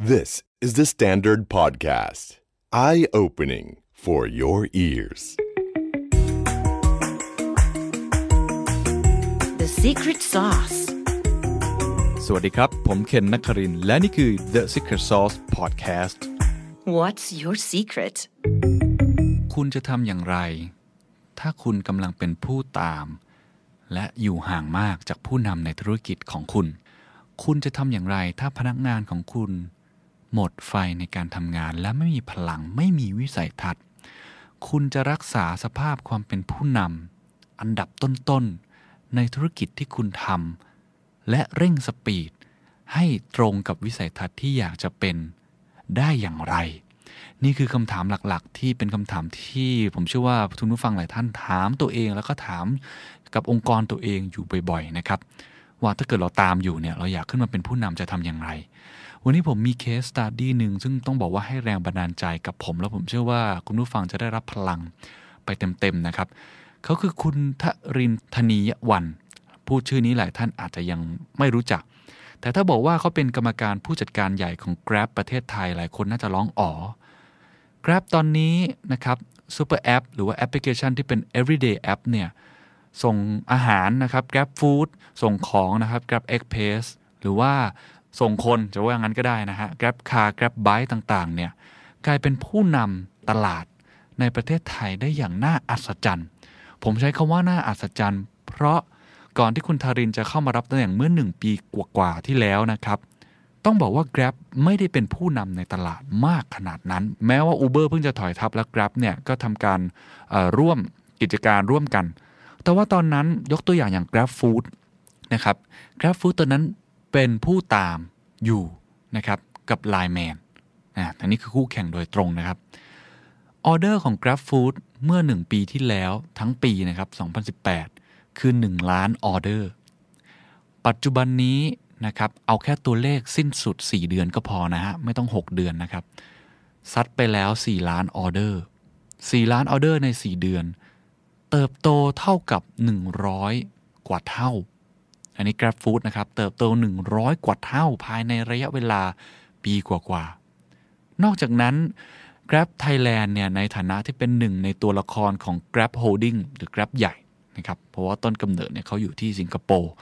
This is the Standard Podcast. Eye opening for your ears. The secret sauce. สวัสดีครับ ผมเคนนักครินทร์และนี่คือ The Secret Sauce Podcast What's your secret? คุณจะทำอย่างไร ถ้าคุณกำลังเป็นผู้ตาม และอยู่ห่างมากจากผู้นำในธุรกิจของคุณ คุณจะทำอย่างไร ถ้าพนักงานของคุณ หมดไฟในการทำงานและไม่มีพลังไม่มีวิสัยทัศน์ คุณจะรักษาสภาพความเป็นผู้นำอันดับต้นๆ ในธุรกิจที่คุณทำและเร่งสปีด ให้ตรงกับวิสัยทัศน์ที่อยากจะเป็นได้อย่างไร นี่คือคำถามหลักๆ ที่เป็นคำถามที่ผมเชื่อว่าทุนผู้ฟังหลายท่านถามตัวเองแล้วก็ถามกับองค์กรตัวเองอยู่บ่อย ๆ นะครับ ว่าถ้าเกิดเราตามอยู่เนี่ยเราอยากขึ้นมาเป็นผู้นำจะทำอย่างไร วันนี้ผมมีเคสสต u ดี้หนึ่งซึ่งต้องบอกว่าให้แรงบันดาลใจกับผม แล้วผมเชื่อว่าคุณผู้ฟังจะได้รับพลังไปเต็มๆนะครับเขาคือคุณธรินทร์ ธนียวันพูดชื่อนี้หลายท่านอาจจะยังไม่รู้จัก แต่ถ้าบอกว่าเขาเป็นกรรมการผู้จัดการใหญ่ของ Grab ประเทศไทยหลายคนน่าจะร้องอ๋อ Grab ตอนนี้นะครับ Super App หรือว่าแอปพลิเคชันที่เป็น everyday app เนี่ยส่งอาหารนะครับ Grab Food ส่งของนะครับ Grab Express หรือว่า ส่งคนจะว่างั้นก็ได้นะฮะ Grab Car Grab Bike ต่างๆเนี่ยกลายเป็นผู้นำตลาดในประเทศไทยได้อย่างน่าอัศจรรย์ ผมใช้คำว่าน่าอัศจรรย์ เพราะก่อนที่คุณทารินจะเข้ามารับตำแหน่งเมื่อหนึ่งปีกว่าๆที่แล้วนะครับ ต้องบอกว่า Grab ไม่ได้เป็นผู้นำในตลาดมากขนาดนั้น แม้ว่า Uber เพิ่งจะถอยทับแล้ว Grab เนี่ยก็ทำการร่วมกิจการร่วมกัน แต่ว่าตอนนั้นยกตัวอย่างอย่าง Grab Food นะครับ Grab Food ตัวนั้น เป็นผู้ตามอยู่นะครับกับ Line Man นะอันนี้คือคู่แข่งโดยตรงนะครับ ออเดอร์ของ Grab Food เมื่อ 1 ปีที่แล้วทั้งปีนะครับ 2018 คือ 1 ล้านออเดอร์ ปัจจุบันนี้นะครับเอาแค่ตัวเลขสิ้นสุด 4 เดือนก็พอนะฮะ ไม่ต้อง 6 เดือนนะครับ ซัดไปแล้ว 4 ล้านออเดอร์ 4 ล้านออเดอร์ใน 4 เดือน เติบโตเท่ากับ 100 กว่าเท่า อันนี้ Grab Food นะครับ เติบโต 100 กว่าเท่าภายในระยะเวลาปีกว่าๆ นอกจากนั้น Grab Thailand เนี่ยในฐานะที่เป็นหนึ่งในตัวละครของ Grab Holding หรือ Grab ใหญ่นะครับ เพราะว่าต้นกำเนิดเนี่ยเขาอยู่ที่สิงคโปร์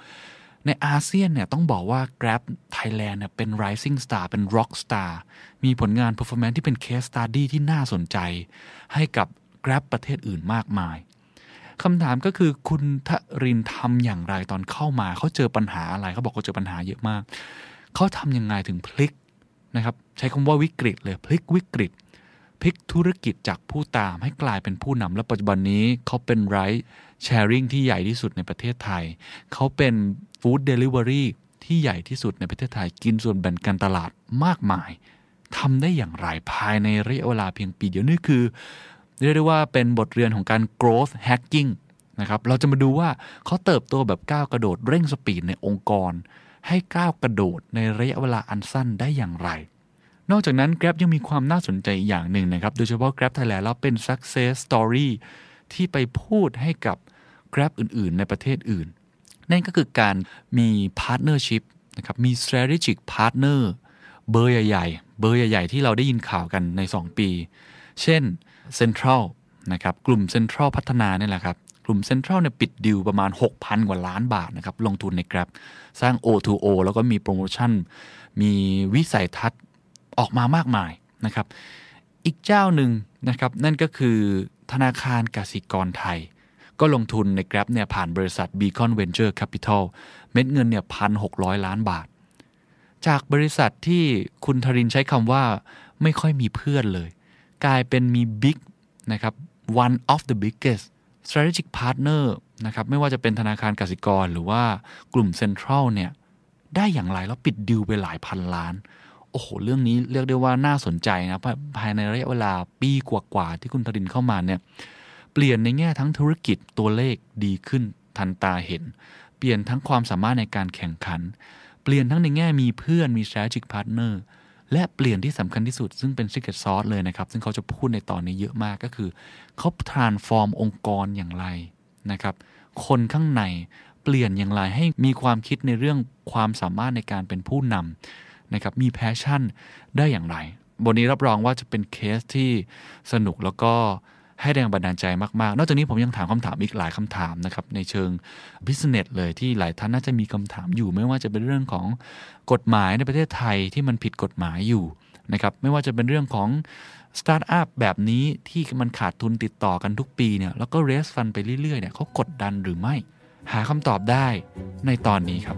ในอาเซียนเนี่ยต้องบอกว่า Grab Thailand เนี่ยเป็น rising star เป็น rock star มีผลงาน performance ที่เป็น case study ที่น่าสนใจ ให้กับ Grab ประเทศอื่นมากมาย คำถามก็คือคุณทรินทำอย่างไรตอนเข้ามาเขาเจอปัญหาอะไรเขาบอกเขาเจอปัญหาเยอะมากเขาทำยังไงถึงพลิกนะครับใช้คำว่าวิกฤตเลยพลิกวิกฤตพลิกธุรกิจจากผู้ตามให้กลายเป็นผู้นำและปัจจุบันนี้เขาเป็นไรแชร์ริงที่ใหญ่ที่สุดในประเทศไทย เขาเป็นฟู้ดเดลิเวอรี่ที่ใหญ่ที่สุดในประเทศไทยกินส่วนแบ่งการตลาดมากมายทำได้อย่างไรภายในระยะเวลาเพียงปีเดียวนี่คือ เรียกได้ว่าเป็นบทเรียนของการ growth hacking นะครับ เราจะมาดูว่าเขาเติบโตแบบก้าวกระโดดเร่งสปีดในองค์กร ให้ก้าวกระโดดในระยะเวลาอันสั้นได้อย่างไร นอกจากนั้น Grab ยังมีความน่าสนใจอีกอย่างหนึ่งนะครับ โดยเฉพาะ Grab Thailand แล้วเป็น success story ที่ไปพูดให้กับ Grab อื่น ๆ ในประเทศอื่น นั่นก็คือการมี partnership นะครับมี strategic partner เบอร์ใหญ่ ๆ เบอร์ใหญ่ ๆ ที่เราได้ยินข่าวกันใน 2 ปี เช่น Central นะครับกลุ่ม Central พัฒนาเนี่ยแหละครับกลุ่ม Central เนี่ยปิดดิวประมาณ 6,000 กว่าล้านบาทนะครับลงทุนใน Grab สร้าง O2O แล้วก็มีโปรโมชั่น มีวิสัยทัศน์ออกมามากมายนะครับอีกเจ้าหนึ่งนะครับนั่นก็คือธนาคารกสิกรไทย ก็ลงทุนใน Grab เนี่ยผ่านบริษัท Beacon Venture Capital เม็ดเงินเนี่ยพันหกล้านบาท จากบริษัทที่คุณทรินใช้คำว่าไม่ค่อยมีเพื่อนเลย กลายเป็นมี Big นะครับ one of the biggest strategic partner นะครับไม่ว่าจะเป็นธนาคารกสิกรหรือว่ากลุ่ม Central เนี่ยได้อย่างไรแล้วปิดดิวไปหลายพันล้าน โอ้โห เรื่องนี้เรียกได้ว่าน่าสนใจนะภายภายในระยะเวลาปีกว่าๆที่คุณธรินทร์เข้ามาเนี่ยเปลี่ยนในแง่ทั้งธุรกิจตัวเลขดีขึ้นทันตาเห็น เปลี่ยนทั้งความสามารถในการแข่งขัน เปลี่ยนทั้งในแง่มีเพื่อนมี strategic partner และเปลี่ยนที่สำคัญที่สุด ซึ่งเป็น secret sauce เลยนะครับ ซึ่งเขาจะพูดในตอนนี้เยอะมากก็คือเขา transform องค์กรอย่างไรนะครับ คนข้างในเปลี่ยนอย่างไรให้มีความคิดในเรื่องความสามารถในการเป็นผู้นำนะครับมี passion ได้อย่างไรตอนนี้รับรองว่าจะเป็นเคสที่สนุกแล้วก็ ให้แรงบันดาลใจมากๆ นอกจากนี้ผมยังถามคำถามอีกหลายคำถามนะครับในเชิง business เลยที่หลายท่านน่าจะมีคำถามอยู่ ไม่ว่าจะเป็นเรื่องของกฎหมายในประเทศไทยที่มันผิดกฎหมายอยู่นะครับไม่ว่าจะเป็นเรื่องของสตาร์ทอัพแบบนี้ที่มันขาดทุนติดต่อกันทุกปีเนี่ยแล้วก็เรสฟันไปเรื่อยๆเนี่ยเขากดดันหรือไม่ หาคำตอบได้ในตอนนี้ครับ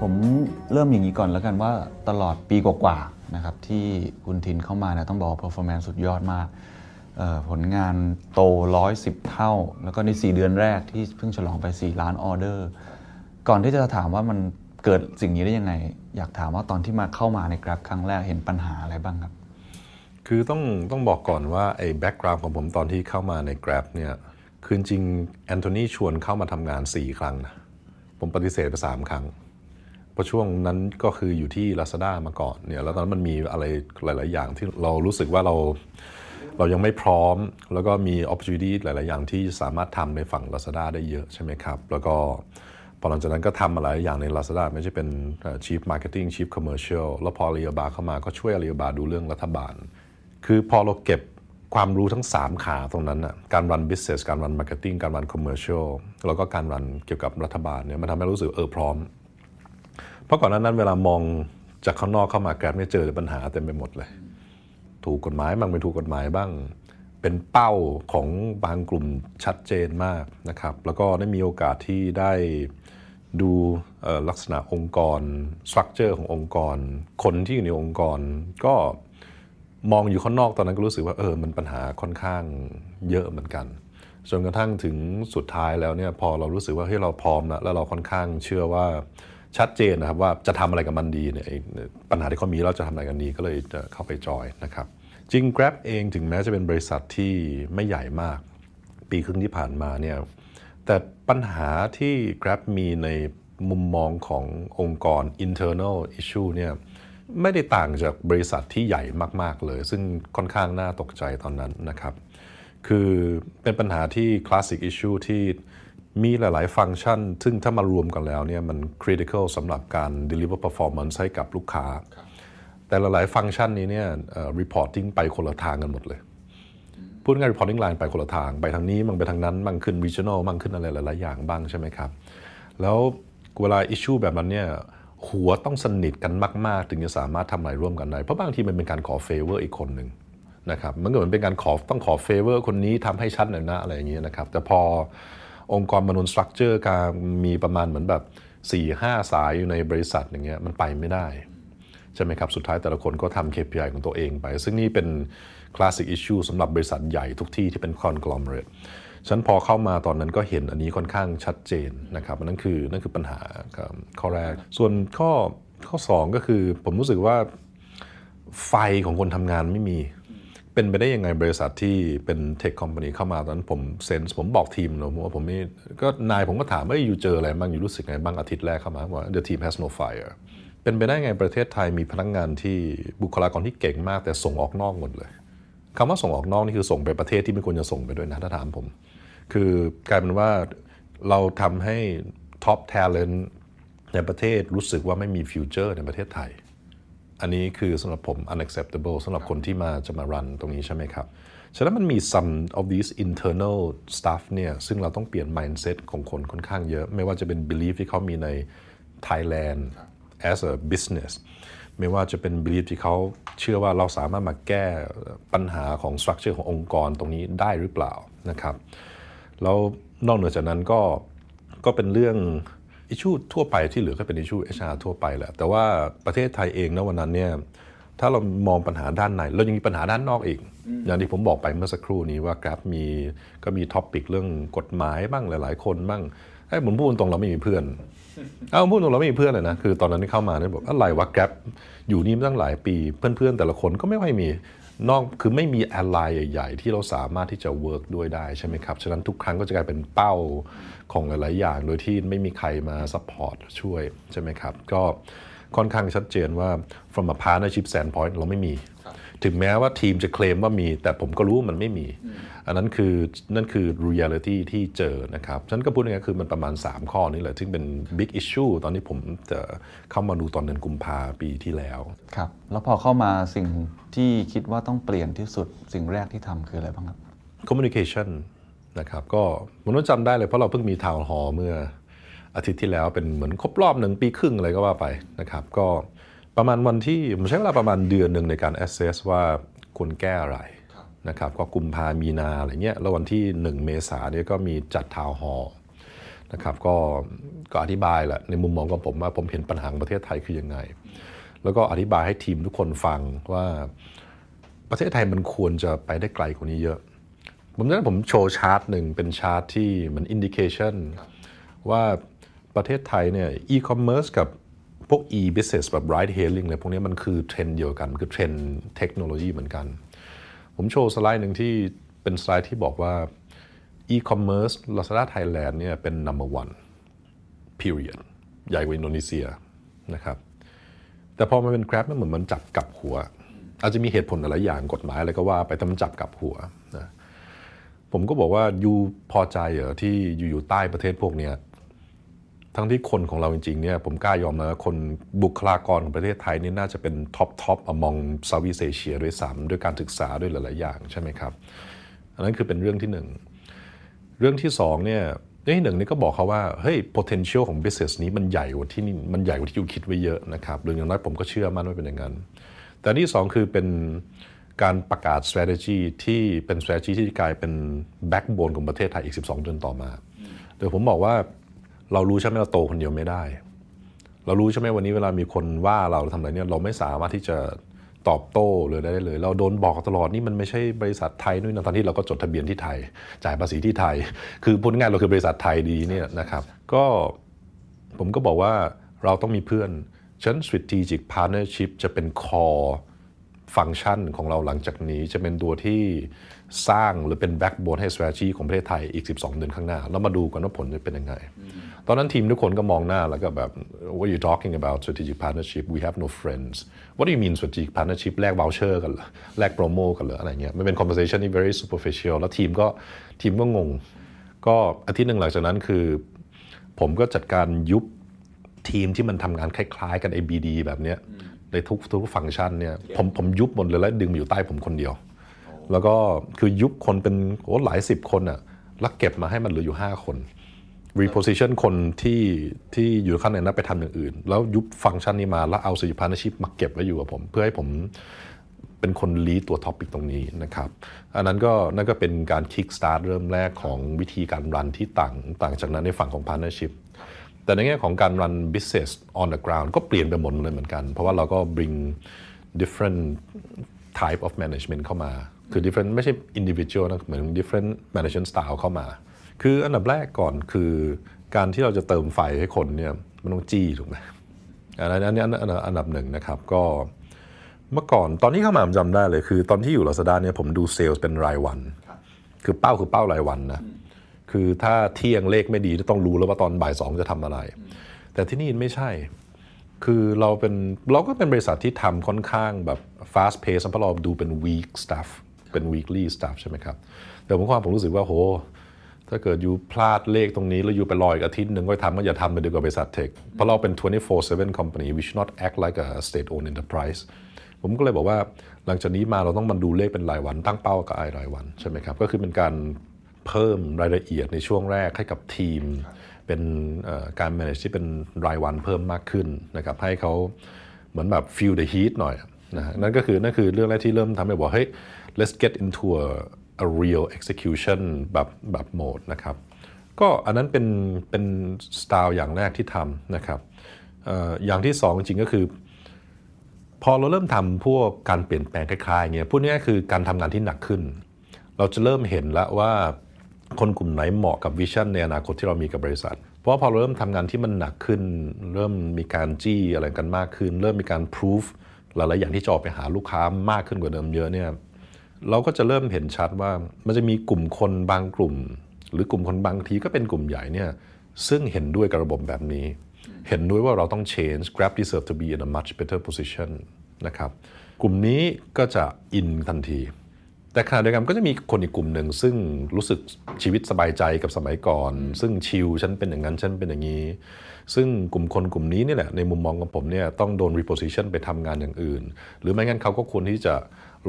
ผมเริ่มอย่างนี้ก่อนแล้วกันว่าตลอดปีกว่า นะครับที่คุณทินเข้ามาเนี่ยต้องบอกว่า performance สุดยอดมาก ผลงานโต 110 เท่า แล้วก็ใน 4 เดือนแรกที่เพิ่งฉลองไป 4 ล้านออเดอร์ ก่อนที่จะถามว่ามันเกิดสิ่งนี้ได้ยังไง อยากถามว่าตอนที่มาเข้ามาใน Grab ครั้งแรกเห็นปัญหาอะไรบ้างครับ คือต้องต้องบอกก่อนว่าไอ้แบ็กกราวน์ของผมตอนที่เข้ามาใน Grab เนี่ยคือจริงแอนโทนีชวนเข้ามาทำงาน 4 ครั้งนะผมปฏิเสธไป 3 ครั้ง เพราะช่วงนั้นก็คืออยู่ที่ Lazada มาก่อนเนี่ยแล้วตอนนั้นมันมีอะไรหลาย ๆ อย่างที่เรารู้สึกว่าเราเรายังไม่พร้อม แล้วก็มี opportunity หลาย ๆ อย่างที่สามารถทำในฝั่ง Lazada ได้เยอะใช่ไหมครับ แล้วก็พอหลังจากนั้นก็ทำอะไรอย่างใน Lazada ไม่ใช่เป็น Chief Marketing Chief Commercial แล้วพอ Alibaba เข้ามาก็ช่วย Alibaba ดูเรื่องรัฐบาล คือพอเราเก็บความรู้ทั้ง 3 ขาตรงนั้นนะการรัน business การรัน marketing การรัน commercial แล้วก็การรันเกี่ยวกับรัฐบาลเนี่ยมันทำให้รู้สึกเออพร้อม ราะก่อนหน้านั้นเวลามองจากข้างนอกเข้ามาแกร็บเนี่ยเจอปัญหาเต็มไปหมดเลย ถูกกฎหมายบ้างไม่ถูกกฎหมายบ้าง เป็นเป้าของบางกลุ่มชัดเจนมากนะครับ แล้วก็ได้มีโอกาสที่ได้ดูลักษณะองค์กรสตรัคเจอร์ขององค์กร คนที่อยู่ในองค์กร ก็มองอยู่ข้างนอกตอนนั้นก็รู้สึกว่าเออมันปัญหาค่อนข้างเยอะเหมือนกันจนกระทั่งถึงสุดท้ายแล้วเนี่ยพอเรารู้สึกว่าเฮ้ยเราพร้อมแล้วแล้วเราค่อนข้างเชื่อว่า ชัดเจนนะครับว่าจะทำอะไรกับมันดีเนี่ยปัญหาที่เขามีเราจะทำอะไรกันดีก็เลยจะเข้าไปจอยนะครับจริง Grab เองถึงแม้จะเป็นบริษัทที่ไม่ใหญ่มาก ปีครึ่งที่ผ่านมาเนี่ยแต่ปัญหาที่ Grab มีในมุมมองขององค์กร internal issue เนี่ยไม่ได้ต่างจากบริษัทที่ใหญ่มาก ๆ เลย ซึ่งค่อนข้างน่าตกใจตอนนั้นนะครับ คือเป็นปัญหาที่ classic issue ที่ มีหลาย ๆ ฟังก์ชัน ซึ่งถ้ามารวมกันแล้วเนี่ยมัน critical สำหรับการ deliver performance ให้กับลูกค้า แต่หลาย ๆ ฟังก์ชันนี้เนี่ยเอ่อ reporting ไปคนละทางกันหมดเลย พูดง่าย reporting line ไปคนละทาง ไปทางนี้มั่งไปทางนั้น มั่งขึ้น regional มั่งขึ้นอะไรหลาย ๆ อย่างบ้างใช่ไหมครับ แล้วเวลา issue แบบนั้นเนี่ยหัวต้องสนิทกันมาก ๆ ถึงจะสามารถทำอะไรร่วมกันได้ เพราะบางทีมันเป็นการขอ favor อีกคนหนึ่งนะครับ มันก็เหมือนเป็นการขอต้องขอ favor คนนี้ทำให้ชัดหน่อยนะอะไรอย่างเงี้ยนะครับ แต่พอ องค์กรมนุษย์ structure การมีประมาณเหมือนแบบ4-5 สายอยู่ในบริษัทอย่างเงี้ยมันไปไม่ได้ใช่ไหมครับ สุดท้ายแต่ละคนก็ทำ KPI ของตัวเองไป ซึ่งนี่เป็น classic issue สำหรับบริษัทใหญ่ทุกที่ที่เป็น conglomerate ฉันพอเข้ามาตอนนั้นก็เห็นอันนี้ค่อนข้างชัดเจนนะครับนั่นคือนั่นคือปัญหาครับข้อแรก ส่วนข้อข้อ 2 ก็คือผมรู้สึกว่าไฟของคนทำงานไม่มี เป็นไปได้ยังไงบริษัทที่เป็นเทคคอมพานีเข้ามาตอนนั้นผมเซนส์ผมบอกทีมเนอะผมว่าผมไม่ก็นายผมก็ถามว่าอยู่เจออะไรบ้างอยู่รู้สึกไงบ้างอาทิตย์แรกเข้ามาว่า the team has no fire เป็นไปได้ไงประเทศไทยมีพนักงานที่บุคลากรที่เก่งมากแต่ส่งออกนอกหมดเลยคำว่าส่งออกนอกนี่คือส่งไปประเทศที่ไม่ควรจะส่งไปด้วยนะถ้าถามผม คือกลายเป็นว่าเราทำให้ท็อป talent ในประเทศรู้สึกว่าไม่มีฟิวเจอร์ในประเทศไทย อันนี้คือสำหรับผม unacceptable สำหรับคนที่มาจะมารันตรงนี้ใช่ไหมครับ ฉะนั้นมันมี some of these internal stuff เนี่ยซึ่งเราต้องเปลี่ยน mindset ของคนค่อนข้างเยอะ ไม่ว่าจะเป็น belief ที่เขามีใน Thailand as a business ไม่ว่าจะเป็น belief ที่เขาเชื่อว่าเราสามารถมาแก้ปัญหาของ structure ขององค์กรตรงนี้ได้หรือเปล่านะครับ แล้วนอกเหนือจากนั้นก็ก็เป็นเรื่อง อิชูทั่วไปที่เหลือก็เป็นอิชู HR ทั่วไปแหละ แต่ว่าประเทศไทยเองนะวันนั้นเนี่ยถ้าเรามองปัญหาด้านในเรายังมีปัญหาด้านนอกอีก อย่างที่ผมบอกไปเมื่อสักครู่นี้ว่า Grab มีก็มี topic เรื่องกฎหมายบ้างหลาย ๆ คนบ้างไอ้ผมพูดตรงๆเราไม่มีเพื่อนเอาพูดตรงๆเราไม่มีเพื่อนเลยนะคือตอนนั้นที่เข้ามาเนี่ยบอกอะไรวะ Grab อยู่นี่มาตั้งหลายปีเพื่อนๆ แต่ละคนก็ไม่ค่อยมีนอกคือไม่มี alliance ใหญ่ ๆ ที่เราสามารถที่จะ work ด้วยได้ใช่ไหมครับ ฉะนั้นทุกครั้งก็จะกลายเป็นเป้า ของหลาย ๆ อย่าง โดยที่ไม่มีใครมา support ช่วยใช่ไหมครับ ก็ค่อนข้างชัดเจนว่า from a partnership standpoint เราไม่มี ถึงแม้ว่าทีมจะเคลมว่ามี แต่ผมก็รู้ว่ามันไม่มี อันนั้นคือนั่นคือ reality ที่เจอนะครับฉันก็พูดง่ายๆคือมันประมาณ 3 ข้อนี้แหละซึ่งเป็น big issue ตอนที่ผมจะเข้ามาดูตอนเดือนกุมภาปีที่แล้ว ครับ แล้วพอเข้ามาสิ่งที่คิดว่าต้องเปลี่ยนที่สุดสิ่งแรกที่ทำคืออะไรบ้างครับ communication นะครับก็ผมต้องจำได้เลยเพราะเราเพิ่งมีทาวน์ฮอลเมื่ออาทิตย์ที่แล้วเป็นเหมือนครบรอบหนึ่งปีครึ่งอะไรก็ว่าไปนะครับก็ประมาณวันที่ผมใช้เวลาประมาณเดือนหนึ่งในการ assess ว่าควรแก้อะไรนะครับก็กุมภามีนาอะไรเงี้ยแล้ววันที่ 1 เมษาเนี่ยก็มีจัดทาวน์ฮอลนะครับก็ก็อธิบายแหละในมุมมองของผมว่าผมเห็นปัญหาของประเทศไทยคือยังไง แล้วก็อธิบายให้ทีมทุกคนฟังว่าประเทศไทยมันควรจะไปได้ไกลกว่านี้เยอะ ผมนั้นผมโชว์ชาร์ตหนึ่งเป็นชาร์ตที่เหมือน indication ว่าประเทศไทยเนี่ยอีคอมเมิร์ซกับพวก e-business แบบ ride hailing อะไรพวกนี้มันคือเทรนเดียวกัน คือเทรนเทคโนโลยีเหมือนกัน ผมโชว์สไลด์หนึ่งที่เป็นสไลด์ที่บอกว่า e-commerce Lazada Thailand เนี่ยเป็น number one period ใหญ่กว่าอินโดนีเซียนะครับ แต่พอมันเป็น Grab มันเหมือนมันจับกลับหัว อาจจะมีเหตุผลหลายอย่างกฎหมายอะไรก็ว่าไปแต่มันจับกลับหัว ผมก็บอกว่า you พอใจเหรอที่อยู่อยู่ใต้ประเทศพวกเนี้ยทั้งที่คนของเราจริงๆเนี่ยผมกล้ายอมนะคนบุคลากรของประเทศไทยนี่น่าจะเป็น top top among Southeast Asia ด้วยซ้ำด้วยการศึกษาด้วยหลายๆอย่างใช่ไหมครับอันนั้นคือเป็นเรื่องที่หนึ่งเรื่องที่สองเนี่ยเรื่องที่หนึ่งนี่ก็บอกเขาว่าเฮ้ย potential ของ business นี้มันใหญ่กว่าที่นี่มันใหญ่กว่าที่อยู่คิดไว้เยอะนะครับหรืออย่างน้อยผมก็เชื่อมั่นว่าเป็นอย่างนั้นแต่นที่สองคือเป็น การประกาศ strategy ที่เป็น strategy ที่กลายเป็น backbone ของประเทศไทยอีก 12 เดือนต่อมาโดยผมบอกว่าเรารู้ใช่ไหมเราโตคนเดียวไม่ได้ เรารู้ใช่ไหมวันนี้เวลามีคนว่าเราทำอะไรเนี่ยเราไม่สามารถที่จะตอบโต้เลยได้เลย เราโดนบอกตลอดนี่มันไม่ใช่บริษัทไทยนู่นนะตอนที่เราก็จดทะเบียนที่ไทย จ่ายภาษีที่ไทย คือพูดง่ายๆเราคือบริษัทไทยดีเนี่ยนะครับก็ผมก็บอกว่าเราต้องมีเพื่อนฉะนั้น strategic partnership จะเป็น core ฟังก์ชันของเราหลังจากนี้จะเป็นตัวที่สร้างหรือเป็น backbone ให้ strategy ของประเทศไทยอีก 12 เดือนข้างหน้า แล้วมาดูกันว่าผลจะเป็นยังไง ตอนนั้นทีมทุกคนก็มองหน้าแล้วก็แบบ what are you talking about strategic partnership we have no friends what do you mean strategic partnership แลก voucher กันเหรอแลกโปรโมกันเหรออะไรเงี้ยมันเป็น conversation ที่ very superficial แล้วทีมก็ทีมก็งง ก็อาทิตย์หนึ่งหลังจากนั้นคือ ผมก็จัดการยุบทีมที่มันทำงานคล้าย ๆ กัน ABD แบบเนี้ย ในทุกทุกฟังก์ชันเนี่ยผมผมยุบหมดเลยแล้วดึงมาอยู่ใต้ผมคนเดียว แล้วก็คือยุบคนเป็นโอ้หลายสิบคนอะแล้วเก็บมาให้มันเหลืออยู่ 5 คน reposition คนที่ที่อยู่ข้างในนั้นไปทำอย่างอื่น แล้วยุบฟังก์ชันนี้มาแล้วเอาสิ partnership มาเก็บไว้อยู่กับผม เพื่อให้ผมเป็นคนลีดตัวท็อปิกตรงนี้นะครับ อันนั้นก็นั่นก็เป็นการ kick start เริ่มแรกของวิธีการรันที่ต่างต่างจากนั้นในฝั่งของ partnership แต่ในแง่ของการรัน business on the ground ก็เปลี่ยนไปหมดเลยเหมือนกัน เพราะว่าเราก็ bring different type of management เข้ามา คือ different ไม่ใช่ individual นะเหมือน different management style เข้ามา คืออันดับแรกก่อนคือการที่เราจะเติมไฟให้คนเนี่ยมันต้องจี้ถูกไหมอันนั้นอันนี้อันอันดับหนึ่งนะครับก็เมื่อก่อนตอนที่เข้ามาผมจำได้เลย คือตอนที่อยู่ลาซาด้าเนี่ยผมดูเซลล์เป็นรายวัน คือเป้าคือเป้ารายวันนะ คือถ้าเที่ยงเลขไม่ดีต้องรู้แล้วว่าตอนบ่ายสองจะทำอะไร แต่ที่นี่ไม่ใช่ คือเราเป็นเราก็เป็นบริษัทที่ทำค่อนข้างแบบ fast pace เพราะเราดูเป็น week stuff เป็น weekly stuff ใช่ไหมครับ แต่ผมความผมรู้สึกว่าโหถ้าเกิดอยู่พลาดเลขตรงนี้ แล้วอยู่ไปรออีกอาทิตย์หนึ่งก็ทำก็อย่าทำไปดีกว่าบริษัทเทค เพราะเราเป็น 24/7 company we should not act like a state owned enterprise ผมก็เลยบอกว่าหลังจากนี้มาเราต้องมาดูเลขเป็นรายวันตั้งเป้ากับไอรายวันใช่ไหมครับ ก็คือเป็นการ เพิ่มรายละเอียดในช่วงแรกให้กับทีม เป็นการ manage ที่เป็นรายวันเพิ่มมากขึ้นนะครับให้เขาเหมือนแบบ feel the heat หน่อยนะฮะนั่นก็คือนั่นคือเรื่องแรกที่เริ่มทำให้บอกเฮ้ย let's get into a, a real execution แบบแบบโหมดนะครับก็อันนั้นเป็นเป็นสไตล์อย่างแรกที่ทำนะครับเอ่ออย่างที่สองจริงๆก็คือ พอเราเริ่มทำพวกการเปลี่ยนแปลงคล้ายๆเงี้ยพูดง่ายๆคือการทำงานที่หนักขึ้น เราจะเริ่มเห็นแล้วว่า คนกลุ่มไหนเหมาะกับวิชั่นในอนาคตที่เรามีกับบริษัท เพราะว่าพอเราเริ่มทำงานที่มันหนักขึ้น เริ่มมีการจี้อะไรกันมากขึ้น เริ่มมีการพิสูจหลายๆอย่างที่จะออกไปหาลูกค้ามากขึ้นกว่าเดิมเยอะเนี่ยเราก็จะเริ่มเห็นชัดว่ามันจะมีกลุ่มคนบางกลุ่ม หรือกลุ่มคนบางทีก็เป็นกลุ่มใหญ่เนี่ยซึ่งเห็นด้วยกับระบบแบบนี้ เห็นด้วยว่าเราต้อง change Grab deserve to be in a much better position นะครับกลุ่มนี้ก็จะอินทันที แต่ขณะเดียวกันก็จะมีคนอีกกลุ่มหนึ่งซึ่งรู้สึกชีวิตสบายใจกับสมัยก่อน ซึ่งชิลฉันเป็นอย่างนั้นฉันเป็นอย่างนี้ ซึ่งกลุ่มคนกลุ่มนี้นี่แหละในมุมมองของผมเนี่ยต้องโดน reposition ไปทำงานอย่างอื่น หรือไม่งั้นเขาก็ควรที่จะ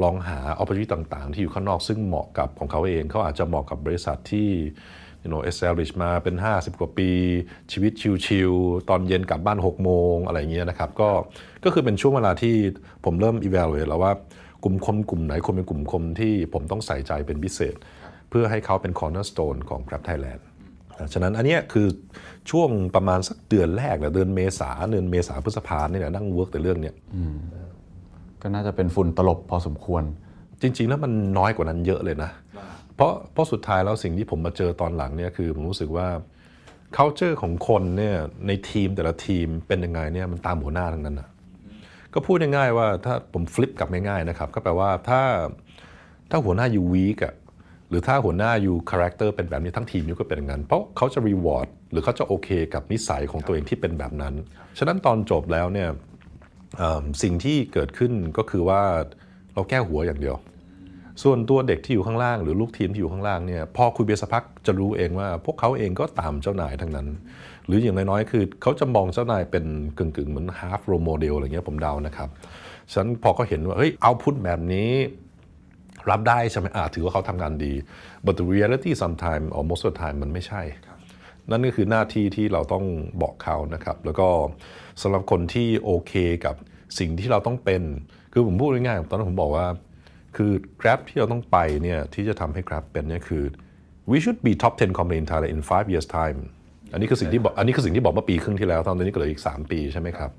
ลองหา opportunity ต่างๆ ที่อยู่ข้างนอกซึ่งเหมาะกับของเขาเอง เขาอาจจะเหมาะกับบริษัทที่ you know establish มาเป็น 50 กว่าปี ชีวิตชิลๆตอนเย็นกลับบ้าน 6 โมง อะไรอย่างเงี้ยนะครับ ก็ก็คือเป็นช่วงเวลาที่ผมเริ่ม evaluate แล้วว่า กลุ่มคนกลุ่มไหนคนเป็นกลุ่มคนที่ผมต้องใส่ใจเป็นพิเศษ เพื่อให้เขาเป็น cornerstone ของ Grab Thailand ฉะนั้นอันเนี้ยคือช่วงประมาณสักเดือนแรกเนี่ยเดือนเมษาเดือนเมษาพฤษภาเนี่ยนั่งเวิร์กแต่เรื่องเนี้ยก็น่าจะเป็นฝุ่นตลบพอสมควร จริง ๆ แล้วมันน้อยกว่านั้นเยอะเลยนะ เพราะเพราะสุดท้ายแล้วสิ่งที่ผมมาเจอตอนหลังเนี่ยคือผมรู้สึกว่า culture ของคนเนี่ยในทีมแต่ละทีมเป็นยังไงเนี่ยมันตามหัวหน้าทั้งนั้นนะ ก็พูดง่ายๆว่าถ้าผม flip กลับง่ายๆนะครับ ก็แปลว่าถ้าถ้าหัวหน้าอยู่ weak อะหรือถ้าหัวหน้าอยู่ character เป็นแบบนี้ทั้งทีมนี้ก็เป็นงั้น เพราะเขาจะ reward หรือเขาจะโอเคกับนิสัยของตัวเองที่เป็นแบบนั้น ฉะนั้นตอนจบแล้วเนี่ยสิ่งที่เกิดขึ้นก็คือว่าเราแก้หัวอย่างเดียว ส่วนตัวเด็กที่อยู่ข้างล่าง หรือลูกทีมที่อยู่ข้างล่างเนี่ยพอคุยไปสักพักจะรู้เองว่า พวกเขาเองก็ตามเจ้านายทั้งนั้น หรืออย่างน้อยๆคือเขาจะมองเจ้านายเป็นกึ่งๆ เหมือน half role model อะไรเงี้ยผมเดานะครับฉะนันพอเขาเห็นว่าเฮ้ยเอาพุทแบบนี้รับได้ใช่ไหมอาถือว่าเขาทำงานดี but the reality sometimes or most of the time มันไม่ใช่ นั่นก็คือหน้าที่ที่เราต้องบอกเขานะครับ แล้วก็สำหรับคนที่โอเคกับสิ่งที่เราต้องเป็น คือผมพูดง่ายๆตอนนั้นผมบอกว่า คือ Grab ที่เราต้องไปเนี่ยที่จะทำให้ Grab เป็นเนี่ยคือ we should be top 10 company in Thailand in five years time อันนี้คือสิ่งที่บอกอันนี้คือสิ่งที่บอกเมื่อปีครึ่งที่แล้วตอนนี้ก็เหลืออีก 3 ปีใช่ไหมครับ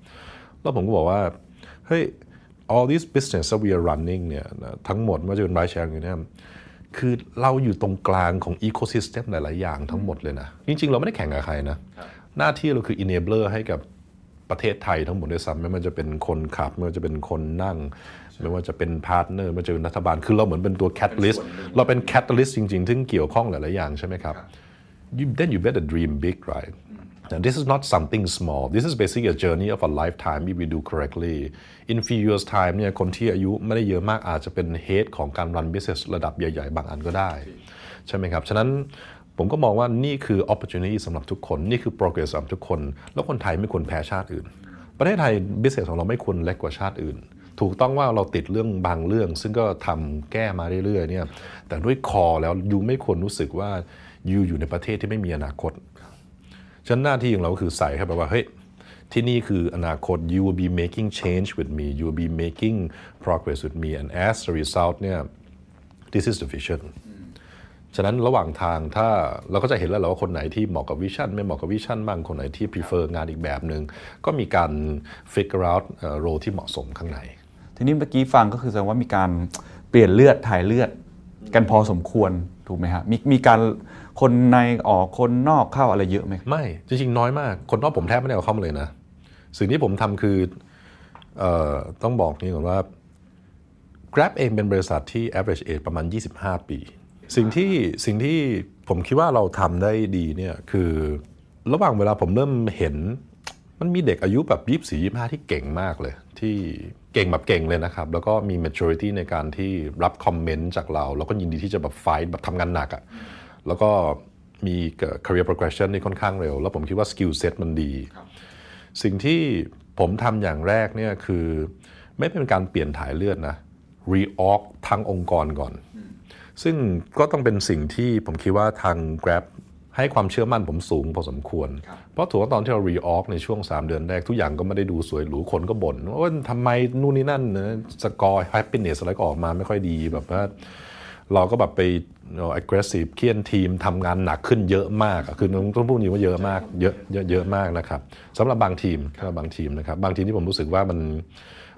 แล้วผมก็บอกว่าเฮ้ย all these business that we are running เนี่ยนะทั้งหมดไม่ว่าจะเป็น ride sharing เนี่ยคือเราอยู่ตรงกลางของ ecosystem หลาย ๆ อย่างทั้งหมดเลยนะ จริง ๆ เราไม่ได้แข่งกับใครนะ หน้าที่เราคือ enabler ให้กับประเทศไทยทั้งหมดด้วยซ้ำไม่ว่าจะเป็นคนขับ ไม่ว่าจะเป็นคนนั่ง ไม่ว่าจะเป็น partner ไม่ว่าจะเป็นรัฐบาล คือเราเหมือนเป็นตัว catalyst เราเป็น catalyst จริง ๆ ที่เกี่ยวข้องหลาย ๆ อย่างใช่ไหมครับ you, then you better dream big right and this is not something small this is basically a journey of a lifetime if we do correctly in few years time เนี่ยคนที่อายุไม่ได้เยอะมากอาจจะเป็น head ของการ run business ระดับใหญ่ๆ บางอันก็ได้ ใช่ไหมครับ ฉะนั้นผมก็มองว่านี่คือ opportunity สำหรับทุกคน นี่คือ progress สำหรับทุกคน แล้วคนไทยไม่ควรแพ้ชาติอื่น ประเทศไทย business ของเราไม่ควรเล็กกว่าชาติอื่น ถูกต้องว่าเราติดเรื่องบางเรื่อง ซึ่งก็ทำแก้มาเรื่อยๆเนี่ยแต่ด้วยคอแล้วยูไม่ควรรู้สึกว่า ยูอยู่ในประเทศที่ไม่มีอนาคตฉะนั้นหน้าที่ของเราก็คือใส่เข้าไปว่าเฮ้ยที่นี่คืออนาคต you will be making change with me you will be making progress with me and as a result เนี่ย this is the vision ฉะนั้นระหว่างทางถ้าเราก็จะเห็นแล้วว่าคนไหนที่เหมาะกับ vision ไม่เหมาะกับ vision บ้างคนไหนที่ prefer งานอีกแบบหนึ่งก็มีการ figure out role ที่เหมาะสมข้างใน ทีนี้เมื่อกี้ฟังก็คือแสดงว่ามีการเปลี่ยนเลือดถ่ายเลือดกันพอสมควรถูกไหมฮะมีมีการ คนในออกคนนอกเข้าอะไรเยอะไหมไม่ จริงๆ น้อยมาก คนนอกผมแทบไม่ได้เอาเข้ามาเลยนะ สิ่งที่ผมทำคือออต้องบอกนี่ก่อนว่า Grab เองเป็นบริษัทที่ average age ประมาณ 25 ปี สิ่งที่สิ่งที่ผมคิดว่าเราทำได้ดีเนี่ยคือระหว่างเวลาผมเริ่มเห็นมันมีเด็กอายุแบบยี่สี่ยี่ห้าที่เก่งมากเลย ที่เก่งแบบเก่งเลยนะครับ แล้วก็มี maturity ในการที่รับคอมเมนต์จากเรา แล้วก็ยินดีที่จะแบบไฟท์แบบทำงานหนักอะ่ะ แล้วก็มี career progression ที่ค่อนข้างเร็ว แล้วผมคิดว่า skill set มันดี สิ่งที่ผมทำอย่างแรกเนี่ยคือไม่เป็นการเปลี่ยนถ่ายเลือดนะ reorg ทั้งองค์กรก่อน ซึ่งก็ต้องเป็นสิ่งที่ผมคิดว่าทาง Grab ให้ความเชื่อมั่นผมสูงพอสมควร เพราะถือว่าตอนที่เรา reorg ในช่วง 3 เดือนแรก ทุกอย่างก็ไม่ได้ดูสวยหรูคนก็บ่นว่าทำไมนู่นนี่นั่นนะสกอร์ happiness อะไรก็ออกมาไม่ค่อยดีแบบว่า เราก็แบบไป aggressive เฆี่ยนทีมทำงานหนักขึ้นเยอะมาก คือต้องพูดจริงว่าเยอะมากเยอะเยอะเยอะมากนะครับสำหรับบางทีมสำหรับบางทีมนะครับบางทีมที่ผมรู้สึกว่ามัน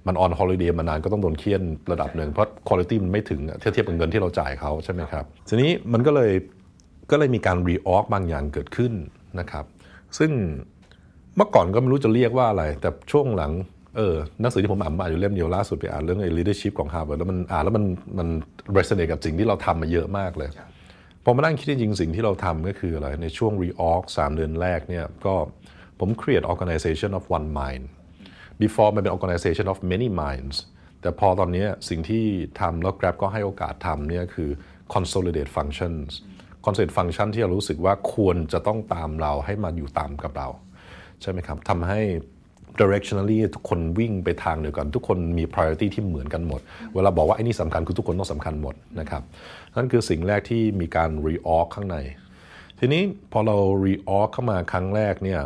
มัน on holiday มานานก็ต้องโดนเฆี่ยนระดับหนึ่งเพราะคุณภาพมันไม่ถึงเทียบเทียบกับเงินที่เราจ่ายเขาใช่ไหมครับทีนี้มันก็เลยก็เลยมีการ reorg บางอย่างเกิดขึ้นนะครับ ซึ่งเมื่อก่อนก็ไม่รู้จะเรียกว่าอะไร แต่ช่วงหลัง เออหนังสือที่ผมอ่านมาอยู่เล่มเดียวล่าสุดไปอ่านเรื่องไอ้ leadership ของ Harvard แล้วมันอ่านแล้วมันมัน resonate กับสิ่งที่เราทำมาเยอะมากเลยพอมานั่งคิดจริงๆสิ่งที่เราทำก็คืออะไรในช่วง reorg 3เดือนแรกเนี่ยก็ผม create organization of one mind before มันเป็น organization of many minds แต่พอตอนนี้สิ่งที่ทำแล้ว Grab ก็ให้โอกาสทำเนี่ยคือ consolidate functions consolidate function ที่เรารู้สึกว่าควรจะต้องตามเราให้มาอยู่ตามกับเรา ใช่ไหมครับทำให้ directionally ทุกคนวิ่งไปทางเดียวกัน ทุกคนมี priority ที่เหมือนกันหมด เวลาบอกว่าไอ้นี่สำคัญคือทุกคนต้องสำคัญหมดนะครับนั่นคือสิ่งแรกที่มีการ reorg ข้างใน ทีนี้พอเรา reorg เข้ามาครั้งแรกเนี่ย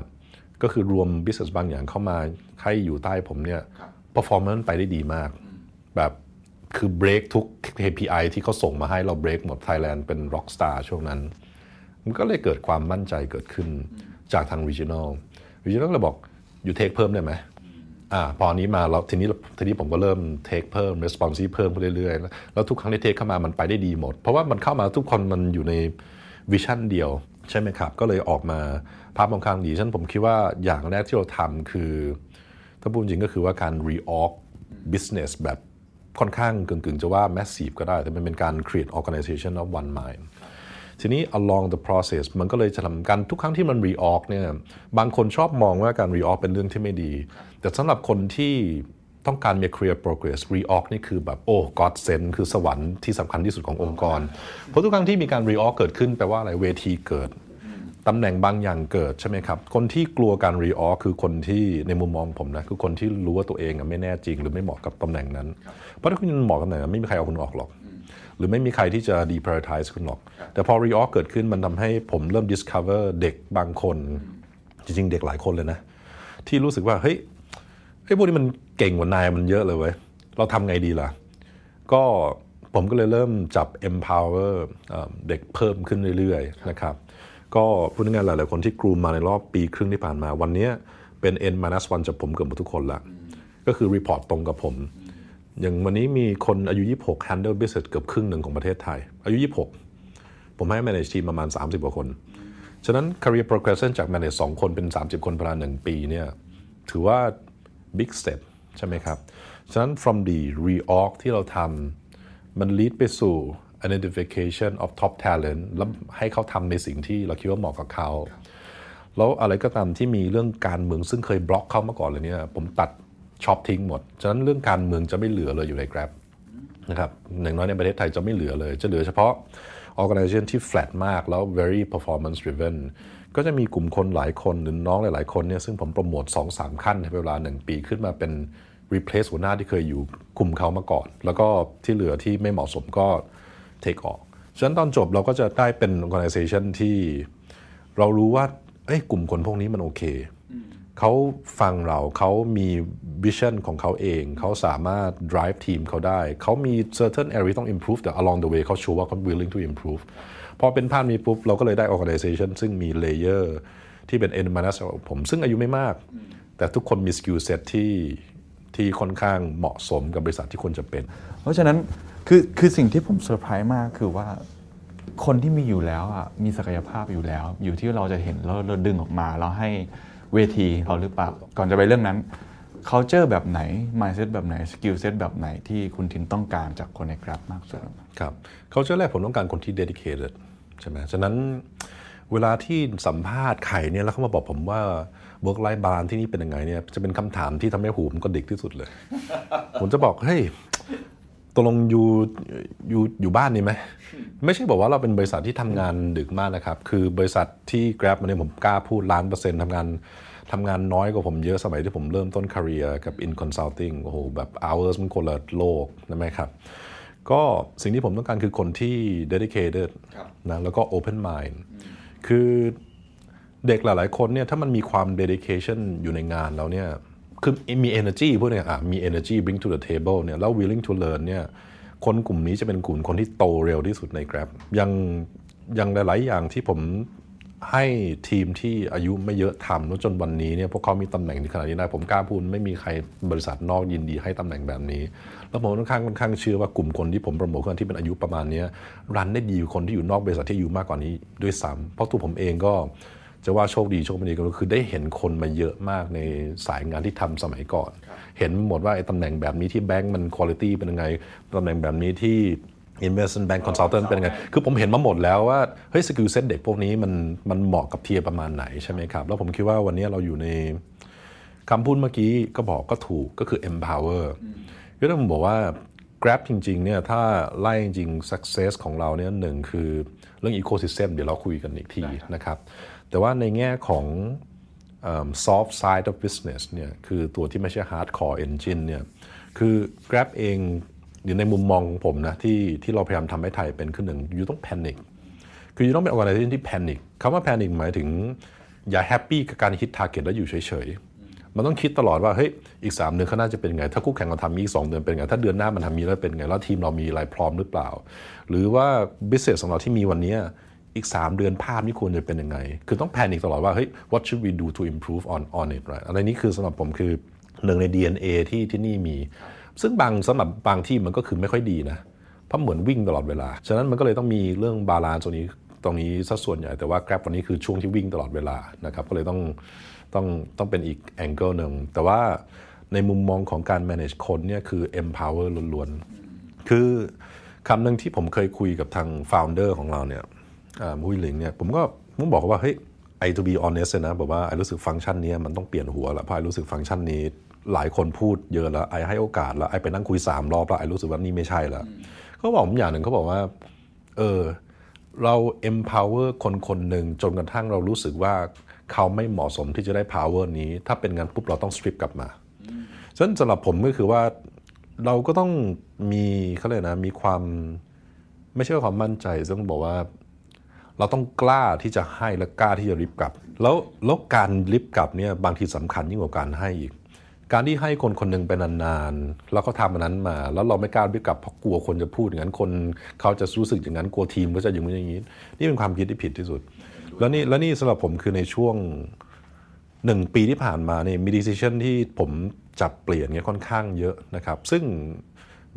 ก็คือรวม business บางอย่างเข้ามาใครอยู่ใต้ผมเนี่ย performance ไปได้ดีมาก แบบคือ break ทุก KPI ที่เขาส่งมาให้เรา break หมด Thailand เป็น rock star ช่วงนั้น มันก็เลยเกิดความมั่นใจเกิดขึ้นจากทาง regional regional เลยบอก อยู่เทคเพิ่มได้ไหมอ่าพอนี้มาแล้วทีนี้ทีนี้ผมก็เริ่มเทคเพิ่ม responsive เพิ่มไปเรื่อยๆแล้วแล้วทุกครั้งที่เทคเข้ามามันไปได้ดีหมด เพราะว่ามันเข้ามาทุกคนมันอยู่ในวิชั่นเดียว ใช่ไหมครับ ก็เลยออกมาภาพค่อนข้างดีฉันผมคิดว่าอย่างแรกที่เราทำคือ ถ้าพูดจริงก็คือว่าการ reorg business แบบค่อนข้างกึ่งๆ จะว่า massive ก็ได้ แต่มันเป็นการ create organization of one mind ทีนี้ along the process มันก็เลยจะทำกันทุกครั้งที่มัน reorg เนี่ยบางคนชอบมองว่าการ reorg เป็นเรื่องที่ไม่ดี แต่สำหรับคนที่ต้องการมี career progress reorg นี่คือแบบโอ้ God send คือสวรรค์ที่สำคัญที่สุดขององค์กร เพราะทุกครั้งที่มีการ reorg เกิดขึ้นแปลว่าอะไรเวทีเกิดตำแหน่งบางอย่างเกิดใช่ไหมครับ คนที่กลัวการรีออคือคนที่ในมุมมองผมนะคือคนที่รู้ว่าตัวเองอะไม่แน่จริง หรือไม่เหมาะกับตำแหน่งนั้น เพราะถ้าคุณเหมาะกับตำแหน่งไม่มีใครเอาคุณออกหรอก รือไม่มีใครที่จะ deprioritize คุณหรอก แต่พอ reorg เกิดขึ้นมันทำให้ผมเริ่ม discover เด็กบางคน จริงๆ เด็กหลายคนเลยนะ ที่รู้สึกว่า เฮ้ยไอ้พวกนี้มันเก่งกว่านายมันเยอะเลยเว้ย เราทำไงดีล่ะ ก็ผมก็เลยเริ่มจับ empower เอ่อเด็กเพิ่มขึ้นเรื่อยๆ นะครับ ก็พูดง่ายๆหลายๆคนที่กรูมมาในรอบปีครึ่งที่ผ่านมา วันนี้เป็น N minus 1จากผมเกือบหมดทุกคนละก็คือ report ตรงกับผม อย่างวันนี้มีคนอายุ 26 handle business เกือบครึ่งหนึ่งของประเทศไทย อายุ 26 ผมให้ manage team ประมาณ 30 กว่าคน ฉะนั้น career progression จาก manage 2 คนเป็น 30 คนภายในหนึ่งปีเนี่ยถือว่า big step ใช่ไหมครับ ฉะนั้น from the reorg ที่เราทำมัน lead ไปสู่ identification of top talent แล้วให้เขาทำในสิ่งที่เราคิดว่าเหมาะกับเขา แล้วอะไรก็ตามที่มีเรื่องการเมืองซึ่งเคยบล็อกเขามาก่อนเลยเนี่ยผมตัด ช็อปทิ้งหมด ฉะนั้นเรื่องการเมืองจะไม่เหลือเลยอยู่ใน Grab นะครับอย่างน้อยในประเทศไทยจะไม่เหลือเลย จะเหลือเฉพาะ organization ที่ flat มากแล้ว very performance driven ก็จะมีกลุ่มคนหลายคนหรือน้องหลาย ๆ คนเนี่ยซึ่งผมโปรโมท2-3 ขั้นในเวลา 1 ปีขึ้นมาเป็น replace หัวหน้าที่เคยอยู่คุมเขามาก่อน แล้วก็ที่เหลือที่ไม่เหมาะสมก็ take ออก ฉะนั้นตอนจบเราก็จะได้เป็น organization ที่เรารู้ว่าเอ้ยกลุ่มคนพวกนี้มันโอเค เขาฟังเราเขามี vision ของเขาเอง เขาสามารถ drive ทีมเขาได้ เขามี certain area ต้อง improve แต่ along the way เขาชัวร์ว่าเขา willing to improve พอเป็นภาพนี้ปุ๊บ เราก็เลยได้ organization ซึ่งมี layer ที่เป็น N minus ผม ซึ่งอายุไม่มาก แต่ทุกคนมี skill set ที่ที่ค่อนข้างเหมาะสมกับบริษัทที่ควรจะเป็น เพราะฉะนั้นคือคือสิ่งที่ผมเซอร์ไพรส์มากคือว่าคนที่มีอยู่แล้วอะมีศักยภาพอยู่แล้ว อยู่ที่เราจะเห็นแล้วเราดึงออกมาแล้วให้ เวทีเราหรือเปล่า ก่อนจะไปเรื่องนั้น culture แบบไหน mindset แบบไหน skill set แบบไหนที่คุณทินต้องการจากคนใน Grab มากสุดครับเขาจะแรกผมต้องการคนที่ dedicated ใช่ไหมฉะนั้นเวลาที่สัมภาษณ์ใครเนี่ยแล้วเขามาบอกผมว่า work life balance ที่นี่เป็นยังไงเนี่ยจะเป็นคำถามที่ทำให้หูผมก็ดิกที่สุดเลย ผมจะบอกเฮ้ย ตกลงอยู่อยู่อยู่บ้านนี่ไหมไม่ใช่บอกว่าเราเป็นบริษัทที่ทำงานดึกมากนะครับ คือบริษัทที่ Grab มันเนี่ยผมกล้าพูดล้านเปอร์เซ็นต์ทำงานทำงานน้อยกว่าผมเยอะสมัยที่ผมเริ่มต้น career กับ in consulting โอ้โหแบบ hours มันคนละโลกนะไหมครับ ก็สิ่งที่ผมต้องการคือคนที่ dedicated นะแล้วก็ open mind คือเด็กหลาย ๆ คนเนี่ยถ้ามันมีความ dedication อยู่ในงานแล้วเนี่ย คือมี energy พูดง่ายอะมี energy bring to the table เนี่ยแล้ว willing to learn เนี่ยคนกลุ่มนี้จะเป็นกลุ่มคนที่โตเร็วที่สุดใน Grab ยังยังหลาย ๆ อย่างที่ผมให้ทีมที่อายุไม่เยอะทำแล้วจนวันนี้เนี่ยพวกเขามีตำแหน่งที่ขนาดนี้ได้ผมกล้าพูดไม่มีใครบริษัทนอกยินดีให้ตำแหน่งแบบนี้ แล้วผมค่อนข้างค่อนข้างเชื่อว่ากลุ่มคนที่ผมโปรโมทคนที่เป็นอายุประมาณนี้รันได้ดีกว่าคนที่อยู่นอกบริษัทที่อายุมากกว่านี้ด้วยซ้ำเพราะตัวผมเองก็ จะว่าโชคดีโชคไม่ดีก็คือได้เห็นคนมาเยอะมากในสายงานที่ทำสมัยก่อน เห็นหมดว่าไอ้ตำแหน่งแบบนี้ที่แบงก์มันคุณภาพเป็นยังไงตำแหน่งแบบนี้ที่ investment bank consultant เป็นยังไง คือผมเห็นมาหมดแล้วว่า เฮ้ย skill set เด็กพวกนี้มันมันเหมาะกับ tier ประมาณไหนใช่ไหมครับ แล้วผมคิดว่าวันนี้เราอยู่ในคำพูดเมื่อกี้ก็บอกก็ถูกก็คือ empower ก็ต้องบอกว่า Grab จริงๆเนี่ยถ้าไล่จริง success ของเราเนี่ยหนึ่งคือเรื่อง ecosystem เดี๋ยวเราคุยกันอีกทีนะครับ แต่ว่าในแง่ของ soft side of business เนี่ยคือตัวที่ไม่ใช่ hardcore engine เนี่ยคือ Grab เองอยู่ในมุมมองของผมนะที่ที่เราพยายามทำให้ไทยเป็นขึ้นหนึ่งอยู่ต้อง panic คืออยู่ต้องเป็น organization ที่ panic คำว่า panic หมายถึงอย่า happy กับการ hit target แล้วอยู่เฉยๆมันต้องคิดตลอดว่าเฮ้ยอีก 3 เดือนข้างหน้าจะเป็นไง ถ้าคู่แข่งเราทำมีอีก 2 เดือนเป็นไง ถ้าเดือนหน้ามันทำมีแล้วเป็นไง แล้วทีมเรามีอะไรพร้อมหรือเปล่า หรือว่า business ของเราที่มีวันนี้ อีก 3 เดือนภาพนี่ควรจะเป็นยังไง คือต้อง panic ตลอดว่าเฮ้ย what should we do to improve on on it right อะไรนี้คือสำหรับผมคือหนึ่งใน DNA ที่ที่นี่มี ซึ่งบางสำหรับบางที่มันก็คือไม่ค่อยดีนะ เพราะเหมือนวิ่งตลอดเวลา ฉะนั้นมันก็เลยต้องมีเรื่อง balance ตรงนี้ตรงนี้ซะส่วนใหญ่ แต่ว่า Grab วันนี้คือช่วงที่วิ่งตลอดเวลานะครับ ก็เลยต้องต้องต้องเป็นอีก angle หนึ่ง แต่ว่าในมุมมองของการ manage คนเนี่ยคือ empower ล้วนๆ คือคำหนึ่งที่ผมเคยคุยกับทาง founder ของเราเนี่ย มุ้ยหลิงเนี่ยผมก็ผมบอกว่าเฮ้ยไอ to be honest นะบอกว่าไอรู้สึกฟังก์ชันนี้มันต้องเปลี่ยนหัวล้วเพราะไอรู้สึกฟังก์ชันนี้หลายคนพูดเยอะแล้วไอให้โอกาสแล้วไอไปนั่งคุยสามรอบแล้วไอรู้สึกว่านี่ไม่ใช่แล้วเขาบอกผมอย่างหนึ่งเขาบอกว่าเออเรา empower คนคนหนึ่งจนกระทั่งเรารู้สึกว่าเขาไม่เหมาะสมที่จะได้ power นี้ ถ้าเป็นงั้นปุ๊บเราต้อง strip กลับมาฉะนั้นสำหรับผมก็คือว่าเราก็ต้องมีเขาเลยนะมีความไม่ใช่ความมั่นใจต้องบอกว่า เราต้องกล้าที่จะให้และกล้าที่จะริบกลับ แล้วแล้วการริบกลับเนี่ยบางทีสำคัญยิ่งกว่าการให้อีก การที่ให้คนคนหนึ่งไปนานๆแล้วก็ทำอันนั้นมา แล้วเราไม่กล้าริบกลับเพราะกลัวคนจะพูดอย่างนั้นคนเขาจะรู้สึกอย่างนั้นกลัวทีมก็จะอย่างนี้อย่างนี้ นี่เป็นความคิดที่ผิดที่สุด แล้วนี่แล้วนี่สำหรับผมคือในช่วงหนึ่งปีที่ผ่านมาเนี่ยมี decision ที่ผมจับเปลี่ยนเนี่ยค่อนข้างเยอะนะครับ ซึ่ง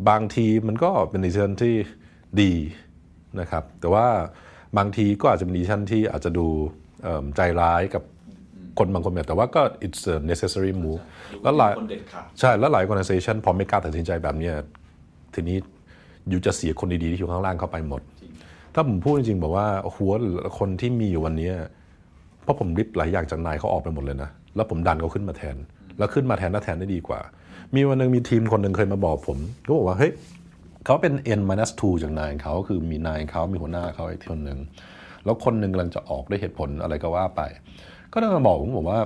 บางทีมันก็เป็น decision ที่ดีนะครับ แต่ว่า บางทีก็อาจจะเป็น decision ที่อาจจะดูใจร้ายกับคนบางคนแบบแต่ว่าก็ it's a necessary move แล้วหลายใช่แล้วหลาย organization พอไม่กล้าตัดสินใจแบบนี้ทีนี้อยู่จะเสียคนดีๆที่อยู่ข้างล่างเข้าไปหมด ถ้าผมพูดจริงๆบอกว่าหัวคนที่มีอยู่วันนี้เพราะผมริบหลายอย่างจากนายเขาออกไปหมดเลยนะ แล้วผมดันเขาขึ้นมาแทน แล้วขึ้นมาแทนน่าแทนได้ดีกว่า มีวันหนึ่งมีทีมคนหนึ่งเคยมาบอกผมก็บอกว่าเฮ้ย เขาเป็น n minus 2จากนายเขาคือมีนายเขามีหัวหน้าเขาอีกคนหนึ่งแล้วคนหนึ่งกำลังจะออกด้วยเหตุผลอะไรก็ว่าไป ก็ได้มาบอกผมบอกว่า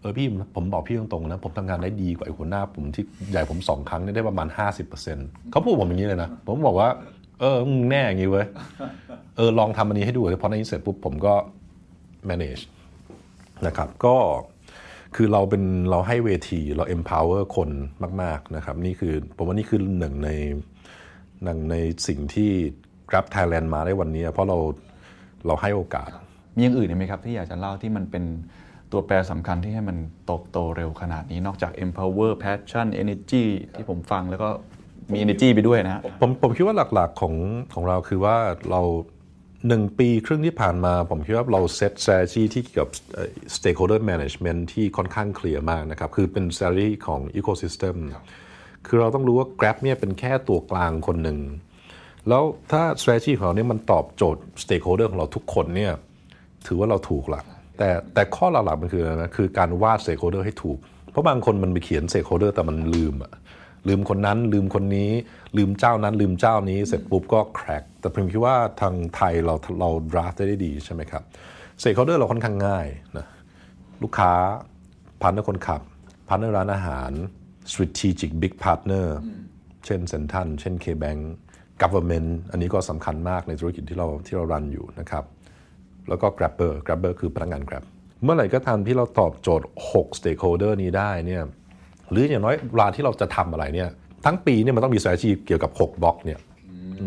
เออพี่ผมบอกพี่ตรงๆนะผมทำงานได้ดีกว่าไอ้หัวหน้าผมที่ใหญ่ผมสองครั้งได้ประมาณ 50%เขาพูดผมอย่างนี้เลยนะ ผมบอกว่า เออมึงแน่อย่างนี้เว้ยเออลองทำอันนี้ให้ดูเลยพอในนี้เสร็จปุ๊บผมก็ manage นะครับก็คือเราเป็นเราให้เวทีเรา empower คนมาก ๆ นะครับ นี่คือผมว่านี่คือหนึ่งใน หนึ่งในสิ่งที่ Grab Thailand มาได้วันนี้ เพราะเราเราให้โอกาส มีอย่างอื่นไหมครับ ที่อยากจะเล่าที่มันเป็นตัวแปรสำคัญที่ให้มันโตโตเร็วขนาดนี้นอกจาก empower passion energy ที่ผมฟังแล้วก็มี energy ไปด้วยนะผมผมคิดว่าหลักๆของของเราคือว่าเราหนึ่งปีครึ่งที่ผ่านมา ผมคิดว่าเราเซต strategy ที่เกี่ยวกับ stakeholder management ที่ค่อนข้างเคลียร์มากนะครับ คือเป็น strategy ของ ecosystem คื คือเราต้องรู้ว่า Grab เนี่ยเป็นแค่ตัวกลางคนหนึ่ง แล้วถ้า strategy ของเราเนี่ยมันตอบโจทย์ stakeholder ของเราทุกคนเนี่ยถือว่าเราถูกลักแต่แต่ข้อหลักๆมันคืออะไรนะคือการวาด stakeholder ให้ถูก เพราะบางคนมันไปเขียน stakeholder แต่มันลืมอะลืมคนนั้นลืมคนนี้ ลืมเจ้านั้น ลืมเจ้านี้เสร็จปุ๊บก็ crack แต่ผมคิดว่าทางไทยเราเรา draft ได้ดีใช่ไหมครับ stakeholder เราค่อนข้างง่ายนะลูกค้า partner คนขับ partner ร้านอาหาร strategic big partner เช่นเซ็นทรัลเช่น K-Bank government อันนี้ก็สำคัญมากในธุรกิจที่เราที่เรารันอยู่นะครับ แล้วก็ grabber grabber คือพนักงาน grab เมื่อไหร่ก็ตามที่เราตอบโจทย์ 6 stakeholder นี้ได้เนี่ยหรืออย่างน้อยเวลาที่เราจะทำอะไรเนี่ยทั้งปีเนี่ยมันต้องมี strategy เกี่ยวกับ 6 บล็อกเนี่ย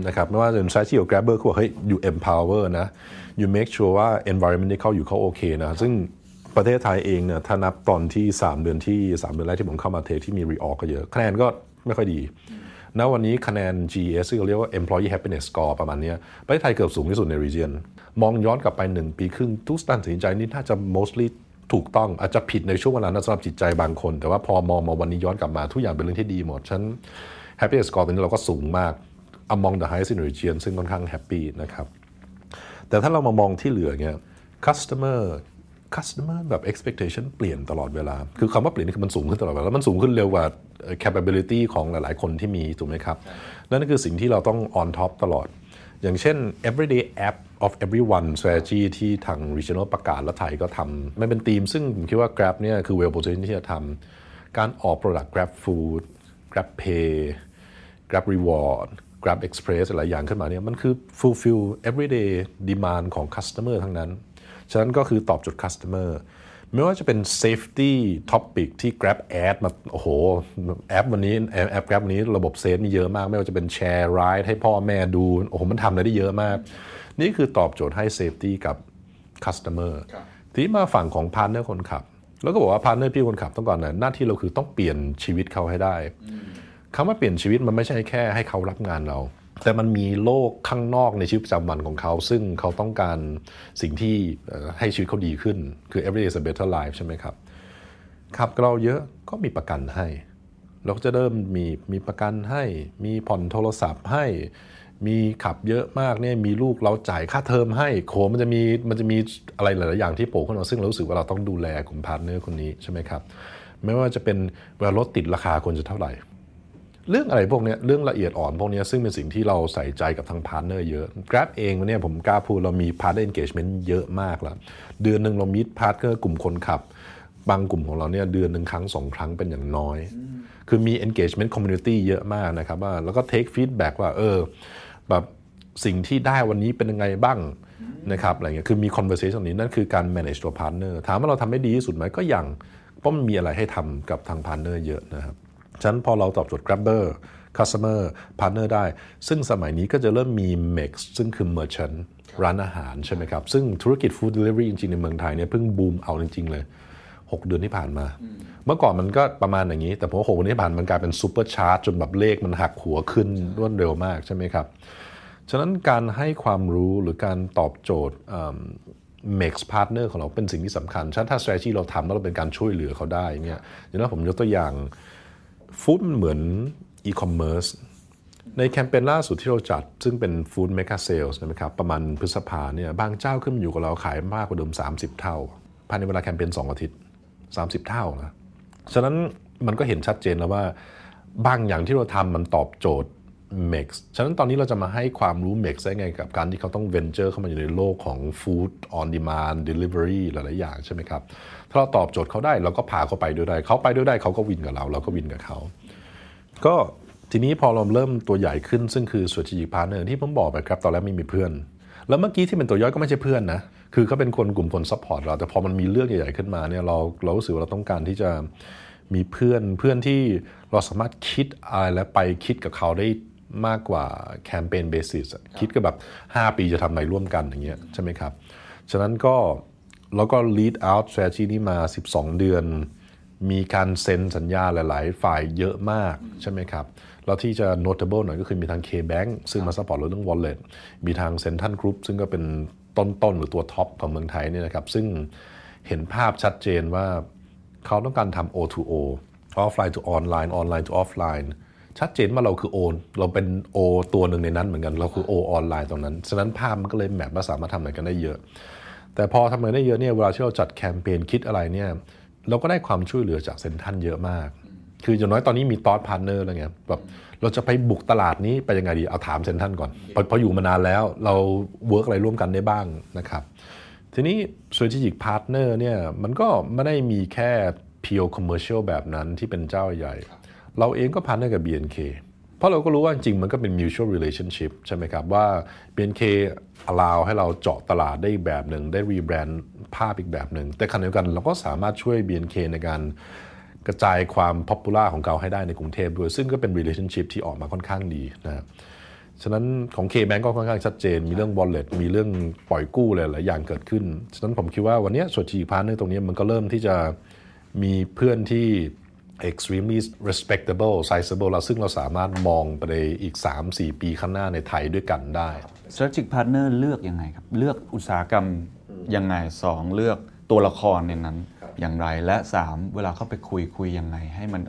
นะครับไม่ว่าจะเป็น strategy ของ grabber คือว่าเฮ้ย you empower นะ you make sure ว่า environment ที่เขาอยู่เขาโอเคนะ ซึ่ง ประเทศไทยเองเนี่ยถ้านับตอนที่ 3 เดือนที่ 3 เดือนแรกที่ผมเข้ามาเทที่มี reorg ก็เยอะคะแนนก็ไม่ค่อยดีณวันนี้คะแนน GS เราเรียกว่า employee happiness score ประมาณนี้ประเทศไทยเกือบสูงที่สุดใน region มองย้อนกลับไป 1 ปีครึ่งทุกตัดสินใจนี่น่าจะ mostly ถูกต้องอาจจะผิดในช่วงเวลานั้นสำหรับจิตใจบางคน แต่ว่าพอมองมาวันนี้ย้อนกลับมาทุกอย่างเป็นเรื่องที่ดีหมดฉัน happiness score ตอนนี้เราก็สูงมาก among the highest in region ซึ่งค่อนข้างแฮปปี้นะครับแต่ถ้าเรามามองที่เหลือเนี่ย customer customer แบบ expectation เปลี่ยนตลอดเวลา คือคำว่าเปลี่ยนนี่คือมันสูงขึ้นตลอดเวลา แล้วมันสูงขึ้นเร็วกว่าอ่อ capability ของหลาย ๆ คนที่มี ถูกไหมครับ นั่นคือสิ่งที่เราต้อง on top ตลอด อย่างเช่น everyday app of everyone strategy ที่ทาง regional ประกาศและไทยก็ทำมันเป็นทีม ซึ่งผมคิดว่า Grab เนี่ยคือ well positioned ที่จะทำการออก product Grab Food Grab Pay Grab Reward Grab Express หลายอย่างขึ้นมาเนี่ยมันคือ fulfill everyday demand ของ customer ทั้งนั้น ฉะนั้นก็คือตอบโจทย์ customer ไม่ว่าจะเป็น safety topic ที่ Grab Add มา โอ้โห แอปวันนี้แอปแอป Grab วันนี้ระบบเซฟมีเยอะมาก ไม่ว่าจะเป็นแชร์ไรด์ให้พ่อแม่ดู โอ้โห มันทำอะไรได้เยอะมาก นี่คือตอบโจทย์ให้ safety กับ customer ทีนี้มาฝั่งของ partner คนขับ แล้วก็บอกว่า partner พี่คนขับต้องก่อนนะหน้าที่เราคือต้องเปลี่ยนชีวิตเขาให้ได้คำว่าเปลี่ยนชีวิตมันไม่ใช่แค่ให้เขารับงานเรา แต่มันมีโลกข้างนอกในชีวิตประจำวันของเขา ซึ่งเขาต้องการสิ่งที่ให้ชีวิตเขาดีขึ้น คือ every day is a better life ใช่ไหมครับขับกับเราเยอะก็มีประกันให้ เราก็จะเริ่มมีมีประกันให้ มีผ่อนโทรศัพท์ให้ มีขับเยอะมากเนี่ยมีลูกเราจ่ายค่าเทอมให้คือมันจะมีมันจะมีอะไรหลายๆอย่างที่โผล่ขึ้นมาซึ่งเรารู้สึกว่าเราต้องดูแลกลุ่ม partner คนนี้ใช่ไหมครับไม่ว่าจะเป็นเวลารถติดราคาควรจะเท่าไหร่ เรื่องอะไรพวกนี้เรื่องละเอียดอ่อนพวกนี้ซึ่งเป็นสิ่งที่เราใส่ใจกับทาง partner เยอะ Grab เองเนี่ยผมกล้าพูดเรามีพาร์ทเนอร์ engagement เยอะมากแล้ว เดือนหนึ่งเรามี partner กลุ่มคนขับ บางกลุ่มของเราเนี่ยเดือนหนึ่งครั้งสองครั้งเป็นอย่างน้อย คือมี engagement community เยอะมากนะครับว่าแล้วก็ take feedback ว่าเออแบบสิ่งที่ได้วันนี้เป็นยังไงบ้างนะครับอะไรเงี้ยคือมี conversation นี้นั่นคือการ manage ตัว partner ถามว่าเราทำได้ดีที่สุดไหมก็ยังเพราะมันมีอะไรให้ทำกับทาง partner เยอะนะครับ ฉะนั้นพอเราตอบโจทย์ grabber customer partner ได้ ซึ่งสมัยนี้ก็จะเริ่มมี mix ซึ่งคือ merchant ร้านอาหารใช่ไหมครับ ซึ่งธุรกิจ food delivery จริงๆ ในเมืองไทยเนี่ยเพิ่งบูมเอาจริง ๆ เลย 6 เดือนที่ผ่านมา เมื่อก่อนมันก็ประมาณอย่างนี้ แต่ผมว่าหกเดือนที่ผ่านมันกลายเป็นซูเปอร์ชาร์จจนแบบเลขมันหักหัวขึ้นรวดเร็วมากใช่ไหมครับ ฉะนั้นการให้ความรู้หรือการตอบโจทย์ mix partner ของเราเป็นสิ่งที่สำคัญฉะนั้นถ้า strategy เราทำแล้วเราเป็นการช่วยเหลือเขาได้เนี่ยอย่างนั้นผมยกตัวอย่าง ฟู้ดมันเหมือนอีคอมเมิร์ซในแคมเปญล่าสุดที่เราจัด ซึ่งเป็นฟู้ดเมก a เซลส์นะครับประมาณพฤษภาเนี่ยบางเจ้าขึ้นมาอยู่กับเราขายมากกว่าเดิม 30 เท่า ภายในเวลาแคมเปญ2อาทิตย์ 30 เท่านะฉะนั้นมันก็เห็นชัดเจนแล้วว่าบางอย่างที่เราทำมันตอบโจทย์ Mex ฉะนั้นตอนนี้เราจะมาให้ความรู้ Mex ได้ไงกับการที่เขาต้อง venture เข้ามาอยู่ในโลกของ food on demand delivery หลาย ๆ อย่างใช่ไหมครับ เราตอบโจทย์เขาได้เราก็พาเขาไปด้วยได้เขาไปด้วยได้เขาก็ win กับเรา เราก็ win กับเขาก็ทีนี้พอเราเริ่มตัวใหญ่ขึ้นซึ่งคือ strategic partner ที่ผมบอกไปครับตอนแรกไม่มีเพื่อน แล้วเมื่อกี้ที่เป็นตัวย่อยก็ไม่ใช่เพื่อนนะคือเขาเป็นคนกลุ่มคน support เรา แต่พอมันมีเรื่องใหญ่ๆขึ้นมาเนี่ยเราเรารู้สึกว่าเราต้องการที่จะมีเพื่อนเพื่อนที่เราสามารถคิดอะไรและไปคิดกับเขาได้มากกว่า campaign basis คิดก็แบบ 5 ปีจะทำอะไรร่วมกันอย่างเงี้ยใช่ไหมครับ ฉะนั้นก็ เราก็ lead out strategy นี้มา 12 เดือน มีการเซ็นสัญญาหลาย ๆ ฝ่ายเยอะมากใช่ไหมครับ แล้วที่จะ notable หน่อยก็คือมีทาง K-Bank ซึ่งมา support เราเรื่อง wallet มีทาง Central Group ซึ่งก็เป็นต้น ๆ หรือตัวท็อปของเมืองไทยเนี่ยนะครับ ซึ่งเห็นภาพชัดเจนว่าเขาต้องการทำ O2O offline to online online to offline ชัดเจนว่าเราคือ O เราเป็น O ตัวหนึ่งในนั้นเหมือนกัน เราคือ O ออนไลน์ตรงนั้น ฉะนั้นภาพมันก็เลย map ว่าสามารถทำอะไรกันได้เยอะ แต่พอทำอะไรได้เยอะเนี่ยเวลาที่เราจัดแคมเปญคิดอะไรเนี่ยเราก็ได้ความช่วยเหลือจากเซ็นทรัลเยอะมาก คืออย่างน้อยตอนนี้มี thought partner แล้วไงแบบเราจะไปบุกตลาดนี้ไปยังไงดีเอาถามเซ็นทรัลก่อนเพราะอยู่มานานแล้วเรา work อะไรร่วมกันได้บ้างนะครับทีนี้ strategic partner เนี่ยมันก็ไม่ได้มีแค่ pure commercial แบบนั้นที่เป็นเจ้าใหญ่ เราเองก็ partner กับ BNK เพราะเราก็รู้ว่าจริงมันก็เป็น mutual relationship ใช่ไหมครับ ว่า BNK allow ให้เราเจาะตลาดได้อีกแบบหนึ่งได้ rebrand ภาพอีกแบบหนึ่งแต่ขณะเดียวกันเราก็สามารถช่วย BNK ในการกระจายความ popular ของเขาให้ได้ในกรุงเทพด้วย ซึ่งก็เป็น relationship ที่ออกมาค่อนข้างดีนะครับฉะนั้นของ K-Bank ก็ค่อนข้างชัดเจน มีเรื่อง wallet มีเรื่องปล่อยกู้หลายๆอย่างเกิดขึ้น ฉะนั้นผมคิดว่าวันนี้ส่วน strategic partner ตรงนี้มันก็เริ่มที่จะมีเพื่อนที่ extremely respectable sizable แล้วซึ่งเราสามารถมองไปในอีก 3-4 ปีข้างหน้าในไทยด้วยกันได้ strategic partner เลือกยังไงครับ เลือกอุตสาหกรรมยังไงสองเลือกตัวละครในนั้นอย่างไรและ 3 เวลาเข้าไปคุยคุยยังไง ให้มัน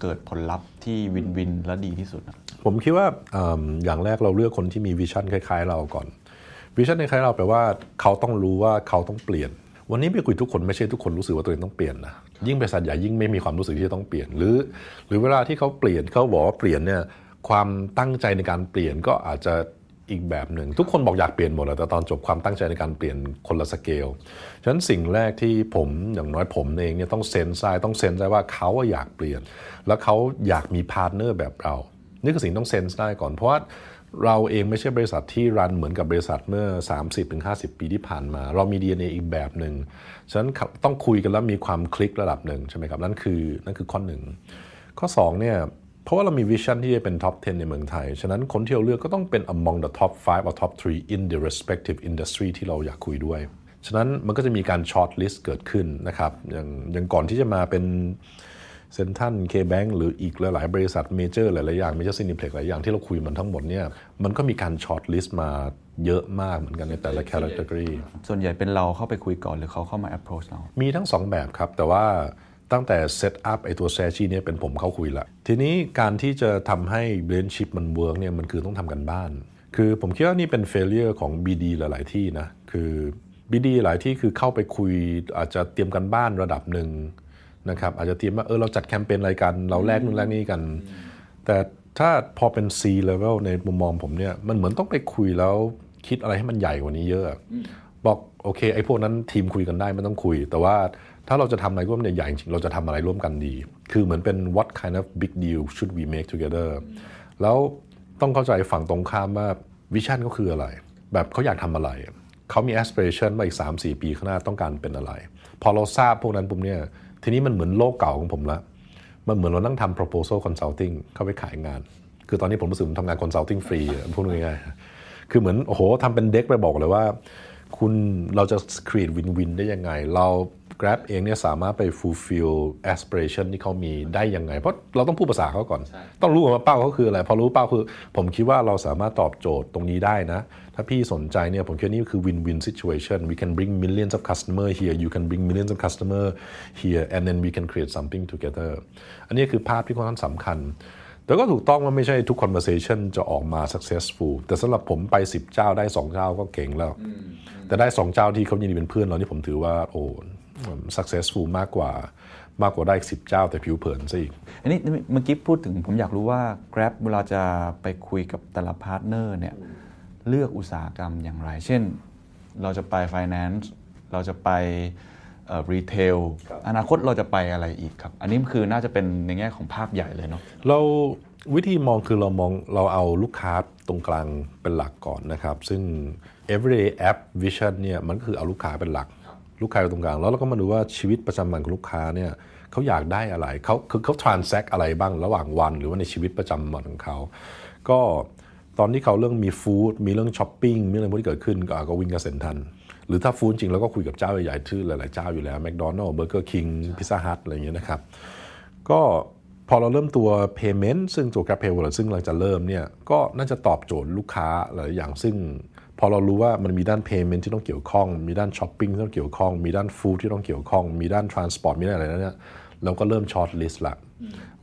เกิดผลลัพธ์ที่วินวินและดีที่สุดอะผมคิดว่าเอิ่มอย่างแรกเราเลือกคนที่มีวิชั่นคล้าย ๆ เราก่อนวิชั่นคล้ายๆเราแปลว่าเขาต้องรู้ว่าเขาต้องเปลี่ยน วันนี้ไปคุยทุกคนไม่ใช่ทุกคนรู้สึกว่าตัวเองต้องเปลี่ยนนะ ยิ่งบริษัทใหญ่ยิ่งไม่มีความรู้สึกที่จะต้องเปลี่ยน หรือ หรือเวลาที่เขาเปลี่ยนเขาบอกว่าเปลี่ยนเนี่ยความตั้งใจในการเปลี่ยนก็อาจจะอีกแบบหนึ่ง ทุกคนบอกอยากเปลี่ยนหมดแหละแต่ตอนจบความตั้งใจในการเปลี่ยนคนละสเกลฉะนั้นสิ่งแรกที่ผมอย่างน้อยผมเองเนี่ยต้อง sense ได้ต้อง sense ได้ว่าเขาอยากเปลี่ยน แล้วเขาอยากมี partner แบบเรา นี่คือสิ่งต้อง sense ได้ก่อนเพราะว่าเราเองไม่ใช่บริษัทที่ run เหมือนกับบริษัทเมื่อ 30-50 ปีที่ผ่านมา เรามี DNA อีกแบบหนึ่ง ฉะนั้นต้องคุยกันแล้วมีความคลิกระดับหนึ่งใช่ไหมครับนั่นคือนั่นคือข้อหนึ่งข้อ2เนี่ยเพราะว่าเรามี vision ที่จะเป็น top 10 ในเมืองไทย ฉะนั้นคนที่เราเลือกก็ต้องเป็น among the top 5 or top 3 in the respective industry ที่เราอยากคุยด้วย ฉะนั้นมันก็จะมีการ short list เกิดขึ้นนะครับ อย่างอย่างก่อนที่จะมาเป็นเซ็นทรัล KBank หรืออีกหลายๆบริษัทเมเจอร์หลายๆอย่างเมเจอร์ซีนีเพล็กซ์หลายอย่างที่เราคุยมันทั้งหมดเนี่ยมันก็มีการ short list มา เยอะมากเหมือนกันในแต่ละ category ส่วนใหญ่เป็นเราเข้าไปคุยก่อนหรือเขาเข้ามา approach เรา มีทั้ง 2 แบบครับ แต่ว่าตั้งแต่เซตอัพไอตัวแซชีเนี่ยเป็นผมเข้าคุยละ ทีนี้การที่จะทำให้ friendship มัน work เนี่ยมันคือต้องทำการบ้าน คือผมคิดว่านี่เป็นเฟลเ u อร์ของ BD หลาย ๆ ที่นะ คือ BD หลายที่คือเข้าไปคุยอาจจะเตรียมการบ้านระดับหนึ่งนะครับอาจจะเตรียมว่าเออเราจัดแคมเปญอะไรกัน เราแลกนู่นแลกนี่กัน แต่ถ้าพอเป็น C level ในมุมมองผมเนี่ยมันเหมือนต้องไปคุยแล้ว คิดอะไรให้มันใหญ่กว่านี้เยอะ บอกโอเคไอ้พวกนั้นทีมคุยกันได้ไม่ต้องคุย แต่ว่าถ้าเราจะทำอะไรร่วมใหญ่ๆจริงๆเราจะทำอะไรร่วมกันดี คือเหมือนเป็น what kind of big deal should we make together แล้วต้องเข้าใจฝั่งตรงข้ามว่าวิชั่นก็คืออะไร แบบเขาอยากทำอะไร เขามี aspiration มาอีก 3-4 ปีข้างหน้าต้องการเป็นอะไร พอเราทราบพวกนั้นปุ๊บเนี่ยทีนี้มันเหมือนโลกเก่าของผมละมันเหมือนเรานั่งทำ proposal consulting เข้าไปขายงาน คือตอนนี้ผมรู้สึกผมทำงาน consulting ฟรีอะพูดง่ายๆ คือเหมือนโอ้โหทำเป็นเด็กไปบอกเลยว่า คุณเราจะ create win win ได้ยังไง เรา Grab เองเนี่ยสามารถไป fulfill aspiration ที่เขามีได้ยังไง เพราะเราต้องพูดภาษาเขาก่อน ต้องรู้ก่อนว่าเป้าเขาคืออะไร พอรู้เป้าคือ ผมคิดว่าเราสามารถตอบโจทย์ตรงนี้ได้นะ ถ้าพี่สนใจเนี่ยผมคิดว่านี่คือ win win situation we can bring millions of customer here you can bring millions of customer here and then we can create something together อันนี้คือภาพที่ค่อนข้างสำคัญ แต่ก็ถูกต้องว่าไม่ใช่ทุก conversation จะออกมา successful แต่สำหรับผมไป 10 เจ้าได้ 2 เจ้าก็เก่งแล้ว แต่ได้ 2 เจ้าที่เขายินดีเป็นเพื่อนเรานี่ผมถือว่าโอ้ successful มากกว่ามากกว่าได้สิบเจ้าแต่ผิวเผินซะอีก อันนี้เมื่อกี้พูดถึงผมอยากรู้ว่า Grab เวลาจะไปคุยกับแต่ละ partner เนี่ยเลือกอุตสาหกรรมอย่างไร เช่น เราจะไป Finance เราจะไป รีเทลอนาคตเราจะไปอะไรอีกครับ อันนี้คือน่าจะเป็นในแง่ของภาพใหญ่เลยเนาะเราวิธีมองคือเรามองเราเอาลูกค้าตรงกลางเป็นหลักก่อนนะครับ ซึ่ง everyday app vision เนี่ยมันคือเอาลูกค้าเป็นหลัก ลูกค้าอยู่ตรงกลาง แล้วเราก็มาดูว่าชีวิตประจำวันของลูกค้าเนี่ยเขาอยากได้อะไรเขาคือเขา transact อะไรบ้างระหว่างวัน หรือว่าในชีวิตประจำวันของเขาก็ตอนที่เขาเรื่องมี food มีเรื่องช้อปปิ้งมีอะไรพวกที่เกิดขึ้นก็ก็วิ่งกับเซ็นทรัล หรือถ้า food จริงเราก็คุยกับเจ้าใหญ่ๆชื่อหลายๆเจ้าอยู่แล้วแมคโดนัลด์เบอร์เกอร์คิงพิซซ่าฮัทอะไรอย่างเงี้ยนะครับก็พอเราเริ่มตัว payment ซึ่งตัว Grab Pay Wallet ซึ่งเราจะเริ่มเนี่ยก็น่าจะตอบโจทย์ลูกค้าหลายอย่างซึ่ง พอเรารู้ว่ามันมีด้าน payment ที่ต้องเกี่ยวข้อง มีด้าน shopping ที่ต้องเกี่ยวข้อง มีด้าน food ที่ต้องเกี่ยวข้อง มีด้าน transport มีด้านอะไรนั่นเนี่ยเราก็เริ่ม short list ละ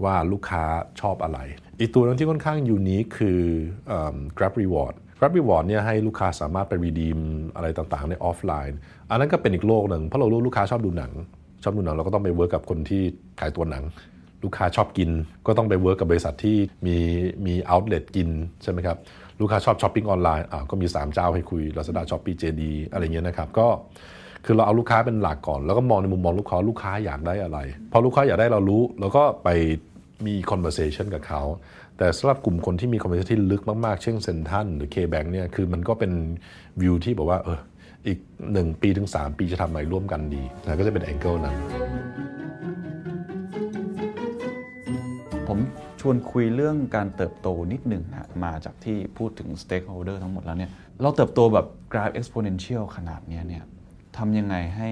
ว่าลูกค้าชอบอะไร อีกตัวนึงที่ค่อนข้าง unique คือเอิ่ม Grab Reward Grab Reward เนี่ยให้ลูกค้าสามารถไป redeem อะไรต่างๆ ในออฟไลน์ อันนั้นก็เป็นอีกโลกหนึ่งเพราะเรารู้ลูกค้าชอบดูหนัง ชอบดูหนังเราก็ต้องไป work กับคนที่ขายตัวหนัง ลูกค้าชอบกิน ก็ต้องไป work กับบริษัทที่มีมี outlet กินใช่ไหมครับลูกค้าชอบช้อปปิ้งออนไลน์อ่าก็มี 3 เจ้าให้คุย Lazada Shopee JD อะไรเงี้ยนะครับก็คือเราเอาลูกค้าเป็นหลักก่อน แล้วก็มองในมุมมองลูกค้าลูกค้าอยากได้อะไร พอลูกค้าอยากได้เรารู้เราก็ไปมี conversation กับเขา แต่สำหรับกลุ่มคนที่มี conversation ที่ลึกมากๆ เช่นเซ็นทรัลหรือ KBank เนี่ยคือมันก็เป็นวิวที่บอกว่าเอออีก 1 ปีถึง 3 ปีจะทำอะไรร่วมกันดีนะก็จะเป็นแองเกิลนั้น ผมชวนคุยเรื่องการเติบโตนิดหนึ่งฮะมาจากที่พูดถึง stakeholder ทั้งหมดแล้วเนี่ยเราเติบโตแบบ Grab exponential ขนาดนี้เนี่ยทำยังไงให้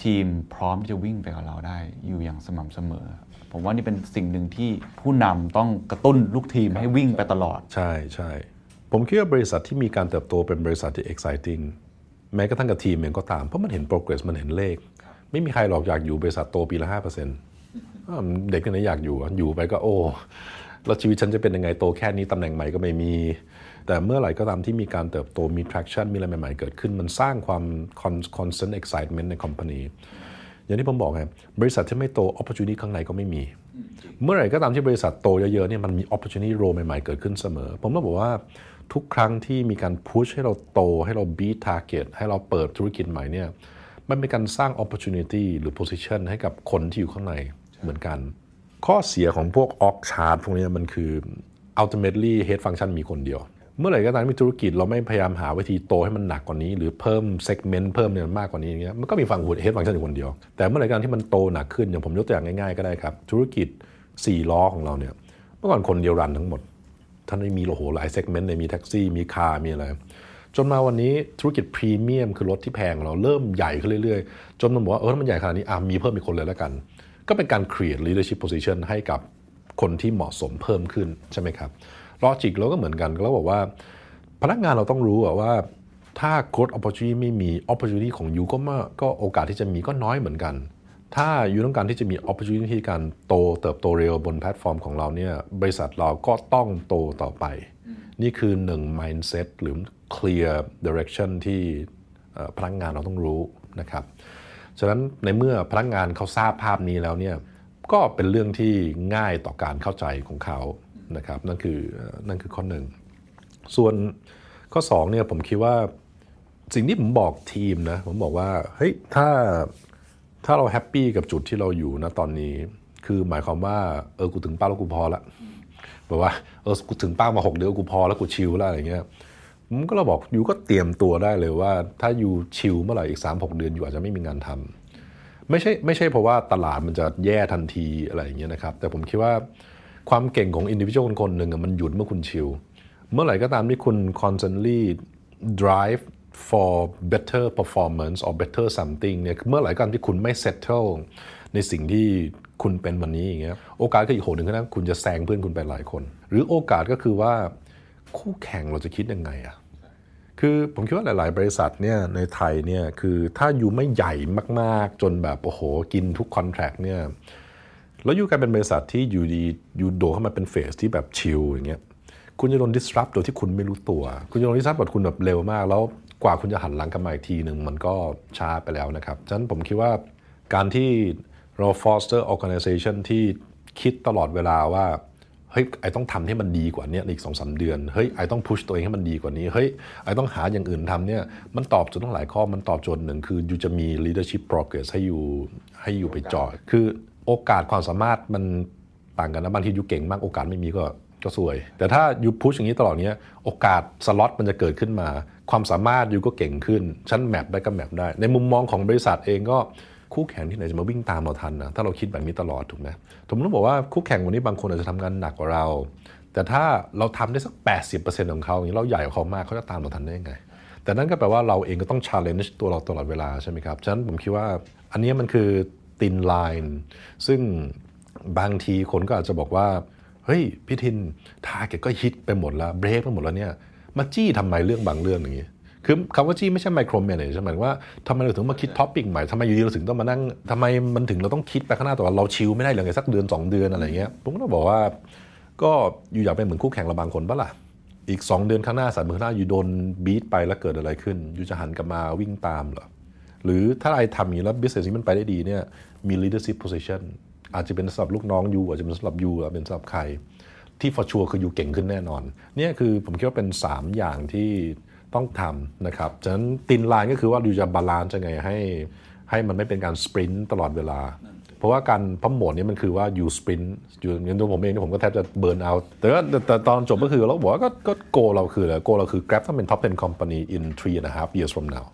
ทีมพร้อมที่จะวิ่งไปกับเราได้อยู่อย่างสม่ำเสมอ ผมว่านี่เป็นสิ่งหนึ่งที่ผู้นำต้องกระตุ้นลูกทีมให้วิ่งไปตลอด ใช่ใช่ผมคิดว่าบริษัทที่มีการเติบโตเป็นบริษัทที่ exciting แม้กระทั่งกับทีมเองก็ตาม เพราะมันเห็น progress มันเห็นเลข ไม่มีใครหรอกอยากอยู่บริษัทโตปีละ5%อ้าวเด็กคนไหนอยากอยู่อะอยู่ไปก็โอ้แล้วชีวิตฉันจะเป็นยังไงโตแค่นี้ตำแหน่งใหม่ก็ไม่มี แต่เมื่อไหร่ก็ตามที่มีการเติบโตมี traction มีอะไรใหม่ๆเกิดขึ้น มันสร้างความ con- constant excitement ใน company อย่างที่ผมบอกไงบริษัทที่ไม่โต opportunity ข้างในก็ไม่มี เมื่อไหร่ก็ตามที่บริษัทโตเยอะๆเนี่ยมันมี opportunity role ใหม่ๆเกิดขึ้นเสมอ ผมต้องบอกว่าทุกครั้งที่มีการ push ให้เราโตให้เรา beat target ให้เราเปิดธุรกิจใหม่เนี่ยมันเป็นการสร้าง opportunity หรือ position ให้กับคนที่อยู่ข้างในเหมือนกัน ข้อเสียของพวก org chart พวกนี้มันคือ ultimately head function มีคนเดียว เมื่อไหร่ก็ตามที่ธุรกิจเราไม่พยายามหาวิธีโตให้มันหนักกว่านี้ หรือเพิ่ม segment เพิ่มเนี่ยมากกว่านี้อย่างเงี้ยมันก็มีฝั่ง head function อยู่คนเดียว แต่เมื่อไหร่ก็ตามที่มันโตหนักขึ้นอย่างผมยกตัวอย่างง่ายๆก็ได้ครับ ธุรกิจ 4 ล้อของเราเนี่ยเมื่อก่อนคนเดียว run ทั้งหมดท่านไม่มีโอ้โหหลาย segment เลยมีแท็กซี่มี car มีอะไรจนมาวันนี้ธุรกิจพรีเมียมคือรถที่แพงของเราเริ่มใหญ่ขึ้นเรื่อยๆ จนมันบอกว่าเออถ้ามันใหญ่ขนาดนี้อะมีเพิ่มอีกคนเลยแล้วกัน ก็เป็นการ create leadership position ให้กับคนที่เหมาะสมเพิ่มขึ้นใช่ไหมครับ logic เราก็เหมือนกันเราบอกว่า พนักงานเราต้องรู้ว่าถ้า growth opportunity ไม่มี opportunity ของ you ก็มาก็โอกาสที่จะมีก็น้อยเหมือนกัน ถ้า you ต้องการที่จะมี opportunity การโตเติบโตเร็วบนแพลตฟอร์มของเราเนี่ยบริษัทเราก็ต้องโตต่อไป นี่คือหนึ่ง mindset หรือ clear direction ที่พนักงานเราต้องรู้นะครับฉะนั้นในเมื่อพนักงานเขาทราบภาพนี้แล้วเนี่ยก็เป็นเรื่องที่ง่ายต่อการเข้าใจของเขา นะครับนั่นคือนั่นคือข้อหนึ่งส่วนข้อ2เนี่ยผมคิดว่าสิ่งที่ผมบอกทีมนะผมบอกว่าเฮ้ยถ้าถ้าเราแฮปปี้กับจุดที่เราอยู่นะตอนนี้ คือหมายความว่าเออกูถึงเป้าแล้วกูพอละแบบว่าเออกูถึงเป้ามา6เดือนกูพอแล้วกูชิลแล้วอะไรเงี้ยผมก็เราบอกยูก็เตรียมตัวได้เลยว่า ถ้ายูชิลเมื่อไหร่อีก3-6เดือนยูอาจจะไม่มีงานทำไม่ใช่ไม่ใช่เพราะว่าตลาดมันจะแย่ทันทีอะไรอย่างเงี้ยนะครับ แต่ผมคิดว่า ความเก่งของอินดิวิชวลคนหนึ่งมันหยุดเมื่อคุณชิล เมื่อไหร่ก็ตามที่คุณ constantly drive for better performance or better something เนี่ยเมื่อไหร่ก็ตามที่คุณไม่ settle ในสิ่งที่คุณเป็นวันนี้อย่างเงี้ยโอกาสก็อีกโหนึ่งนะคุณจะแซงเพื่อนคุณไปหลายคน หรือโอกาสก็คือว่าคู่แข่งเราจะคิดยังไงอะคือผมคิดว่าหลาย ๆ บริษัทเนี่ยในไทยเนี่ยคือถ้าอยู่ไม่ใหญ่มาก ๆ จนแบบโอ้โหกินทุกคอนแท c t เนี่ย แล้วอยู่กลายเป็นบริษัทที่อยู่ดีอยู่โดดเข้ามาเป็นเฟสที่แบบชิลอย่างเงี้ยคุณจะโดน disrupt โดยที่คุณไม่รู้ตัว คุณจะโดน disrupt แบบคุณแบบเร็วมาก แล้วกว่าคุณจะหันหลังกลับมาอีกทีหนึ่งมันก็ช้าไปแล้วนะครับ ฉะนั้นผมคิดว่าการที่เรา foster organization ที่คิดตลอดเวลาว่าเฮ้ยไอต้องทำให้มันดีกว่านี้ในอีกสองสาเดือน เฮ้ยไอต้องพุชตัวเองให้มันดีกว่านี้ เฮ้ยไอต้องหาอย่างอื่นทำเนี่ย มันตอบโจทย์ต้องหลายข้อ มันตอบโจทย์หนึ่งคืออยู่จะมี leadership progress ให้อยู่ให้อยู่ไปจอยคือ โอกาสความสามารถมันต่างกันนะบางทีอยู่เก่งมากโอกาสไม่มีก็ก็สวย แต่ถ้าอยู่พุชอย่างนี้ตลอดเนี้ยโอกาสสล็อตมันจะเกิดขึ้นมา ความสามารถอยู่ก็เก่งขึ้น ชั้นแมปได้ก็แมปได้ ในมุมมองของบริษัทเองก็คู่แข่งที่ไหนจะมาวิ่งตามเราทันนะถ้าเราคิดแบบนี้ตลอดถูกไหมผมต้องบอกว่าคู่แข่งวันนี้บางคนอาจจะทำงานหนักกว่าเรา แต่ถ้าเราทำได้สัก 80%ของเขาอย่างนี้เราใหญ่กว่าเขามากเขาจะตามเราทันได้ยังไง แต่นั่นก็แปลว่าเราเองก็ต้อง challenge ตัวเราตลอดเวลาใช่ไหมครับฉะนั้นผมคิดว่าอันนี้มันคือ thin line ซึ่งบางทีคนก็อาจจะบอกว่า เฮ้ยพี่ทินทาเก็ตก็ฮิตไปหมดแล้วเบรกไปหมดแล้วเนี่ยมาจี้ทำไมเรื่องบางเรื่องอย่างนี้คือคำว่าจี้ไม่ใช่ไมโครแมเนจหมายว่าทำไมเราถึงมาคิดท็อปปิ้งใหม่ทำไมอยู่ดีเราถึงต้องมานั่งทำไมมันถึงเราต้องคิดไปข้างหน้าแต่ว่าเราชิลไม่ได้เลยไงสักเดือน 2 เดือนอะไรเงี้ยผมก็บอกว่าก็อยู่อยากเป็นเหมือนคู่แข่งเราบางคนปะล่ะอีก 2 เดือนข้างหน้าสามเดือนข้างหน้าอยู่โดนบีทไปแล้วเกิดอะไรขึ้น อยู่จะหันกลับมาวิ่งตามเหรอ หรือถ้าไอทำอย่างนี้แล้ว business นี้มันไปได้ดีเนี่ยมี leadership position อาจจะเป็นสำหรับลูกน้องยูอาจจะเป็นสำหรับยูหรือเป็นสำหรับใคร ที่ for sure คือ you เก่งขึ้นแน่นอนเนี่ยคือผมคิดว่าเป็น 3 อย่างที่ต้องทำนะครับฉะนั้น thin line ก็คือว่าดูจะ balance ยังไงให้ให้มันไม่เป็นการ sprint ตลอดเวลา เพราะว่าการพัมโหมดนี้มันคือว่า you sprint อยู่อย่างตัวผมเองผมก็แทบจะ burnout แต่ว่าแต่แต่ตอนจบก็คือเราบอกว่าก็ก็ goal เราคืออะไร goal เราคือ Grab ต้องเป็น top 10 company in three and a half years from now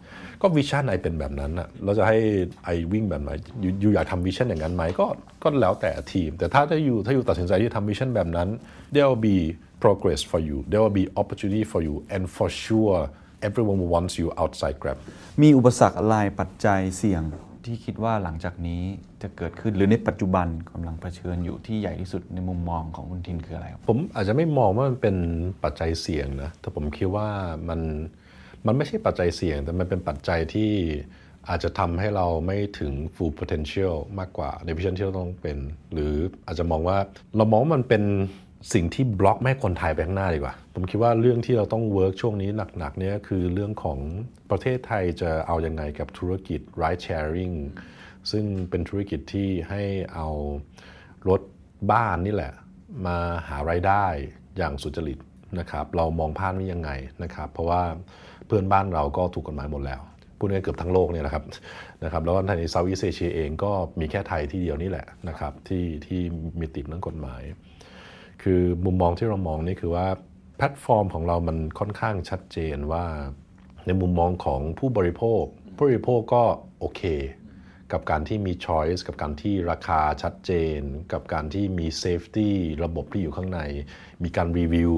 ก็ vision I เป็นแบบนั้นอะเราจะให้ I วิ่งแบบไหน you you อยากทำ vision อย่างนั้นไหมก็ก็แล้วแต่ทีม แต่ถ้าถ้าอยู่ถ้าอยู่ตัดสินใจที่ทำวิชั่นแบบนั้น there will be progress for you there will be opportunity for you and for sure everyone wants you outside Grab มีอุปสรรคอะไรปัจจัยเสี่ยงที่คิดว่าหลังจากนี้จะเกิดขึ้นหรือในปัจจุบันกำลังเผชิญอยู่ที่ใหญ่ที่สุดในมุมมองของคุณทินคืออะไรครับผมอาจจะไม่มองว่ามันเป็นปัจจัยเสี่ยงนะแต่ผมคิดว่ามัน มันไม่ใช่ปัจจัยเสี่ยง แต่มันเป็นปัจจัยที่อาจจะทำให้เราไม่ถึง full potential มากกว่าใน vision ที่เราต้องเป็น หรืออาจจะมองว่าเรามองว่ามันเป็นสิ่งที่บล็อกไม่คนไทยไปข้างหน้าดีกว่า ผมคิดว่าเรื่องที่เราต้อง work ช่วงนี้หนักๆเนี่ยคือเรื่องของประเทศไทยจะเอาอยังไงกับธุรกิจ ride sharing ซึ่งเป็นธุรกิจที่ให้เอารถบ้านนี่แหละ มาหารายได้อย่างสุจริตนะครับ เรามองภาพนี้ยังไงนะครับ เพราะว่า เพื่อนบ้านเราก็ถูกกฎหมายหมดแล้วพูดง่ายเกือบทั้งโลกเนี่ยนะครับนะครับ แล้วใน Southeast Asia เองก็มีแค่ไทยที่เดียวนี่แหละนะครับที่ที่มีติดเรื่องกฎหมาย คือมุมมองที่เรามองนี่คือว่าแพลตฟอร์มของเรามันค่อนข้างชัดเจนว่าในมุมมองของผู้บริโภค ผู้บริโภคก็โอเค กับการที่มี choice กับการที่ราคาชัดเจน กับการที่มี safety ระบบที่อยู่ข้างใน มีการรีวิว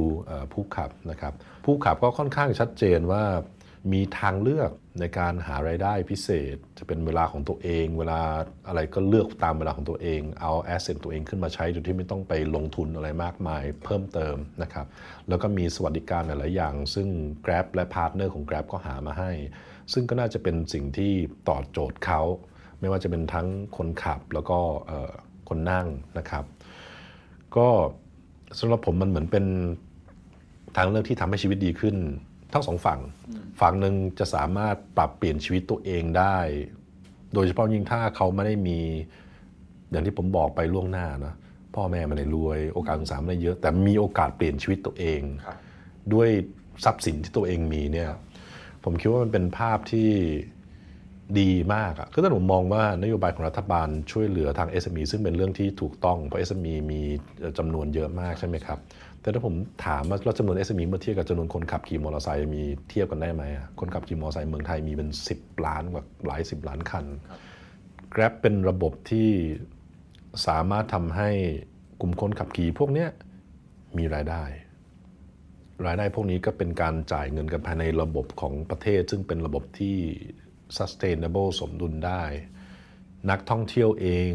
ผู้ขับนะครับ ผู้ขับก็ค่อนข้างชัดเจนว่ามีทางเลือกในการหารายได้พิเศษ จะเป็นเวลาของตัวเอง เวลาอะไรก็เลือกตามเวลาของตัวเอง เอา asset ตัวเองขึ้นมาใช้โดยที่ไม่ต้องไปลงทุนอะไรมากมายเพิ่มเติมนะครับ แล้วก็มีสวัสดิการหลายอย่าง ซึ่ง Grab และพาร์ทเนอร์ของ Grab ก็หามาให้ ซึ่งก็น่าจะเป็นสิ่งที่ตอบโจทย์เขา ไม่ว่าจะเป็นทั้งคนขับแล้วก็คนนั่งนะครับ ก็สำหรับผมมันเหมือนเป็น ทางเลือกที่ทำให้ชีวิตดีขึ้น ทั้งสองฝั่ง ฝั่งหนึ่งจะสามารถปรับเปลี่ยนชีวิตตัวเองได้ โดยเฉพาะยิ่งถ้าเขาไม่ได้มี อย่างที่ผมบอกไปล่วงหน้านะพ่อแม่ไม่ได้รวย โอกาสศึกษาไม่ได้เยอะ แต่มีโอกาสเปลี่ยนชีวิตตัวเอง ด้วยทรัพย์สินที่ตัวเองมีเนี่ยผมคิดว่ามันเป็นภาพที่ดีมากอะคือถ้าผมมองว่านโยบายของรัฐบาลช่วยเหลือทาง SME ซึ่งเป็นเรื่องที่ถูกต้อง เพราะ SME มีจำนวนเยอะมากใช่ไหมครับ แต่ถ้าผมถามว่าจำนวน SME เมื่อเทียบกับจำนวนคนขับขี่มอเตอร์ไซค์มีเทียบกันได้ไหมอะคนขับขี่มอเตอร์ไซค์เมืองไทยมีเป็น 10 ล้านกว่าหลาย 10 ล้านคัน Grab เป็นระบบที่สามารถทำให้กลุ่มคนขับขี่พวกเนี้มีรายได้ รายได้พวกนี้ก็เป็นการจ่ายเงินกันภายในระบบของประเทศ ซึ่งเป็นระบบที่ sustainable สมดุลได้ นักท่องเที่ยวเอง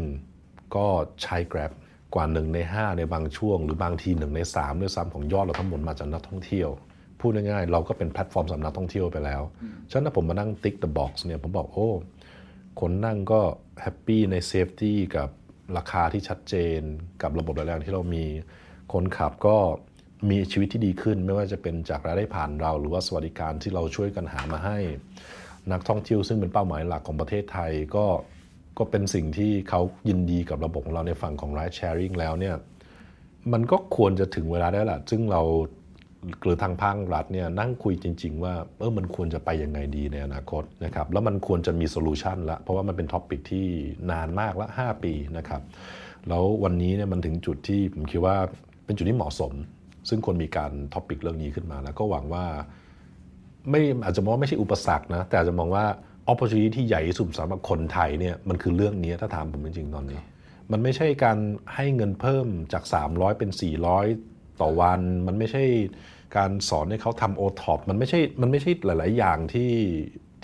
ก็ใช้ Grab กว่าหนึ่งใน 5 ในบางช่วง หรือบางทีหนึ่งใน 3 ด้วยซ้ำของยอดเราทั้งหมดมาจากนักท่องเที่ยว พูดง่ายๆเราก็เป็นแพลตฟอร์มสำหรับนักท่องเที่ยวไปแล้ว ฉะนั้นถ้าผมมานั่งติ๊ก the box เนี่ยผมบอกโอ้คนนั่งก็ happy ใน safety กับราคาที่ชัดเจน กับระบบหลายอย่างที่เรามี คนขับก็มีชีวิตที่ดีขึ้น ไม่ว่าจะเป็นจากรายได้ผ่านเรา หรือว่าสวัสดิการที่เราช่วยกันหามาให้ นักท่องเที่ยวซึ่งเป็นเป้าหมายหลักของประเทศไทยก็ ก็เป็นสิ่งที่เขายินดีกับระบบของเราในฝั่งของ ride sharing แล้วเนี่ยมันก็ควรจะถึงเวลาได้แหละซึ่งเราหรือทางภาครัฐเนี่ยนั่งคุยจริง ๆ ว่าเออมันควรจะไปยังไงดีในอนาคตนะครับแล้วมันควรจะมี solution ละเพราะว่ามันเป็น topic ที่นานมากละ 5 ปีนะครับแล้ววันนี้เนี่ยมันถึงจุดที่ผมคิดว่าเป็นจุดที่เหมาะสม ซึ่งควรมีการ topic เรื่องนี้ขึ้นมา แล้วก็หวังว่าไม่อาจจะมองไม่ใช่อุปสรรคนะแต่อาจจะมองว่า opportunity ที่ใหญ่ที่สุดสำหรับคนไทยเนี่ยมันคือเรื่องนี้ถ้าถามผมจริงๆตอนนี้ มันไม่ใช่การให้เงินเพิ่มจาก 300 เป็น 400 ต่อวัน มันไม่ใช่การสอนให้เขาทำโอท็อปมันไม่ใช่มันไม่ใช่หลาย ๆ อย่างที่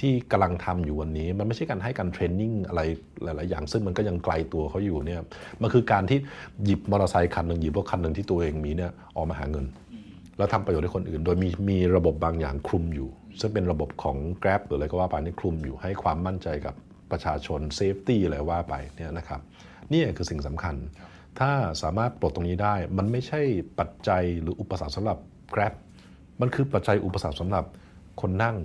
ที่กำลังทำอยู่วันนี้ มันไม่ใช่การให้การ training อะไรหลาย ๆ อย่าง ซึ่งมันก็ยังไกลตัวเขาอยู่เนี่ยมันคือการที่หยิบมอเตอร์ไซค์คันหนึ่งหยิบรถคันหนึ่งที่ตัวเองมีเนี่ยออกมาหาเงิน แล้วทำประโยชน์ให้คนอื่น โดยมีมีระบบบางอย่างคลุมอยู่ ซึ่งเป็นระบบของ Grab หรืออะไรก็ว่าไปนี่คลุมอยู่ให้ความมั่นใจกับประชาชน safety อะไรว่าไปเนี่ยนะครับนี่คือสิ่งสำคัญ ถ้าสามารถปลดตรงนี้ได้ มันไม่ใช่ปัจจัยหรืออุปสรรคสำหรับ Grab มันคือปัจจัยอุปสรรคสำหรับคนนั่ง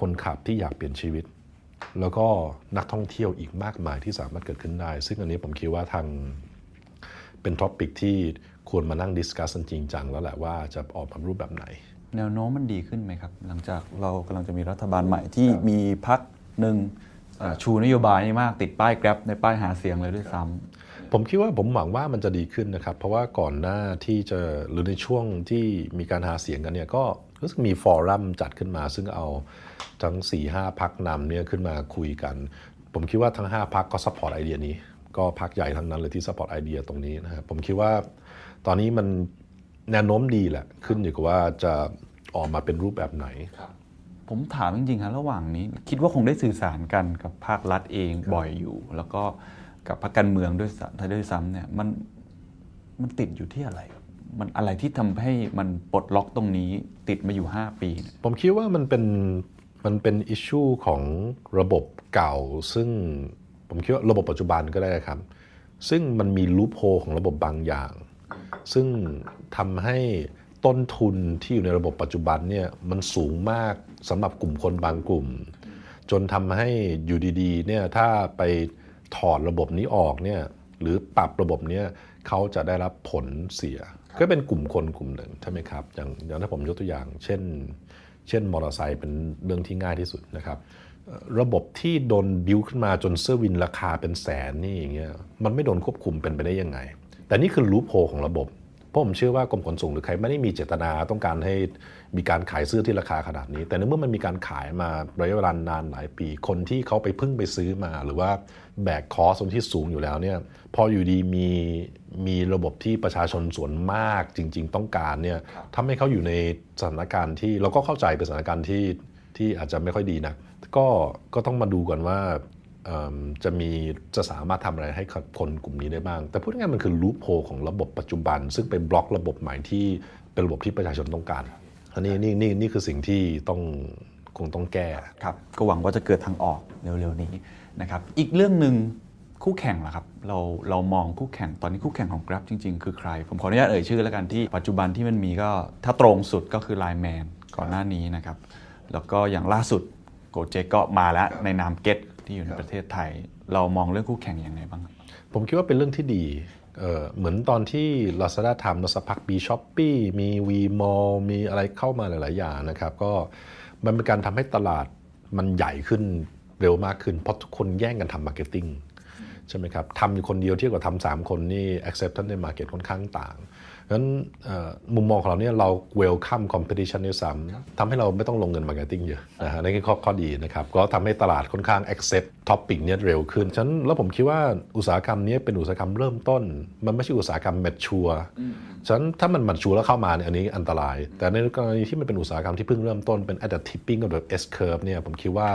คนขับที่อยากเปลี่ยนชีวิต แล้วก็นักท่องเที่ยวอีกมากมายที่สามารถเกิดขึ้นได้ ซึ่งอันนี้ผมคิดว่าทางเป็น topic ที่ควรมานั่ง discuss กันจริงจังแล้วแหละว่าจะออกมารูปแบบไหน แนวโน้มมันดีขึ้นไหมครับ หลังจากเรากำลังจะมีรัฐบาลใหม่ที่มีพรรคหนึ่งเอ่อชูนโยบายนี้มากติดป้าย Grab ในป้ายหาเสียงเลยด้วยซ้ำผมคิดว่าผมหวังว่ามันจะดีขึ้นนะครับ เพราะว่าก่อนหน้าที่จะหรือในช่วงที่มีการหาเสียงกันเนี่ยก็รู้สึกมี forum จัดขึ้นมา ซึ่งเอาทั้ง4 5พรรคนำเนี่ยขึ้นมาคุยกัน ผมคิดว่าทั้ง 5พรรคก็ support idea นี้ ก็พรรคใหญ่ทั้งนั้นเลยที่ support idea ตรงนี้นะครับผมคิดว่าตอนนี้มัน แนวโน้มดีแหละ ขึ้นอยู่กับว่าจะออกมาเป็นรูปแบบไหน ผมถามจริงๆครับระหว่างนี้ คิดว่าคงได้สื่อสารกันกับภาครัฐเองบ่อยอยู่ แล้วก็กับพรรคการเมืองด้วยซ้ำด้วยซ้ำเนี่ยมันมันติดอยู่ที่อะไรครับมันอะไรที่ทำให้มันปลดล็อกตรงนี้ติดมาอยู่ 5 ปีเนี่ยผมคิดว่ามันเป็นมันเป็นอิชชูของระบบเก่า ซึ่งผมคิดว่าระบบปัจจุบันก็ได้ครับ ซึ่งมันมีลูปโฮของระบบบางอย่าง ซึ่ง ทำให้ต้นทุนที่อยู่ในระบบปัจจุบันเนี่ยมันสูงมากสำหรับกลุ่มคนบางกลุ่ม จนทำให้อยู่ดีๆเนี่ยถ้าไปถอดระบบนี้ออกเนี่ยหรือปรับระบบเนี้ยเขาจะได้รับผลเสีย ก็เป็นกลุ่มคนกลุ่มหนึ่งใช่ไหมครับ อย่างอย่างถ้าผมยกตัวอย่าง เช่น เช่นมอเตอร์ไซค์เป็นเรื่องที่ง่ายที่สุดนะครับระบบที่โดนบิวขึ้นมาจนเสื้อวินราคาเป็นแสนนี่อย่างเงี้ยมันไม่โดนควบคุมเป็นไปได้ยังไง แต่นี่คือรูปโฮของระบบ ราะผมเชื่อว่ากรมขนส่งหรือใครไม่ได้มีเจตนาต้องการให้มีการขายเสื้อที่ราคาขนาดนี้ แต่ในเมื่อมันมีการขายมาระยะเวลานานหลายปี คนที่เขาไปพึ่งไปซื้อมา หรือว่าแบกคอสที่สูงอยู่แล้วเนี่ยพออยู่ดีมีมีระบบที่ประชาชนส่วนมากจริง ๆ ต้องการเนี่ยทำให้เขาอยู่ในสถานการณ์ที่เราก็เข้าใจเป็นสถานการณ์ที่ที่อาจจะไม่ค่อยดีนะก็ก็ต้องมาดูกันว่า จะมีจะสามารถทำอะไรให้คนกลุ่มนี้ได้บ้าง แต่พูดง่ายๆมันคือลูปโฮของระบบปัจจุบัน ซึ่งไปบล็อกระบบใหม่ที่เป็นระบบที่ประชาชนต้องการอันนี้นี่นี่นี่คือสิ่งที่ต้องคงต้องแก้ครับก็หวังว่าจะเกิดทางออกเร็วๆนี้นะครับอีกเรื่องหนึ่งคู่แข่งล่ะครับเราเรามองคู่แข่งตอนนี้คู่แข่งของ Grab จริง ๆ คือใคร ผมขออนุญาตเอ่ยชื่อแล้วกันที่ปัจจุบันที่มันมีก็ถ้าตรงสุดก็คือ Line Man ก่อนหน้านี้นะครับแล้วก็อย่างล่าสุด g o j e ก็มาแล้วในนาม Get ที่อยู่ในประเทศไทย เรามองเรื่องคู่แข่งยังไงบ้างครับผมคิดว่าเป็นเรื่องที่ดีเอ่อเหมือนตอนที่ Lazada ทำแล้วสักพักมี s h o p e e มี WeMall มีอะไรเข้ามาหลาย ๆ อย่างนะครับ ก็มันเป็นการทำให้ตลาดมันใหญ่ขึ้นเร็วมากขึ้น เพราะทุกคนแย่งกันทำ marketing ใช่ไหมครับทำอยู่คนเดียวเทียบกับทำสามคนนี่ acceptance ใน market ค่อนข้างต่าง เพราะฉะนั้นเอ่อมุมมองของเราเนี่ยเรา welcome competition ด้วยซ้ำทำให้เราไม่ต้องลงเงิน marketing เยอะนะฮะนั่นคือข้อข้อดีนะครับ ก็ทำให้ตลาดค่อนข้าง accept topic เนี่ยเร็วขึ้นฉะนั้นแล้วผมคิดว่าอุตสาหกรรมเนี้เป็นอุตสาหกรรมเริ่มต้น มันไม่ใช่อุตสาหกรรม mature ฉะนั้นถ้ามัน mature แล้วเข้ามาเนี่ยอันนี้อันตราย แต่ในกรณีที่มันเป็นอุตสาหกรรมที่เพิ่งเริ่มต้นเป็น at the tipping กับแบบ S curve เนี่ยผมคิดว่า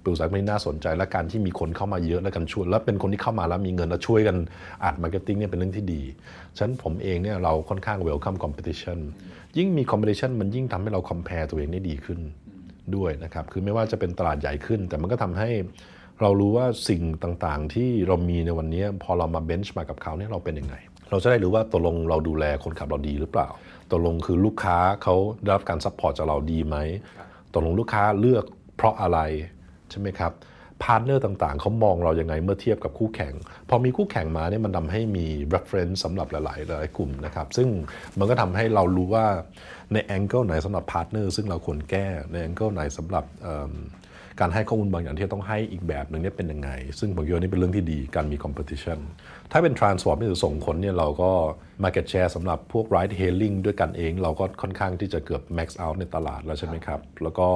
เป็นอุตสาหกรรมที่น่าสนใจ และการที่มีคนเข้ามาเยอะและกันช่วยแล้วเป็นคนที่เข้ามาแล้วมีเงินแล้วช่วยกันอัด marketing เนี่ยเป็นเรื่องที่ดีฉะนั้นผมเองเนี่ยเราค่อนข้าง welcome competition ยิ่งมี competition มันยิ่งทำให้เรา compare ตัวเองได้ดีขึ้นด้วยนะครับคือไม่ว่าจะเป็นตลาดใหญ่ขึ้น แต่มันก็ทำให้เรารู้ว่าสิ่งต่างๆ ที่เรามีในวันนี้พอเรามา benchmark กับเขาเนี่ยเราเป็นยังไง เราจะได้รู้ว่าตกลงเราดูแลคนขับเราดีหรือเปล่าตกลงคือลูกค้าเขาได้รับการ support จากเราดีไหมตกลงลูกค้าเลือกเพราะอะไร ใช่ไหมครับพาร์ทเนอร์ต่างๆ เขามองเรายังไงเมื่อเทียบกับคู่แข่ง พอมีคู่แข่งมาเนี่ยมันทำให้มี reference สำหรับหลายๆหลายกลุ่มนะครับ ซึ่งมันก็ทำให้เรารู้ว่าใน angle ไหนสำหรับพาร์ทเนอร์ซึ่งเราควรแก้ใน angle ไหนสำหรับการให้ข้อมูลบางอย่างที่ต้องให้อีกแบบหนึ่งเนี่ยเป็นยังไง ซึ่งผมคิดว่านี่เป็นเรื่องที่ดีการมี competition ถ้าเป็น transport นี่คือส่งคนเนี่ยเราก็ market share สำหรับพวก ride hailing ด้วยกันเอง เราก็ค่อนข้างที่จะเกือบ max out ในตลาดแล้วใช่ไหมครับแล้วก็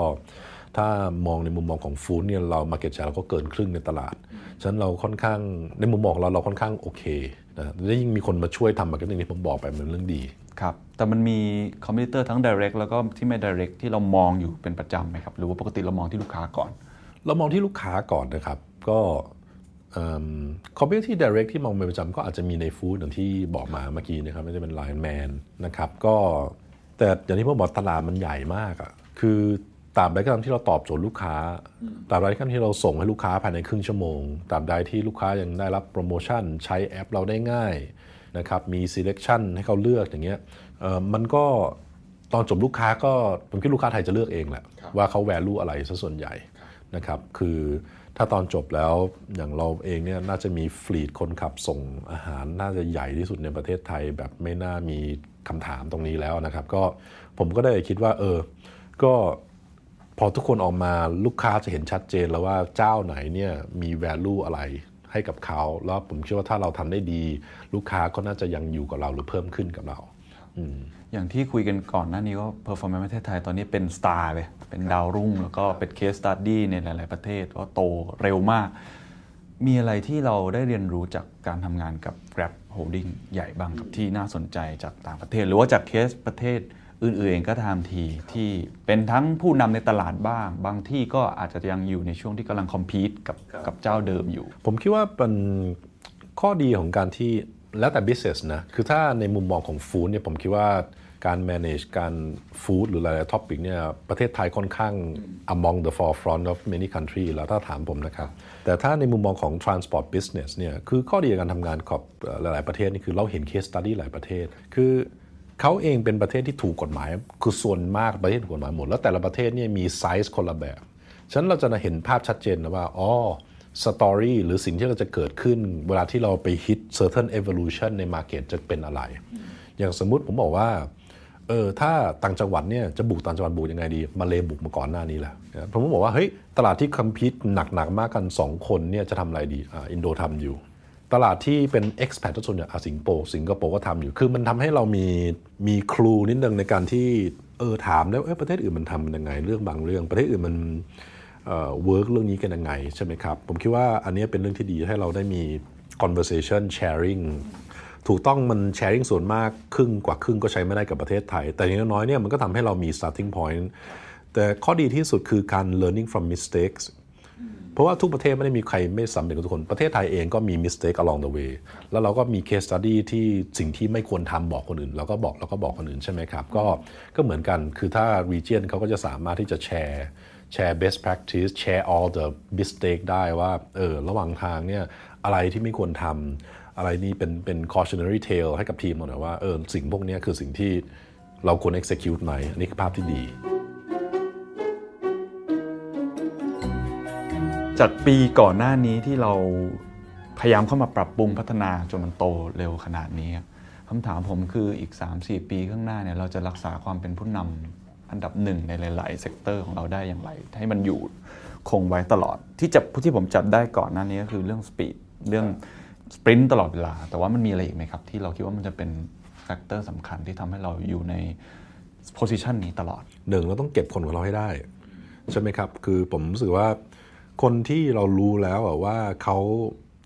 ถ้ามองในมุมมองของ food เนี่ยเรา market share เราก็เกินครึ่งในตลาด ฉะนั้นเราค่อนข้างในมุมมองของเราเราค่อนข้างโอเคนะและยิ่งมีคนมาช่วยทำ marketing ที่ผมบอกไปมันเป็นเรื่องดีครับ แต่มันมี competitor ทั้ง direct แล้วก็ที่ไม่ direct ที่เรามองอยู่เป็นประจำไหมครับ หรือว่าปกติเรามองที่ลูกค้าก่อน เรามองที่ลูกค้าก่อนนะครับ ก็ competitor ที่ direct ที่มองเป็นประจำก็อาจจะมีใน food อย่างที่บอกมาเมื่อกี้นะครับไม่ใช่เป็น Line Man นะครับก็แต่อย่างที่ผมบอกตลาดมันใหญ่มากอะคือ ตราบใดก็ตามที่เราตอบโจทย์ลูกค้าตราบใดก็ตามที่เราส่งให้ลูกค้าภายในครึ่งชั่วโมงตราบใดที่ลูกค้ายังได้รับโปรโมชั่น ใช้แอปเราได้ง่ายนะครับ มี selection ให้เขาเลือกอย่างเงี้ยเอ่อมันก็ตอนจบลูกค้าก็ผมคิดลูกค้าไทยจะเลือกเองแหละว่าเขา value อะไรซะส่วนใหญ่นะครับ คือถ้าตอนจบแล้วอย่างเราเองเนี่ยน่าจะมีฟลีดคนขับส่งอาหารน่าจะใหญ่ที่สุดในประเทศไทย แบบไม่น่ามีคำถามตรงนี้แล้วนะครับ ก็ผมก็ได้คิดว่าเออ ก็ พอทุกคนออกมาลูกค้าจะเห็นชัดเจนแล้วว่าเจ้าไหนเนี่ยมี value อะไรให้กับเขาแล้วผมเชื่อว่าถ้าเราทำได้ดี ลูกค้าก็น่าจะยังอยู่กับเราหรือเพิ่มขึ้นกับเราอย่างที่คุยกันก่อนหน้านี้ก็ performance ประเทศไทยตอนนี้เป็นสตาร์เลย เป็นดาวรุ่ง แล้วก็เป็น case study ในหลาย ๆ ประเทศว่าโตเร็วมาก มีอะไรที่เราได้เรียนรู้จากการทำงานกับ Grab Holding ใหญ่บ้างครับที่น่าสนใจจากต่างประเทศ หรือว่าจากเคสประเทศ อื่นๆเองก็ตามทีที่เป็นทั้งผู้นำในตลาดบ้าง บางที่ก็อาจจะยังอยู่ในช่วงที่กำลังคอมพีตกับกับเจ้าเดิมอยู่ ผมคิดว่าเป็นข้อดีของการที่แล้วแต่ business นะ คือถ้าในมุมมองของฟู้ดเนี่ยผมคิดว่าการ manage การฟู้ดหรือหลายๆ topic เนี่ยประเทศไทยค่อนข้าง among the forefront of many country แล้วถ้าถามผมนะครับ แต่ถ้าในมุมมองของ transport business เนี่ยคือข้อดีในการทำงานกับเอ่อหลาย ๆ ประเทศนี่คือเราเห็น case study หลายประเทศ คือ เขาเองเป็นประเทศที่ถูกกฎหมาย คือส่วนมากประเทศถูกกฎหมายหมด แล้วแต่ละประเทศเนี่ยมีไซส์คนละแบบ ฉะนั้นเราจะเห็นภาพชัดเจนนะว่าอ๋อสตอรี่หรือสิ่งที่เราจะเกิดขึ้น เวลาที่เราไปฮิต certain evolution ใน market จะเป็นอะไร อย่างสมมุติผมบอกว่าเออถ้าต่างจังหวัดเนี่ยจะบุกต่างจังหวัดบุกยังไงดี มาเลบุกมาก่อนหน้านี้แหละผมก็บอกว่าเฮ้ยตลาดที่คัมพิษหนักๆมากกัน 2 คนเนี่ยจะทำอะไรดีอ่าอินโดทำอยู่ ตลาดที่เป็น expat ส่วนใหญ่อะสิงคโปร์สิงคโปร์ก็ทำอยู่ คือมันทำให้เรามีมีครูนิดนึงในการที่เออถามแล้วประเทศอื่นมันทำยังไงเรื่องบางเรื่อง ประเทศอื่นมันเอ่อ work เรื่องนี้กันยังไงใช่ไหมครับ ผมคิดว่าอันนี้เป็นเรื่องที่ดีให้เราได้มี conversation sharing ถูกต้องมัน sharing ส่วนมากครึ่งกว่าครึ่งก็ใช้ไม่ได้กับประเทศไทย แต่อย่างน้อยเนี่ยมันก็ทำให้เรามี starting point แต่ข้อดีที่สุดคือการ learning from mistakes เพราะว่าทุกประเทศไม่ได้มีใครไม่สำเร็จกับทุกคน ประเทศไทยเองก็มี mistake along the way แล้วเราก็มี case study ที่สิ่งที่ไม่ควรทำบอกคนอื่น เราก็บอกเราก็บอกคนอื่นใช่ไหมครับ ก็ก็เหมือนกันคือถ้า region เขาก็จะสามารถที่จะแชร์แชร์ best practice แชร์ all the mistake ได้ว่าเออระหว่างทางเนี่ยอะไรที่ไม่ควรทำอะไรนี่เป็นเป็น cautionary tale ให้กับทีมเราหน่อยว่าเออสิ่งพวกนี้คือสิ่งที่เราควร execute ไหมอันนี้คือภาพที่ดี จากปีก่อนหน้านี้ที่เราพยายามเข้ามาปรับปรุงพัฒนาจนมันโตเร็วขนาดนี้คำถามผมคืออีก 3-4 ปีข้างหน้าเนี่ยเราจะรักษาความเป็นผู้นำอันดับหนึ่งในหลาย ๆ sector ของเราได้อย่างไร ให้มันอยู่คงไว้ตลอด ที่จับที่ผมจับได้ก่อนหน้านี้ก็คือเรื่อง speed เรื่อง sprint ตลอดเวลา แต่ว่ามันมีอะไรอีกไหมครับ ที่เราคิดว่ามันจะเป็น factor สำคัญที่ทำให้เราอยู่ใน position นี้ตลอดหนึ่งเราต้องเก็บคนของเราให้ได้ ใช่ไหมครับ คือผมรู้สึกว่า คนที่เรารู้แล้วว่าเขา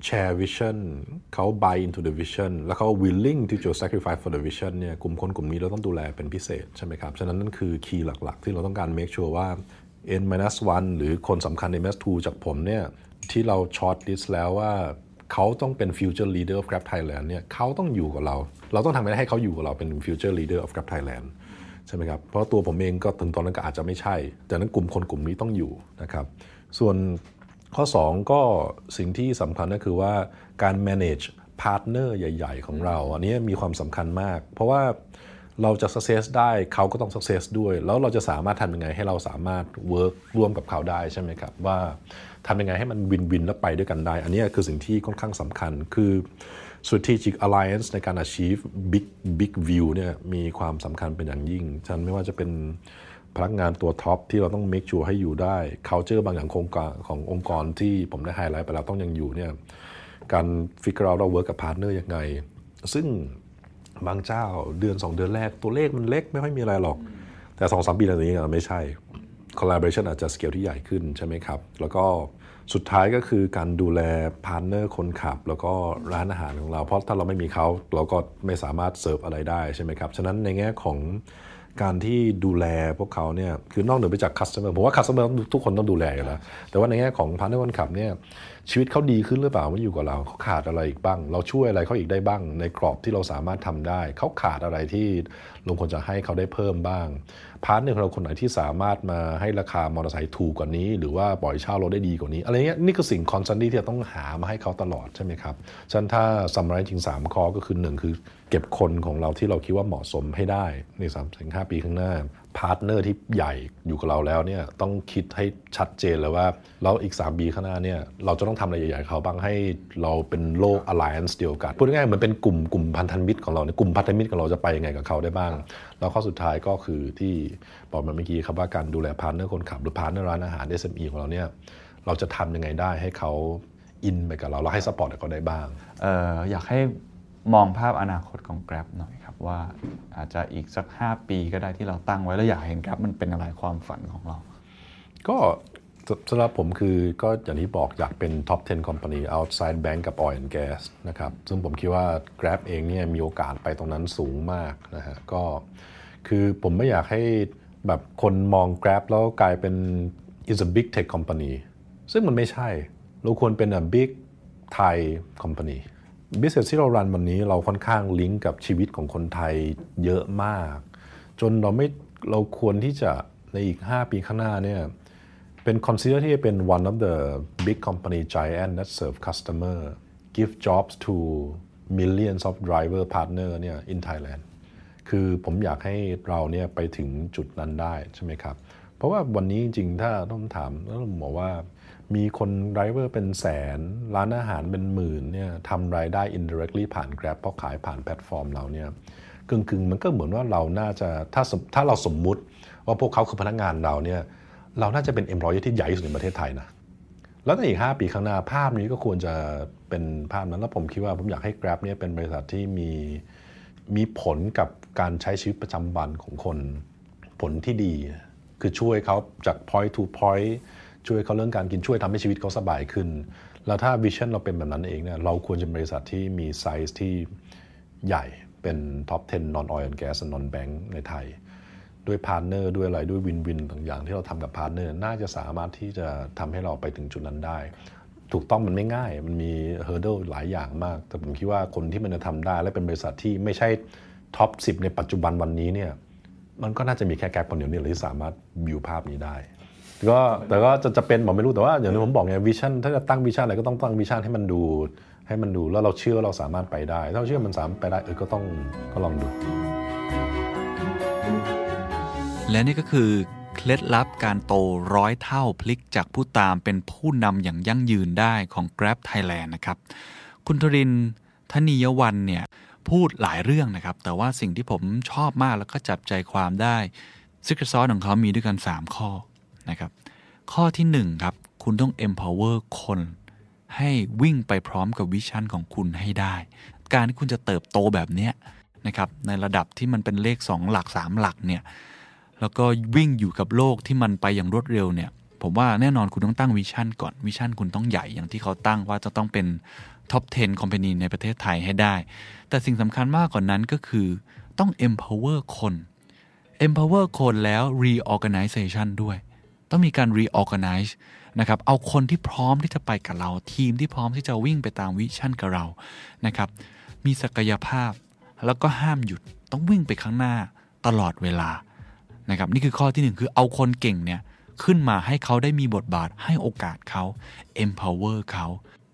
แชร์ vision เขา buy into the vision แล้วเขา willing to to sacrifice for the vision เนี่ยกลุ่มคนกลุ่มนี้เราต้องดูแลเป็นพิเศษใช่ไหมครับ ฉะนั้นนั่นคือคีย์หลัก ๆ ที่เราต้องการ make sure ว่า n minus one หรือคนสำคัญใน m s 2จากผมเนี่ยที่เรา short list แล้วว่าเขาต้องเป็น future leader of Grab Thailand เนี่ยเขาต้องอยู่กับเรา เราต้องทำให้ให้เขาอยู่กับเราเป็น future leader of Grab Thailand ใช่ไหมครับ เพราะตัวผมเองก็ถึงตอนนั้นก็อาจจะไม่ใช่ แต่นั้นกลุ่มคนกลุ่มนี้ต้องอยู่นะครับ ส่วนข้อ 2 ก็สิ่งที่สำคัญก็คือว่าการ manage partner ใหญ่ ๆ ของเรา อันนี้มีความสำคัญมาก เพราะว่าเราจะ success ได้เขาก็ต้อง success ด้วย แล้วเราจะสามารถทำยังไงให้เราสามารถ work ร่วมกับเขาได้ใช่ไหมครับ ว่าทำยังไงให้มันวินวินแล้วไปด้วยกันได้ อันนี้คือสิ่งที่ค่อนข้างสำคัญคือ strategic alliance ในการ achieve big big view เนี่ยมีความสำคัญเป็นอย่างยิ่ง ฉะนั้นไม่ว่าจะเป็น พนักงานตัวท็อปที่เราต้อง make sure ให้อยู่ได้ culture บางอย่าง core ขององค์กรที่ผมได้ไฮไลท์ไปแล้วต้องยังอยู่เนี่ยการ figure out เรา work กับ partner ยังไง ซึ่งบางเจ้าเดือน 2 เดือนแรกตัวเลขมันเล็กไม่ค่อยมีอะไรหรอก แต่2-3ปีหลังจากนี้ไม่ใช่ collaboration อาจจะสเกลที่ใหญ่ขึ้นใช่ไหมครับ แล้วก็สุดท้ายก็คือการดูแลพาร์ n เนอร์คนขับ แล้วก็ร้านอาหารของเรา เพราะถ้าเราไม่มีเขาเราก็ไม่สามารถเสิร์ฟอะไรได้ใช่ไหมครับ ฉะนั้นในแง่ของ การที่ดูแลพวกเขาเนี่ยคือนอกเหนือไปจาก customer ผมว่า customer ทุกคนต้องดูแลอยู่แล้ว แต่ว่าในแง่ของพาร์ n เนอร์คนขับเนี่ยชีวิตเขาดีขึ้นหรือเปล่าเมื่อยู่กับเราเขาขาดอะไรอีกบ้าง เราช่วยอะไรเขาอีกได้บ้าง ในกรอบที่เราสามารถทำได้ เขาขาดอะไรที่เราควรจะให้เขาได้เพิ่มบ้าง partner ของเราคนไหนที่สามารถมาให้ราคามอเตอร์ไซค์ถูกกว่านี้ หรือว่าปล่อยเช่ารถได้ดีกว่านี้ อะไรเงี้ยนี่คือสิ่ง concern ที่เราต้องหามาให้เขาตลอดใช่ไหมครับฉะนั้นถ้า summarize จริง3ข้อก็คือ 1 คือ เก็บคนของเราที่เราคิดว่าเหมาะสมให้ได้ใน3 ถึงห้าปีข้างหน้า partner ที่ใหญ่อยู่กับเราแล้วเนี่ยต้องคิดให้ชัดเจนเลยว่าแล้วอีก 3 ปีข้างหน้าเนี่ยเราจะต้องทำอะไรใหญ่ๆกับเขาบ้างให้เราเป็นโลก alliance เดียวกัน พูดง่ายๆเหมือนเป็นกลุ่มกลุ่มพันธมิตรของเราเนี่ยกลุ่มพันธมิตรของเราจะไปยังไงกับเขาได้บ้าง แล้วข้อสุดท้ายก็คือที่บอกมาเมื่อกี้ครับว่าการดูแล partner คนขับหรือ partner ร้านอาหาร SME ของเราเนี่ยเราจะทำยังไงได้ให้เขาอินไปกับเราเราให้สปอร์ตเขาได้บ้างอออยากให้ มองภาพอนาคตของ Grab หน่อยครับว่าอาจจะอีกสัก 5 ปีก็ได้ที่เราตั้งไว้แล้วอยากเห็น Grab มันเป็นอะไรความฝันของเรา ก็สำหรับผมคือก็อย่างที่บอกอยากเป็น top 10 company outside bank กับ oil and gas นะครับซึ่งผมคิดว่า Grab เองเนี่ยมีโอกาสไปตรงนั้นสูงมากนะฮะก็คือผมไม่อยากให้แบบคนมอง Grab แล้วกลายเป็น is a big tech company ซึ่งมันไม่ใช่ เราควรเป็น a big Thai company business ที่เรารันวันนี้เราค่อนข้างลิงก์กับชีวิตของคนไทยเยอะมาก จนเราไม่เราควรที่จะในอีก 5 ปีข้างหน้าเนี่ยเป็น consider ที่จะเป็น one of the big company giant that serve customer give jobs to millions of driver partner เนี่ย in Thailand คือผมอยากให้เราเนี่ยไปถึงจุดนั้นได้ใช่ไหมครับ เพราะว่าวันนี้จริงๆถ้าต้องถามต้องบอกว่า มีคน driver เป็นแสน ร้านอาหารเป็นหมื่นเนี่ยทำรายได้ indirectly ผ่าน Grab เพราะขายผ่านแพลตฟอร์มเราเนี่ยกึ่งกึ่งๆมันก็เหมือนว่าเราน่าจะถ้าถ้าเราสมมุติว่าพวกเขาคือพนักงานเราเนี่ยเราน่าจะเป็น employer ที่ใหญ่ที่สุดในประเทศไทยนะแล้วในอีก 5 ปีข้างหน้าภาพนี้ก็ควรจะเป็นภาพนั้น แล้วผมคิดว่าผมอยากให้ Grab เนี่ยเป็นบริษัทที่มีมีผลกับการใช้ชีวิตประจำวันของคนผลที่ดี คือช่วยเขาจาก point to point ช่วยเขาเรื่องการกินช่วยทำให้ชีวิตเขาสบายขึ้น แล้วถ้า vision เราเป็นแบบนั้นเองเนี่ยเราควรจะเป็นบริษัทที่มีไซส์ที่ใหญ่เป็น top 10 non oil and gas non bank ในไทย ด้วย partner ด้วยอะไรด้วย win-win ต่างอย่างที่เราทำกับ partner น่าจะสามารถที่จะทำให้เราไปถึงจุดนั้นได้ ถูกต้องมันไม่ง่าย มันมี hurdle หลายอย่างมาก แต่ผมคิดว่าคนที่มันจะทำได้ และเป็นบริษัทที่ไม่ใช่ top 10 ในปัจจุบันวันนี้เนี่ยมันก็น่าจะมีแค่ Grab คนเดียวนี่แหละที่สามารถวิวภาพนี้ได้ ก็แต่ก็จะจะเป็นผมไม่รู้แต่ว่าอย่างที่ผมบอกไง vision ถ้าจะตั้ง vision อะไรก็ต้องตั้ง vision ให้มันดู ให้มันดูแล้วเราเชื่อว่าเราสามารถไปได้ถ้าเราเชื่อมันสามารถไปได้เออก็ต้องก็ลองดู และนี่ก็คือเคล็ดลับการโตร้อยเท่าพลิกจากผู้ตามเป็นผู้นำอย่างยั่งยืนได้ของ Grab Thailand นะครับ คุณธรินทร์ธนียวันเนี่ยพูดหลายเรื่องนะครับ แต่ว่าสิ่งที่ผมชอบมากแล้วก็จับใจความได้ Secret Sauce ของเขามีด้วยกัน 3 ข้อ นะครับ ข้อที่1ครับคุณต้อง empower คนให้วิ่งไปพร้อมกับวิชั่นของคุณให้ได้ การที่คุณจะเติบโตแบบเนี้ยนะครับในระดับที่มันเป็นเลข 2 หลัก 3 หลักเนี่ยแล้วก็วิ่งอยู่กับโลกที่มันไปอย่างรวดเร็วเนี่ยผมว่าแน่นอนคุณต้องตั้ง vision ก่อน vision คุณต้องใหญ่อย่างที่เขาตั้งว่าจะต้องเป็น top 10 company ในประเทศไทยให้ได้ แต่สิ่งสำคัญมากกว่านั้นก็คือต้อง empower คน empower คนแล้ว reorganization ด้วย ต้องมีการ reorganize นะครับ เอาคนที่พร้อมที่จะไปกับเรา ทีมที่พร้อมที่จะวิ่งไปตาม vision กับเรา นะครับ มีศักยภาพ แล้วก็ห้ามหยุด ต้องวิ่งไปข้างหน้าตลอดเวลา นะครับ นี่คือข้อที่หนึ่งคือเอาคนเก่งเนี่ย ขึ้นมาให้เขาได้มีบทบาท ให้โอกาสเขา empower เขา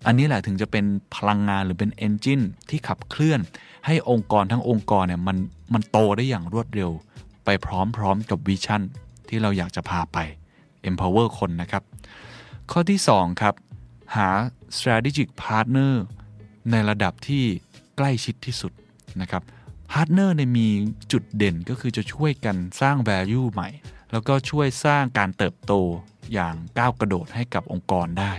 อันนี้แหละถึงจะเป็นพลังงานหรือเป็น engine ที่ขับเคลื่อน ให้องค์กรทั้งองค์กรเนี่ยมันมันโตได้อย่างรวดเร็ว ไปพร้อมๆกับวิชั่นที่เราอยากจะพาไป empower คนนะครับ ข้อที่ 2 ครับ หา strategic partner ในระดับที่ใกล้ชิดที่สุดนะครับ partner เนี่ยมีจุดเด่นก็คือจะช่วยกันสร้าง value ใหม่ แล้วก็ช่วยสร้างการเติบโตอย่างก้าวกระโดดให้กับองค์กรได้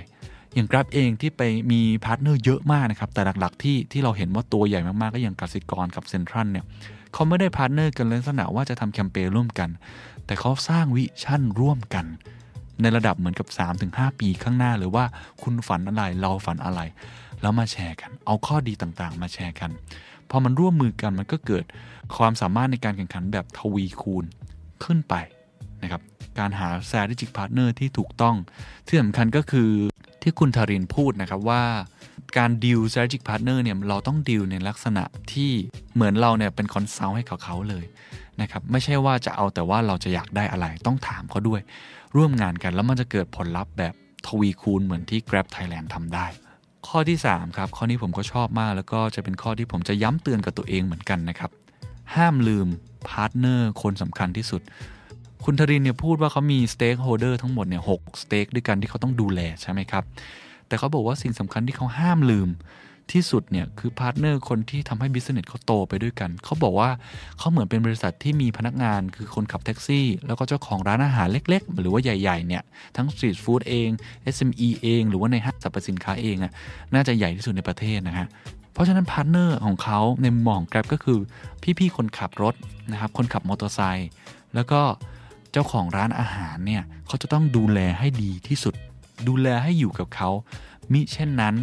อย่าง Grab เองที่ไปมี partner เยอะมากนะครับ แต่หลักๆที่ที่เราเห็นว่าตัวใหญ่มากๆ ก็อย่างกสิกรกับเซ็นทรัลเนี่ยเขาไม่ได้ partner กันลักษณะว่าจะทำแคมเปญร่วมกัน แต่เขาสร้างวิชั่นร่วมกัน ในระดับเหมือนกับ 3-5 ปีข้างหน้าหรือว่าคุณฝันอะไรเราฝันอะไร แล้วมาแชร์กัน เอาข้อดีต่างๆ มาแชร์กันพอมันร่วมมือกันมันก็เกิดความสามารถในการแข่งขันแบบทวีคูณขึ้นไปนะครับการหา strategic partner ที่ถูกต้องที่สำคัญก็คือที่คุณทารินพูดนะครับว่าการดีล strategic partner เนี่ยเราต้องดีลในลักษณะที่เหมือนเราเนี่ยเป็น consult ให้กับเขาเลยนะครับไม่ใช่ว่าจะเอาแต่ว่าเราจะอยากได้อะไรต้องถามเขาด้วย ร่วมงานกัน แล้วมันจะเกิดผลลัพธ์แบบทวีคูณเหมือนที่ Grab Thailand ทำได้ ข้อที่ 3 ครับ ข้อนี้ผมก็ชอบมาก แล้วก็จะเป็นข้อที่ผมจะย้ำเตือนกับตัวเองเหมือนกันนะครับ ห้ามลืม partner คนสำคัญที่สุด คุณธรินเนี่ยพูดว่าเขามี stakeholder ทั้งหมดเนี่ยหก stake ด้วยกันที่เขาต้องดูแลใช่ไหมครับ แต่เขาบอกว่าสิ่งสำคัญที่เขาห้ามลืม ที่สุดเนี่ยคือ partner คนที่ทำให้ business เขาโตไปด้วยกัน เขาบอกว่าเขาเหมือนเป็นบริษัทที่มีพนักงานคือคนขับแท็กซี่ แล้วก็เจ้าของร้านอาหารเล็ก ๆ หรือว่าใหญ่ๆเนี่ยทั้งสตรีทฟู้ดเอง SME เอง หรือว่าในห้างสรรพสินค้าเองอะน่าจะใหญ่ที่สุดในประเทศนะฮะเพราะฉะนั้น partner ของเขาในมุมมอง Grab ก็คือ พี่ๆคนขับรถนะครับคนขับมอเตอร์ไซค์แล้วก็เจ้าของร้านอาหารเนี่ยเขาจะต้องดูแลให้ดีที่สุด ดูแลให้อยู่กับเขามิเช่นนั้น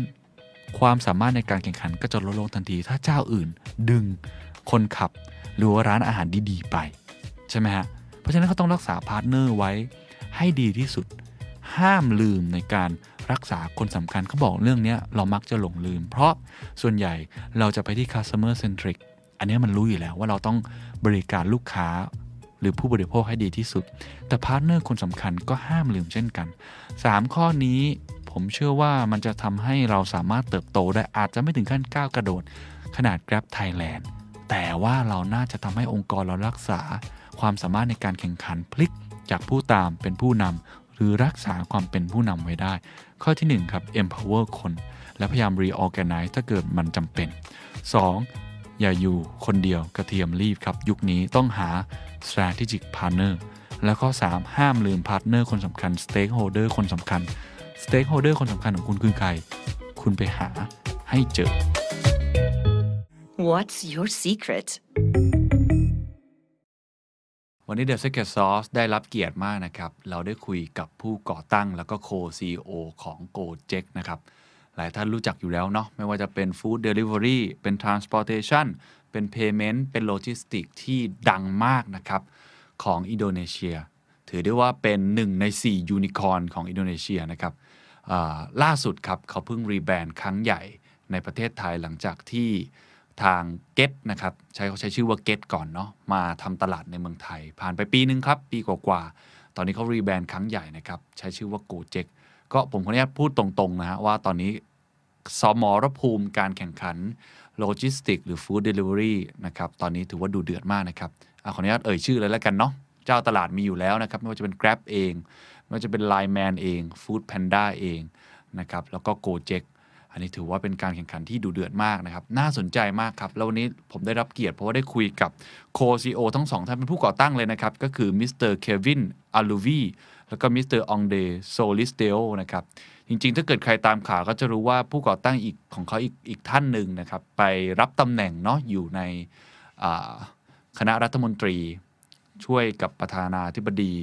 ความสามารถในการแข่งขันก็จะลดลงทันที ถ้าเจ้าอื่นดึงคนขับ หรือว่าร้านอาหารดีๆ ไป ใช่ไหมฮะ เพราะฉะนั้นเขาต้องรักษา partner ไว้ให้ดีที่สุด ห้ามลืมในการรักษาคนสำคัญเขาบอกเรื่องนี้เรามักจะหลงลืม เพราะส่วนใหญ่เราจะไปที่ customer centric อันนี้มันรู้อยู่แล้วว่าเราต้องบริการลูกค้าหรือผู้บริโภคให้ดีที่สุด แต่ partner คนสำคัญก็ห้ามลืมเช่นกัน 3 ข้อนี้ ผมเชื่อว่ามันจะทำให้เราสามารถเติบโตได้อาจจะไม่ถึงขั้นก้าวกระโดด ขนาด Grab Thailand แต่ว่าเราน่าจะทำให้องค์กรเรารักษา ความสามารถในการแข่งขันพลิกจากผู้ตามเป็นผู้นำหรือรักษาความเป็นผู้นำไว้ได้ ข้อที่1ครับ empower คน และพยายาม reorganize ถ้าเกิดมันจำเป็น 2. อย่าอยู่คนเดียวกระเทียมลีบครับ ยุคนี้ต้องหา strategic partner แล้วก็ 3 ห้ามลืม partner คนสำคัญ stakeholder คนสำคัญ stakeholder คนสำคัญของคุณคือใคร คุณไปหาให้เจอ What's your secret? วันนี้ The Secret Sauce ได้รับเกียรติมากนะครับ เราได้คุยกับผู้ก่อตั้งแล้วก็ co-CEO ของ Gojek นะครับ หลายท่านรู้จักอยู่แล้วเนาะ ไม่ว่าจะเป็น Food Delivery เป็น Transportation เป็น Payment เป็น Logistics ที่ดังมากนะครับของอินโดนีเซีย ถือได้ว่าเป็นหนึ่งใน 4 ยูนิคอร์นของอินโดนีเซียนะครับอ่า ล่าสุดครับเขาเพิ่งรีแบรนด์ครั้งใหญ่ในประเทศไทยหลังจากที่ทาง Get นะครับใช้เขาใช้ชื่อว่า Get ก่อนเนาะมาทำตลาดในเมืองไทย ผ่านไปปีนึงครับ ปีกว่าๆตอนนี้เขารีแบรนด์ครั้งใหญ่นะครับ ใช้ชื่อว่า Gojek ก็ผมขออนุญาตพูดตรงๆนะฮะว่าตอนนี้สมรภูมิการแข่งขันโลจิสติกหรือ food delivery นะครับตอนนี้ถือว่าดูเดือดมากนะครับขออนุญาตเอ่ยชื่อเลยแล้วกันเนาะเจ้าตลาดมีอยู่แล้วนะครับ ไม่ว่าจะเป็น Grab เอง ว่าจะเป็น Line Man เอง Food Panda เองนะครับแล้วก็ Gojek อันนี้ถือว่าเป็นการแข่งขันที่ดูเดือดมากนะครับ น่าสนใจมากครับ แล้ววันนี้ผมได้รับเกียรติเพราะว่าได้คุยกับ co-CEO ทั้งสองท่านเป็นผู้ก่อตั้งเลยนะครับ ก็คือมิสเตอร์เควินอาลูวีแล้วก็มิสเตอร์องเดร โซลิสติโอนะครับ จริงๆ ถ้าเกิดใครตามข่าวก็จะรู้ว่าผู้ก่อตั้งอีกของเขาอีกอีกท่านหนึ่งนะครับ ไปรับตำแหน่งเนาะอยู่ในคณะรัฐมนตรี ช่วยกับประธานาธิบดี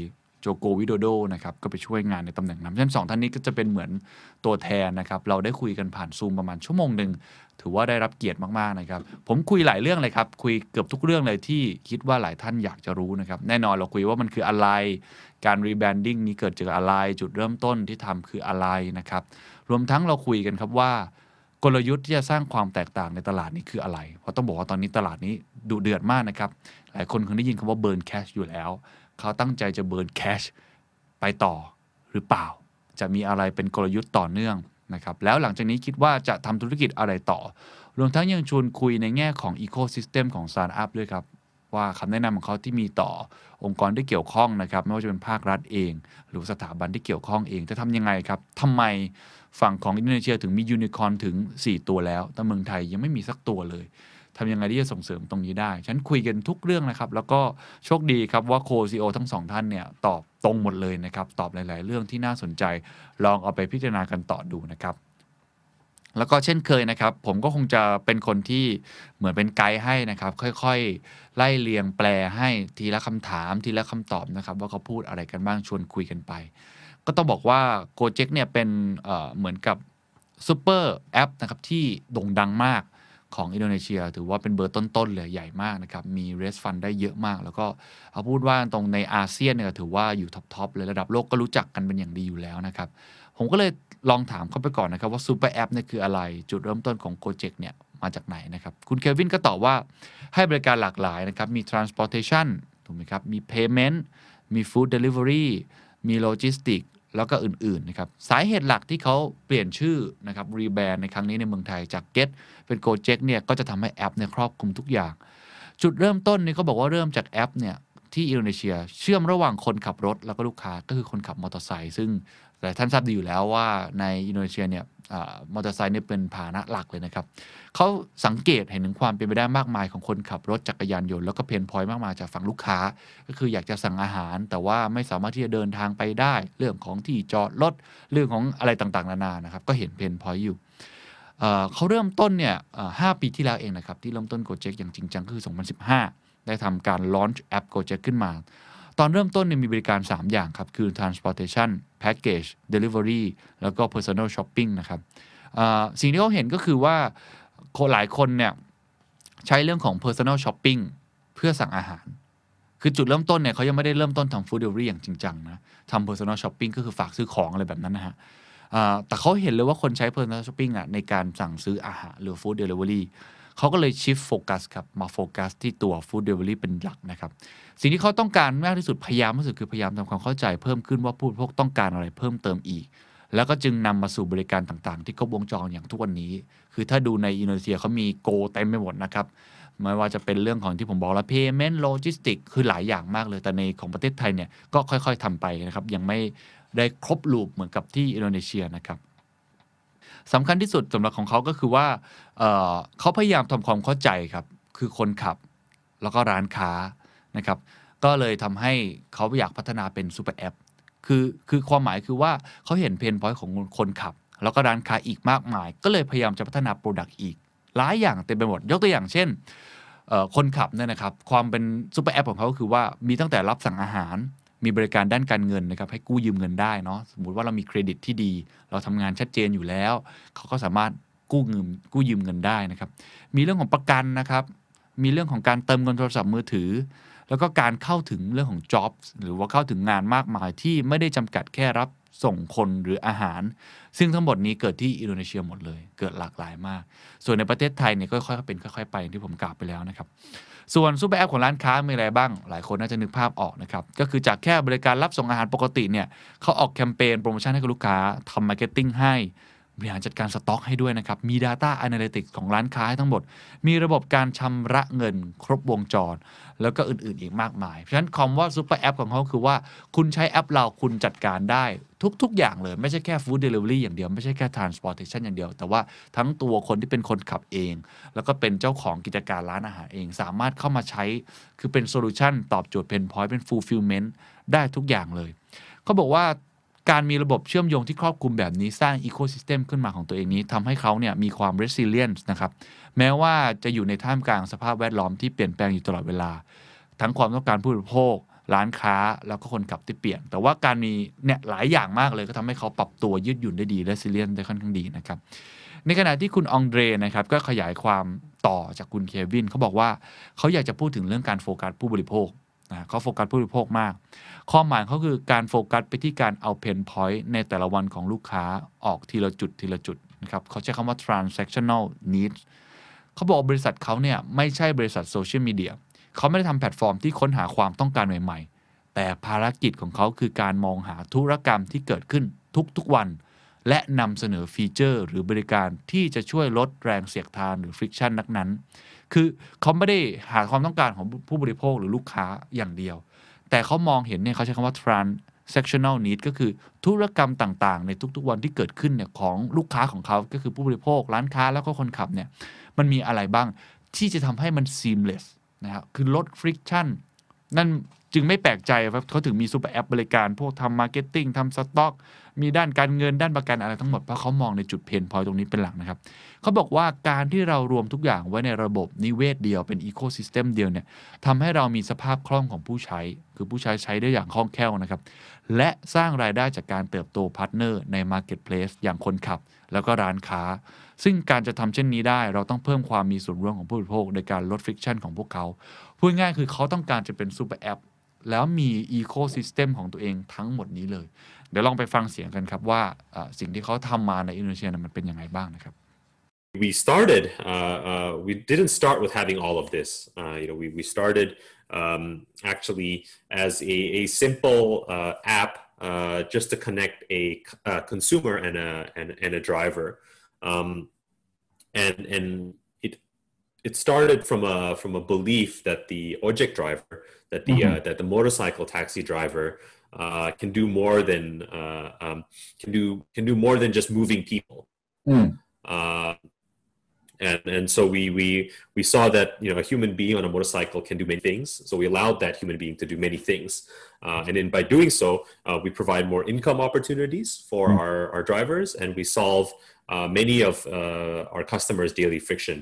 โจโกวิโดโดนะครับก็ไปช่วยงานในตำแหน่งนั้นฉะนั้นสองท่านนี้ก็จะเป็นเหมือนตัวแทนนะครับเราได้คุยกันผ่านซูมประมาณชั่วโมงหนึ่งถือว่าได้รับเกียรติมากๆนะครับผมคุยหลายเรื่องเลยครับคุยเกือบทุกเรื่องเลยที่คิดว่าหลายท่านอยากจะรู้นะครับแน่นอนเราคุยว่ามันคืออะไร การ rebranding นี้เกิดจากอะไรจุดเริ่มต้นที่ทำคืออะไรนะครับรวมทั้งเราคุยกันครับว่ากลยุทธ์ที่จะสร้างความแตกต่างในตลาดนี้คืออะไร เพราะต้องบอกว่าตอนนี้ตลาดนี้ดุเดือดมากนะครับ หลายคนเคยได้ยินคำว่า burn cash อยู่แล้ว เขาตั้งใจจะ burn cash ไปต่อหรือเปล่า จะมีอะไรเป็นกลยุทธ์ต่อเนื่องนะครับ แล้วหลังจากนี้คิดว่าจะทำธุรกิจอะไรต่อ รวมทั้งยังชวนคุยในแง่ของอีโค y ิสเต็มของสตาร์ทอัพด้วยครับ ว่าคำแนะนำของเขาที่มีต่อองค์กรที่เกี่ยวข้องนะครับ ไม่ว่าจะเป็นภาครัฐเอง หรือสถาบันที่เกี่ยวข้องเอง จะทำยังไงครับทำไมฝั่งของอินโดนีเซียถึงมียูนิคอร์นถึง 4 ตัวแล้ว แต่เมืองไทยยังไม่มีสักตัวเลย ทำยังไงที่จะส่งเสริมตรงนี้ได้ฉันคุยกันทุกเรื่องนะครับ แล้วก็โชคดีครับว่า co-CEO ทั้งสองท่านเนี่ยตอบตรงหมดเลยนะครับ ตอบหลาย ๆ เรื่องที่น่าสนใจ ลองเอาไปพิจารณากันต่อดูนะครับแล้วก็เช่นเคยนะครับ ผมก็คงจะเป็นคนที่เหมือนเป็นไกด์ให้นะครับ ค่อยๆ ไล่เรียงแปลให้ทีละคำถามทีละคำตอบนะครับ ว่าเขาพูดอะไรกันบ้างชวนคุยกันไป ก็ต้องบอกว่า g o j e k เนี่ยเป็นเหมือนกับ super app นะครับที่โด่งดังมาก ของอินโดนีเซีย ถือว่าเป็นเบอร์ต้น ๆ เลยใหญ่มากนะครับ มี raise fund ได้เยอะมาก แล้วก็เอาพูดว่าตรงในอาเซียนเนี่ยถือว่าอยู่ top ๆ เลยระดับโลกก็รู้จักกันเป็นอย่างดีอยู่แล้วนะครับ ผมก็เลยลองถามเข้าไปก่อนนะครับว่า super app เนี่ยคืออะไร จุดเริ่มต้นของ g o j e k เนี่ยมาจากไหนนะครับ คุณเควินก็ตอบว่าให้บริการหลากหลายนะครับ มี transportation ถูกไหมครับ มี payment มี food delivery มี logistic แล้วก็อื่น ๆ นะครับ สาเหตุหลักที่เขาเปลี่ยนชื่อนะครับรีแบรนด์ในครั้งนี้ในเมืองไทยจาก Get เป็น Gojek เนี่ยก็จะทำให้แอปเนี่ยครอบคลุมทุกอย่าง จุดเริ่มต้นนี่เขาบอกว่าเริ่มจากแอปเนี่ยที่อินโดนีเซียเชื่อมระหว่างคนขับรถแล้วก็ลูกค้าก็คือคนขับมอเตอร์ไซค์ซึ่งหลายท่านทราบดีอยู่แล้วว่าในอินโดนีเซียเนี่ย มอเตอร์ไซค์เนี่ยเป็นพาหนะหลักเลยนะครับเขาสังเกตเห็นถึงความเป็นไปได้มากมายของคนขับรถจักรยานยนต์แล้วก็ pain point มากมายจากฝั่งลูกค้า ก็คืออยากจะสั่งอาหาร แต่ว่าไม่สามารถที่จะเดินทางไปได้ เรื่องของที่จอดรถเรื่องของอะไรต่างๆ นานานะครับก็เห็น pain point อยู่เขาเริ่มต้นเนี่ยเอ่อ5ปีที่แล้วเองนะครับที่เริ่มต้น Gojek อย่างจริงจังคือ 2015 ได้ทำการ launch แอป Gojek ขึ้นมา ตอนเริ่มต้นเนี่ยมีบริการ 3 อย่างครับ คือ transportation package delivery แล้วก็ personal shopping นะครับสิ่งที่เขาเห็นก็คือว่าหลายคนเนี่ยใช้เรื่องของ personal shopping เพื่อสั่งอาหาร คือจุดเริ่มต้นเนี่ยเขายังไม่ได้เริ่มต้นทำ food delivery อย่างจริงจังนะทำ personal shopping ก็คือฝากซื้อของอะไรแบบนั้นนะฮะแต่เขาเห็นเลยว่าคนใช้ personal shopping อะในการสั่งซื้ออาหารหรือ food delivery เขาก็เลย shift focus ครับ มาโฟกัสที่ตัว food delivery เป็นหลักนะครับ สิ่งที่เขาต้องการมากที่สุดพยายามที่สุดคือพยายามทำความเข้าใจเพิ่มขึ้นว่าผู้บริโภคต้องการอะไรเพิ่มเติมอีก แล้วก็จึงนำมาสู่บริการต่างๆ ที่ครบวงจรอย่างทุกวันนี้ คือถ้าดูในอินโดนีเซียเขามีโกเต็มไปหมดนะครับไม่ว่าจะเป็นเรื่องของที่ผมบอกแล้ว payment logistic คือหลายอย่างมากเลย แต่ในของประเทศไทยเนี่ยก็ค่อยๆทำไปนะครับ ยังไม่ได้ครบลูปเหมือนกับที่อินโดนีเซียนะครับสำคัญที่สุดสำหรับของเขาก็คือว่าเขาพยายามทำความเข้าใจครับ คือคนขับ แล้วก็ร้านค้า นะครับก็เลยทำให้เขาอยากพัฒนาเป็น super app คือคือความหมายคือว่าเขาเห็น pain point ของคนขับ แล้วก็ร้านค้าอีกมากมาย ก็เลยพยายามจะพัฒนา product อีก หลายอย่างเต็มไปหมด ยกตัวอย่างเช่นคนขับเนี่ยนะครับความเป็น super app ของเขาคือว่ามีตั้งแต่รับสั่งอาหาร มีบริการด้านการเงินนะครับให้กู้ยืมเงินได้เนาะสมมติว่าเรามีเครดิตที่ดี เราทำงานชัดเจนอยู่แล้ว เขาก็สามารถกู้เงินกู้ยืมเงินได้นะครับมีเรื่องของประกันนะครับมีเรื่องของการเติมเงินโทรศัพท์มือถือ แล้วก็การเข้าถึงเรื่องของ jobs หรือว่าเข้าถึงงานมากมายที่ไม่ได้จำกัดแค่รับส่งคนหรืออาหาร ซึ่งทั้งหมดนี้เกิดที่อินโดนีเซียหมดเลย เกิดหลากหลายมาก ส่วนในประเทศไทยเนี่ยก็ค่อยๆเป็นค่อยๆไปที่ผมกล่าวไปแล้วนะครับ ส่วนซูเปอร์แอปของร้านค้ามีอะไรบ้าง หลายคนน่าจะนึกภาพออกนะครับ ก็คือจากแค่บริการรับส่งอาหารปกติเนี่ยเขาออกแคมเปญโปรโมชั่นให้กับลูกค้าทำ marketing ให้ บริหารจัดการสต็อกให้ด้วยนะครับ มี Data Analytics ของร้านค้าทั้งหมด มีระบบการชำระเงินครบวงจร แล้วก็อื่นๆอีกมากมาย เพราะฉะนั้นคำว่า super app ของเขาคือว่าคุณใช้แอปเราคุณจัดการได้ทุก ๆ อย่างเลย ไม่ใช่แค่ food delivery อย่างเดียว ไม่ใช่แค่ transportation อย่างเดียว แต่ว่าทั้งตัวคนที่เป็นคนขับเอง แล้วก็เป็นเจ้าของกิจการร้านอาหารเอง สามารถเข้ามาใช้คือเป็น solution ตอบโจทย์ pain point เป็น fulfillment ได้ทุกอย่างเลยเขาบอกว่า การมีระบบเชื่อมโยงที่ครอบคลุมแบบนี้สร้าง ecosystem ขึ้นมาของตัวเองนี้ทำให้เขาเนี่ยมีความ resilience นะครับ แม้ว่าจะอยู่ในท่ามกลางสภาพแวดล้อมที่เปลี่ยนแปลงอยู่ตลอดเวลา ทั้งความต้องการผู้บริโภค ร้านค้าแล้วก็คนขับที่เปลี่ยน แต่ว่าการมีเนี่ยหลายอย่างมากเลยก็ทำให้เขาปรับตัวยืดหยุ่นได้ดี resilient ได้ค่อนข้างดีนะครับ ในขณะที่คุณองเดรนะครับก็ขยายความต่อจากคุณเควินเขาบอกว่าเขาอยากจะพูดถึงเรื่องการโฟกัสผู้บริโภค นะเขาโฟกัสผู้บริโภคมากความหมายเขาคือการโฟกัสไปที่การเอา pain point ในแต่ละวันของลูกค้าออกทีละจุดทีละจุดนะครับเขาใช้คำว่า transactional needs เขาบอกบริษัทเขาเนี่ยไม่ใช่บริษัทโซเชียลมีเดียเขาไม่ได้ทำแพลตฟอร์มที่ค้นหาความต้องการใหม่ๆ แต่ภารกิจของเขาคือการมองหาธุรกรรมที่เกิดขึ้นทุกๆวัน และนำเสนอฟีเจอร์ หรือบริการที่จะช่วยลดแรงเสียดทานหรือ friction นักนั้น คือเขาไม่ได้หาความต้องการของผู้บริโภคหรือลูกค้าอย่างเดียว แต่เขามองเห็นเนี่ยเขาใช้คำว่า transactional need ก็คือธุรกรรมต่างๆ ในทุกๆวันที่เกิดขึ้นเนี่ยของลูกค้าของเขาก็คือผู้บริโภค ร้านค้าแล้วก็คนขับเนี่ยมันมีอะไรบ้างที่จะทำให้มัน seamless นะครับคือลด friction นั่น จึงไม่แปลกใจว่าเขาถึงมีซูเปอร์แอปบริการพวกทำ marketing ทำสต็อก มีด้านการเงินด้านประกันอะไรทั้งหมด เพราะเขามองในจุด pain point ตรงนี้เป็นหลักนะครับเขาบอกว่าการที่เรารวมทุกอย่างไว้ในระบบนิเวศเดียวเป็น ecosystem เดียวเนี่ยทำให้เรามีสภาพคล่องของผู้ใช้ คือผู้ใช้ใช้ได้อย่างคล่องแคล่วนะครับ และสร้างรายได้จากการเติบโต partner ใน marketplace อย่างคนขับ แล้วก็ร้านค้า ซึ่งการจะทำเช่นนี้ได้ เราต้องเพิ่มความมีส่วนร่วมของผู้บริโภคในการลด friction ของพวกเขาพูดง่ายคือเขาต้องการจะเป็นซูเปอร์แอป แล้วมี ecosystem ของตัวเองทั้งหมดนี้เลย เดี๋ยวลองไปฟังเสียงกันครับว่าสิ่งที่เขาทำมาในอินโดนีเซียมันเป็นยังไงบ้างนะครับ we started uh, uh, we didn't start with having all of this uh, you know we, we started um, actually as a, a simple uh, app uh, just to connect a, a, consumer and a and, and a driver um, and and it started from a from a belief that the ojek driver that the mm-hmm. uh, that the motorcycle taxi driver uh, can do more than uh, um, can do can do more than just moving people. Mm. and and so we we we saw that you know a human being on a motorcycle can do many things. So we allowed that human being to do many things, uh, and then by doing so, uh, we provide more income opportunities for mm. our our drivers, and we solve many of our customers' daily friction.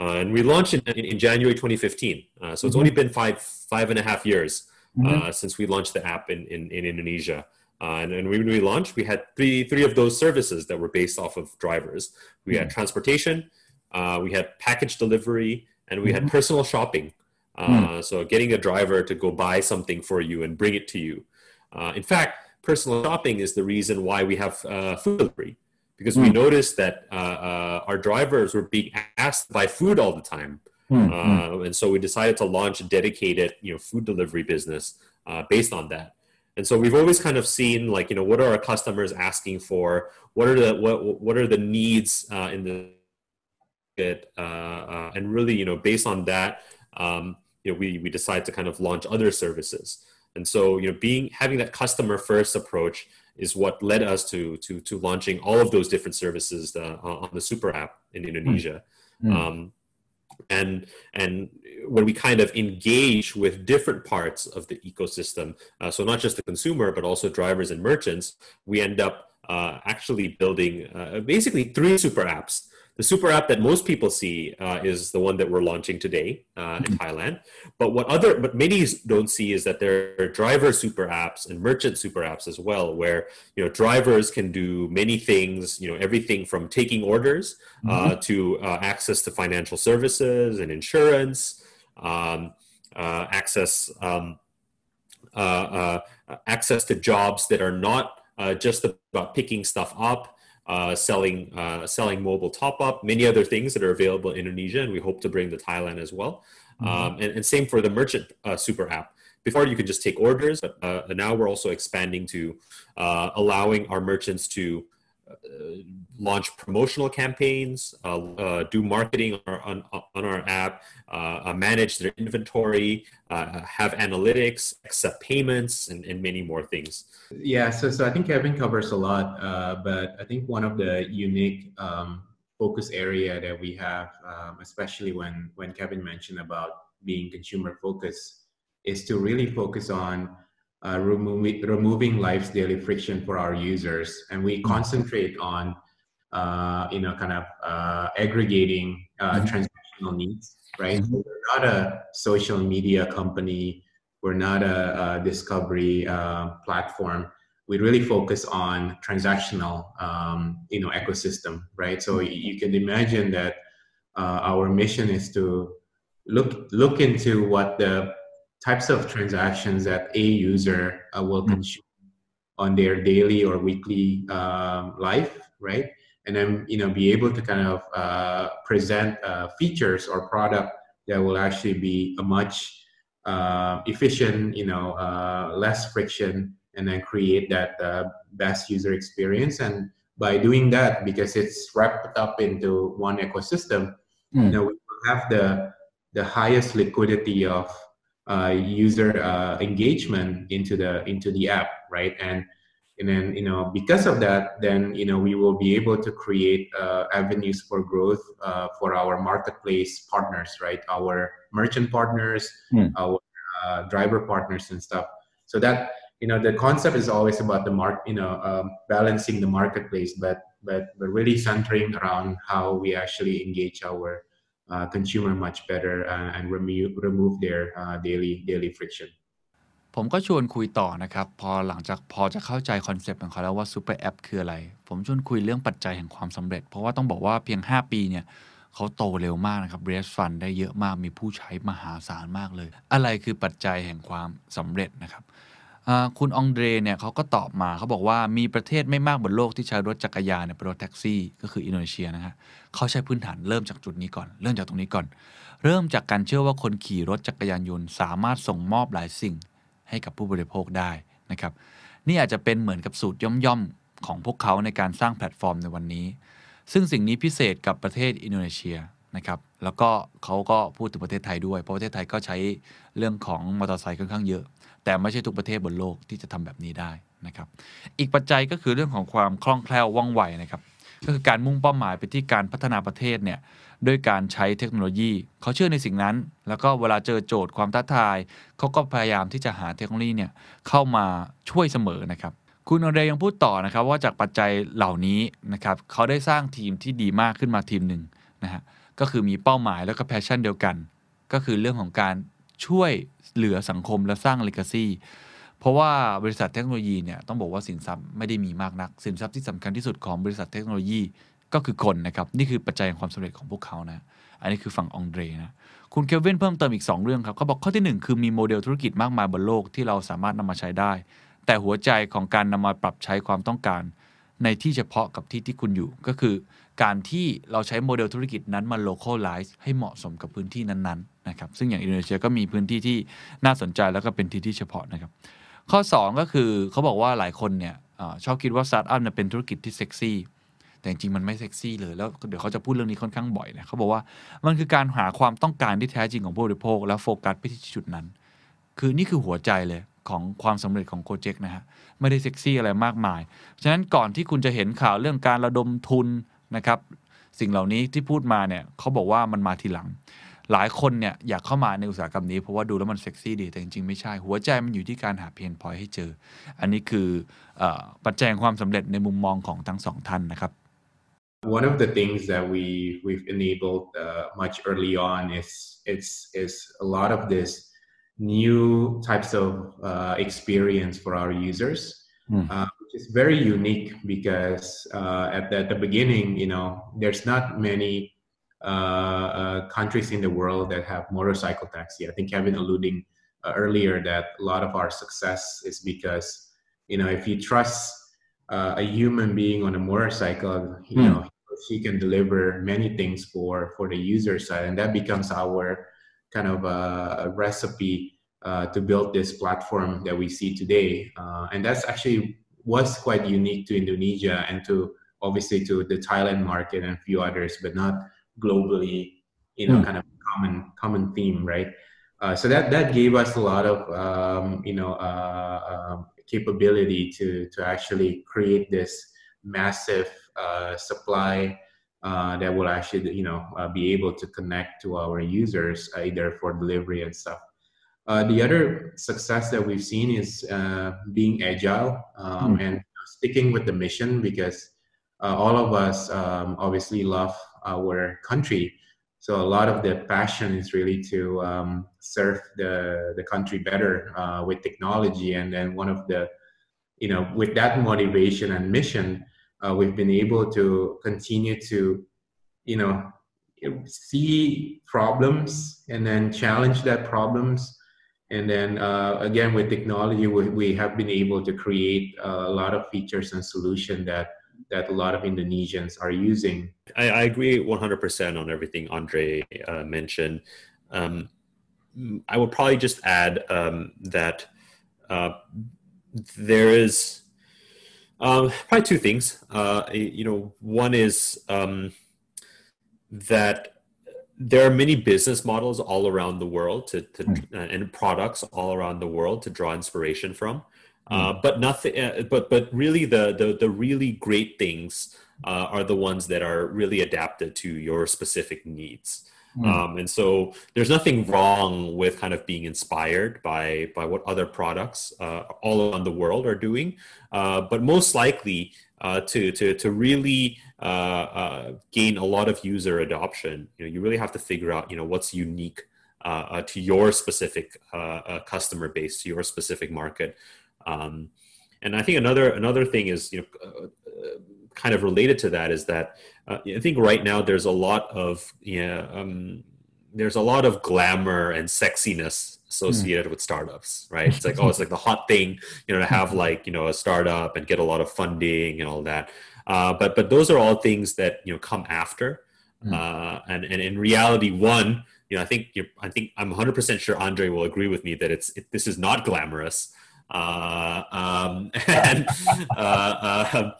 Uh, and we launched in, in, January 2015. Uh, so it's mm-hmm. only been five five and a half years mm-hmm. uh, since we launched the app in in, in Indonesia. Uh, and, and, when we launched, we had three three of those services that were based off of drivers. We mm-hmm. had transportation, uh, we had package delivery, and we had mm-hmm. personal shopping. Uh, mm. So getting a driver to go buy something for you and bring it to you. in fact, personal shopping is the reason why we have food delivery because we hmm. noticed that uh, uh, our drivers were being asked to buy food all the time. Mm. Uh, and so we decided to launch a dedicated, you know, food delivery business uh, based on that. And so we've always kind of seen like, you know, what are our customers asking for? What are the what what are the needs uh, in the market, uh, uh, and really, you know, based on that, um, you know, we we decide to kind of launch other services. And so, you know, being having that customer first approach is what led us to to to launching all of those different services uh, on the super app in Indonesia. Mm. Um, and and when we kind of engage with different parts of the ecosystem, uh, so not just the consumer but also drivers and merchants, we end up uh, actually building uh, basically three super apps the super app that most people see uh, is the one that we're launching today uh, in mm-hmm. Thailand. But what other, but many don't see is that there are driver super apps and merchant super apps as well, where you know drivers can do many things. You know everything from taking orders uh, mm-hmm. to uh, access to financial services and insurance, um, uh, access um, uh, access to jobs that are not just about picking stuff up uh, selling uh, selling mobile top up, many other things that are available in Indonesia, and we hope to bring to Thailand as well. Mm-hmm. Um, and, and, same for the merchant uh, super app. Before you could just take orders, but uh, now we're also expanding to uh, allowing our merchants to launch promotional campaigns, uh, uh, do marketing on, on, on our app, manage their inventory, have analytics, accept payments, and, and many more things. Yeah, so, so I think Kevin covers a lot, but I think one of the unique um, focus area that we have, um, especially when, when Kevin mentioned about being consumer focused, is to really focus on uh, removing, removing life's daily friction for our users. And we mm-hmm. concentrate on, uh, you know, kind of uh, aggregating uh, mm-hmm. transactional needs, right? Mm-hmm. we're not a social media company. We're not a, a discovery uh, platform. We really focus on transactional, um, you know, ecosystem, right? So you can imagine that uh, our mission is to look look into what the types of transactions that a user uh, will mm-hmm. consume on their daily or weekly um, life, right? And then you know be able to kind of uh, present uh, features or product that will actually be a much uh, efficient, you know, uh, less friction, and then create that uh, best user experience. And by doing that, because it's wrapped up into one ecosystem, mm. you know, we have the the highest liquidity of uh, user uh, engagement into the into the app, right? And and then you know because of that, then you know we will be able to create uh, avenues for growth uh, for our marketplace partners, right? Our merchant partners, mm. our uh, driver partners, and stuff. So that you know the concept is always about the mark, you know, um, balancing the marketplace, but but but really centering around how we actually engage our consumer much better uh, and remove remove their uh, daily daily friction ผมก็ชวนคุยต่อนะครับ พอหลังจากพอจะเข้าใจคอนเซปต์ของเขาแล้วว่าซูเปอร์แอปคืออะไร ผมชวนคุยเรื่องปัจจัยแห่งความสำเร็จ เพราะว่าต้องบอกว่าเพียง 5 ปีเนี่ยเขาโตเร็วมากนะครับ raise fund ได้เยอะมากมีผู้ใช้มหาศาลมากเลย อะไรคือปัจจัยแห่งความสำเร็จนะครับคุณองเดรเนี่ยเขาก็ตอบมาเขาบอกว่ามีประเทศไม่มากบนโลกที่ใช้รถจักรยานเป็นรถแท็กซี่ ก็คืออินโดนีเซียนะฮะ เขาใช้พื้นฐานเริ่มจากจุดนี้ก่อน เริ่มจากตรงนี้ก่อน เริ่มจากการเชื่อว่าคนขี่รถจักรยานยนต์สามารถส่งมอบหลายสิ่งให้กับผู้บริโภคได้นะครับ นี่อาจจะเป็นเหมือนกับสูตรย่อมๆของพวกเขาในการสร้างแพลตฟอร์มในวันนี้ ซึ่งสิ่งนี้พิเศษกับประเทศอินโดนีเซียนะครับ แล้วก็เขาก็พูดถึงประเทศไทยด้วย เพราะประเทศไทยก็ใช้เรื่องของมอเตอร์ไซค์ค่อนข้างเยอะ แต่ไม่ใช่ทุกประเทศบนโลกที่จะทำแบบนี้ได้นะครับ อีกปัจจัยก็คือเรื่องของความคล่องแคล่วว่องไวนะครับ ก็คือการมุ่งเป้าหมายไปที่การพัฒนาประเทศเนี่ยด้วยการใช้เทคโนโลยี เขาเชื่อในสิ่งนั้น แล้วก็เวลาเจอโจทย์ความท้าทาย เขาก็พยายามที่จะหาเทคโนโลยีเนี่ยเข้ามาช่วยเสมอนะครับคุณองเดรยังพูดต่อนะครับว่าจากปัจจัยเหล่านี้นะครับเขาได้สร้างทีมที่ดีมากขึ้นมาทีมหนึ่งนะฮะก็คือมีเป้าหมายแล้วก็ passion เดียวกัน ก็คือเรื่องของการช่วยเหลือสังคมและสร้าง legacy เพราะว่าบริษัทเทคโนโลยีเนี่ยต้องบอกว่าสินทรัพย์ไม่ได้มีมากนัก สินทรัพย์ที่สำคัญที่สุดของบริษัทเทคโนโลยีก็คือคนนะครับ นี่คือปัจจัยของความสำเร็จของพวกเขานะอันนี้คือฝั่งองเดรนะคุณเควินเพิ่มเติมอีก 2 เรื่องครับเขาบอกข้อที่ 1 คือมีโมเดลธุรกิจมากมายบนโลกที่เราสามารถนำมาใช้ได้ แต่หัวใจของการนำมาปรับใช้ความต้องการ ในที่เฉพาะกับที่ที่คุณอยู่ ก็คือ การที่เราใช้โมเดลธุรกิจนั้นมา localize ให้เหมาะสมกับพื้นที่นั้นๆนะครับซึ่งอย่างอินโดนีเซียก็มีพื้นที่ที่น่าสนใจแล้วก็เป็นที่ที่เฉพาะนะครับ ข้อ 2 ก็คือเขาบอกว่าหลายคนเนี่ยชอบคิดว่าสตาร์ทอัพเป็นธุรกิจที่เซ็กซี่แต่จริงมันไม่เซ็กซี่เลย แล้วเดี๋ยวเขาจะพูดเรื่องนี้ค่อนข้างบ่อยนะเขาบอกว่ามันคือการหาความต้องการที่แท้จริงของผู้บริโภค แล้วโฟกัสไปที่จุดนั้น คือนี่คือหัวใจเลยของความสำเร็จของโคเจกนะฮะไม่ได้เซ็กซี่อะไรมากมาย ฉะนั้นก่อนที่คุณจะเห็นข่าวเรื่องการระดมทุนนะครับ สิ่งเหล่านี้ที่พูดมาเนี่ยเขาบอกว่ามันมาทีหลัง หลายคนเนี่ยอยากเข้ามาในอุตสาหกรรมนี้ เพราะว่าดูแล้วมันเซ็กซี่ดีแต่จริงๆ ไม่ใช่ หัวใจมันอยู่ที่การหาเพนพอยให้เจอ อันนี้คือเออปัจจัยของความสำเร็จในมุมมองของทั้งสองท่านนะครับ One of the things that we we've enabled uh, much early on is it's is a lot of this new types of uh, experience for our users, Hmm. uh, which is very unique because uh, at, the, at the beginning, you know, there's not many uh, uh, countries in the world that have motorcycle taxi. I think Kevin alluding uh, earlier that a lot of our success is because, you know, if you trust uh, a human being on a motorcycle, you Hmm. know, she can deliver many things for for the user side, and that becomes our kind of uh, a recipe uh, to build this platform that we see today. Uh, and that's actually was quite unique to Indonesia and to obviously to the Thailand market and a few others, but not globally. You know, Hmm. kind of common common theme, right? Uh, so that that gave us a lot of um, you know uh, um, capability to to actually create this massive uh, supply uh, that will actually you know uh, be able to connect to our users uh, either for delivery and stuff. Uh, the other success that we've seen is uh, being agile um, and sticking with the mission because uh, all of us um, obviously love our country. So a lot of the passion is really to um, serve the, the country better uh, with technology. And then one of the, you know, with that motivation and mission, uh, we've been able to continue to, you know, see problems and then challenge that problems. And then uh, again, with technology, we, we have been able to create a lot of features and solution that that a lot of Indonesians are using. I, I agree 100% on everything Andre uh, mentioned. Um, I would probably just add um, that uh, there is um, probably two things. Uh, you know, one is um, that there are many business models all around the world to, to uh, and products all around the world to draw inspiration from. Uh, but nothing. Uh, but but really, the the the really great things uh, are the ones that are really adapted to your specific needs. Um, and so there's nothing wrong with kind of being inspired by by what other products uh, all around the world are doing. Uh, but most likely uh, to to to really uh, uh, gain a lot of user adoption, you know, you really have to figure out you know what's unique to your specific customer base, to your specific market. Um, and I think another another thing is you know uh, uh, kind of related to that is that uh, I think right now there's a lot of yeah um, there's a lot of glamour and sexiness associated with startups, right? It's like oh, it's like the hot thing, you know, to have like you know a startup and get a lot of funding and all that. Uh, but but those are all things that you know come after, uh, and and in reality, one you know I think I think I'm 100 percent sure Andre will agree with me that it's it, this is not glamorous. Uh, um, and uh, uh,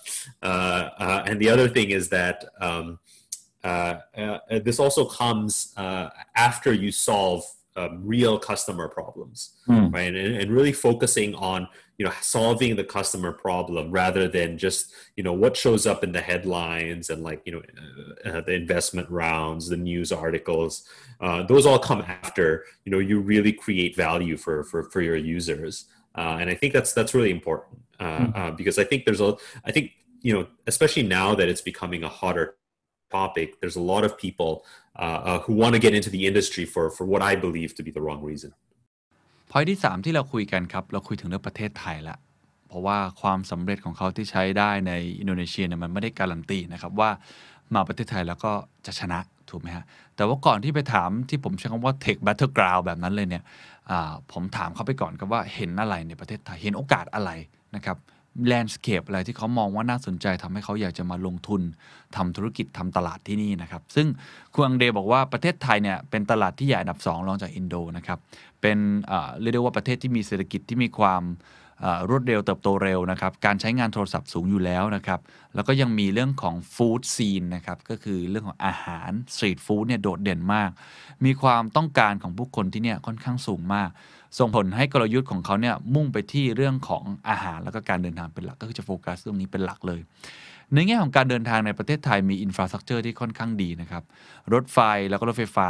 uh, uh, and the other thing is that um, uh, uh, this also comes uh, after you solve um, real customer problems, Hmm. right? And, and really focusing on you know solving the customer problem rather than just you know what shows up in the headlines and like you know uh, uh, the investment rounds, the news articles. Uh, those all come after you know you really create value for for for your users. Uh, and I think that's that's really important uh, uh, because I think there's a I think you know especially now that it's becoming a hotter topic, there's a lot of people uh, uh, who want to get into the industry for for what I believe to be the wrong reason. พอยที่ 3 ที่เราคุยกันครับ เราคุยถึงเรื่องประเทศไทยละเพราะว่าความสำเร็จของเขาที่ใช้ได้ในอินโดนีเซียเนี่ยมันไม่ได้การันตีนะครับว่ามาประเทศไทยแล้วก็จะชนะถูกไหมฮะแต่ว่าก่อนที่ไปถามที่ผมใช้คำว่า Tech Battleground แบบนั้นเลยเนี่ยอ่า ผมถามเขาไปก่อนครับว่าเห็นอะไรในประเทศไทย เห็นโอกาสอะไรนะครับ landscape อะไรที่เขามองว่าน่าสนใจทำให้เขาอยากจะมาลงทุนทำธุรกิจทำตลาดที่นี่นะครับ ซึ่งคุณองเดรบอกว่าประเทศไทยเนี่ยเป็นตลาดที่ใหญ่อันดับ 2 รองจากอินโดนะครับ เป็นเรียกได้ว่าประเทศที่มีเศรษฐกิจที่มีความ รวดเร็วเติบโตเร็วนะครับ การใช้งานโทรศัพท์สูงอยู่แล้วนะครับ แล้วก็ยังมีเรื่องของ food scene นะครับ ก็คือเรื่องของอาหาร street food เนี่ยโดดเด่นมาก มีความต้องการของผู้คนที่เนี่ยค่อนข้างสูงมาก ส่งผลให้กลยุทธ์ของเขาเนี่ยมุ่งไปที่เรื่องของอาหารแล้วก็การเดินทางเป็นหลัก ก็คือจะโฟกัสตรงนี้เป็นหลักเลย ในแง่ของการเดินทางในประเทศไทยมีอินฟราสตรักเจอร์ที่ค่อนข้างดีนะครับ รถไฟแล้วก็รถไฟฟ้า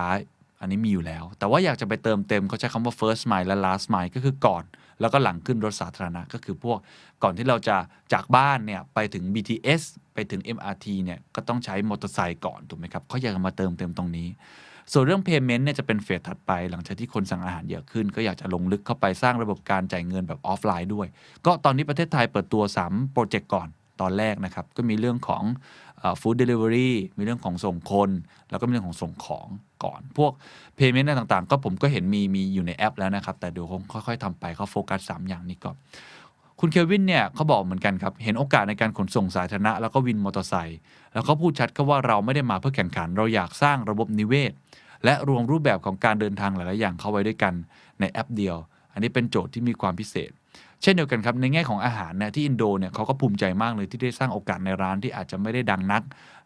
อันนี้มีอยู่แล้ว แต่ว่าอยากจะไปเติมเต็มเขาใช้คำว่า first mile และ last mile ก็คือก่อน แล้วก็หลังขึ้นรถสาธารณะก็คือพวกก่อนที่เราจะจากบ้านเนี่ยไปถึง BTS ไปถึง MRT เนี่ยก็ต้องใช้มอเตอร์ไซค์ก่อนถูกไหมครับเขาอยากมาเติมเต็มตรงนี้ ส่วนเรื่อง payment เนี่ยจะเป็นเฟสถัดไป หลังจากที่คนสั่งอาหารเยอะขึ้น ก็อยากจะลงลึกเข้าไปสร้างระบบการจ่ายเงินแบบออฟไลน์ด้วย ก็ตอนนี้ประเทศไทยเปิดตัว 3 โปรเจกต์ก่อนตอนแรกนะครับ ก็มีเรื่องของ food delivery มีเรื่องของส่งคน แล้วก็มีเรื่องของส่งของ ก่อน พวก payment ต่างๆ ก็ผมก็เห็นมีมีอยู่ในแอปแล้วนะครับ แต่เดี๋ยวคงค่อยๆทำไปเขาโฟกัส 3 อย่างนี้ก่อนคุณเควินเนี่ยเขาบอกเหมือนกันครับ เห็นโอกาสในการขนส่งสาธารณะแล้วก็วินมอเตอร์ไซค์แล้วเขาพูดชัดก็ว่าเราไม่ได้มาเพื่อแข่งขัน เราอยากสร้างระบบนิเวศ และรวมรูปแบบของการเดินทางหลาย ๆ อย่างเข้าไว้ด้วยกันในแอปเดียว อันนี้เป็นโจทย์ที่มีความพิเศษ เช่นเดียวกันครับในแง่ของอาหารเนี่ยที่อินโดเนี่ยเขาก็ภูมิใจมากเลยที่ได้สร้างโอกาสในร้านที่อาจจะไม่ได้ดังนัก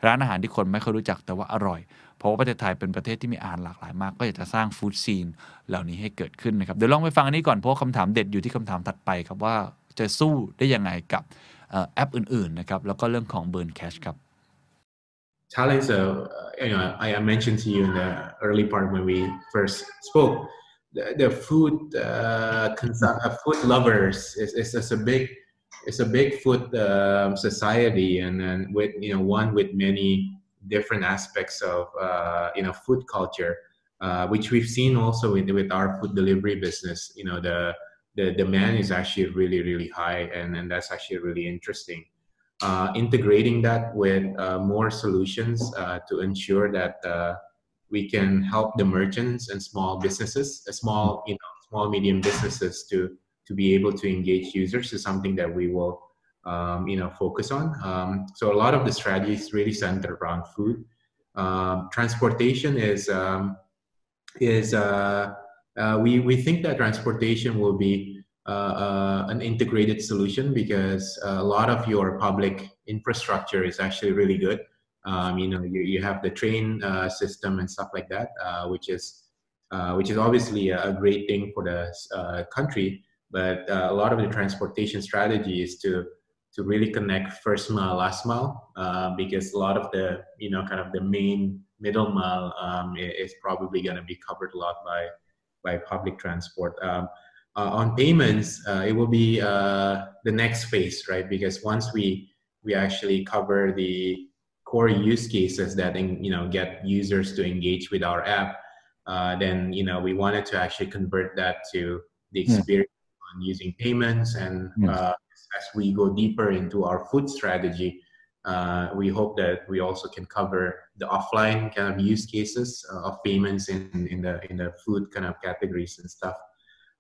ร้านอาหารที่คนไม่เคยรู้จักแต่ว่าอร่อย เพราะว่าประเทศไทยเป็นประเทศที่มีอาหารหลากหลายมาก ก็อยากจะสร้างฟู้ดซีนเหล่านี้ให้เกิดขึ้นนะครับ เดี๋ยวลองไปฟังอันนี้ก่อนเพราะคำถามเด็ดอยู่ที่คำถามถัดไปครับว่าจะสู้ได้ยังไงกับแอปอื่นๆนะครับแล้วก็เรื่องของเบิร์นแคชครับ challenge uh, you know I, mentioned to you in the early part when we first spoke the, the food uh, consum- uh, food lovers is, is, is, a big it's a big food uh, society and then with you know one with many different aspects of uh, you know food culture uh, which we've seen also with, with our food delivery business. You know the the demand is actually really really high and, and that's actually really interesting. Uh, integrating that with more solutions to ensure that we can help the merchants and small businesses, small, you know, small medium businesses to to be able to engage users is something that we will, um, you know, focus on. Um, so a lot of the strategies really center around food. Um, transportation is um, is uh, uh, we we think that transportation will be uh, uh an integrated solution because a lot of your public infrastructure is actually really good. Um, you know, you, you have the train uh, system and stuff like that, uh, which is which is obviously a, great thing for the country. But a lot of the transportation strategy is to to really connect first mile, last mile, uh, because a lot of the you know kind of the main middle mile um, is probably going to be covered a lot by by public transport. Um, on payments, it will be the next phase, right? Because once we we actually cover the core use cases that you know get users to engage with our app, uh, then you know we wanted to actually convert that to the hmm. experience yeah. on using payments. And yes. As we go deeper into our food strategy, uh, we hope that we also can cover the offline kind of use cases uh, of payments in, in the in the food kind of categories and stuff.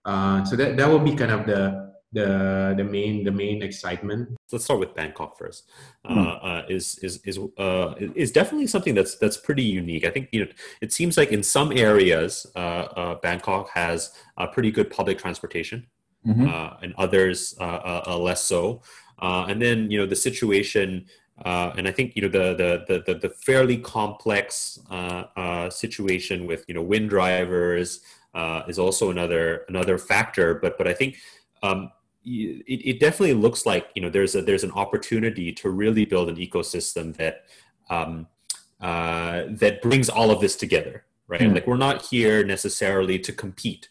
Uh, so that that will be kind of the the the main the main excitement. Let's start with Bangkok first. Mm-hmm. Uh, is is is uh, is definitely something that's that's pretty unique. I think you know it seems like in some areas uh, uh Bangkok has a pretty good public transportation, mm-hmm. Uh, and others uh, less so. and then you know the situation. and I think you know the the the, the fairly complex situation with you know wind drivers is also another another factor. But but I think um, it, it definitely looks like you know there's a there's an opportunity to really build an ecosystem that um, uh, that brings all of this together right mm. like we're not here necessarily to compete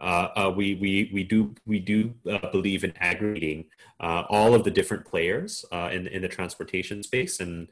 uh, uh, we we we do we do uh, believe in aggregating uh, all of the different players in in the transportation space, and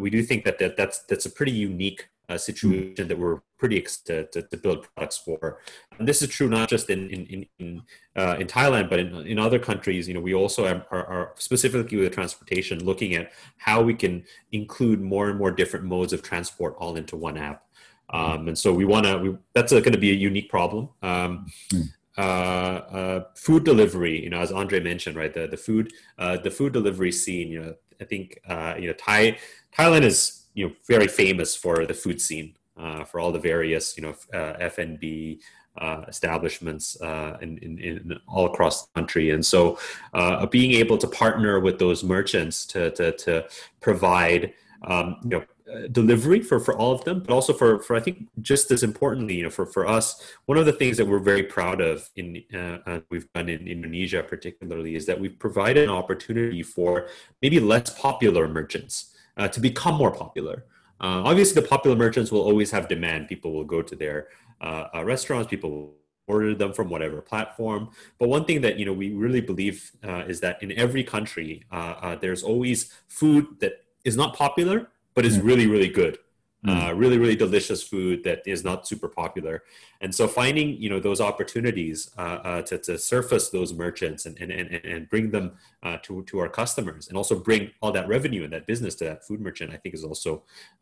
we do think that, that that's that's a pretty unique situation that we're pretty excited to, to, build products for. And this is true not just in in in, uh, in Thailand, but in, in other countries. You know, we also are, are, specifically with transportation looking at how we can include more and more different modes of transport all into one app. Um, and so we want to. That's going to be a unique problem. Um, mm. uh, uh, food delivery, you know, as Andre mentioned, right? The the food uh, the food delivery scene. You know, I think uh, you know Thai Thailand is you know very famous for the food scene, uh, for all the various you know uh, FNB uh, establishments uh, in, in, in, all across the country. And so uh, being able to partner with those merchants to, to, to provide um, you know, delivery for, for all of them, but also for, for I think just as importantly, you know, for, for us, one of the things that we're very proud of in uh, we've done in Indonesia particularly is that we've provided an opportunity for maybe less popular merchants uh, to become more popular. Uh, obviously, the popular merchants will always have demand. People will go to their uh, uh, restaurants. People will order them from whatever platform. But one thing that you know we really believe uh, is that in every country, uh, uh, there's always food that is not popular but is really really good. Mm. Uh, really really delicious food that is not super popular and so finding you know those opportunities uh, uh, to, to surface those merchants and, and, and, and bring them uh, to, to our customers and also bring all that revenue and that business to that food merchant i think is also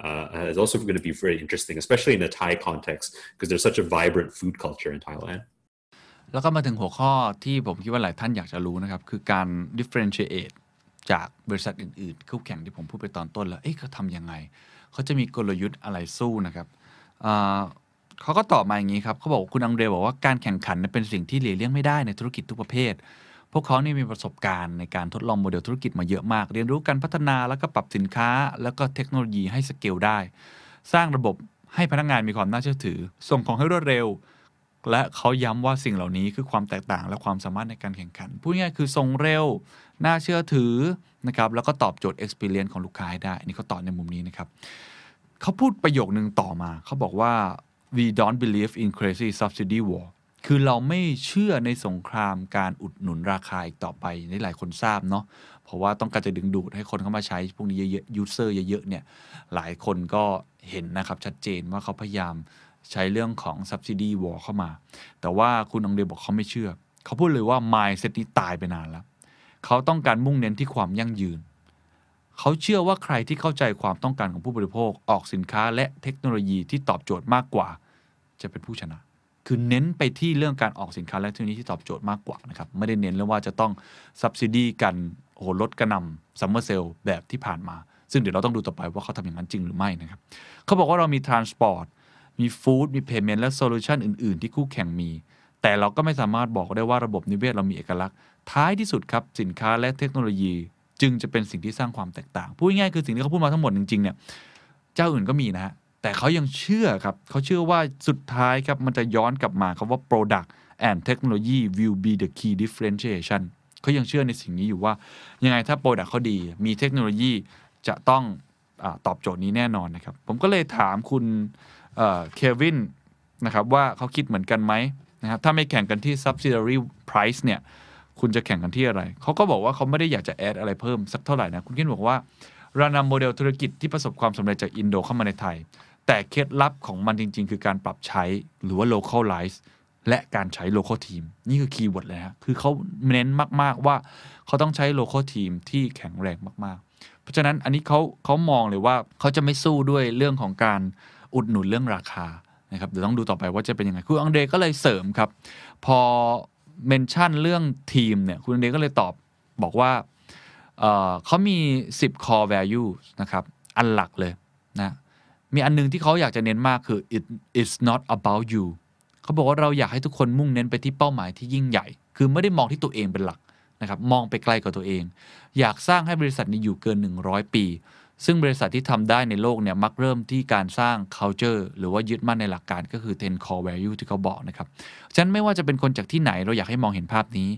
uh, is also going to be very interesting especially in the thai context because there's such a vibrant food culture in thailand แล้วก็มาถึงหัวข้อที่ผมคิดว่าหลายท่านอยากจะรู้นะครับคือการ differentiate จากบริษัทอื่นๆคู่แข่งที่ผมพูดไปตอนต้นแล้ว เอ๊ะเขาทำยังไง เขาจะมีกลยุทธ์อะไรสู้นะครับเขาก็ตอบมาอย่างนี้ครับเขาบอกคุณอังเดรบอกว่าการแข่งขันเป็นสิ่งที่หลีกเลี่ยงไม่ได้ในธุรกิจทุกประเภท พวกเขานี่มีประสบการณ์ในการทดลองโมเดลธุรกิจมาเยอะมาก เรียนรู้การพัฒนาแล้วก็ปรับสินค้า แล้วก็เทคโนโลยีให้สเกลได้ สร้างระบบให้พนักงานมีความน่าเชื่อถือ ส่งของให้รวดเร็ว และเขาย้ำว่าสิ่งเหล่านี้คือความแตกต่างและความสามารถในการแข่งขันพูดง่ายคือส่งเร็ว น่าเชื่อถือนะครับแล้วก็ตอบโจทย์ experience ของลูกค้าได้อันนี้เขาตอบในมุมนี้นะครับเขาพูดประโยคนึงต่อมา เขาบอกว่า we don't believe in crazy subsidy war คือเราไม่เชื่อในสงครามการอุดหนุนราคาอีกต่อไปนี่หลายคนทราบเนาะเพราะว่าต้องการจะดึงดูดให้คนเข้ามาใช้พวกนี้เยอะๆยูเซอร์เยอะๆเนี่ยหลายคนก็เห็นนะครับชัดเจนว่าเขาพยายามใช้เรื่องของ subsidy war เข้ามา แต่ว่าคุณอังเดบอกเขาไม่เชื่อ เขาพูดเลยว่า mindset นี้ตายไปนานแล้ว เขาต้องการมุ่งเน้นที่ความยั่งยืน เขาเชื่อว่าใครที่เข้าใจความต้องการของผู้บริโภคออกสินค้าและเทคโนโลยีที่ตอบโจทย์มากกว่า จะเป็นผู้ชนะ คือเน้นไปที่เรื่องการออกสินค้าและเทคโนโลยีที่ตอบโจทย์มากกว่านะครับไม่ได้เน้นเรื่องว่าจะต้อง subsidy กันโอ้โหลดกระหน่ำ summer sale แบบที่ผ่านมา ซึ่งเดี๋ยวเราต้องดูต่อไปว่าเขาทำอย่างนั้นจริงหรือไม่นะครับเขาบอกว่าเรามี transport มี food มี payment และ solution อื่น ๆ ที่คู่แข่งมี แต่เราก็ไม่สามารถบอกได้ว่าระบบนิเวศเรามีเอกลักษณ์ ท้ายที่สุดครับสินค้าและเทคโนโลยี จึงจะเป็นสิ่งที่สร้างความแตกต่าง พูดง่ายคือสิ่งที่เขาพูดมาทั้งหมดจริงๆเนี่ยเจ้าอื่นก็มีนะฮะแต่เขายังเชื่อครับเขาเชื่อว่าสุดท้ายครับมันจะย้อนกลับมาคาว่า product and technology will be the key differentiation เขายังเชื่อในสิ่งนี้อยู่ว่า ยังไงถ้า product เขาดี มีเทคโนโลยีจะต้องอตอบโจทย์นี้แน่นอนนะครับ ผมก็เลยถามคุณเควินนะครับว่าเขาคิดเหมือนกันไหมนะครับถ้าไม่แข่งกันที่ subsidiary price เนี่ย คุณจะแข่งกันที่อะไร เขาก็บอกว่าเขาไม่ได้อยากจะแอดอะไรเพิ่มสักเท่าไหร่นะ คุณคิดบอกว่าเรานำโมเดลธุรกิจที่ประสบความสำเร็จจากอินโดเข้ามาในไทย แต่เคล็ดลับของมันจริง ๆ คือการปรับใช้หรือว่า localize และการใช้ local team นี่คือ keyword เลยฮะคือเขาเน้นมาก ๆ ว่าเขาต้องใช้ local team ที่แข็งแรงมากๆ เพราะฉะนั้นอันนี้เขาเขามองเลยว่าเขาจะไม่สู้ด้วยเรื่องของการอุดหนุนเรื่องราคานะครับเดี๋ยวต้องดูต่อไปว่าจะเป็นยังไงคือองเดรก็เลยเสริมครับ พอ mention เรื่องทีมเนี่ยคุณเดก็เลยตอบบอกว่าเเขามี 10 core value นะครับ อันหลักเลยนะ มีอันนึงที่เขาอยากจะเน้นมากคือ it is not about you เขาบอกว่าเราอยากให้ทุกคนมุ่งเน้นไปที่เป้าหมายที่ยิ่งใหญ่ คือไม่ได้มองที่ตัวเองเป็นหลักนะครับ มองไปไกลกว่าตัวเอง อยากสร้างให้บริษัทนี้อยู่เกิน 100 ปี ซึ่งบริษัทที่ทำได้ในโลกเนี่ยมักเริ่มที่การสร้าง culture หรือว่ายึดมั่นในหลักการก็คือ 10 core value ที่เขาบอกนะครับฉะนั้นไม่ว่าจะเป็นคนจากที่ไหนเราอยากให้มองเห็นภาพนี้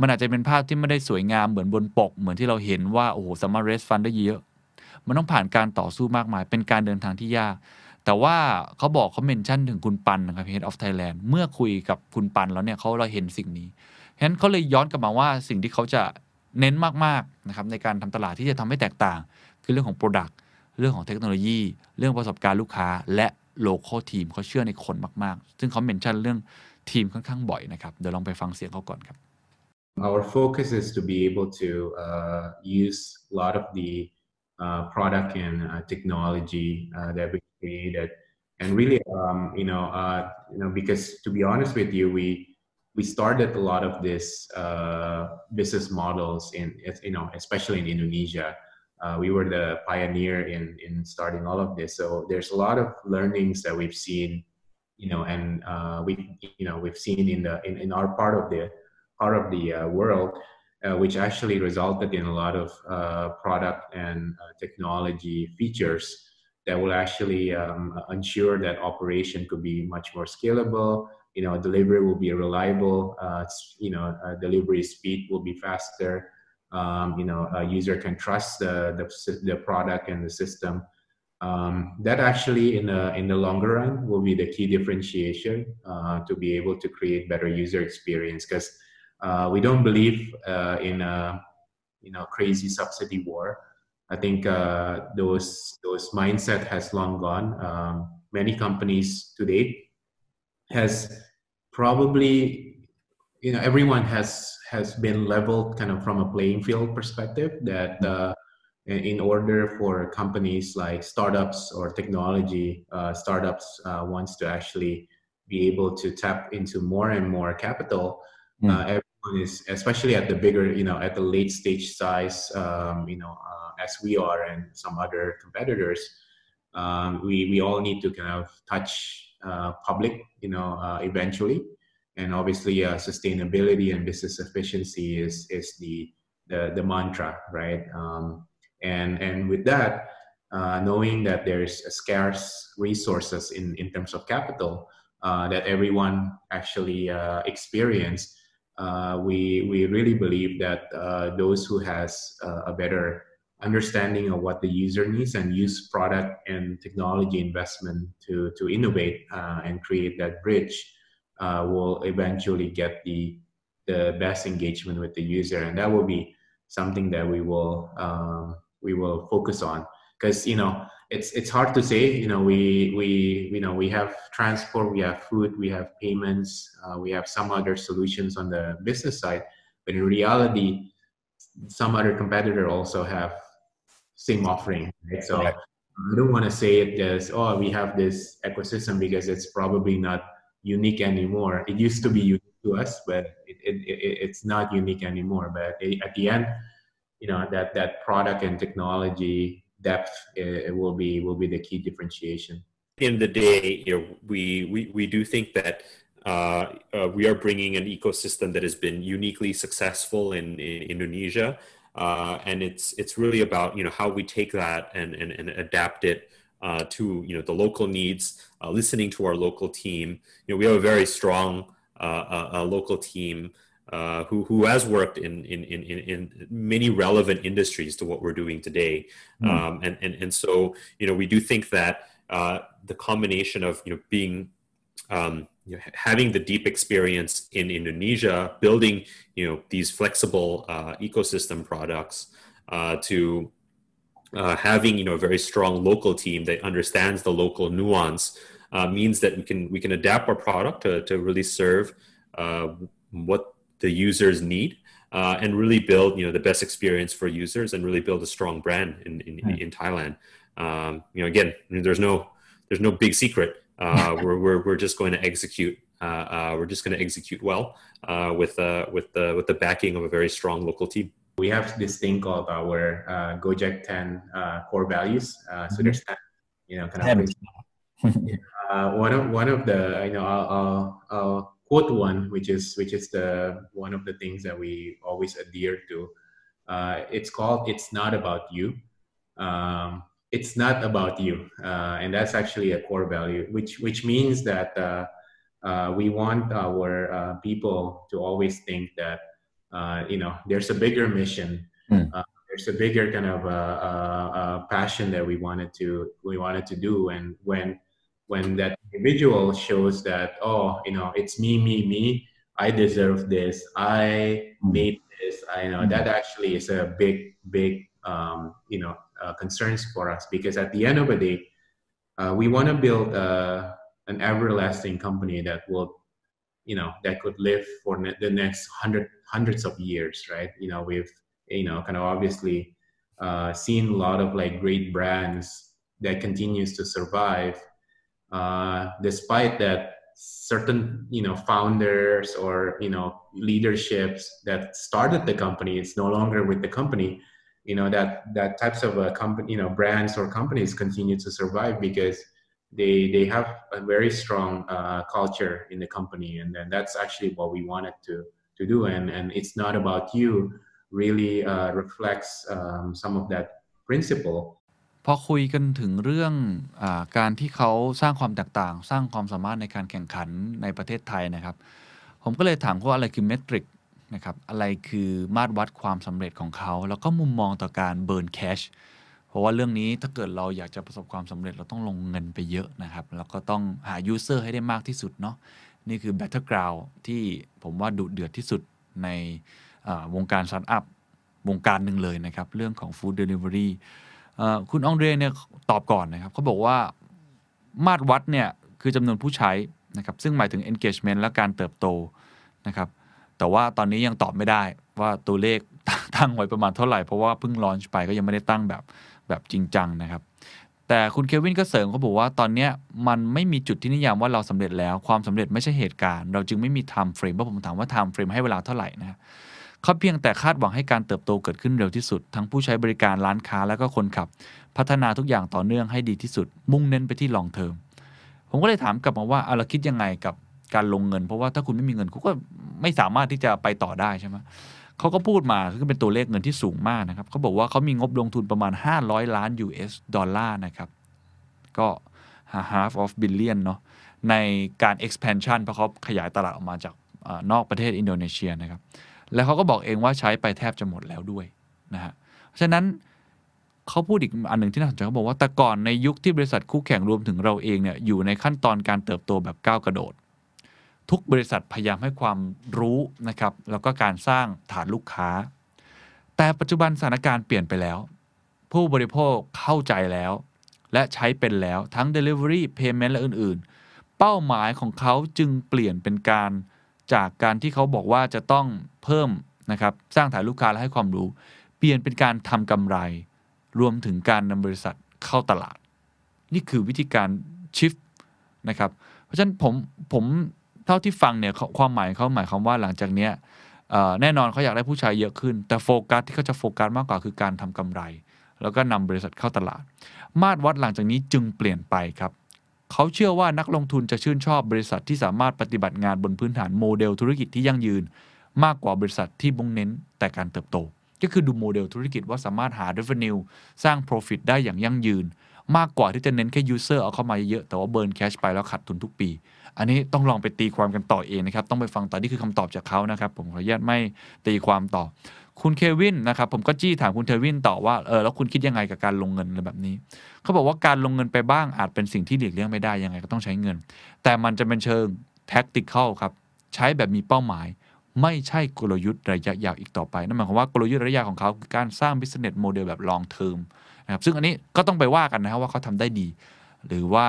มันอาจจะเป็นภาพที่ไม่ได้สวยงามเหมือนบนปก เหมือนที่เราเห็นว่าโอ้โหสามารถ raise fund ได้เยอะ มันต้องผ่านการต่อสู้มากมาย เป็นการเดินทางที่ยากแต่ว่าเขาบอกเขาเมนชั่นถึงคุณปันนะครับ Head of Thailand เมื่อคุยกับคุณปันแล้วเนี่ยเขาเราเห็นสิ่งนี้ฉะนั้นเขาเลยย้อนกลับมาว่าสิ่งที่เขาจะเน้นมากๆนะครับในการทำตลาดที่จะทำให้แตกต่าง คือเรื่องของ Product เรื่องของเทคโนโลยี เรื่องประสบการณ์ลูกค้า และโลโก้ทีมเขาเชื่อในคนมากๆ ซึ่งเขาเมนชั่นเรื่องทีมค่อนข้างบ่อยนะครับ เดี๋ยวลองไปฟังเสียงเขาก่อนครับ Our focus is to be able to uh, use a lot of the uh, product and uh, technology that we created, and really, um, you know, you know, because to be honest with you, we we started a lot of this business models in, you know, especially in Indonesia. Uh, we were the pioneer in in starting all of this. So there's a lot of learnings that we've seen you know, and uh, we, you know, we've seen in the in, in our part of the part of the uh, world, uh, which actually resulted in a lot of uh, product and uh, technology features that will actually um, ensure that operation could be much more scalable. You know, delivery will be reliable. You know, delivery speed will be faster. Um, you know, a user can trust the, the, the product and the system. Um, that actually in the in the longer run will be the key differentiation uh, to be able to create better user experience because uh, we don't believe uh, in a you know crazy subsidy war. I think uh, those those mindset has long gone. Um, many companies today has probably you know everyone has has been leveled kind of from a playing field perspective that uh, in order for companies like startups or technology uh, startups uh, wants to actually be able to tap into more and more capital mm. is especially at the bigger you know at the late stage size um, you know uh, as we are and some other competitors um, we we all need to kind of touch uh, public you know uh, eventually and obviously uh, sustainability and business efficiency is is the the, the mantra right? Um, and and with that uh, knowing that there's scarce resources in in terms of capital uh, that everyone actually experience uh, we we really believe that uh, those who has uh, a better understanding of what the user needs and use product and technology investment to to innovate uh, and create that bridge uh, will eventually get the the best engagement with the user and that will be something that we will um, we will focus on because you know it's it's hard to say. You know, we we you know we have transport, we have food, we have payments, uh, we have some other solutions on the business side, but in reality, some other competitor also have same offering. Right? So. I don't want to say it as oh we have this ecosystem because it's probably not unique anymore. It used to be unique to us, but it, it, it it's not unique anymore. But at the end, you know that that product and technology depth uh, will be will be the key differentiation. Of the day, you know, we we, we do think that uh, uh, we are bringing an ecosystem that has been uniquely successful in, in Indonesia, uh, and it's it's really about you know how we take that and and, and adapt it uh, to you know the local needs, uh, listening to our local team. You know, we have a very strong local team uh, who who has worked in, in in in many relevant industries to what we're doing today, mm. um, and and and so you know we do think that uh, the combination of you know being um, you know, having the deep experience in Indonesia, building you know these flexible uh, ecosystem products uh, to uh, having you know a very strong local team that understands the local nuance uh, means that we can we can adapt our product to, to really serve uh, what the users need uh, and really build you know the best experience for users and really build a strong brand in in, mm. in Thailand. Um, you know, again, there's no there's no big secret. Uh, we're, we're we're just going to execute. Uh, uh we're just going to execute well uh, with uh, with the with the backing of a very strong local team. We have this thing called our Gojek 10 core values. so mm-hmm. there's 10, you know, kind of. one of one of the you know I'll, I'll, I'll quote one, which is which is the one of the things that we always adhere to. Uh, it's called "It's Not About You." Um, it's not about you, uh, and that's actually a core value, which which means that uh, uh we want our uh, people to always think that uh, you know there's a bigger mission. Mm. there's a bigger kind of passion that we wanted to we wanted to do, and when when that individual shows that oh you know it's me me me. I deserve this. I hmm. made this. I know that actually is a big big um, you know uh, concerns for us because at the end of the day uh, we want to build uh, an everlasting company that will you know that could live for ne- the next hundred hundreds of years right? You know we've you know kind of obviously uh, seen a lot of like great brands that continues to survive uh, despite that certain you know founders or you know leaderships that started the company it's no longer with the company you know that that types of a company you know brands or companies continue to survive because they they have a very strong uh, culture in the company, and then that's actually what we wanted to to do. And and it's not about you really uh, reflects um, some of that principle พอคุยกันถึงเรื่องอการที่เขาสร้างความแตกต่าง สร้างความสามารถในการแข่งขันในประเทศไทยนะครับ ผมก็เลยถามว่าอะไรคือเมทริกนะครับอะไรคือมาตรวัดความสำเร็จของเขา แล้วก็มุมมองต่อการ burn cash เพราะว่าเรื่องนี้ถ้าเกิดเราอยากจะประสบความสำเร็จเราต้องลงเงินไปเยอะนะครับ แล้วก็ต้องหา user ให้ได้มากที่สุดเนาะนี่คือ Battleground ที่ผมว่าดุเดือดที่สุดในวงการสตาร์ทอัพวงการหนึ่งเลยนะครับ เรื่องของ Food Delivery คุณองเดรเนี่ยตอบก่อนนะครับเขาบอกว่ามาตรวัดเนี่ยคือจำนวนผู้ใช้นะครับซึ่งหมายถึง engagement และการเติบโตนะครับแต่ว่าตอนนี้ยังตอบไม่ได้ว่าตัวเลขตั้งไว้ประมาณเท่าไหร่ เพราะว่าเพิ่ง launch ไปก็ยังไม่ได้ตั้งแบบแบบจริงจังนะครับ แต่คุณเควินก็เสริมเขาบอกว่าตอนนี้มันไม่มีจุดที่นิยามว่าเราสำเร็จแล้วความสำเร็จไม่ใช่เหตุการณ์ เราจึงไม่มี timeframe เพราะผมถามว่า timeframe ให้เวลาเท่าไหร่นะ เขาเพียงแต่คาดหวังให้การเติบโตเกิดขึ้นเร็วที่สุด ทั้งผู้ใช้บริการร้านค้าแล้วก็คนขับ พัฒนาทุกอย่างต่อเนื่องให้ดีที่สุด มุ่งเน้นไปที่ลองเทอมผมก็เลยถามกลับมาว่าเอาเราคิดยังไงกับการลงเงิน เพราะว่าถ้าคุณไม่มีเงินคุณก็ไม่สามารถที่จะไปต่อได้ใช่ไหมเขาก็พูดมาคือเป็นตัวเลขเงินที่สูงมากนะครับเขาบอกว่าเขามีงบลงทุนประมาณ 500 ล้าน US ดอลลาร์นะครับก็ half of billion เนาะในการ expansion เพราะเขาขยายตลาดออกมาจากนอกประเทศอินโดนีเซียนะครับ แล้วเขาก็บอกเองว่าใช้ไปแทบจะหมดแล้วด้วยนะฮะเพราะฉะนั้นเขาพูดอีกอันหนึ่งที่น่าสนใจเขาบอกว่าแต่ก่อนในยุคที่บริษัทคู่แข่งรวมถึงเราเองเนี่ยอยู่ในขั้นตอนการเติบโตแบบก้าวกระโดด ทุกบริษัทพยายามให้ความรู้นะครับแล้วก็การสร้างฐานลูกค้า แต่ปัจจุบันสถานการณ์เปลี่ยนไปแล้ว ผู้บริโภคเข้าใจแล้ว และใช้เป็นแล้วทั้ง Delivery Payment และอื่น ๆ เป้าหมายของเขาจึงเปลี่ยนเป็นการ จากการที่เขาบอกว่าจะต้องเพิ่มนะครับสร้างฐานลูกค้าและให้ความรู้ เปลี่ยนเป็นการทำกำไร รวมถึงการนำบริษัทเข้าตลาด นี่คือวิธีการชิฟนะครับเพราะฉะนั้นผมผมเท่าที่ฟังเนี่ยความหมายเขาหมายความว่าหลังจากนี้แน่นอนเขาอยากได้ผู้ชายเยอะขึ้น แต่โฟกัสที่เขาจะโฟกัสมากกว่าคือการทำกำไร แล้วก็นำบริษัทเข้าตลาด มาตรวัดหลังจากนี้จึงเปลี่ยนไปครับ เขาเชื่อว่านักลงทุนจะชื่นชอบบริษัทที่สามารถปฏิบัติงานบนพื้นฐานโมเดลธุรกิจที่ยั่งยืน มากกว่าบริษัทที่มุ่งเน้นแต่การเติบโต ก็คือดูโมเดลธุรกิจว่าสามารถหา revenue สร้าง profit ได้อย่างยั่งยืน มากกว่าที่จะเน้นแค่ user เอาเข้ามาเยอะแต่ว่า burn cash ไปแล้วขาดทุนทุกปี อันนี้ต้องลองไปตีความกันต่อเองนะครับต้องไปฟังต่อนี่คือคำตอบจากเขานะครับผมขออนุญาตไม่ตีความต่อ คุณเควินนะครับผมก็จี้ถามคุณเควินต่อว่าเออแล้วคุณคิดยังไงกับการลงเงินอะไรแบบนี้เขาบอกว่าการลงเงินไปบ้างอาจเป็นสิ่งที่หลีกเลี่ยงไม่ได้ยังไงก็ต้องใช้เงิน แต่มันจะเป็นเชิงแท็กติคเข้าครับใช้แบบมีเป้าหมายไม่ใช่กลยุทธ์ระยะยาวอีกต่อไป นั่นหมายความว่ากลยุทธ์ระยะยาวของเขาคือการสร้าง business model แบบ long term นะครับ ซึ่งอันนี้ก็ต้องไปว่ากันนะครับว่าเขาทำได้ดี หรือว่า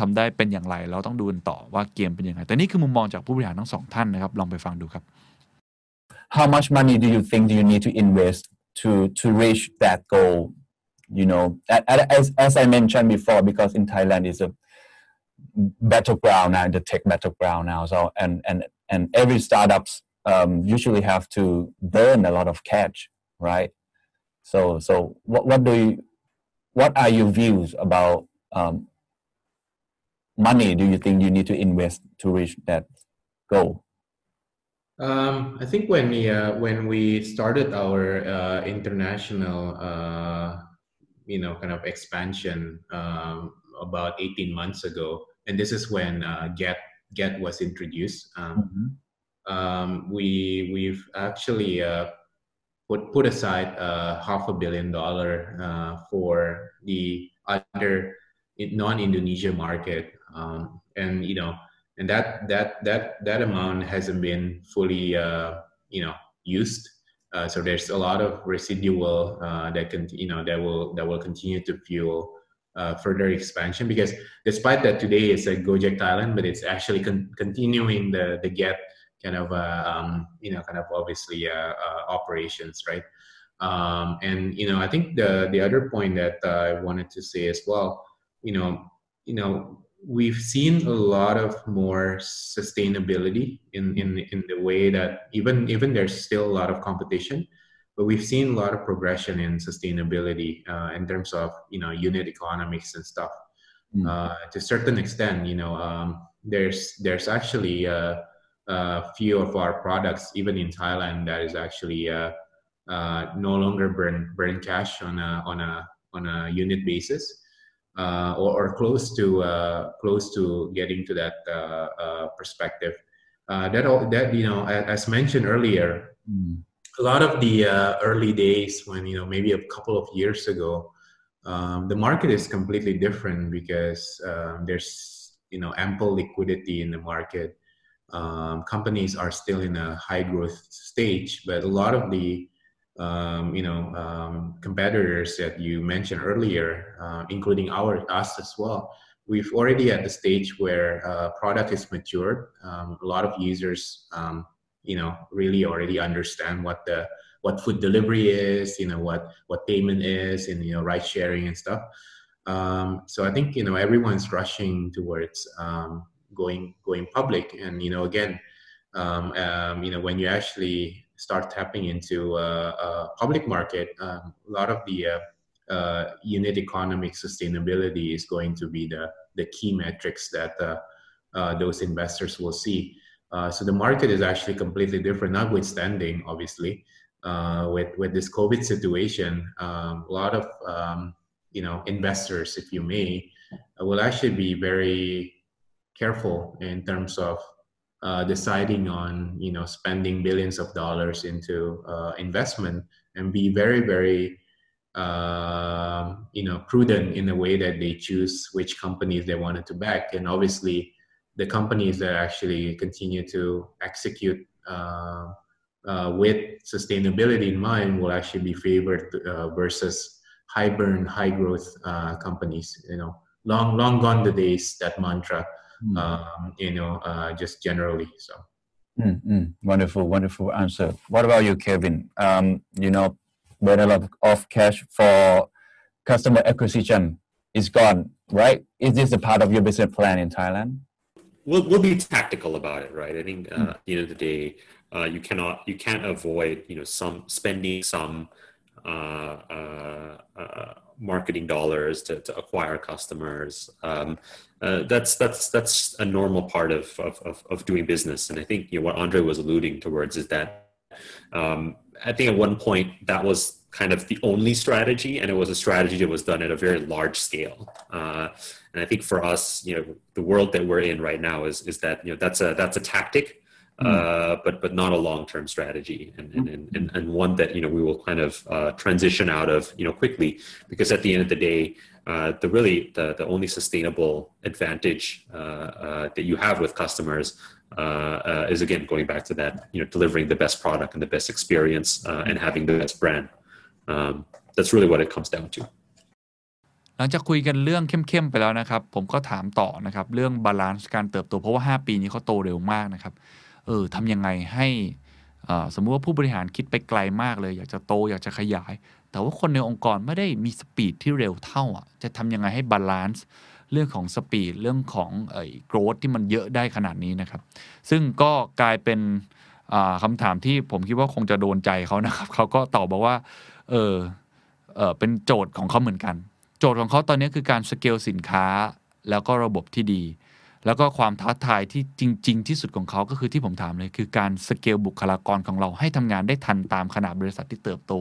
ทำได้เป็นอย่างไร เราต้องดูกันต่อว่าเกมเป็นยังไง แต่นี่คือมุมมองจากผู้บริหารทั้งสองท่านนะครับ ลองไปฟังดูครับ how much money do you think do you need to invest to to reach that goal? You know as, as i mentioned before because in thailand is a battleground now the tech battleground now so and and and every startups um, usually have to burn a lot of cash right? So so what, what do you what are your views about um, money do you think you need to invest to reach that goal um, I think when we uh, when we started our uh, international, uh, you know, kind of expansion um, about 18 months ago, and this is when uh, Get Get was introduced. Um, mm-hmm. Um, we we've actually uh, put put aside uh, half a billion dollar for the other non-Indonesia market, um, and you know and that that that that amount hasn't been fully uh, you know used. Uh, so there's a lot of residual uh, that can you know that will that will continue to fuel uh, further expansion because despite that today it's a Gojek Thailand, but it's actually con- continuing the the get kind of uh, um, you know kind of obviously uh, operations right. Um, and you know I think the the other point that I wanted to say as well, you know you know we've seen a lot of more sustainability in, in, in the way that even, even there's still a lot of competition, but we've seen a lot of progression in sustainability uh, in terms of, you know, unit economics and stuff. mm. uh, to a certain extent, you know, um, there's there's actually a, a, few of our products, even in Thailand, that is actually uh, uh, no longer burn burn cash on a on a on a unit basis. Uh, or, or, close to uh, close to getting to that uh, perspective. that all, that you know, as, mentioned earlier, mm. a lot of the early days when you know maybe a couple of years ago, um, the market is completely different because um, there's you know ample liquidity in the market. Um, companies are still in a high growth stage, but a lot of the um, you know um, competitors that you mentioned earlier, uh, including our us as well. We've already at the stage where uh, product is matured. Um, a lot of users, um, you know, really already understand what the what food delivery is, you know, what what payment is, and you know, ride sharing and stuff. Um, so I think you know everyone's rushing towards um, going going public, and you know, again, you know, when you actually start tapping into uh, uh, public market, um, a lot of the uh, unit economic sustainability is going to be the, the key metrics that those investors will see. so the market is actually completely different, notwithstanding, obviously, with, with this COVID situation, um, a lot of um, you know investors, if you may, will actually be very careful in terms of uh, deciding on you know spending billions of dollars into uh, investment and be very very uh, you know prudent in the way that they choose which companies they wanted to back. And obviously the companies that actually continue to execute uh, uh, with sustainability in mind will actually be favored uh, versus high burn high growth companies you know. Long long gone the days that mantra mm. um, you know, uh, just generally. So. Mm-hmm. Wonderful, wonderful answer. What about you, Kevin? Um, you know, when a lot of cash for customer acquisition is gone, right? Is this a part of your business plan in Thailand? We'll, we'll be tactical about it, right? I think uh, mm. at the end of the day, uh, you cannot you can't avoid you know some spending some uh, uh, uh marketing dollars to, to acquire customers. Um, uh, that's that's that's a normal part of, of, of doing business. And I think you know what Andre was alluding towards is that um, I think at one point that was kind of the only strategy, and it was a strategy that was done at a very large scale. Uh, and I think for us, you know, the world that we're in right now is is that you know that's a that's a tactic Hmm. uh, but but not a long term strategy, and, and, and and one that you know we will kind of uh, transition out of you know quickly because at the end of the day, uh, the really the the only sustainable advantage uh, uh, that you have with customers uh, is again going back to that you know delivering the best product and the best experience and having the best brand. Um, that's really what it comes down to. หลังจากคุยกันเรื่องเข้มๆไปแล้วนะครับ ผมก็ถามต่อนะครับเรื่องบาลานซ์การเติบโตเพราะว่า 5 ปีนี้เขาโตเร็วมากนะครับเออทำยังไงให้สมมุติว่าผู้บริหารคิดไปไกลมากเลย อยากจะโตอยากจะขยาย แต่ว่าคนในองค์กรไม่ได้มี speed ที่เร็วเท่าอะจะทำยังไงให้ balance เรื่องของ speed เรื่องของไอ้ growth ที่มันเยอะได้ขนาดนี้นะครับ ซึ่งก็กลายเป็นคำถามที่ผมคิดว่าคงจะโดนใจเขานะครับเขาก็ตอบบอกว่าเออเออเป็นโจทย์ของเขาเหมือนกัน โจทย์ของเขาตอนนี้คือการสเกลสินค้าแล้วก็ระบบที่ดี แล้วก็ความท้าทายที่จริง ๆ ที่สุดของเขาก็คือที่ผมถามเลย คือการสเกลบุคลากรของเราให้ทำงานได้ทันตามขนาดบริษัทที่เติบโต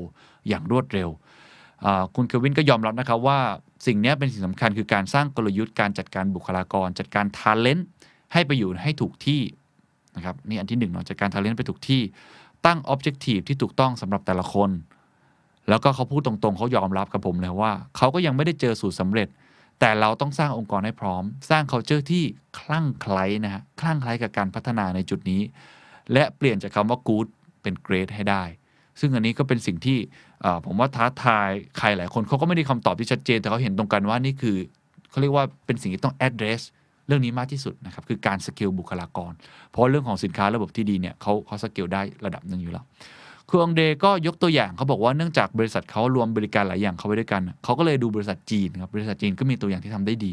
อย่างรวดเร็วคุณเควินก็ยอมรับนะครับว่าสิ่งนี้เป็นสิ่งสำคัญคือการสร้างกลยุทธ์การจัดการบุคลากร จัดการทาเลนต์ให้ไปอยู่ให้ถูกที่นะครับนี่อันที่หนึ่งเนาะจัดการทาเลนต์ไปถูกที่ตั้งออบเจกตีฟที่ถูกต้องสำหรับแต่ละคน แล้วก็เขาพูดตรงๆ เขายอมรับกับผมเลยว่า เขาก็ยังไม่ได้เจอสูตรสำเร็จ แต่เราต้องสร้างองค์กรให้พร้อม สร้าง culture ที่คลั่งไคล้นะฮะคลั่งไคล้กับการพัฒนาในจุดนี้ และเปลี่ยนจากคำว่า good เป็น great ให้ได้ ซึ่งอันนี้ก็เป็นสิ่งที่ผมว่าท้าทายใครหลายคนเขาก็ไม่ได้คำตอบที่ชัดเจน แต่เขาเห็นตรงกันว่านี่คือเขาเรียกว่าเป็นสิ่งที่ต้อง address เรื่องนี้มากที่สุดนะครับคือการสกิลบุคลากร เพราะเรื่องของสินค้าระบบที่ดีเนี่ยเขาเขาสกิลได้ระดับหนึ่งอยู่แล้ว คือองเดก็ยกตัวอย่างเขาบอกว่าเนื่องจากบริษัทเขารวมบริการหลายอย่างเข้าไว้ด้วยกันเขาก็เลยดูบริษัทจีนครับบริษัทจีนก็มีตัวอย่างที่ทำได้ดี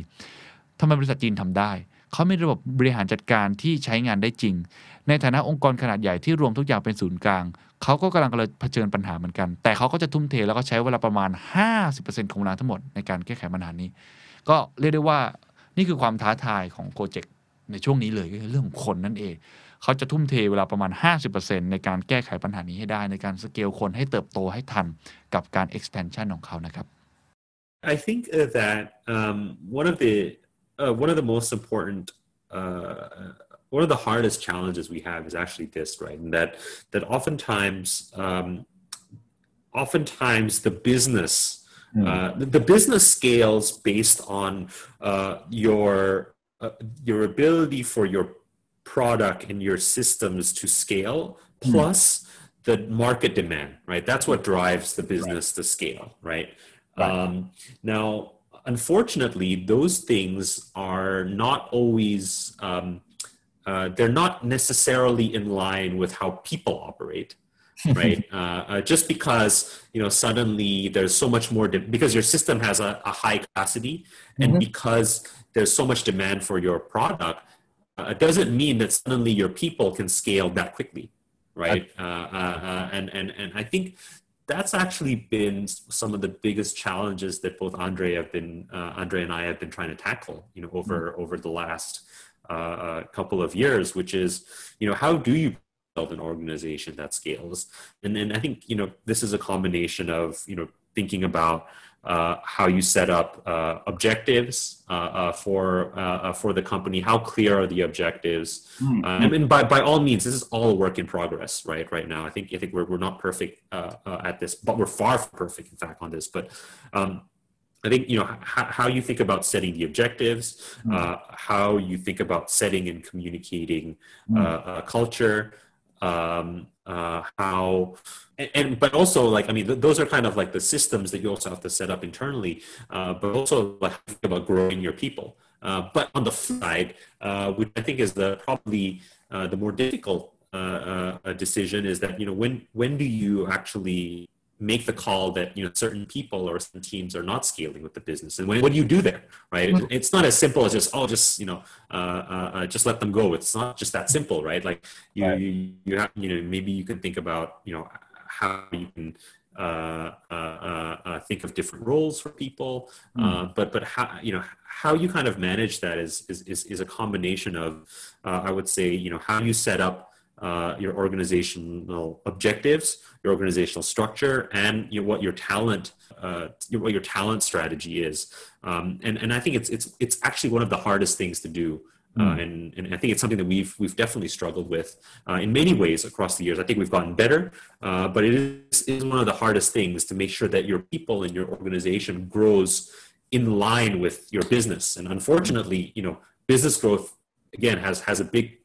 ทำไมบริษัทจีนทำได้เขามีระบบบริหารจัดการที่ใช้งานได้จริง ในฐานะองค์กรขนาดใหญ่ที่รวมทุกอย่างเป็นศูนย์กลาง เขาก็กำลังกำลังเผชิญปัญหาเหมือนกัน แต่เขาก็จะทุ่มเทแล้วก็ใช้เวลาประมาณ 50%ของเวลาทั้งหมดในการแก้ไขปัญหานี้ ก็เรียกได้ว่านี่คือความท้าทายของโปรเจกต์ในช่วงนี้เลยก็คือเรื่องคนนั่นเอง เขาจะทุ่มเทเวลาประมาณ 50%ในการแก้ไขปัญหานี้ให้ได้ในการสเกลคนให้เติบโตให้ทันกับการ expansion ของเขานะครับ I think uh, that um, one of the uh, one of the most important uh, one of the hardest challenges we have is actually this, right? And that that oftentimes um, oftentimes the business uh, the, the business scales based on uh, your uh, your ability for your product and your systems to scale plus the market demand right? That's what drives the business to scale right, Um, now unfortunately those things are not always um, uh, they're not necessarily in line with how people operate right? Uh, uh, just because you know suddenly there's so much more de- because your system has a, a high capacity and because there's so much demand for your product it doesn't mean that suddenly your people can scale that quickly right? Uh, uh, uh, and and and i think that's actually been some of the biggest challenges that both andre have been uh, andre and i have been trying to tackle you know over over the last uh, uh, couple of years which is you know how do you build an organization that scales? And then i think you know this is a combination of you know thinking about uh, how you set up uh, objectives uh, uh, for uh, uh, for the company. How clear are the objectives? Uh, I mean, by by all means, this is all a work in progress, right? Right now, I think I think we're we're not perfect at this, but we're far from perfect, in fact, on this. But um, I think you know how, how you think about setting the objectives, uh, how you think about setting and communicating uh, culture, um, uh, how and, and but also like I mean th- those are kind of like the systems that you also have to set up internally, uh, but also like about growing your people. Uh, but on the side, uh, which I think is the probably uh, the more difficult uh, uh, decision is that you know when when do you actually make the call that you know certain people or certain teams are not scaling with the business? And when, what do you do there right? It- it's not as simple as just oh just you know uh, uh, uh, just let them go. It's not just that simple right? Like you Right. you, you have you know maybe you can think about you know how you can uh, uh, uh, uh, think of different roles for people uh, but but how you know how you kind of manage that is is is, is a combination of uh, I would say you know how you set up uh, your organizational objectives, your organizational structure, and you know, what your talent, uh, what your talent strategy is. Um, and and I think it's it's it's actually one of the hardest things to do. Uh, and, and I think it's something that we've we've definitely struggled with uh, in many ways across the years. I think we've gotten better, uh, but it is, is one of the hardest things to make sure that your people and your organization grows in line with your business. And unfortunately, you know, business growth again has has a big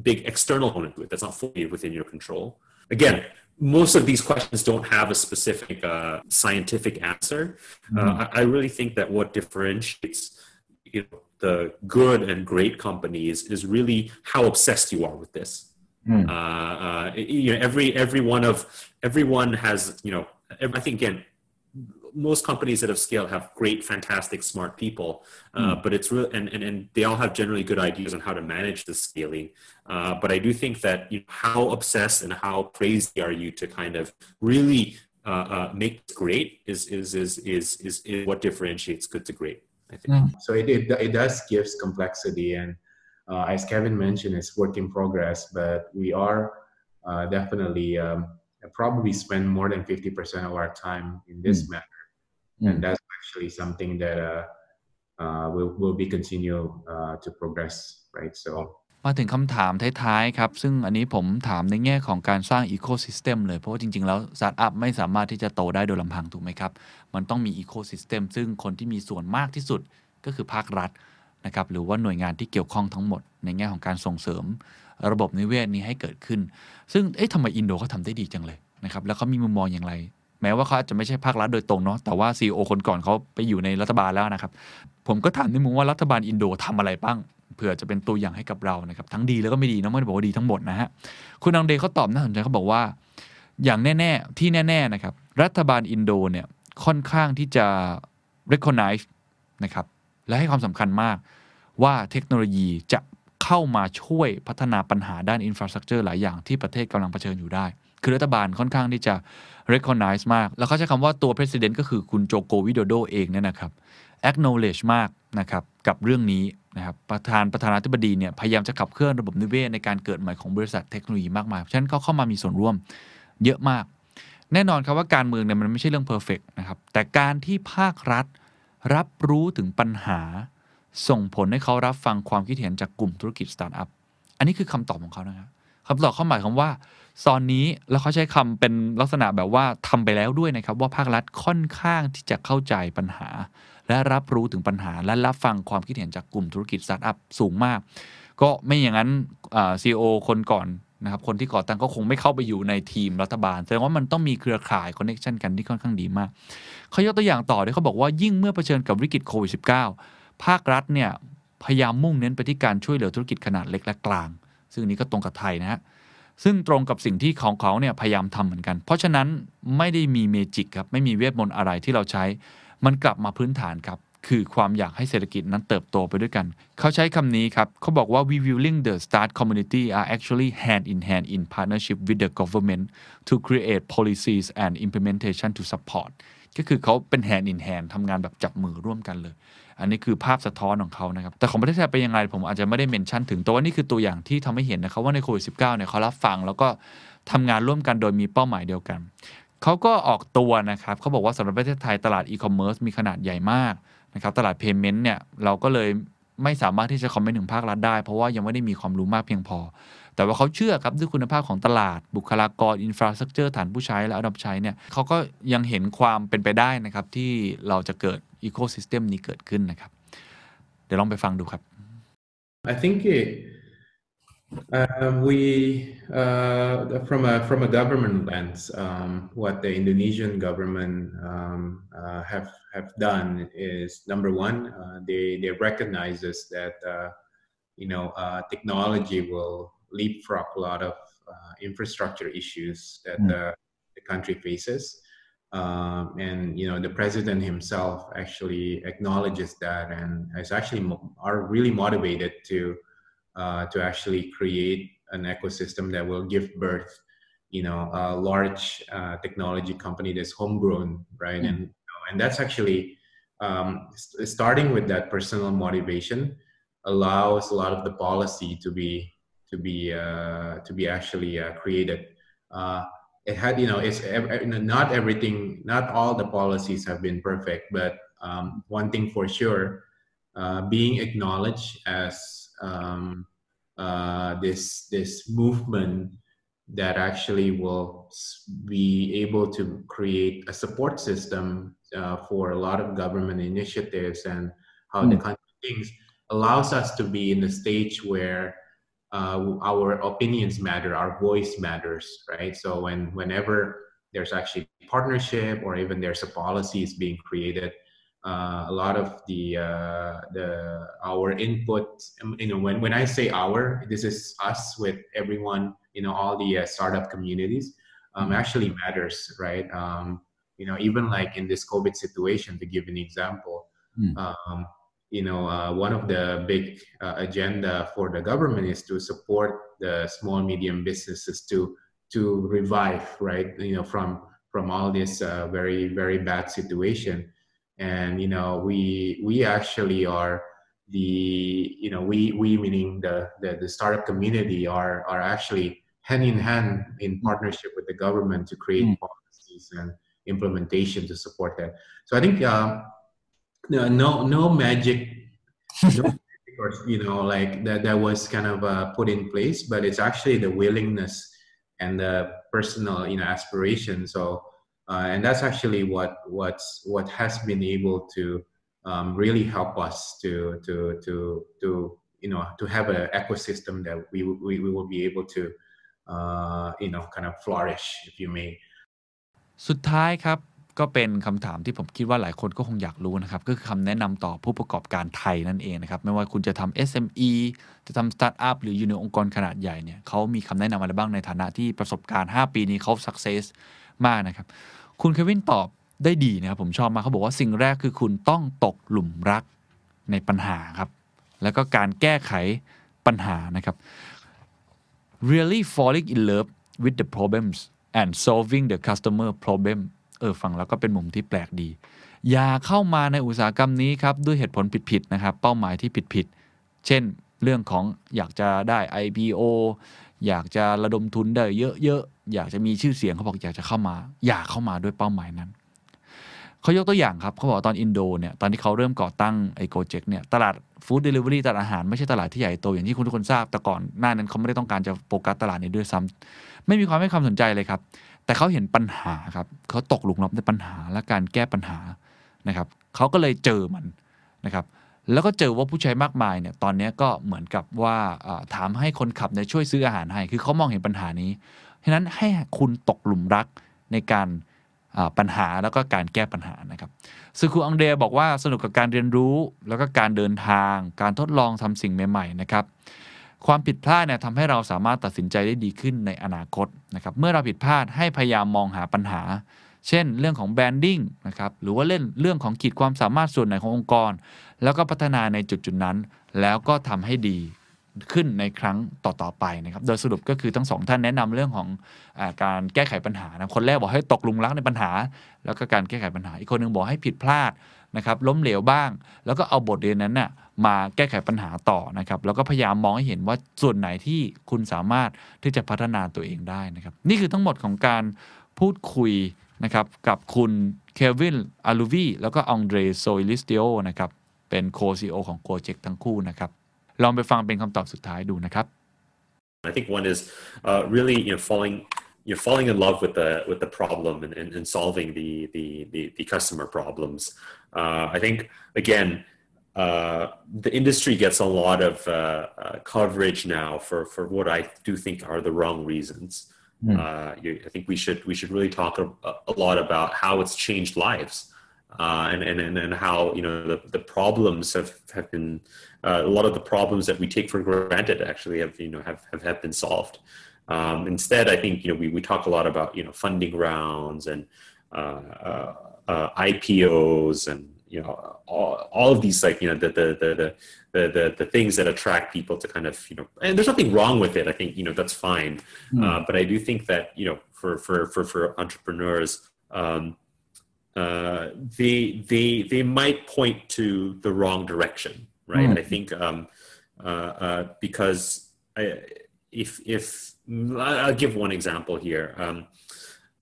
big external component to it that's not fully within your control. Again, most of these questions don't have a specific uh, scientific answer. Uh, I, I really think that what differentiates you know, the good and great companies is really how obsessed you are with this. Uh, uh, you know, every every one of everyone has you know. ev- I think again, most companies that have scaled have great, fantastic, smart people, uh, but it's real, and, and and they all have generally good ideas on how to manage the scaling. Uh, but I do think that you know, how obsessed and how crazy are you to kind of really uh, uh, make great is is, is is is is what differentiates good to great. I think. So it, it, it does gives complexity and uh, as Kevin mentioned, it's work in progress, but we are uh, definitely um, probably spend more than 50% of our time in this matter. And that's actually something that uh, uh, will, will be continue uh, to progress, right? So มาถึงคำถามท้ายๆครับ ซึ่งอันนี้ผมถามในแง่ของการสร้างอีโค y ิสเต็มเลย เพราะว่าจริง ๆ แล้วสตาร์ทอัพไม่สามารถที่จะโตได้โดยลำพังถูกไหมครับ มันต้องมีอีโค y ิสเต็มซึ่งคนที่มีส่วนมากที่สุดก็คือภาครัฐนะครับหรือว่าหน่วยงานที่เกี่ยวข้องทั้งหมด ในแง่ของการส่งเสริม ระบบนิเวศนี้ให้เกิดขึ้น ซึ่งเอ๊ะทำไมอินโดเขาทำได้ดีจังเลยนะครับแล้วเขามีมุมมองอย่างไร แม้ว่าเขาอาจจะไม่ใช่ภาครัฐโดยตรงเนาะแต่ว่า CEO คนก่อนเขาไปอยู่ในรัฐบาลแล้วนะครับผมก็ถามในมุมว่ารัฐบาลอินโดทำอะไรบ้าง เผื่อจะเป็นตัวอย่างให้กับเรานะครับทั้งดีแล้วก็ไม่ดีเนอะไม่ได้บอกว่าดีทั้งหมดนะฮะคุณอังเดรเขาตอบน่าสนใจเขาบอกว่า อย่างแน่ ๆ ที่แน่ ๆ นะครับ รัฐบาลอินโดเนี่ยค่อนข้างที่จะ recognize นะครับและให้ความสำคัญมากว่าเทคโนโลยีจะเข้ามาช่วยพัฒนาปัญหาด้าน infrastructure หลายอย่างที่ประเทศกำลังเผชิญอยู่ได้ คือรัฐบาลค่อนข้างที่จะ recognize มาก แล้วเขาใช้คำว่าตัว president ก็คือคุณโจโกวิโดโดเองเนี่ยนะครับ acknowledge มากนะครับกับเรื่องนี้นะครับประธานประธานาธิบดีเนี่ยพยายามจะขับเคลื่อนระบบนิเวศในการเกิดใหม่ของบริษัทเทคโนโลยีมากมาย ฉะนั้นเขาเข้ามามีส่วนร่วมเยอะมาก แน่นอนครับว่าการเมืองเนี่ยมันไม่ใช่เรื่อง perfect นะครับแต่การที่ภาครัฐรับรู้ถึงปัญหา ส่งผลให้เขารับฟังความคิดเห็นจากกลุ่มธุรกิจสตาร์ทอัพอันนี้คือคำตอบของเขานะครับคำตอบเขาหมายความว่าตอนนี้แล้วเขาใช้คำเป็นลักษณะแบบว่าทำไปแล้วด้วยนะครับว่าภาครัฐค่อนข้างที่จะเข้าใจปัญหา และรับรู้ถึงปัญหา และรับฟังความคิดเห็นจากกลุ่มธุรกิจสตาร์ทอัพสูงมาก ก็ไม่อย่างนั้นซีอีโอคนก่อนนะครับคนที่ก่อตั้งก็คงไม่เข้าไปอยู่ในทีมรัฐบาลแสดงว่ามันต้องมีเครือข่าย connection กันที่ค่อนข้างดีมากเขายกตัวอย่างต่อด้วยเขาบอกว่ายิ่งเมื่อเผชิญกับวิกฤตโควิด -19 ภาครัฐเนี่ยพยายามมุ่งเน้นไปที่การช่วยเหลือธุรกิจขนาดเล็กและกลาง ซึ่งนี้ก็ตรงกับไทยนะฮะซึ่งตรงกับสิ่งที่ของเขาเนี่ยพยายามทำเหมือนกัน เพราะฉะนั้นไม่ได้มีเมจิกครับไม่มีเวทมนต์อะไรที่เราใช้ มันกลับมาพื้นฐานครับ คือความอยากให้เศรษฐกิจนั้นเติบโตไปด้วยกัน เขาใช้คำนี้ครับ เขาบอกว่า we willing the start community are actually hand in hand in partnership with the government to create policies and implementation to support ก็คือเขาเป็น hand in hand ทำงานแบบจับมือร่วมกันเลย อันนี้คือภาพสะท้อนของเขานะครับ แต่ของประเทศไทยเป็นยังไงผมอาจจะไม่ได้เมนชั่นถึง แต่ว่านี่คือตัวอย่างที่ทำให้เห็นนะครับว่าในโควิด -19 เนี่ยเขารับฟังแล้วก็ทำงานร่วมกันโดยมีเป้าหมายเดียวกัน เขาก็ออกตัวนะครับเขาบอกว่าสำหรับประเทศไทยตลาดอีคอมเมิร์ซมีขนาดใหญ่มากนะครับตลาด payment เนี่ยเราก็เลยไม่สามารถที่จะ comment ถึงภาครัฐได้ เพราะว่ายังไม่ได้มีความรู้มากเพียงพอ แต่ว่าเขาเชื่อครับด้วยคุณภาพของตลาดบุคลากร infrastructure ฐานผู้ใช้และ adopt ใช้เนี่ยเขาก็ยังเห็นความเป็นไปได้นะครับ ที่เราจะเกิด ecosystem นี้เกิดขึ้นนะครับ เดี๋ยวลองไปฟังดูครับ I think it, uh, we uh, from a from a government lens, um, what the Indonesian government um, uh, have have done is number one, uh, they they recognizes that uh, you know uh, technology will leapfrog a lot of infrastructure issues that Mm. the, the country faces. Um, and you know the president himself actually acknowledges that and is actually mo- are really motivated to uh, to actually create an ecosystem that will give birth you know a large uh, technology company that's homegrown right? And you know, and that's actually um, s- starting with that personal motivation allows a lot of the policy to be to be uh, to be actually uh, created. Uh, it had you know it's not everything not all the policies have been perfect but um, one thing for sure uh, being acknowledged as um, uh, this this movement that actually will be able to create a support system uh, for a lot of government initiatives and how the Mm. country thinks allows us to be in the stage where uh, our opinions matter, our voice matters, right? So when whenever there's actually partnership or even there's a policy is being created, uh, a lot of the uh, the our input, um, you know, when when I say our, this is us with everyone, you know, all the uh, startup communities, um, actually matters, right? Um, you know, even like in this COVID situation, to give an example, Mm. um, you know, uh, one of the big uh, agenda for the government is to support the small medium businesses to to revive, right? You know, from from all this uh, very very bad situation, and you know, we we actually are the you know we we meaning the the, the startup community are are actually hand in hand in partnership with the government to create Mm. policies and implementation to support that. So I think. Um, no no no magic no or you know like that that was kind of uh, put in place but it's actually the willingness and the personal you know aspiration so uh, and that's actually what what's what has been able to um, really help us to to to to you know to have an ecosystem that we we, we will be able to uh, you know kind of flourish if you may สุดท้ายครับก็เป็นคำถามที่ผมคิดว่าหลายคนก็คงอยากรู้นะครับ ก็คือคำแนะนำต่อผู้ประกอบการไทยนั่นเองนะครับ ไม่ว่าคุณจะทำ SME จะทำสตาร์ทอัพหรืออยู่ในองค์กรขนาดใหญ่เนี่ยเขามีคำแนะนำอะไรบ้างในฐานะที่ประสบการณ์ 5 ปีนี้เขา success มากนะครับ คุณเควินตอบได้ดีนะครับผมชอบมากเขาบอกว่าสิ่งแรกคือคุณต้องตกหลุมรักในปัญหาครับ แล้วก็การแก้ไขปัญหานะครับ really falling in love with the problems and solving the customer problem เออฟังแล้วก็เป็นมุมที่แปลกดี อย่าเข้ามาในอุตสาหกรรมนี้ครับ ด้วยเหตุผลผิดๆนะครับ เป้าหมายที่ผิดๆ เช่นเรื่องของอยากจะได้ IPO อยากจะระดมทุนได้เยอะ อยากจะมีชื่อเสียงเขาบอกอยากจะเข้ามา อยากเข้ามาด้วยเป้าหมายนั้นเขายกตัวอย่างครับเขาบอกตอนอินโดเนี่ยตอนที่เขาเริ่มก่อตั้งไอโกเจกเนี่ยตลาดฟู้ดเดลิเวอรี่ตลาดอาหารไม่ใช่ตลาดที่ใหญ่โตอย่างที่คุณทุกคนทราบแต่ก่อนหน้านั้นเขาไม่ได้ต้องการจะโฟกัสตลาดนี้ด้วยซ้ำไม่มีความให้ความสนใจเลยครับ แต่เขาเห็นปัญหาครับเขาตกหลุมรักในปัญหาและการแก้ปัญหานะครับเขาก็เลยเจอมันนะครับแล้วก็เจอว่าผู้ใช้มากมายเนี่ยตอนนี้ก็เหมือนกับว่าถามให้คนขับเนี่ยช่วยซื้ออาหารให้ คือเขามองเห็นปัญหานี้ ฉะนั้นให้คุณตกหลุมรักในการปัญหาแล้วก็การแก้ปัญหานะครับซึ่งครูอังเดรบอกว่าสนุกกับการเรียนรู้แล้วก็การเดินทาง การทดลองทำสิ่งใหม่ๆนะครับความผิดพลาดเนี่ยทำให้เราสามารถตัดสินใจได้ดีขึ้นในอนาคตนะครับเมื่อเราผิดพลาดให้พยายามมองหาปัญหา เช่น เรื่องของแบรนดิ้งนะครับหรือว่าเล่นเรื่องของขีดความสามารถส่วนไหนขององค์กร แล้วก็พัฒนาในจุดจุดนั้น แล้วก็ทำให้ดี ขึ้นในครั้งต่อๆไปนะครับ โดยสรุปก็คือทั้งสองท่านแนะนำเรื่องของอการแก้ไขปัญหานะคนแรกบอกให้ตกลุมรักในปัญหา แล้วก็การแก้ไขปัญหา อีกคนนึงบอกให้ผิดพลาดนะครับล้มเหลวบ้าง แล้วก็เอาบทเรียนนั้นนะ่ะมาแก้ไขปัญหาต่อนะครับ แล้วก็พยายามมองให้เห็นว่าส่วนไหนที่คุณสามารถที่จะพัฒนาตัวเองได้นะครับ นี่คือทั้งหมดของการพูดคุยนะครับกับคุณเควินอาลูวีแล้วก็องเดรโซอิลิสติโอนะครับเป็น Co-CEO ของ Gojek ทั้งคู่นะครับ ลองไปฟังเป็นคำตอบสุดท้ายดูนะครับ I think one is uh, really you know falling you know falling in love with the with the problem and, and, and solving the, the the the customer problems. Uh, I think again uh, the industry gets a lot of uh, uh, coverage now for for what I do think are the wrong reasons. Mm. You, I think we should we should really talk a, a lot about how it's changed lives. Uh, and, and, and how you know the, the problems have, have been uh, a lot of the problems that we take for granted actually have you know have, have, have been solved. Um, instead, I think you know we, we talk a lot about you know funding rounds and uh, uh, uh IPOs and you know all, all of these like you know the the, the the the the things that attract people to kind of you know and there's nothing wrong with it. I think you know that's fine, mm. but I do think that you know for for for for entrepreneurs. Um, uh, they they they might point to the wrong direction, right? Mm. I think um, uh, uh, because I, if if I'll give one example here. Um,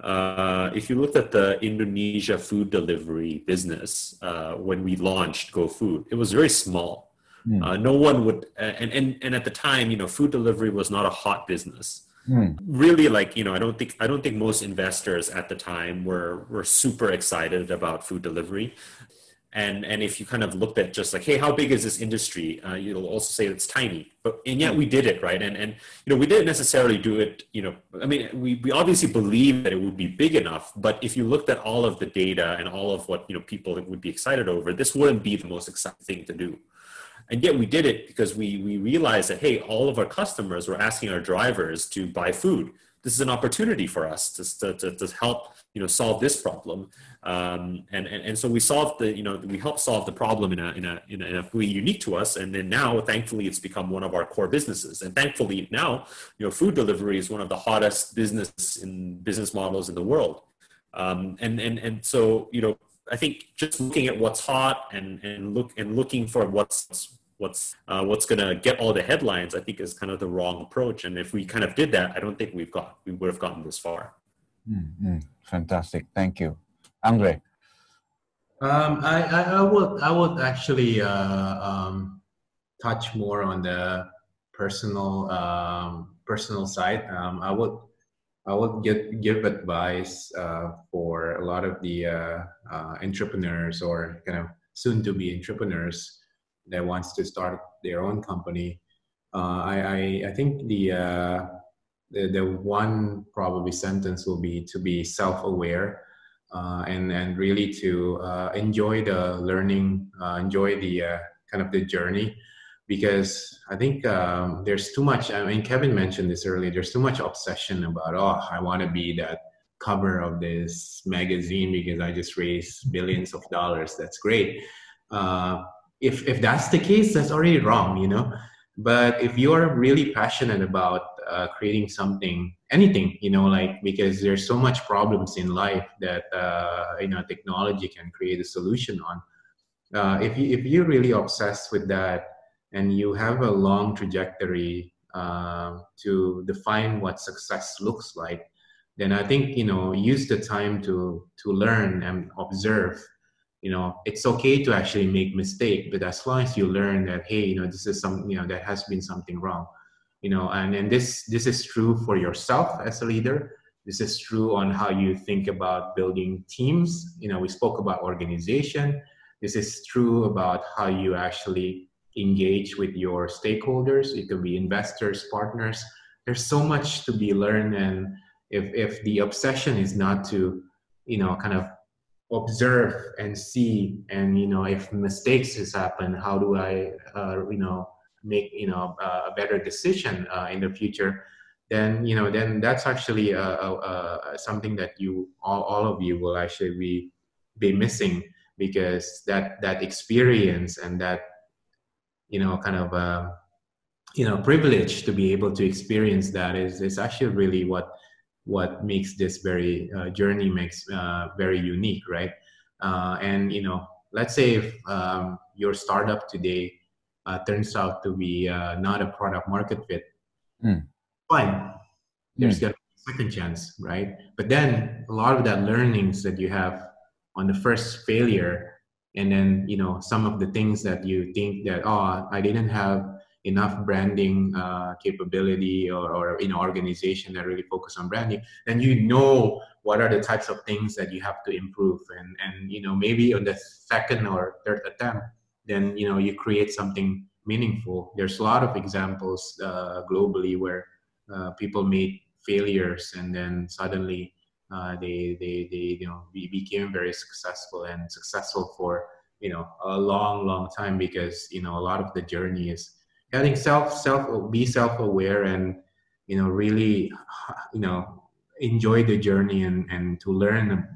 uh, if you looked at the Indonesia food delivery business uh, when we launched GoFood, it was very small. Mm. no one would, and, and and at the time, you know, food delivery was not a hot business. Mm. Really, like you know, I don't think I don't think most investors at the time were were super excited about food delivery. And and if you kind of looked at just like, hey, how big is this industry? Uh, you'll also say it's tiny. But and yet we did it right. And and you know, we didn't necessarily do it. You know, I mean, we we obviously believe that it would be big enough. But if you looked at all of the data and all of what you know people would be excited over, this wouldn't be the most exciting thing to do and yet we did it because we we realized that hey all of our customers were asking our drivers to buy food this is an opportunity for us to, to, to help you know solve this problem. Um, and, and and so we solved the you know we helped solve the problem in a in a in a, way unique to us. And then now thankfully it's become one of our core businesses. And thankfully now you know food delivery is one of the hottest business in business models in the world. Um, and and and so you know I think just looking at what's hot and and look and looking for what's what's uh, what's going to get all the headlines i think is kind of the wrong approach. And if we kind of did that i don't think we've got we would have gotten this far. Mm-hmm. fantastic. Thank you. Andre. Um, I, I, I, would I would actually uh, um, touch more on the personal um, personal side. Um, I would I would get, give advice uh, for a lot of the uh, uh entrepreneurs or kind of soon to be entrepreneurs that wants to start their own company, uh, I, I, I think the, uh, the the one probably sentence will be to be self-aware uh, and and really to uh, enjoy the learning, uh, enjoy the uh, kind of the journey, because I think um, there's too much. I mean, Kevin mentioned this earlier. There's too much obsession about oh, I want to be that cover of this magazine because I just raised billions of dollars. That's great. Uh, if if that's the case, that's already wrong, you know. But if you are really passionate about uh, creating something, anything, you know, like because there's so much problems in life that uh, you know technology can create a solution on. Uh, if you if you're really obsessed with that and you have a long trajectory uh, to define what success looks like, then I think you know use the time to to learn and observe you know it's okay to actually make mistake but as long as you learn that hey you know this is some you know that has been something wrong you know and and this this is true for yourself as a leader. This is true on how you think about building teams. You know we spoke about organization. This is true about how you actually engage with your stakeholders. It could be investors partners. There's so much to be learned and if if the obsession is not to you know kind of observe and see and you know if mistakes has happened how do i uh, you know make you know a better decision uh, in the future then you know then that's actually uh, uh, uh, something that you all, all of you will actually be be missing because that that experience and that you know kind of uh, you know privilege to be able to experience that is is actually really what what makes this very uh, journey makes uh, very unique, right? Uh, and you know, let's say if um, your startup today uh, turns out to be uh, not a product market fit, mm. fine. There's mm. got a second chance, right? But then a lot of that learnings that you have on the first failure, and then you know some of the things that you think that oh I didn't have enough branding uh, capability or, or you know organization that really focus on branding then you know what are the types of things that you have to improve. And and you know maybe on the second or third attempt then you know you create something meaningful. There's a lot of examples uh, globally where uh, people made failures and then suddenly uh, they, they they you know became very successful and successful for you know a long long time because you know a lot of the journey is I think self self be self aware and you know really you know enjoy the journey and and to learn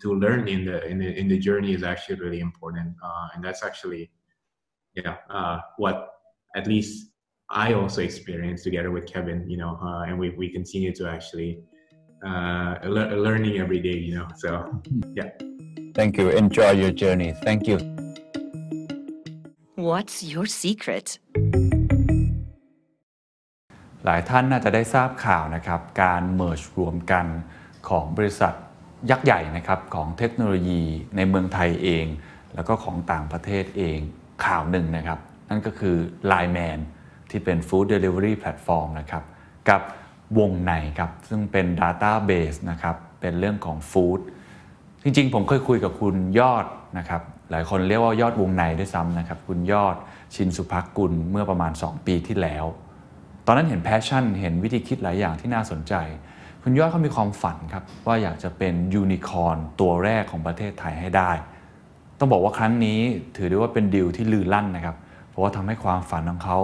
to learn in the in the, in the journey is actually really important. Uh, and that's actually yeah uh, what at least I also experienced together with Kevin you know uh, and we we continue to actually uh, le- learning every day you know so yeah. Thank you. Enjoy your journey. Thank you. What's your secret หลายท่านน่าจะได้ทราบข่าวนะครับ การเมิร์ชรวมกันของบริษัทยักษ์ใหญ่นะครับของเทคโนโลยีในเมืองไทยเอง แล้วก็ของต่างประเทศเองข่าวหนึ่งนะครับ นั่นก็คือ Line Man ที่เป็น Food Delivery Platform นะครับกับวงในครับ ซึ่งเป็น Database นะครับ เป็นเรื่องของ Food จริงๆ ผมเคยคุยกับคุณยอดนะครับ หลายคนเรียกว่ายอดวงในด้วยซ้ำนะครับ คุณยอดชินสุภักกุลเมื่อประมาณ 2 ปีที่แล้ว ตอนนั้นเห็น passion เห็นวิธีคิดหลายอย่างที่น่าสนใจ คุณยอดเขามีความฝันครับ ว่าอยากจะเป็นยูนิคอร์นตัวแรกของประเทศไทยให้ได้ ต้องบอกว่าครั้งนี้ถือได้ว่าเป็นดีลที่ลือลั่นนะครับ เพราะว่าทำให้ความฝันของเขา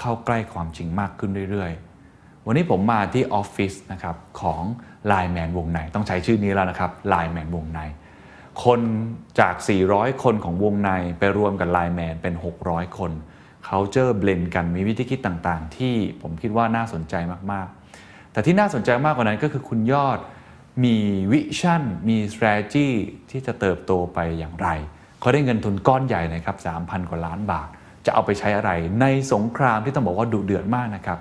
เข้าใกล้ความจริงมากขึ้นเรื่อยๆ วันนี้ผมมาที่ออฟฟิศนะครับของ Line Man วงในต้องใช้ชื่อนี้แล้วนะครับ Line Man วงในคนจาก 400 คนของวงในไปรวมกับ Line Man เป็น 600 คน culture blend กันมีวิธีคิดต่างๆ ที่ผมคิดว่าน่าสนใจมากๆ แต่ที่น่าสนใจมากกว่านั้นก็คือคุณยอดมีvision มี strategy ที่จะเติบโตไปอย่างไร เขาได้เงินทุนก้อนใหญ่นะครับ3,000 กว่าล้านบาท จะเอาไปใช้อะไร ในสงครามที่ต้องบอกว่าดุเดือดมากนะครับ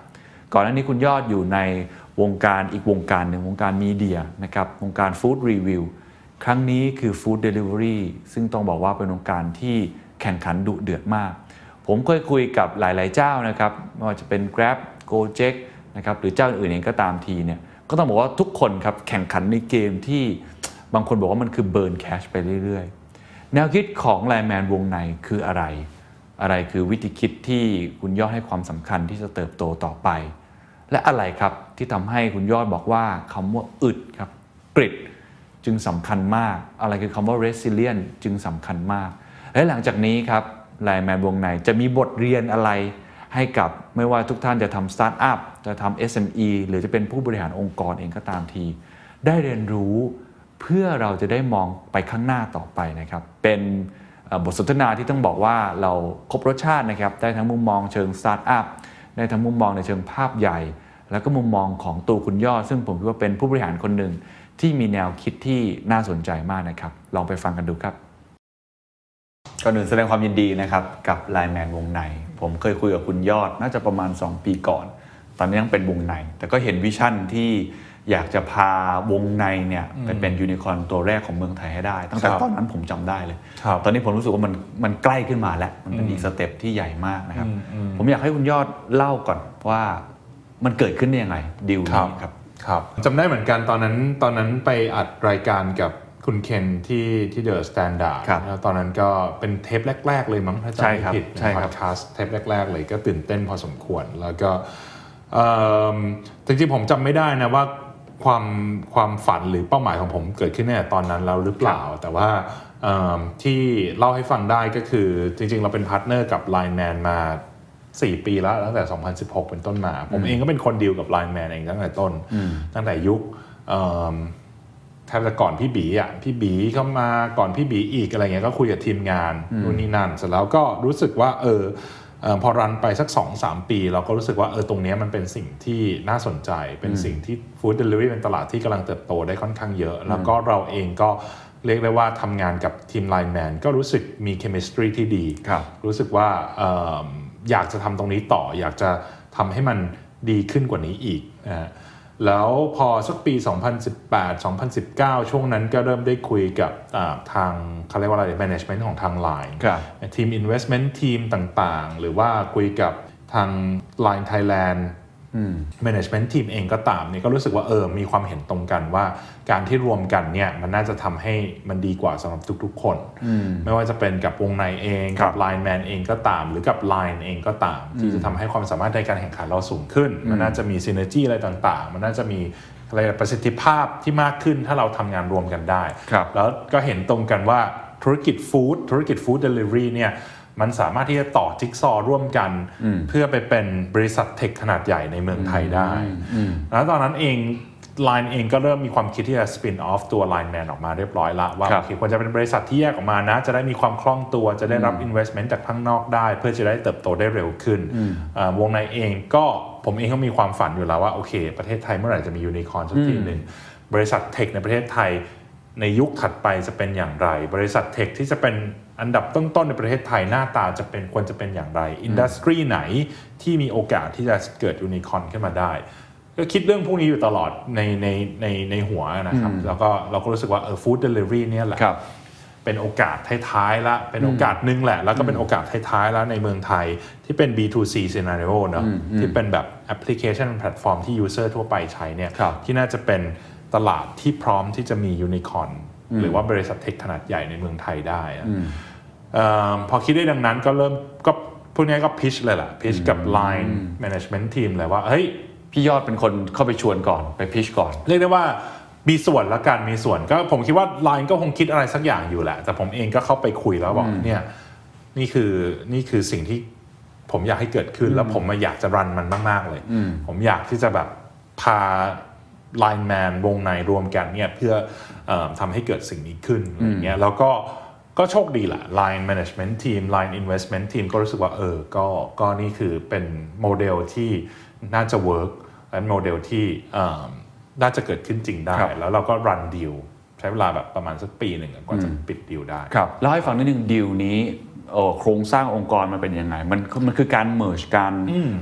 ก่อนหน้านี้คุณยอดอยู่ในวงการอีกวงการหนึ่งวงการ media นะครับวงการ food review ครั้งนี้คือ food delivery ซึ่งต้องบอกว่าเป็นวงการที่แข่งขันดุเดือดมาก ผมเคยคุยกับหลาย ๆ เจ้านะครับไม่ว่าจะเป็น Grab Gojek นะครับหรือเจ้าอื่นเองก็ตามทีเนี่ยก็ต้องบอกว่าทุกคนครับแข่งขันในเกมที่บางคนบอกว่ามันคือเบิร์นแคชไปเรื่อย ๆ แนวคิดของไลแมนวงในคืออะไร อะไรคือวิธีคิดที่คุณยอดให้ความสำคัญที่จะเติบโตต่อไป และอะไรครับที่ทำให้คุณยอดบอกว่าคำว่าอึดครับกริดจึงสำคัญมาก อะไรคือคำว่า resilient จึงสำคัญมาก และหลังจากนี้ครับ ไลน์แมนวงใน จะมีบทเรียนอะไรให้กับไม่ว่าทุกท่านจะทำสตาร์ทอัพจะทำ SME หรือจะเป็นผู้บริหารองค์กรเองก็ตามที ได้เรียนรู้เพื่อเราจะได้มองไปข้างหน้าต่อไปนะครับ เป็นบทสนทนาที่ต้องบอกว่าเราครบรสชาตินะครับ ได้ทั้งมุมมองเชิงสตาร์ทอัพได้ทั้งมุมมองในเชิงภาพใหญ่ แล้วก็มุมมองของตัวคุณยอด ซึ่งผมคิดว่าเป็นผู้บริหารคนหนึ่งที่มีแนวคิดที่น่าสนใจมากนะครับ ลองไปฟังกันดูครับ ก่อนอื่นแสดงความยินดีนะครับกับไลน์แมนวงใน ผมเคยคุยกับคุณยอดน่าจะประมาณ 2 ปีก่อน ตอนนี้ยังเป็นวงใน แต่ก็เห็น vision ที่อยากจะพาวงในเนี่ยไปเป็นยูนิคอร์นตัวแรกของเมืองไทยให้ได้ ตั้งแต่ครับตอนนั้นผมจำได้เลยครับตอนนี้ผมรู้สึกว่ามันมันใกล้ขึ้นมาแล้ว มันเป็นอีก step ที่ใหญ่มากนะครับ ผมอยากให้คุณยอดเล่าก่อนว่ามันเกิดขึ้นได้ยังไงดีลนี้ครับครับจำได้เหมือนกันตอนนั้นตอนนั้นไปอัดรายการกับ คุณเคนที่ที่เดอะสแตนดาร์ดครับแล้วตอนนั้นก็เป็นเทปแรก ๆ เลยมั้งถ้าจำใช่ไม่ครับผิดใช่ครับพอดแคสต์เทปแรก ๆ เลยก็ตื่นเต้นพอสมควร แล้วก็เอิ่มจริงๆผมจำไม่ได้นะว่าความความฝันหรือเป้าหมายของผมเกิดขึ้นเนี่ยตอนนั้นแล้วหรือเปล่า แต่ว่าเอิ่มที่เล่าให้ฟังได้ก็คือจริง ๆ เราเป็น partner กับ Line Man มา 4 ปีแล้วตั้งแต่ 2016 เป็นต้นมา ผมเองก็เป็นคนดีลกับ Line Man เองตั้งแต่ต้น ตั้งแต่ยุค เอิ่มแทบจะก่อนพี่บีอะพี่บีเข้ามาก่อนพี่บีอีกอะไรเงี้ยก็คุยกับทีมงานนู่นนี่นั่นเสร็จแล้วก็รู้สึกว่าเออเออพอ run ไปสัก 2 3 ปี เราก็รู้สึกว่าเออตรงเนี้ยมันเป็นสิ่งที่น่าสนใจ เป็นสิ่งที่ food delivery เป็นตลาดที่กำลังเติบโตได้ค่อนข้างเยอะ แล้วก็เราเองก็เรียกได้ว่าทำงานกับทีมไลน์แมนก็รู้สึกมี chemistry ที่ดีครับรู้สึกว่าเอิ่มอยากจะทำตรงนี้ต่อ อยากจะทำให้มันดีขึ้นกว่านี้อีกนะฮะ แล้วพอสักปี 2018 2019 ช่วงนั้นก็เริ่มได้คุยกับอ่าทางเขาเรียกว่าอะไร management ของทาง Line ครับทีม investment ทีมต่างๆ หรือว่าคุยกับทาง Line Thailand management ทีมเองก็ตามเนี่ยก็รู้สึกว่าเออมีความเห็นตรงกันว่า การที่รวมกันเนี่ยมันน่าจะทำให้มันดีกว่าสำหรับทุกๆ คนไม่ว่าจะเป็นกับวงในเองกับ Line Man เองก็ตาม หรือกับ Line เองก็ตาม ที่จะทำให้ความสามารถในการแข่งขันเราสูงขึ้น มันน่าจะมี synergy อะไรต่างๆ มันน่าจะมีอะไรประสิทธิภาพที่มากขึ้นถ้าเราทำงานรวมกันได้ครับแล้วก็เห็นตรงกันว่าธุรกิจฟู้ดธุรกิจฟู้ดเดลิเวอรี่เนี่ยมันสามารถที่จะต่อจิ๊กซอว์ร่วมกัน เพื่อไปเป็นบริษัทเทคขนาดใหญ่ในเมืองไทยได้ แล้วตอนนั้นเอง Line เองก็เริ่มมีความคิดที่จะ spin off ตัว Line Man ออกมาเรียบร้อยละว่าครับโอเคควรจะเป็นบริษัทที่แยกออกมานะ จะได้มีความคล่องตัวจะได้รับ investment จากข้างนอกได้ เพื่อจะได้เติบโตได้เร็วขึ้นอ่าวงในเองก็ผมเองก็มีความฝันอยู่แล้วว่าโอเค ประเทศไทยเมื่อไหร่จะมียูนิคอร์นสักทีหนึ่งบริษัท tech ในประเทศไทยในยุคถัดไปจะเป็นอย่างไร บริษัท tech ที่จะเป็นอันดับต้นๆในประเทศไทยหน้าตาจะเป็นควรจะเป็นอย่างไร industry ไหนที่มีโอกาสที่จะเกิดยูนิคอร์นขึ้นมาได้ ก็คิดเรื่องพวกนี้อยู่ตลอดในในในในหัวนะครับ แล้วก็เราก็รู้สึกว่าเออ food delivery เนี่ยแหละครับเป็นโอกาสท้ายๆละเป็นโอกาสหนึ่งแหละ แล้วก็เป็นโอกาสท้ายๆแล้วในเมืองไทยที่เป็น B2C scenario เนอะที่เป็นแบบแอปพลิเคชันแพลตฟอร์มที่ user ทั่วไปใช้เนี่ยครับที่น่าจะเป็นตลาดที่พร้อมที่จะมียูนิคอร์นหรือว่าบริษัท tech ขนาดใหญ่ในเมืองไทยได้อะเอิ่มพอคิดได้ดังนั้นก็เริ่มก็พวกนี้ก็พิชเลยล่ะพิชกับ Line Management Team เลยว่าเฮ้ย พี่ยอดเป็นคนเข้าไปชวนก่อนไปพิชก่อน เรียกได้ว่ามีส่วนละกันมีส่วนก็ผมคิดว่า Line ก็คงคิดอะไรสักอย่างอยู่แหละ แต่ผมเองก็เข้าไปคุยแล้วบอกเนี่ยนี่คือนี่คือสิ่งที่ผมอยากให้เกิดขึ้นแล้วผมมาอยากจะรันมันมาก ๆ เลย ผมอยากที่จะแบบพา Line Man วงในรวมกันเนี่ยเพื่อเออทำให้เกิดสิ่งนี้ขึ้นอะไรเงี้ยแล้วก็ก็โชคดีแหละ Line Management Team Line Investment Team ก็รู้สึกว่าเออก็ก็นี่คือเป็นโมเดลที่น่าจะ work และโมเดลที่เอิ่มน่าจะเกิดขึ้นจริงได้ครับแล้วเราก็รันดีลใช้เวลาแบบประมาณสักปีหนึ่งกว่าจะปิดดีลได้ครับเล่าให้ฟังนิดนึงดีลนี้เอ่อ โครงสร้างองค์กรมันเป็นยังไง มันมันคือการ merge กัน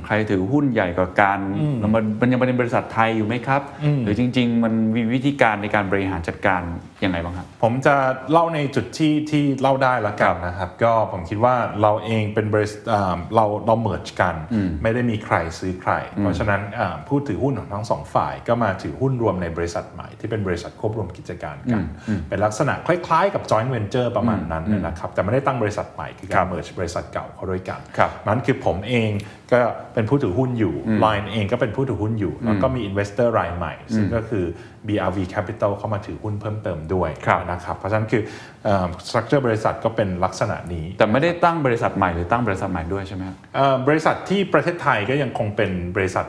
ใครถือหุ้นใหญ่กว่ากันแล้วมันมันยังเป็นบริษัทไทยอยู่ไหมครับ หรือจริง ๆ มันมีวิธีการในการบริหารจัดการยังไงบ้างครับ ผมจะเล่าในจุดที่ที่เล่าได้ละกันนะครับ ก็ผมคิดว่าเราเองเป็นบริษัทอ่าเราเราเมิร์จกัน ไม่ได้มีใครซื้อใคร เพราะฉะนั้นอ่าผู้ถือหุ้นของทั้งสองฝ่าย ก็มาถือหุ้นรวมในบริษัทใหม่ที่เป็นบริษัทควบรวมกิจการกัน เป็นลักษณะคล้ายๆ กับ joint venture ประมาณนั้นนะครับแต่ไม่ได้ตั้งบริษัทใหม่คือการเมิร์จบริษัทเก่าเข้าด้วยกันครับนั้นคือผมเองก็เป็นผู้ถือหุ้นอยู่ Line เองก็เป็นผู้ถือหุ้นอยู่ แล้วก็มี investor รายใหม่ ซึ่งก็คือ BRV Capital เข้ามาถือหุ้นเพิ่มเติมด้วยครับนะครับ เพราะฉะนั้นคือเอ่อ structure บริษัทก็เป็นลักษณะนี้ แต่ไม่ได้ตั้งบริษัทใหม่หรือตั้งบริษัทใหม่ด้วยใช่ไหมครับเอ่อบริษัทที่ประเทศไทยก็ยังคงเป็นบริษัท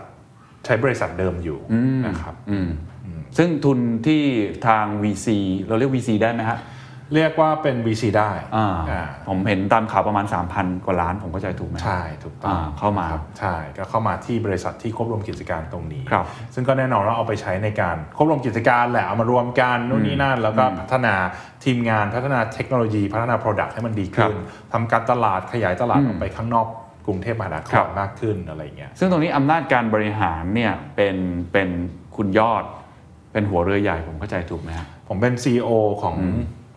ใช้บริษัทเดิมอยู่นะครับซึ่งทุนที่ทาง VC เราเรียก VC ได้ไหมฮะ เรียกว่าเป็น VC ได้อ่าอ่าผมเห็นตามข่าวประมาณ 3,000 กว่าล้านผมเข้าใจถูกไหมใช่ถูกต้องอ่าเข้ามาครับใช่ก็เข้ามาที่บริษัทที่ควบรวมกิจการตรงนี้ครับซึ่งก็แน่นอนว่าเอาไปใช้ในการควบรวมกิจการแหละเอามารวมกันนู่นนี่นั่น แล้วก็พัฒนาทีมงานพัฒนาเทคโนโลยี พัฒนา Product ให้มันดีขึ้นทำการตลาดขยายตลาดออกไปข้างนอกกรุงเทพมหานคครัรบมากขึ้นอะไรอย่างเงี้ยซึ่งตรงนี้อำนาจการบริหารเนี่ยเป็นเป็นคุณยอด เป็นหัวเรือใหญ่ผมเข้าใจถูกไหมฮะผมเป็น CEO ของ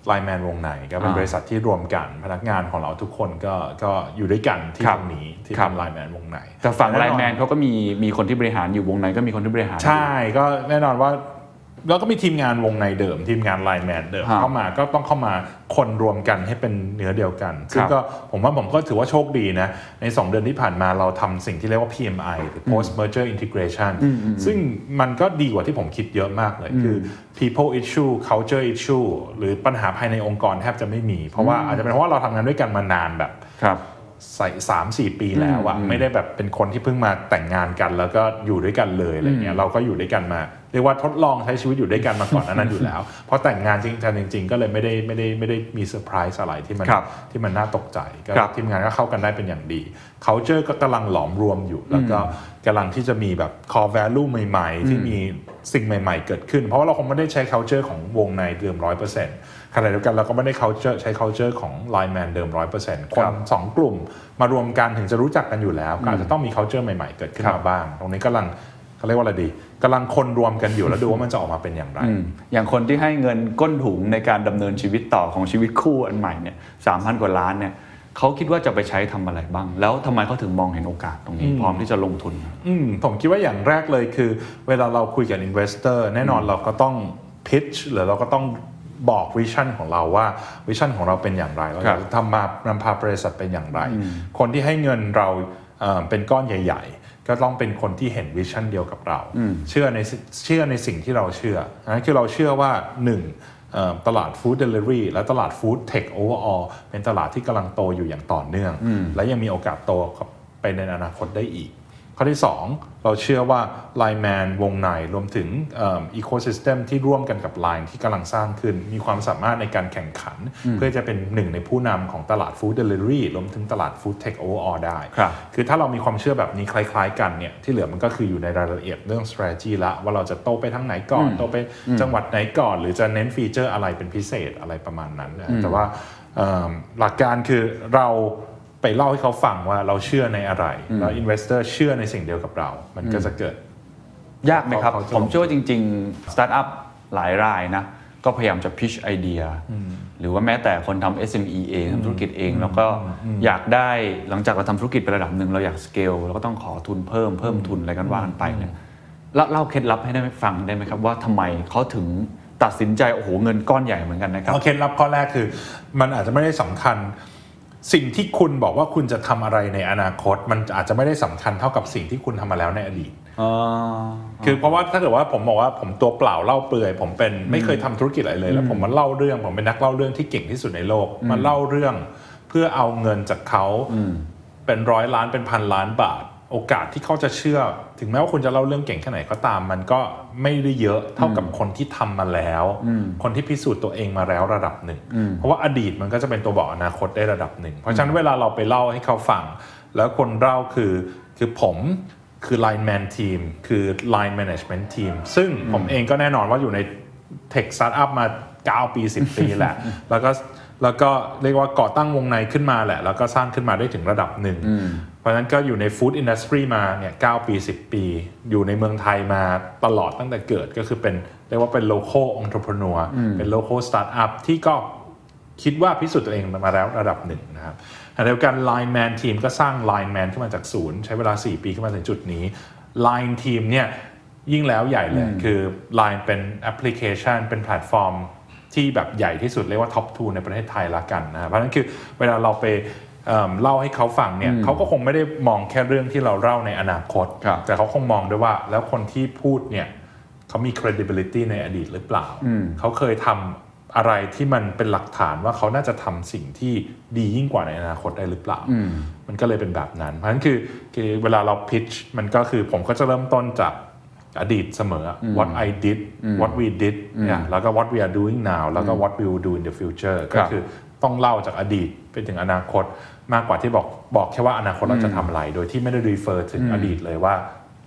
ไลแมนวงในก็เป็นอ่าบริษัทที่รวมกันพนักงานของเราทุกคนก็ก็อยู่ด้วยกันที่ครัตบรงนี้ที่ครัเป็บนไลแมนวงในแต่ฝั่งไลน่อแมนเขาก็มีมีคนที่บริหารอยู่วงในก็มีคนที่บริหารอยู่ใช่ก็แน่นอนว่า แล้วก็มีทีมงานวงในเดิม ทีมงานไลน์แมนเดิมฮะเข้ามาก็ต้องเข้ามาคนรวมกันให้เป็นเนื้อเดียวกัน ซึ่งก็ผมว่าผมก็ถือว่าโชคดีนะ ใน 2 เดือนที่ผ่านมาเราทำสิ่งที่เรียกว่า PMI หรือ Post Merger Integration ซึ่งมันก็ดีกว่าที่ผมคิดเยอะมากเลย คือ people issue culture issue หรือปัญหาภายในองค์กรแทบจะไม่มี เพราะว่าอาจจะเป็นเพราะว่าเราทำงานด้วยกันมานานแบบครับใส่สามสี่ปีแล้วอะไม่ได้แบบเป็นคนที่เพิ่งมาแต่งงานกัน แล้วก็อยู่ด้วยกันเลยอะไรเงี้ยเราก็อยู่ด้วยกันมา เรียกว่าทดลองใช้ชีวิตอยู่ด้วยกันมาก่อนอันนั้นอยู่แล้วพอแต่งงานจริงจังจริง ๆ ก็เลยไม่ได้ไม่ได้ไม่ได้มีเซอร์ไพรส์อะไรที่มันครับที่มันน่าตกใจก็ครับทีมงานก็เข้ากันได้เป็นอย่างดี culture ก็กำลังหลอมรวมอยู่ แล้วก็กำลังที่จะมีแบบ core value ใหม่ ๆ ที่มีสิ่งใหม่ ๆ เกิดขึ้น เพราะว่าเราคงไม่ได้ใช้ culture ของวงในเดิมร้อยเปอร์เซ็นต์ขณะเดียวกันเราก็ไม่ได้ culture ใช้ culture ของ line man เดิมร้อยเปอร์เซ็นต์คนสองกลุ่มมารวมกันถึงจะรู้จักกันอยู่แล้วก็อาจจะต้องมี culture ใหม่ ๆ เกิดขึ้นครัมาบบ้าง ตรงนี้กำลัง เขาเรียกว่าอะไรดีกำลังคนรวมกันอยู่แล้วดูว่ามันจะออกมาเป็นอย่างไรอืมอย่างคนที่ให้เงินก้นถุงในการดำเนินชีวิตต่อของชีวิตคู่อันใหม่เนี่ยสามพันกว่าล้านเนี่ยเขาคิดว่าจะไปใช้ทำอะไรบ้าง แล้วทำไมเขาถึงมองเห็นโอกาสตรงนี้ พร้อมที่จะลงทุนอืมผมคิดว่าอย่างแรกเลยคือ เวลาเราคุยกับ investor แน่นอนเราก็ต้อง pitch หรือเราก็ต้องบอกวิชั่นของเราว่าวิชั่นของเราเป็นอย่างไรเราครัจะบทำมานำพาบริษัทเป็นอย่างไร คนที่ให้เงินเราเอ่อเป็นก้อนใหญ่ ๆ ก็ต้องเป็นคนที่เห็นวิชั่นเดียวกับเรา เชื่อในสิเชื่อในสิ่งที่เราเชื่อนั่นคือเราเชื่อว่าหนึ่งเอ่อตลาด food delivery และตลาด food tech overall เป็นตลาดที่กำลังโตอยู่อย่างต่อเนื่อง และยังมีโอกาสโตไปในอนาคตได้อีก ข้อที่ 2 เราเชื่อว่า Line Man วงในรวมถึงอีโค y ิสเต็มที่ร่วมกันกับ Line ที่กำลังสร้างขึ้น มีความสามารถในการแข่งขัน เพื่อจะเป็นหนึ่งในผู้นำของตลาด food delivery รวมถึงตลาด food tech overall ได้ครับคือถ้าเรามีความเชื่อแบบนี้คล้ายๆกันเนี่ยที่เหลือมันก็คืออยู่ในรายละเอียดเรื่อง strategy ละว่าเราจะโตไปทางไหนก่อน โตไปจังหวัดไหนก่อน หรือจะเน้น feature อะไรเป็นพิเศษอะไรประมาณนั้นนะแต่ว่าเอิ่มหลักการคือเรา ไปเล่าให้เขาฟังว่าเราเชื่อในอะไร แล้ว investor เชื่อในสิ่งเดียวกับเรา มันก็จะเกิด ยากไหมครับเขาเขาจะผมเชื่อว่าจริงๆสตาร์ทอัพหลายรายนะ ก็พยายามจะิชไอเดีย หรือว่าแม้แต่คนทำ SME เองทำธุรกิจเอง แล้วก็อยากได้หลังจากเราทำธุรกิจไประดับหนึ่งเราอยากสเกลเราก็ต้องขอทุนเพิ่มเพิ่มทุนอะไรกันว่ากันไปเนี่ยเล่าเล่าเคล็ดลับให้ได้ไหมฟังได้ไหมครับว่าทำไมเขาถึงตัดสินใจโอ้โหเงินก้อนใหญ่เหมือนกันนะครับเอาเคล็ดลับข้อแรกคือ มันอาจจะไม่ได้สำคัญ สิ่งที่คุณบอกว่าคุณจะทำอะไรในอนาคต มันอาจจะไม่ได้สำคัญเท่ากับสิ่งที่คุณทำมาแล้วในอดีตคือเพราะว่าถ้าเกิดว่าผมบอกว่าผมตัวเปล่าเล่าเปลือย ผมเป็นไม่เคยทำธุรกิจอะไรเลย แล้วผมมาเล่าเรื่องผมเป็นนักเล่าเรื่องที่เก่งที่สุดในโลกมาเล่าเรื่อง เพื่อเอาเงินจากเขาเป็นร้อยล้านเป็นพันล้านบาท โอกาสที่เขาจะเชื่อ ถึงแม้ว่าคุณจะเล่าเรื่องเก่งแค่ไหนก็ตาม มันก็ไม่ได้เยอะเท่ากับคนที่ทำมาแล้ว คนที่พิสูจน์ตัวเองมาแล้วระดับหนึ่ง เพราะว่าอดีตมันก็จะเป็นตัวบอกอนาคตได้ระดับหนึ่ง เพราะฉะนั้นเวลาเราไปเล่าให้เขาฟัง แล้วคนเล่าคือคือผมคือ Line Man Team คือ Line Management Team ซึ่งผมเองก็แน่นอนว่าอยู่ใน Tech Startup มา 9 ปี 10 ปีแหละ แล้วก็แล้วก็เรียกว่าก่อตั้งวงในขึ้นมาแหละ แล้วก็สร้างขึ้นมาได้ถึงระดับหนึ่งเพ ราะฉะนั้นก็อยู่ในฟู้ดอินดัสทรีมาเนี่ย9ปี 10 ปี อยู่ในเมืองไทยมาตลอดตั้งแต่เกิดก็คือเป็นเรียกว่าเป็น local entrepreneur เป็น local startup ที่ก็คิดว่าพิสูจน์ตัวเองมาแล้วระดับหนึ่งนะครับขณะเดียวกัน Line Man Team ก็สร้าง Line Man ขึ้นมาจากศูนย์ ใช้เวลา 4 ปีขึ้นมาถึงจุดนี้ Line Team เนี่ยยิ่งแล้วใหญ่เลยคือ Line เป็นแอปพลิเคชัน เป็นแพลตฟอร์มที่แบบใหญ่ที่สุดเรียกว่า top two ในประเทศไทยละกันนะครับเพราะฉะนั้นคือเวลาเราไป เอิ่มเล่าให้เขาฟังเนี่ยเขาก็คงไม่ได้มองแค่เรื่องที่เราเล่าในอนาคตครับแต่เขาคงมองด้วยว่า แล้วคนที่พูดเนี่ยเขามี credibility ในอดีตหรือเปล่า เขาเคยทำอะไรที่มันเป็นหลักฐานว่าเขาน่าจะทำสิ่งที่ดียิ่งกว่าในอนาคตได้หรือเปล่า มันก็เลยเป็นแบบนั้น เพราะฉะนั้นคือคือเวลาเรา pitch มันก็คือผมก็จะเริ่มต้นจากอดีตเสมอ what I did what we did เนี่ยแล้วก็ what we are doing now แล้วก็ what we will do in the future ก็คือต้องเล่าจากอดีตไปถึงอนาคต มากกว่าที่บอกบอกแค่ว่าอนาคตเราจะทำอะไร โดยที่ไม่ได้ refer ถึงอดีตเลยว่า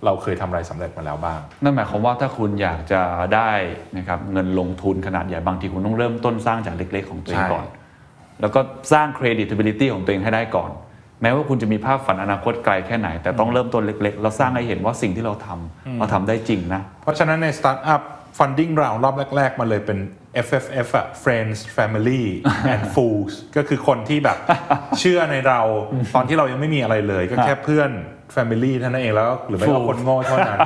เราเคยทำอะไรสำเร็จมาแล้วบ้าง นั่นหมายความว่าถ้าคุณอยากจะได้นะครับเงินลงทุนขนาดใหญ่บางทีคุณต้องเริ่มต้นสร้างจากเล็กๆ ของตัวเองใช่ก่อน แล้วก็สร้าง credibility ของตัวเองให้ได้ก่อน แม้ว่าคุณจะมีภาพฝันอนาคตไกลแค่ไหน แต่ต้องเริ่มต้นเล็กๆ แล้วสร้างให้เห็นว่าสิ่งที่เราทำเราทำได้จริงนะ เพราะฉะนั้นในสตาร์ทอัพ funding round รอบแรก ๆ มาเลยเป็น FFF อะ Friends Family and Fools ก็คือคนที่แบบเชื่อในเราตอนที่เรายังไม่มีอะไรเลย ก็แค่เพื่อน Family เท่านั้นเองแล้ว หรือไม่ก็ Fools คนโง่เท่านั้น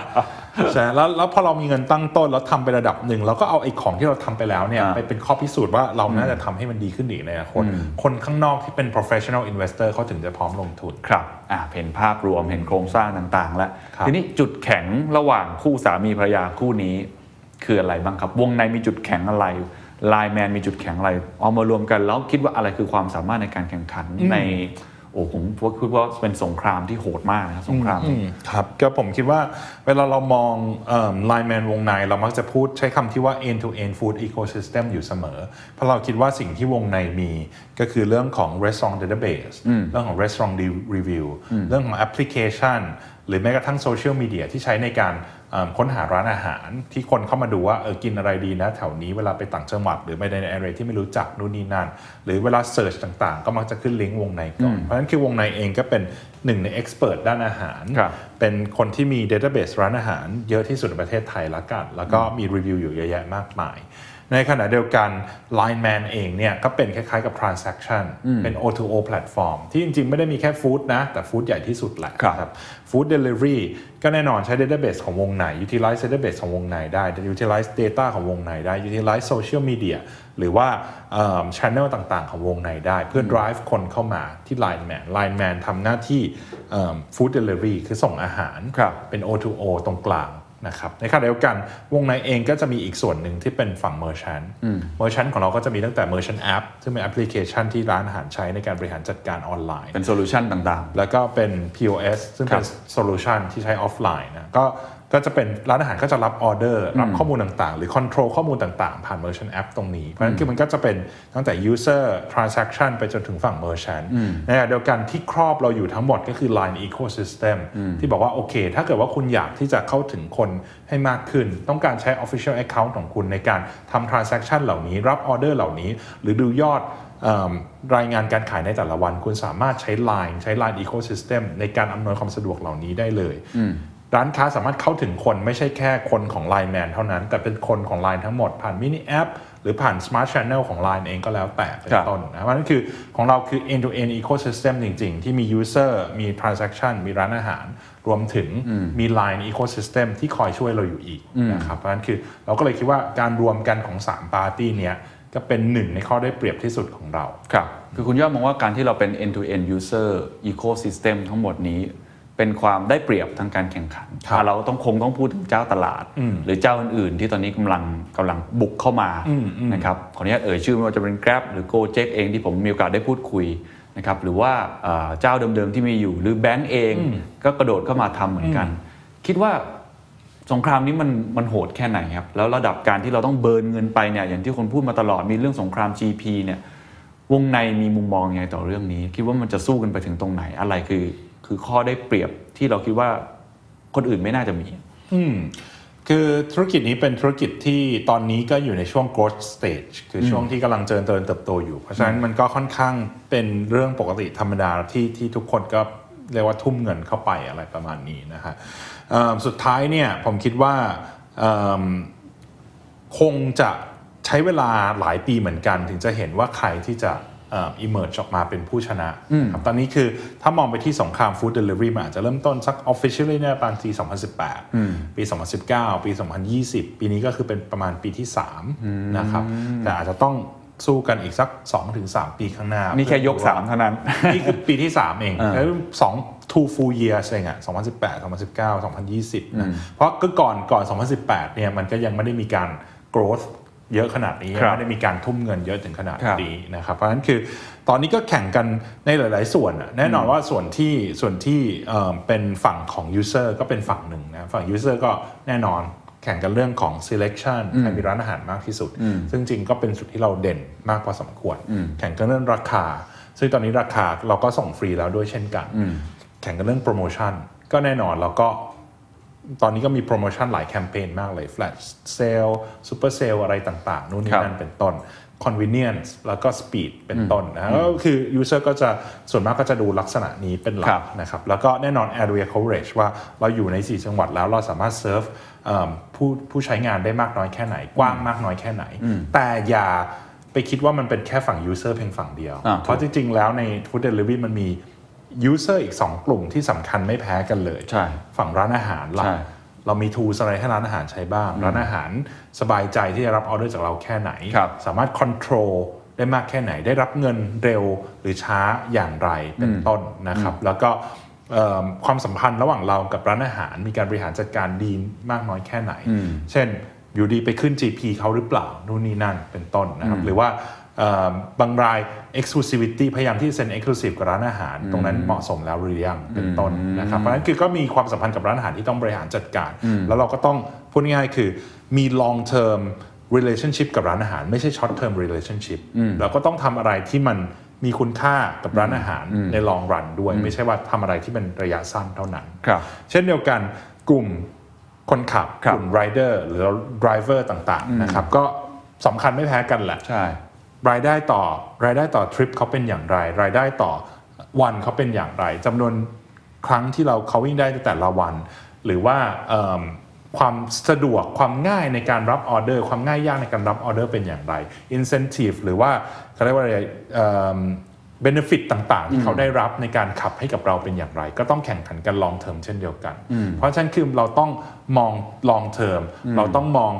ใช่แล้วแล้วพอเรามีเงินตั้งต้นแล้วทำไประดับหนึ่งเราก็เอาไอ้ของที่เราทำไปแล้วเนี่ยอ่าไปเป็นข้อพิสูจน์ว่าเราน่าจะทำให้มันดีขึ้นอีกในอนาคตคนข้างนอกที่เป็น professional investor เขาถึงจะพร้อมลงทุนครับอะเห็นภาพรวมเห็นโครงสร้างต่างๆ แล้วครับทีนี้จุดแข็งระหว่างคู่สามีภรรยาคู่นี้ คืออะไรบ้างครับ วงในมีจุดแข็งอะไรไลแมนมีจุดแข็งอะไรเอามารวมกันแล้วคิดว่าอะไรคือความสามารถในการแข่งขันในโอ้ผมคิดว่าเป็นสงครามที่โหดมากนะครับสงครามนี้ครับก็ผมคิดว่าเวลาเรามองไลน์แมนวงใน เรามักจะพูดใช้คำที่ว่า end to end food ecosystem อยู่เสมอ เพราะเราคิดว่าสิ่งที่วงในมีก็คือเรื่องของ restaurant database เรื่องของ restaurant review เรื่องของ application หรือแม้กระทั่งโซเชียลมีเดียที่ใช้ในการเอิ่ม ค้นหาร้านอาหารที่คนเข้ามาดูว่าเออกินอะไรดีนะ แถวนี้เวลาไปต่างจังหวัด หรือไปในอะไรที่ไม่รู้จักนู่นนี่นั่นหรือเวลาเสิร์ชต่างๆ ก็มักจะขึ้นลิงก์วงในก่อนเพราะฉะนั้นคือวงในเองก็เป็นหนึ่งใน expert ด้านอาหารครับเป็นคนที่มี database ร้านอาหารเยอะที่สุดในประเทศไทยละกัน แล้วก็มีรีวิวอยู่เยอะแยะมากมาย ในขณะเดียวกัน Line Man เองเนี่ยก็เป็นคล้ายๆกับ transaction เป็น O2O platform ที่จริงๆ ไม่ได้มีแค่ฟู้ดนะ แต่ฟู้ดใหญ่ที่สุดแหละครับนะครับ Food Delivery ก็แน่นอนใช้ database ของวงใน utilize database ของวงในได้ utilize data ของวงในได้ utilize social media หรือว่าเอิ่ม channel ต่างๆ ของวงในได้ เพื่อ drive คนเข้ามาที่ Line Man Line Man ทำหน้าที่เอิ่ม food delivery คือส่งอาหารครับเป็น O2O ตรงกลาง นะครับในขณะเดียวกันวงในเองก็จะมีอีกส่วนหนึ่งที่เป็นฝั่ง Merchant Merchant ของเราก็จะมีตั้งแต่ Merchant App ซึ่งเป็นแอปพลิเคชันที่ร้านอาหารใช้ในการบริหารจัดการออนไลน์ เป็น solution ต่างๆ แล้วก็เป็น POS ซึ่งเป็นครับ solution ที่ใช้ออฟไลน์นะก็ ก็จะเป็นร้านอาหารก็จะรับออเดอร์รับข้อมูลต่างๆ หรือ control ข้อมูลต่างๆ ผ่าน Merchant App ตรงนี้ เพราะฉะนั้นคือมันก็จะเป็นตั้งแต่ User Transaction ไปจนถึงฝั่ง Merchant ในขณะเดียวกันที่ครอบเราอยู่ทั้งหมดก็คือ Line Ecosystem ที่บอกว่าโอเค ถ้าเกิดว่าคุณอยากที่จะเข้าถึงคนให้มากขึ้น ต้องการใช้ Official Account ของคุณในการทำ Transaction เหล่านี้ รับออเดอร์เหล่านี้ หรือดูยอดเอิ่มรายงานการขายในแต่ละวัน คุณสามารถใช้ Line ใช้ Line Ecosystem ในการอำนวยความสะดวกเหล่านี้ได้เลย ร้านค้าสามารถเข้าถึงคนไม่ใช่แค่คนของ Line Man เท่านั้น แต่เป็นคนของ Line ทั้งหมดผ่านมินิแอปหรือผ่าน Smart Channel ของ Line เองก็แล้วแต่เป็นครับต้นนะเพราะฉะนั้นคือของเราคือ end to end ecosystem จริง ๆ ที่มี user มี transaction มีร้านอาหาร รวมถึงมี Line ecosystem ที่คอยช่วยเราอยู่อีกนะครับเพราะฉะนั้นคือเราก็เลยคิดว่าการรวมกันของ3ปาร์ตี้เนี้ยก็เป็นหนึ่งในข้อได้เปรียบที่สุดของเราครับคือคุณยอดมองว่าการที่เราเป็น end to end user ecosystem ทั้งหมดนี้ เป็นความได้เปรียบทางการแข่งขันครับอะเราต้องคงต้องพูดถึงเจ้าตลาด หรือเจ้าอื่นๆ ที่ตอนนี้กำลังกำลังบุกเข้ามานะครับขออนุญาตเอ่ยชื่อไม่ว่าจะเป็น Grab หรือ Gojek เองที่ผมมีโอกาสได้พูดคุยนะครับหรือว่าเอ่อเจ้าเดิมๆที่มีอยู่ หรือแบงก์เองก็กระโดดเข้ามาทำเหมือนกัน คิดว่าสงครามนี้มันมันโหดแค่ไหนครับ แล้วระดับการที่เราต้องเบิร์นเงินไปเนี่ยอย่างที่คนพูดมาตลอดมีเรื่องสงคราม GP เนี่ยวงในมีมุมมองยังไงต่อเรื่องนี้ คิดว่ามันจะสู้กันไปถึงตรงไหนอะไรคือ คือข้อได้เปรียบที่เราคิดว่าคนอื่นไม่น่าจะมี อืมคือธุรกิจนี้เป็นธุรกิจที่ตอนนี้ก็อยู่ในช่วง growth stage คือช่วงที่กำลังเจริญเติบโตอยู่ เพราะฉะนั้นมันก็ค่อนข้างเป็นเรื่องปกติธรรมดาที่ที่ทุกคนก็เรียกว่าทุ่มเงินเข้าไปอะไรประมาณนี้นะฮะเอิ่มสุดท้ายเนี่ยผมคิดว่าเอิ่มคงจะใช้เวลาหลายปีเหมือนกัน ถึงจะเห็นว่าใครที่จะ เอ่อ emerge ออกมาเป็นผู้ชนะครับตอนนี้คือถ้ามองไปที่สงคราม food delivery มันอาจจะเริ่มต้นสัก officially เนี่ยประมาณปี 2018 ปี 2019 ปี 2020 ปีนี้ก็คือเป็นประมาณปีที่ 3 นะครับแต่อาจจะต้องสู้กันอีกสัก 2-3 ปีข้างหน้า นี่แค่ยกเพื่อสามเท่านั้น นี่คือปีที่ 3 เองอ่าแล้วสอง two full years เองอะ2018 2019 2020นะเพราะก็ก่อนก่อน 2018 เนี่ยมันก็ยังไม่ได้มีการ growth เยอะขนาดนี้ครับไม่ได้มีการทุ่มเงินเยอะถึงขนาดครับนี้นะครับเพราะฉะนั้นคือตอนนี้ก็แข่งกันในหลาย ๆ ส่วนอะแน่นอนว่าส่วนที่ส่วนที่เอ่อเป็นฝั่งของ user ก็เป็นฝั่งหนึ่งนะฝั่ง user ก็แน่นอนแข่งกันเรื่องของ selection ใครมีร้านอาหารมากที่สุด ซึ่งจริงก็เป็นจุดที่เราเด่นมากพอสมควร แข่งกันเรื่องราคา ซึ่งตอนนี้ราคาเราก็ส่งฟรีแล้วด้วยเช่นกัน แข่งกันเรื่องโปรโมชั่นก็แน่นอนเราก็ ตอนนี้ก็มีโปรโมชั่นหลายแคมเปญมากเลย flash sale super sale อะไรต่างๆ นู่นนี่ครับนั่นเป็นต้น convenience แล้วก็ speed เป็นต้นนะก็คือ user ก็จะส่วนมากก็จะดูลักษณะนี้เป็นหลัครักบนะครับ แล้วก็แน่นอน area coverage ว่าเราอยู่ใน 4 จังหวัดแล้วเราสามารถ serve เอิ่มผู้ผู้ใช้งานได้มากน้อยแค่ไหน กว้างมากน้อยแค่ไหน แต่อย่าไปคิดว่ามันเป็นแค่ฝั่ง user เพียงฝั่งเดียวอ่าเพราะจริงๆ แล้วใน food delivery มันมี user อีก 2 กลุ่มที่สำคัญไม่แพ้กันเลยใช่ฝั่งร้านอาหารล่ะใช่เรามี tools อะไรให้ร้านอาหารใช้บ้าง ร้านอาหารสบายใจที่จะรับออเดอร์จากเราแค่ไหนครับสามารถ control ได้มากแค่ไหน ได้รับเงินเร็วหรือช้าอย่างไรเป็นต้นนะครับ แล้วก็เอิ่มความสัมพันธ์ระหว่างเรากับร้านอาหาร มีการบริหารจัดการดีมากน้อยแค่ไหน เช่นอยู่ดีไปขึ้น GP เขาหรือเปล่านู่นนี่นั่นเป็นต้นนะครับ หรือว่าเอิ่ม บางราย exclusivity พยายามที่จะเซ็น exclusive กับร้านอาหาร ตรงนั้นเหมาะสมแล้วหรือยังเป็นต้นนะครับ เพราะฉะนั้นคือก็มีความสัมพันธ์กับร้านอาหารที่ต้องบริหารจัดการ แล้วเราก็ต้องพูดง่ายๆคือมี long term relationship กับร้านอาหาร ไม่ใช่ short term relationship เราก็ต้องทำอะไรที่มันมีคุณค่ากับร้านอาหารใน long run ด้วย ไม่ใช่ว่าทำอะไรที่เป็นระยะสั้นเท่านั้นครับเช่นเดียวกันกลุ่มคนขับครับกลุ่ม rider หรือ driver ต่างๆนะครับก็สำคัญไม่แพ้กันแหละใช่ รายได้ต่อรายได้ต่อทริปเขาเป็นอย่างไร รายได้ต่อวันเขาเป็นอย่างไรจำนวนครั้งที่เราเขาวิ่งได้ในแต่ละวัน หรือว่าเอิ่มความสะดวกความง่ายในการรับออเดอร์ ความง่ายยากในการรับออเดอร์เป็นอย่างไร incentive หรือว่าเขาเรียกว่าอะไรเบนฟิตต่างๆ ที่เขาได้รับในการขับให้กับเราเป็นอย่างไร ก็ต้องแข่งขันกัน long term เช่นเดียวกัน เพราะฉะนั้นคือเราต้องมอง long term เราต้องมอง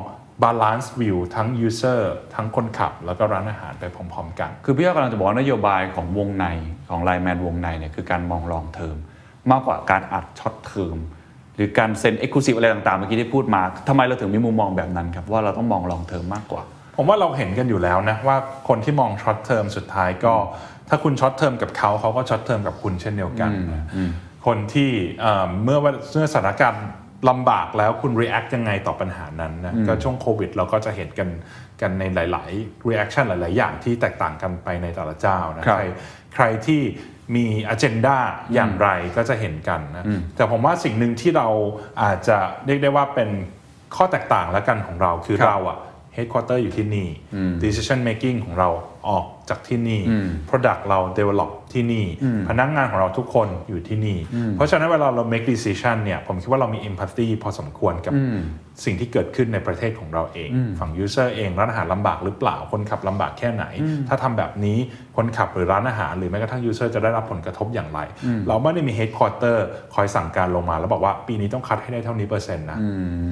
balance view ทั้ง user ทั้งคนขับ แล้วก็ร้านอาหารไปพร้อมๆกัน คือพี่ยอดกำลังจะบอกว่านโยบายของวงในของ LINE MAN วงในเนี่ยคือการมอง long-term มากกว่าการอัด short-term หรือการเซ็น exclusive อะไรต่างๆ เมื่อกี้ที่พูดมาทำไมเราถึงมีมุมมองแบบนั้นครับ ว่าเราต้องมอง long-term มากกว่า ผมว่าเราเห็นกันอยู่แล้วนะว่าคนที่มอง short-term สุดท้ายก็ ถ้าคุณ short-term กับเขาเขาก็ short-term กับคุณเช่นเดียวกันนะคนที่เอ่อเมื่อว่าเมื่อสถานการณ์ ลำบากแล้วคุณ react ยังไงต่อปัญหานั้นนะก็ช่วงโควิด เราก็จะเห็นกันกันในหลาย ๆ reaction หลาย ๆ อย่างที่แตกต่างกันไปในแต่ละเจ้านะครับใครใครที่มี agenda อย่างไรก็จะเห็นกันนะแต่ผมว่าสิ่งหนึ่งที่เราอาจจะเรียกได้ว่าเป็นข้อแตกต่างแล้วกันของเราคือครับเราอะ headquarter อยู่ที่นี่ decision making ของเรา ออกจากที่นี่ product เรา develop ที่นี่ พนักงานของเราทุกคนอยู่ที่นี่ เพราะฉะนั้นเวลาเรา make decision เนี่ยผมคิดว่าเรามี empathy พอสมควรกับสิ่งที่เกิดขึ้นในประเทศของเราเอง ฝั่ง user เองร้านอาหารลำบากหรือเปล่า คนขับลำบากแค่ไหน ถ้าทำแบบนี้คนขับหรือร้านอาหารหรือแม้กระทั่ง user จะได้รับผลกระทบอย่างไร เราไม่ได้มี headquarter คอยสั่งการลงมา แล้วบอกว่าปีนี้ต้องคัดให้ได้เท่านี้เปอร์เซ็นต์นะ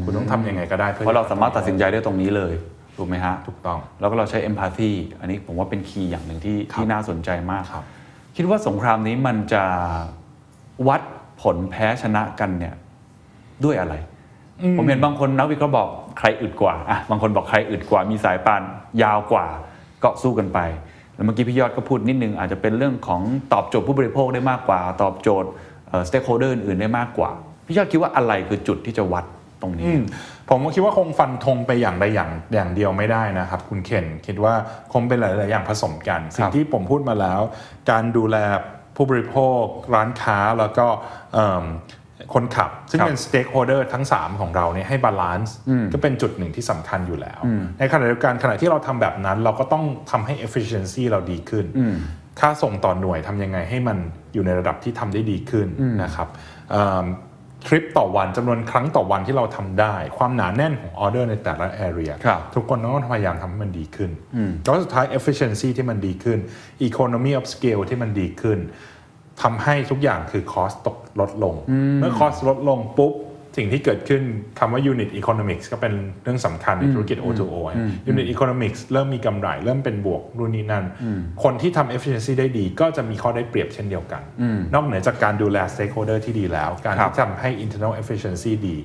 คุณต้องทำยังไงก็ได้เพื่อเพราะเราสามารถตัดสินใจได้ตรงนี้เลย ถูกไหมฮะถูกต้อง แล้วก็เราใช้ empathy อันนี้ผมว่าเป็นคีย์อย่างหนึ่งที่ครับที่น่าสนใจมากครับ คิดว่าสงครามนี้มันจะวัดผลแพ้ชนะกันเนี่ยด้วยอะไร ผมเห็นบางคนนักวิเคราะห์บอกใครอึดกว่าอะบางคนบอกใครอึดกว่า มีสายป่านยาวกว่าก็สู้กันไปแล้วเมื่อกี้พี่ยอดก็พูดนิดนึงอาจจะเป็นเรื่องของตอบโจทย์ผู้บริโภคได้มากกว่า ตอบโจทย์ stakeholder อื่นๆได้มากกว่า พี่ยอดคิดว่าอะไรคือจุดที่จะวัด ตรงนี้อืมผมก็คิดว่าคงฟันธงไปอย่างใดอย่างอย่างเดียวไม่ได้นะครับ คุณเคนคิดว่าคงเป็นหลาย ๆ อย่างผสมกัน สิ่งที่ผมพูดมาแล้ว การดูแลผู้บริโภค ร้านค้าแล้วก็เอิ่มคนขับ ซึ่งครับเป็น stakeholder ทั้ง 3 ของเราเนี่ยให้ balance ก็เป็นจุดหนึ่งที่สำคัญอยู่แล้ว ในขณะเดียวกันขณะที่เราทำแบบนั้น เราก็ต้องทำให้ efficiency เราดีขึ้น ค่าส่งต่อหน่วยทำยังไงให้มันอยู่ในระดับที่ทำได้ดีขึ้นนะครับเอิ่ม ทริปต่อวันจำนวนครั้งต่อวันที่เราทำได้ ความหนาแน่นของออเดอร์ในแต่ละ area ครับทุกคนต้องพยายามทำให้มันดีขึ้นแล้วสุดท้าย efficiency ที่มันดีขึ้น economy of scale ที่มันดีขึ้นทำให้ทุกอย่างคือ cost ตกลดลง เมื่อ cost ลดลงปุ๊บ สิ่งที่เกิดขึ้นคำว่า unit economics ก็เป็นเรื่องสำคัญในธุรกิจ O2O อะ unit economics เริ่มมีกำไร เริ่มเป็นบวกรุ่นนี้นั่น คนที่ทำ efficiency ได้ดีก็จะมีข้อได้เปรียบเช่นเดียวกัน นอกเหนือจากการดูแล stakeholder ที่ดีแล้ว การครับที่ทำให้ internal efficiency ดี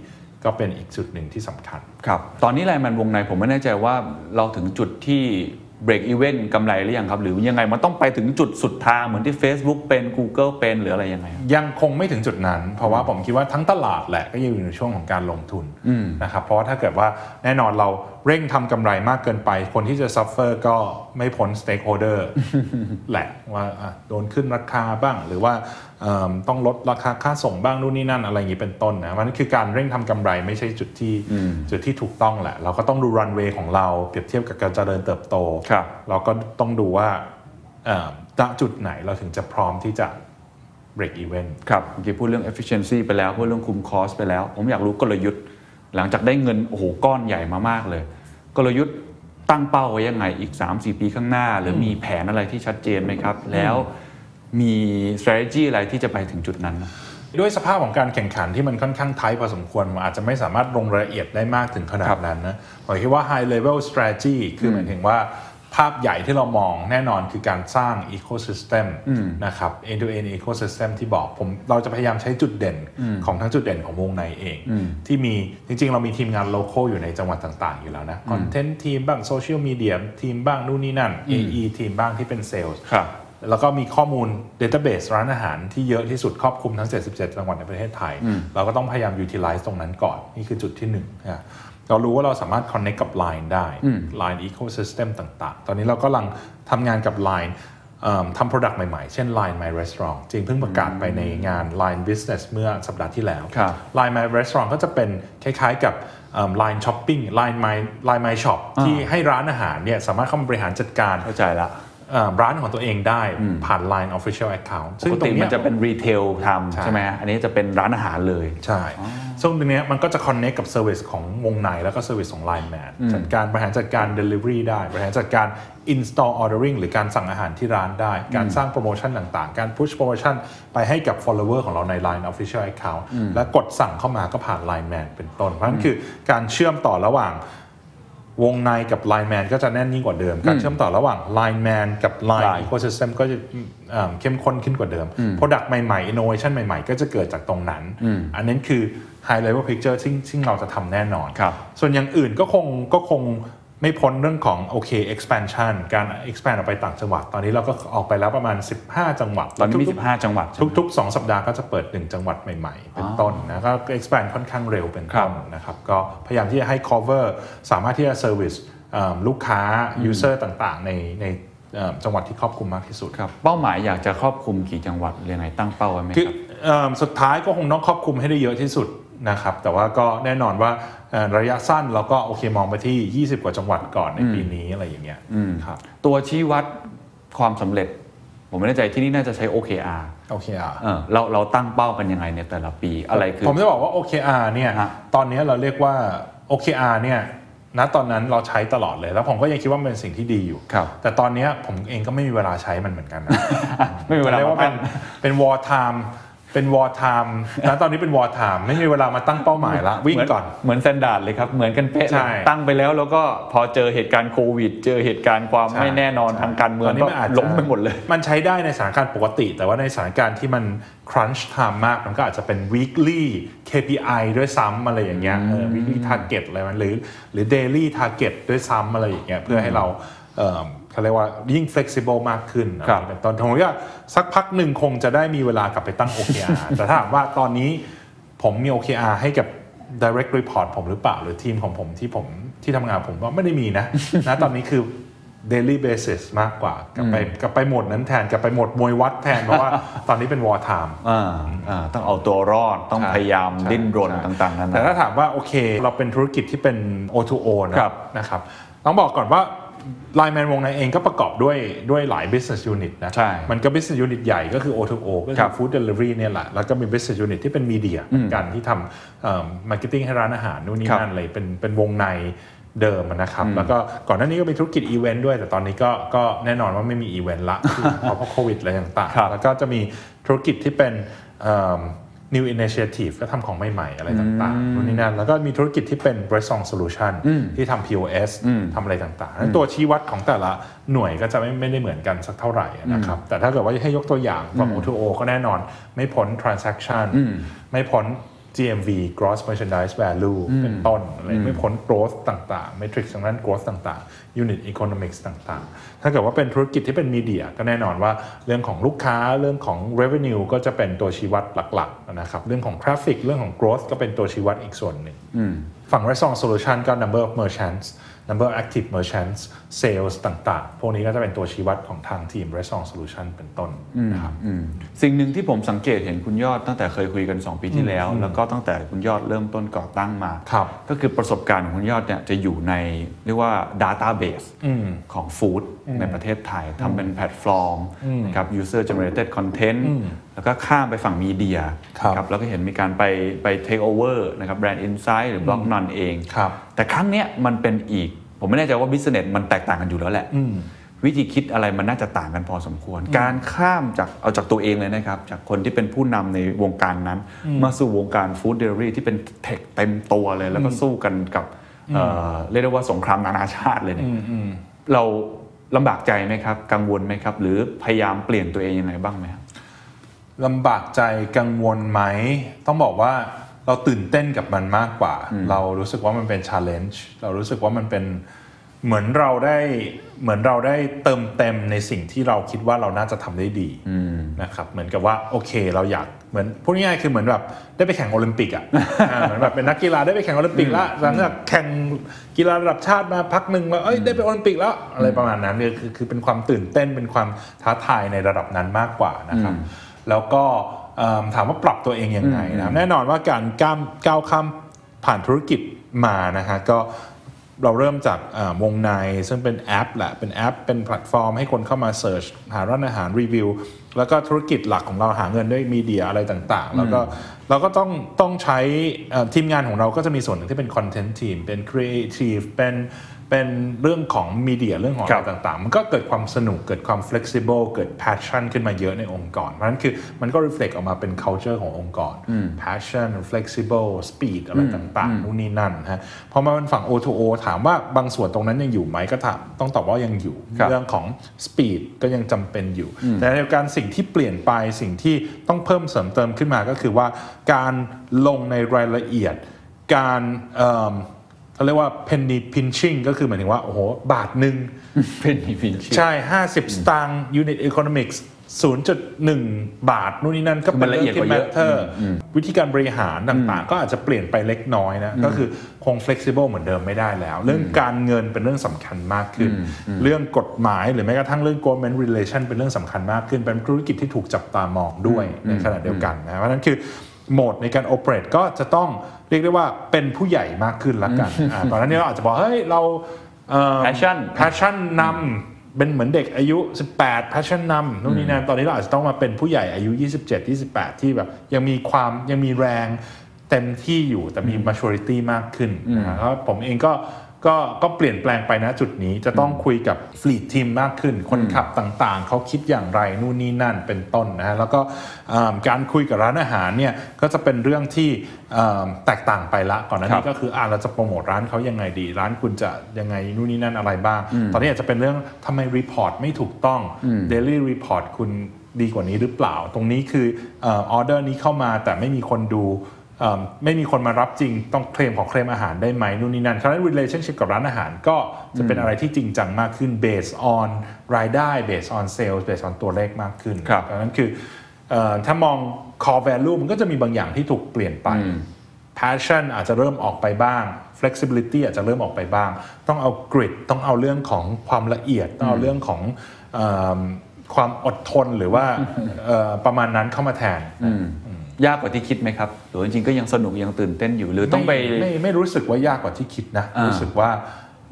ก็ก็เป็นอีกจุดหนึ่งที่สำคัญ ครับ ตอนนี้ LINE MAN วงในผมไม่แน่ใจว่าเราถึงจุดที่ break-even กำไรหรือยังครับ หรือยังไงมันต้องไปถึงจุดสุดทางเหมือนที่ Facebook เป็น Google เป็นหรืออะไรยังไงครับยังคงไม่ถึงจุดนั้น เพราะว่าผมคิดว่าทั้งตลาดแหละก็ยังอยู่ในช่วงของการลงทุนนะครับเพราะว่าถ้าเกิดว่าแน่นอนเรา เร่งทำกำไรมากเกินไป คนที่จะ suffer ก็ไม่พ้น stakeholder แหละว่าอะโดนขึ้นราคาบ้าง หรือว่าเอิ่มต้องลดราคาค่าส่งบ้างนู่นนี่นั่นอะไรอย่างนี้เป็นต้นนะมันคือการเร่งทำกำไรไม่ใช่จุดที่จุดที่ถูกต้องแหละ เราก็ต้องดูรันเวย์ของเราเปรียบเทียบกับการเจริญเติบโตครับเราก็ต้องดูว่าเอ่อณจุดไหนเราถึงจะพร้อมที่จะ break even ครับเมื่อกี้พูดเรื่อง efficiency ไปแล้วพูดเรื่องคุมคอสไปแล้ว ผมอยากรู้กลยุทธ์ หลังจากได้เงินโอ้โหก้อนใหญ่มามากเลย กลยุทธ์ตั้งเป้าไว้ยังไงอีก 3-4 ปีข้างหน้า หรือมีแผนอะไรที่ชัดเจนไหมครับ แล้วมี strategy อะไรที่จะไปถึงจุดนั้นนะด้วยสภาพของการแข่งขันที่มันค่อนข้างไทพอสมควรมันอาจจะไม่สามารถลงรายละเอียดได้มากถึงขนาครัดบนั้นนะผมคิดว่า high level strategy คือหมายถึงว่า ภาพใหญ่ที่เรามองแน่นอนคือการสร้าง ecosystem นะครับ end to end ecosystem ที่บอกผมเราจะพยายามใช้จุดเด่นของทั้งจุดเด่นของวงในเอง ที่มีจริงๆ เรามีทีมงาน local อยู่ในจังหวัดต่างๆ อยู่แล้วนะ content ทีมบ้าง social media ทีมบ้างนู่นนี่นั่น AE ทีมบ้างที่เป็น sales ครับแล้วก็มีข้อมูล Database ร้านอาหารที่เยอะที่สุดครอบคลุมทั้ง 77 จังหวัดในประเทศไทย เราก็ต้องพยายาม utilize ตรงนั้นก่อน นี่คือจุดที่หนึ่งนะ เรารู้ว่าเราสามารถ connect กับ Line ได้ Line ecosystem ต่างๆ ตอนนี้เราก็กำลังทำงานกับ Line เอิ่มทำ product ใหม่ๆ เช่น Line My Restaurant จริงเพิ่งประกาศไปในงาน Line Business เมื่อสัปดาห์ที่แล้วครับ Line My Restaurant ก็จะเป็นคล้ายๆกับเอิ่ม Line Shopping Line My Line My Shop ที่ให้ร้านอาหารเนี่ยสามารถเข้ามาบริหารจัดการเข้าใจละเอ่อร้านของตัวเองได้ผ่าน Line Official Account ปกติมันจะเป็น retail ทำใช่ใช่ไหมอันนี้จะเป็นร้านอาหารเลย ใช่ ซึ่งตรงเนี้ยมันก็จะ connect กับ Service ของวงในแล้วก็ Service ของ Line Man จัดการบริหารจัดการ Delivery ได้ บริหารจัดการ In-store Ordering หรือการสั่งอาหารที่ร้านได้ การสร้างโปรโมชั่นต่างๆ การ push โปรโมชั่นไปให้กับ follower ของเราใน Line Official Account และกดสั่งเข้ามาก็ผ่าน Line Man เป็นต้น เพราะฉะนั้นคือการเชื่อมต่อระหว่างวงในกับ Line Man ก็จะแน่นยิ่งกว่าเดิม การเชื่อมต่อระหว่าง Line Man กับ Line Line Ecosystem ก็จะเอ่อเข้มข้นขึ้นกว่าเดิม Product ใหม่ๆ Innovation ใหม่ๆ ก็จะเกิดจากตรงนั้น อันนั้นคือ High Level Picture ซึ่งซึ่งเราจะทำแน่นอนครับส่วนอย่างอื่นก็คงก็คงไม่พ้นเรื่องของโอเค expansion การ expand ออกไปต่างจังหวัด ตอนนี้เราก็ออกไปแล้วประมาณ 15 จังหวัด ตอนนี้มีทุกๆ15 จังหวัดใช่ไหมทุกๆ 2 สัปดาห์ก็จะเปิด 1 จังหวัดใหม่ ๆ เป็นต้นนะก็ expand ค่อนข้างเร็วเป็นครัต้บนนะครับก็พยายามที่จะให้ cover สามารถที่จะ service เอิ่มลูกค้า user ต่างๆ ในในเอิ่มจังหวัดที่ครอบคลุมมากที่สุดครับเป้าหมายอยากจะครอบคลุมกี่จังหวัดหรือยังไงตั้งเป้าไว้ไหมคือครับเอิ่มสุดท้ายก็คงต้องครอบคลุมให้ได้เยอะที่สุด นะครับแต่ว่าก็แน่นอนว่าเอ่อระยะสั้นเราก็โอเคมองไปที่ 20 กว่าจังหวัดก่อนในปีนี้อะไรอย่างเงี้ยครับตัวชี้วัดความสำเร็จ ผมไม่แน่ใจที่นี่น่าจะใช้ OKR โอเคอะเออเราเราตั้งเป้ากันยังไงในแต่ละปีอะไรคือผมจะบอกว่า OKR เนี่ยฮะตอนนี้เราเรียกว่า OKR เนี่ยณตอนนั้นเราใช้ตลอดเลย แล้วผมก็ยังคิดว่ามันเป็นสิ่งที่ดีอยู่ครับแต่ตอนนี้ผมเองก็ไม่มีเวลาใช้มันเหมือนกันนะไม่มีเวลาเรียกว่าเป็นมาตั้งเป็น war time เป็น war time ณตอนนี้เป็น war time ไม่มีเวลามาตั้งเป้าหมายละวิ่งเหมืก่อนเหมือนแซนดาร์ดเลยครับ เหมือนกันเป๊ะเลยใช่ตั้งไปแล้วแล้วก็พอเจอเหตุการณ์โควิด เจอเหตุการณ์ความใช่ไม่แน่นอนทางการเมืองตนนี้ก็นอาจจะล้มไปหมดเลย มันใช้ได้ในสถานการณ์ปกติ แต่ว่าในสถานการณ์ที่มัน crunch time มาก มันก็อาจจะเป็น weekly KPI ด้วยซ้ำอะไรอย่างเงี้ยเออ weekly target อะไรมันหรือหรือ daily target ด้วยซ้ำอะไรอย่างเงี้ยเพื่อให้เรา เอ่อเขาเรียกว่ายิ่ง flexible มากขึ้นอะไรครับเป็นต้นผมว่าสักพักหนึ่งคงจะได้มีเวลากลับไปตั้ง OKR แต่ถ้าถามว่าตอนนี้ผมมี OKR ให้กับ direct report ผมหรือเปล่า หรือทีมของผมที่ผมที่ทำงานผมก็ไม่ได้มีนะนะตอนนี้คือ daily basis มากกว่ากลับไปกลับไปโหมดนั้นแทนกลับไปโหมดมวยวัดแทน เพราะว่าตอนนี้เป็น war time อ่าอ่าต้องเอาตัวรอดต้องใช่พยายามใช่ดิ้นรนใช่ต่างๆนั้นแต่ถ้าถามว่าโอเค เราเป็นธุรกิจที่เป็น O2O นะครับนะครับต้องบอกก่อนว่า Line Man วงในเองก็ประกอบด้วยด้วยหลาย business unit นะใช่มันก็ business unit ใหญ่ก็คือ O2O ก็คคืรัอบ food delivery เนี่ยแหละ แล้วก็มี business unit ที่เป็น media เหมือนกันที่ทำเอ่อ marketing ให้ร้านอาหารนู่นนี่ครับนั่นเลยเป็นเป็นวงในเดิมนะครับ แล้วก็ก่อนหน้านี้ก็มีธุรกิจอีเวนต์ด้วย แต่ตอนนี้ก็ก็แน่นอนว่าไม่มีอีเวนต์ละเพราะเพราะโควิดอะไรต่างครับๆแล้วก็จะมีธุรกิจที่เป็นเอิ่ม new initiative ก็ทำของใหม่ๆ อะไรต่างๆนู่นนี่นั่นแล้วก็มีธุรกิจที่เป็น restaurant solution ที่ทำ POS ทำอะไรต่างๆนั้นตัวชี้วัดของแต่ละหน่วยก็จะไม่ไม่ได้เหมือนกันสักเท่าไหร่นะครับ แต่ถ้าเกิดว่าให้ยกตัวอย่างฝั่ง O2O ก็แน่นอนไม่พ้น transaction ไม่พ้น GMV gross merchandise value เป็นต้นอะไรไม่พ้น growth ต่างๆ metrics ทางด้าน growth ต่างๆ unit economics ต่างๆ ถ้าเกิดว่าเป็นธุรกิจที่เป็นมีเดียก็แน่นอนว่าเรื่องของลูกค้าเรื่องของ revenue ก็จะเป็นตัวชี้วัดหลักๆนะครับเรื่องของ traffic เรื่องของ growth ก็เป็นตัวชี้วัดอีกส่วนหนึ่งฝั่ง restaurant solution ก็ number of merchants number of active merchants sales ต่างๆ พวกนี้ก็จะเป็นตัวชี้วัดของทางทีม restaurant solution เป็นต้นนะครับสิ่งหนึ่งที่ผมสังเกตเห็นคุณยอดตั้งแต่เคยคุยกัน 2 ปีที่แล้ว แล้วก็ตั้งแต่คุณยอดเริ่มต้นก่อตั้งมาครับก็คือประสบการณ์ของคุณยอดเนี่ยจะอยู่ในเรียกว่า Database ของ food ในประเทศไทยทำเป็นแพลตฟอร์มนะครับ user generated content แล้วก็ข้ามไปฝั่ง media ครับแล้วก็เห็นมีการไปไป take over นะครับแบรนด์ insight หรือ block non เองครับแต่ครั้งเนี้ยมันเป็นอีก ผมไม่แน่ใจว่า business มันแตกต่างกันอยู่แล้วแหละวิธีคิดอะไรมันน่าจะต่างกันพอสมควร การข้ามจากเอาจากตัวเองเลยนะครับ จากคนที่เป็นผู้นำในวงการนั้น มาสู่วงการฟู้ดเดลิเวอรี่ที่เป็นเทคเต็มตัวเลย แล้วก็สู้กันกับเอ่อเรียกได้ว่าสงครามนานาชาติเลยเนี่ยเราลำบากใจไหมครับ กังวลไหมครับ หรือพยายามเปลี่ยนตัวเองยังไงบ้างไหมครับลำบากใจกังวลไหม ต้องบอกว่า เราตื่นเต้นกับมันมากกว่า เรารู้สึกว่ามันเป็น challenge เรารู้สึกว่ามันเป็นเหมือนเราได้เหมือนเราได้เติมเต็มในสิ่งที่เราคิดว่าเราน่าจะทำได้ดีนะครับเหมือนกับว่าโอเคเราอยากเหมือนพูดง่ายๆคือเหมือนแบบได้ไปแข่งโอลิมปิกอะอ่าเหมือนแบบเป็นนักกีฬาได้ไปแข่งโอลิมปิกแล้วหลังจากแข่งกีฬาระดับชาติมาพักหนึ่งแล้วเอ้ยได้ไปโอลิมปิกแล้วอะไรประมาณนั้นเนี่ยคือคือเป็นความตื่นเต้นเป็นความท้าทายในระดับนั้นมากกว่านะครับ แล้วก็เอิ่ม ถามว่าปรับตัวเองยังไงนะครับแน่นอนว่าการก้ามก้าวข้ามผ่านธุรกิจมานะฮะก็เราเริ่มจากอ่าวงในซึ่งเป็นแอปแหละเป็นแอป เป็นแพลตฟอร์ม ให้คนเข้ามา search หาร้านอาหารรีวิว แล้วก็ธุรกิจหลักของเราหาเงินด้วย media อะไรต่างๆ แล้วก็เราก็ต้องต้องใช้เอ่อทีมงานของเราก็จะมีส่วนหนึ่งที่เป็น content team เป็นครีเอทีฟเป็น เป็นเรื่องของ media เรื่องของอะไรต่างๆ มันก็เกิดความสนุกเกิดความ flexible เกิด passion ขึ้นมาเยอะในองค์กร เพราะฉะนั้นคือมันก็ reflect ออกมาเป็น culture ขององค์กร passion flexible speed อะไรต่างๆนู่นนี่นั่นฮะพอมาเป็นฝั่ง O2O ถามว่าบางส่วนตรงนั้นยังอยู่ไหมก็ถามต้องตอบว่ายังอยู่ครับเรื่องของ speed ก็ยังจำเป็นอยู่ แต่ในเดียวกันสิ่งที่เปลี่ยนไปสิ่งที่ต้องเพิ่มเสริมเติมขึ้นมาก็คือว่าการลงในรายละเอียดการ เอิ่มเขาเรียกว่า penny pinching ก็คือหมายถึงว่า โอ้โห บาทหนึ่งเป็นอีฟินชิใช่ 50 สตางค์ unit economics 0.1 บาทนู่นนี่นั่นก็เป็นมันละเอียดกว่าเยอะเ a อร์วิธีการบริหารต่างๆ ก็อาจจะเปลี่ยนไปเล็กน้อยนะ ก็คือคง flexible เหมือนเดิมไม่ได้แล้ว เรื่องการเงินเป็นเรื่องสำคัญมากขึ้น เรื่องกฎหมายหรือแม้กระทั่งเรื่อง government relation เป็นเรื่องสำคัญมากขึ้น เป็นธุรกิจที่ถูกจับตามองด้วยในขณะเดียวกันนะเพราะฉะนั้นคือโหมดในการ operate ก็จะต้อง เรียกได้ว่าเป็นผู้ใหญ่มากขึ้นละกันอ่าตอนนั้นเนี่ยเราอาจจะบอกเฮ้ยเราเอ่อ Passion passion นำเป็นเหมือนเด็กอายุ 18 passion นำนู่นนี่นั่นตอนนี้เราอาจจะต้องมาเป็นผู้ใหญ่อายุ 27 28 ที่แบบยังมีความยังมีแรงเต็มที่อยู่แต่มี maturity มากขึ้นนะฮะแล้วผมเองก็ ก็ก็เปลี่ยนแปลงไปนะจุดนี้จะต้องคุยกับ fleet team มากขึ้น คนขับต่างๆ เขาคิดอย่างไรนู่นนี่นั่นเป็นต้นนะฮะแล้วก็อ่าการคุยกับร้านอาหารเนี่ยก็จะเป็นเรื่องที่อ่าแตกต่างไปละก่อนหน้านี้ครับก็ก็คืออ่าเราจะโปรโมทร้านเขายังไงดี ร้านคุณจะยังไงนู่นนี่นั่นอะไรบ้าง ตอนนี้อาจจะเป็นเรื่องทำไม report ไม่ถูกต้อง Daily Report คุณดีกว่านี้หรือเปล่า ตรงนี้คือออเดอร์นี้เข้ามาแต่ไม่มีคนดูเอิ่ม ไม่มีคนมารับจริงต้องเคลมขอเคลมอาหารได้ไหมนู่นนี่นั่นคราวนี้ relationship กับร้านอาหารก็จะเป็นอะไรที่จริงจังมากขึ้น based on รายได้ based on sales based on ตัวเลขมากขึ้นครับดังนั้นคือเอ่อถ้ามอง core value มันก็จะมีบางอย่างที่ถูกเปลี่ยนไป passion อาจจะเริ่มออกไปบ้าง flexibility อาจจะเริ่มออกไปบ้าง ต้องเอา grit ต้องเอาเรื่องของความละเอียด ต้องเอาเรื่องของเอมความอดทนหรือว่าเอ่อประมาณนั้นเข้ามาแทน ยากกว่าที่คิดไหมครับ หรือจริงๆก็ยังสนุกยังตื่นเต้นอยู่หรือต้องไปม่ไม่ไม่รู้สึกว่ายากกว่าที่คิดนะ อ่ารู้รู้สึกว่า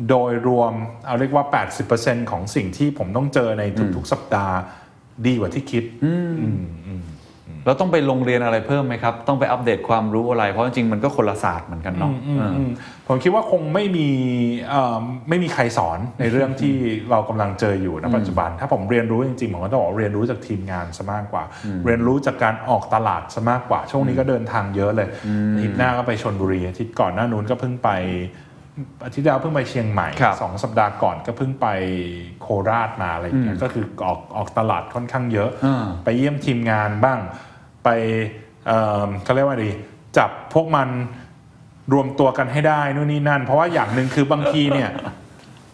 โดยรวมเอาเรียกว่า 80%ของสิ่งที่ผมต้องเจอในทุกๆสัปดาห์ดีกว่าที่คิด เราต้องไปโรงเรียนอะไรเพิ่มไหมครับ ต้องไปอัปเดตความรู้อะไร เพราะจริงๆมันก็คนละศาสตร์เหมือนกันเนาะอืมเออออืมผมคิดว่าคงไม่มีเอ่อไม่มีใครสอนในเรื่องที่เรากำลังเจออยู่ณปัจจุบัน ถ้าผมเรียนรู้จริงๆผมก็ต้องบอกว่าเรียนรู้จากทีมงานซะมากกว่า เรียนรู้จากการออกตลาดซะมากกว่า ช่วงนี้ก็เดินทางเยอะเลยอาทิตย์หน้าก็ไปชนบุรีอาทิตย์ก่อนหน้านู้นก็เพิ่งไปอาทิตย์ที่แล้วเพิ่งไปเชียงใหม่ครับสองสัปดาห์ก่อนก็เพิ่งไปโคราชมาอะไรอย่างเงี้ยก็คือออกออกตลาดค่อนข้างเยอะอ่าไปเยี่ยมทีมงานบ้าง ไปเอิ่มเขาเรียกว่าดี จับพวกมันรวมตัวกันให้ได้นู่นนี่นั่น เพราะว่าอย่างหนึ่งคือบางทีเนี่ย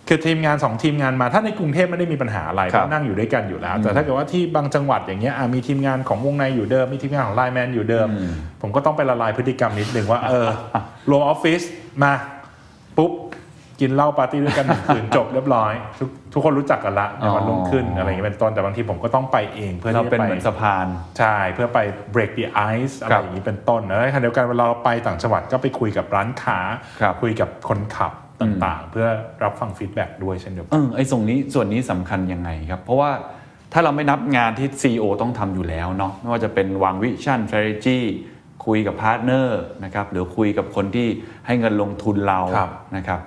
คือทีมงานสองทีมงานมาถ้าในกรุงเทพไม่ได้มีปัญหาอะไรครับก็นั่งอยู่ด้วยกันอยู่แล้ว แต่ถ้าเกิดว่าที่บางจังหวัดอย่างเงี้ยอะมีทีมงานของวงในอยู่เดิม มีทีมงานของไลน์แมนอยู่เดิม ผมก็ต้องไปละลายพฤติกรรมนิดนึงว่าเออรวมออฟฟิศมาปุ๊บ กินเหล้าปาร์ตี้ด้วยกันหนึ่งคืนจบเรียบร้อยทุกทุกคนรู้จักกันละในวันรุ่งขึ้นอะไรอย่างเงี้ยเป็นต้นแต่บางทีผมก็ต้องไปเองเพื่อเราที่เป็นจะไปเหมือนสะพานใช่เพื่อไป break the ice อะไรครับอย่างนี้เป็นต้นแล้วในขณะเดียวกันเวลาเราไปต่างจังหวัดก็ไปคุยกับร้านค้าครับคุยกับคนขับต่างๆ เพื่อรับฟัง feedback ด้วยเช่นเดียวกันเออไอ้ส่วนนี้ส่วนนี้สำคัญยังไงครับ เพราะว่าถ้าเราไม่นับงานที่ CEO ต้องทำอยู่แล้วเนาะไม่ว่าจะเป็นวาง vision strategy คุยกับพาร์ทเนอร์นะครับหรือคุยกับคนที่ให้เงินลงทุนเราครับนะครับ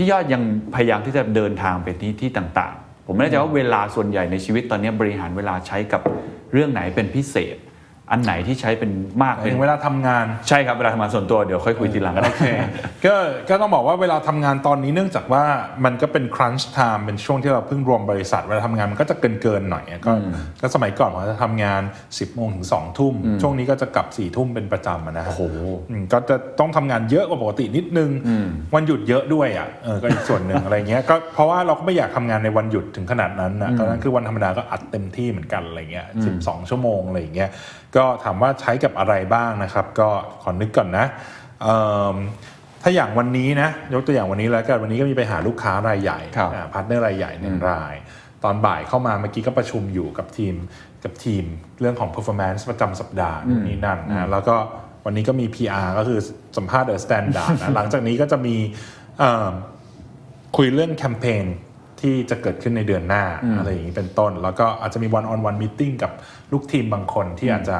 พี่ยอดยังพยายามที่จะเดินทางไปที่ที่ต่างๆ ผมไม่แน่ใจว่าเวลาส่วนใหญ่ในชีวิตตอนนี้บริหารเวลาใช้กับเรื่องไหนเป็นพิเศษ อันไหนที่ใช้เป็นมากหมายเป็นถึงเวลาทำงานใช่ครับเวลาทำงานส่วนตัวเดี๋ยวค่อยคุยทีหลังก็ได้โอเคก็ก็ต้องบอกว่าเวลาทำงานตอนนี้เนื่องจากว่ามันก็เป็น crunch time เป็นช่วงที่เราเพิ่งรวมบริษัท เวลาทำงานมันก็จะเกินเกินๆหน่อยก็ก็สมัยก่อนผมจะทำงาน 10โมงถึง2ทุ่ม ช่วงนี้ก็จะกลับ4ทุ่มเป็นประจำอะนะฮะโอ้โหอืมก็จะต้องทำงานเยอะกว่าปกตินิดนึงวันหยุดเยอะด้วยอะเออก็อีกส่วนหนึ่งอะไรเงี้ยก็เพราะว่าเราก็ไม่อยากทำงานในวันหยุดถึงขนาดนั้นนะตอนนั้นคือวันธรรมดาก็อัดเต็มที่เหมือนกันอะไรเงี้ยสิบสองชั่วโมงอะไรอย่างเงี้ยก็ถามว่าใช้กับอะไรบ้างนะครับ ก็ขอนึกก่อนนะเอิ่มถ้าอย่างวันนี้นะยกตัวอย่างวันนี้แล้วกันวันนี้ก็มีไปหาลูกค้ารายใหญ่ครับพาร์ทเนอร์รายใหญ่หนึ่งราย ตอนบ่ายเข้ามาเมื่อกี้ก็ประชุมอยู่กับทีมกับทีมเรื่องของ performance ประจำสัปดาห์นู่นนี่นั่นนะแล้วก็วันนี้ก็มี PR ก็คือสัมภาษณ์ THE STANDARD นะหลังจากนี้ก็จะมีเอิ่มคุยเรื่องแคมเปญที่จะเกิดขึ้นในเดือนหน้าอะไรอย่างนี้เป็นต้น แล้วก็อาจจะมี one on one meeting กับ ลูกทีมบางคนที่อาจจะ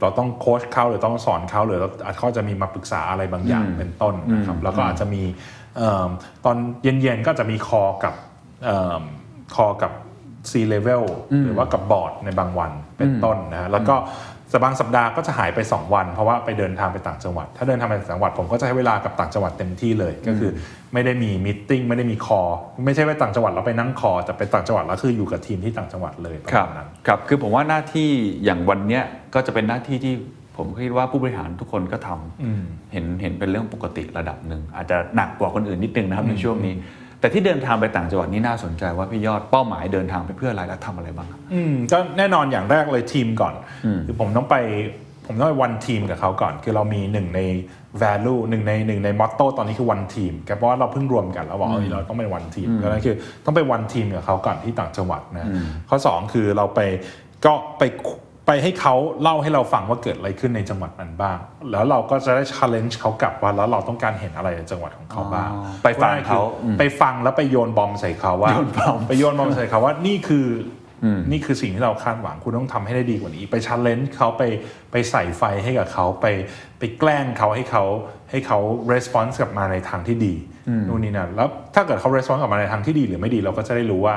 เราต้องโค้ชเขาหรือต้องสอนเขาหรือเราอาจเขาจะมีมาปรึกษาอะไรบางอย่างเป็นต้นนะครับแล้วก็อาจจะมีเอิ่มตอนเย็นๆก็จะมีคอกับเอิ่มคอกับ C level หรือว่ากับบอร์ดในบางวันเป็นต้นนะฮะแล้วก็สบางสัปดาห์ก็จะหายไป 2 วัน เพราะว่าไปเดินทางไปต่างจังหวัด ถ้าเดินทางไปต่างจังหวัดผมก็จะให้เวลากับต่างจังหวัดเต็มที่เลย ก็คือไม่ได้มีมิ팅ไม่ได้มีคอ ไม่ใช่ไปต่างจังหวัดแล้วไปนั่งคอแต่ไปต่างจังหวัดแล้วคืออยู่กับทีมที่ต่างจังหวัดเลยประครับมาณนั้นครับคือผมว่าหน้าที่อย่างวันเนี้ยก็จะเป็นหน้าที่ที่ผมคิดว่าผู้บริหารทุกคนก็ทำเห็นเห็นเป็นเรื่องปกติระดับหนึ่งอาจจะหนักกว่าคนอื่นนิดนึงนะครับในช่วงนี้ แต่ที่เดินทางไปต่างจังหวัดนี่น่าสนใจว่าพี่ยอดเป้าหมายเดินทางไปเพื่ออะไรและทำอะไรบ้างครับอืมก็แน่นอนอย่างแรกเลยทีมก่อนคือผมต้องไปผมต้องไปวันทีมกับเขาก่อน คือเรามีหนึ่งใน value หนึ่งในหนึ่งใน motto ตอนนี้คือ one team เพราะว่าเราเพิ่งรวมกันแล้วบอกเออเราต้องเป็น one team ก็นั่นคือต้องไป one team กับเขาก่อนที่ต่างจังหวัดนะข้อสองคือเราไปก็ไป ไปให้เขาเล่าให้เราฟังว่าเกิดอะไรขึ้นในจังหวัดนั้นบ้าง แล้วเราก็จะได้ challenge เขากลับว่าแล้วเราต้องการเห็นอะไรในจังหวัดของเขาบ้างอ๋อไปฟังเขาว่าคือไปฟังแล้วไปโยน bomb ใส่เขาว่าโยน bomb ไปโยน bomb ใส่เขาว่านี่คือนี่คือสิ่งที่เราคาดหวังคุณต้องทำให้ได้ดีกว่านี้ ไป challenge เขาไปไปใส่ไฟให้กับเขาไปไปแกล้งเขาให้เขาให้เขา response กลับมาในทางที่ดีนู่นนี่นั่นแล้วถ้าเกิดเขา response กลับมาในทางที่ดีหรือไม่ดีเราก็จะได้รู้ว่า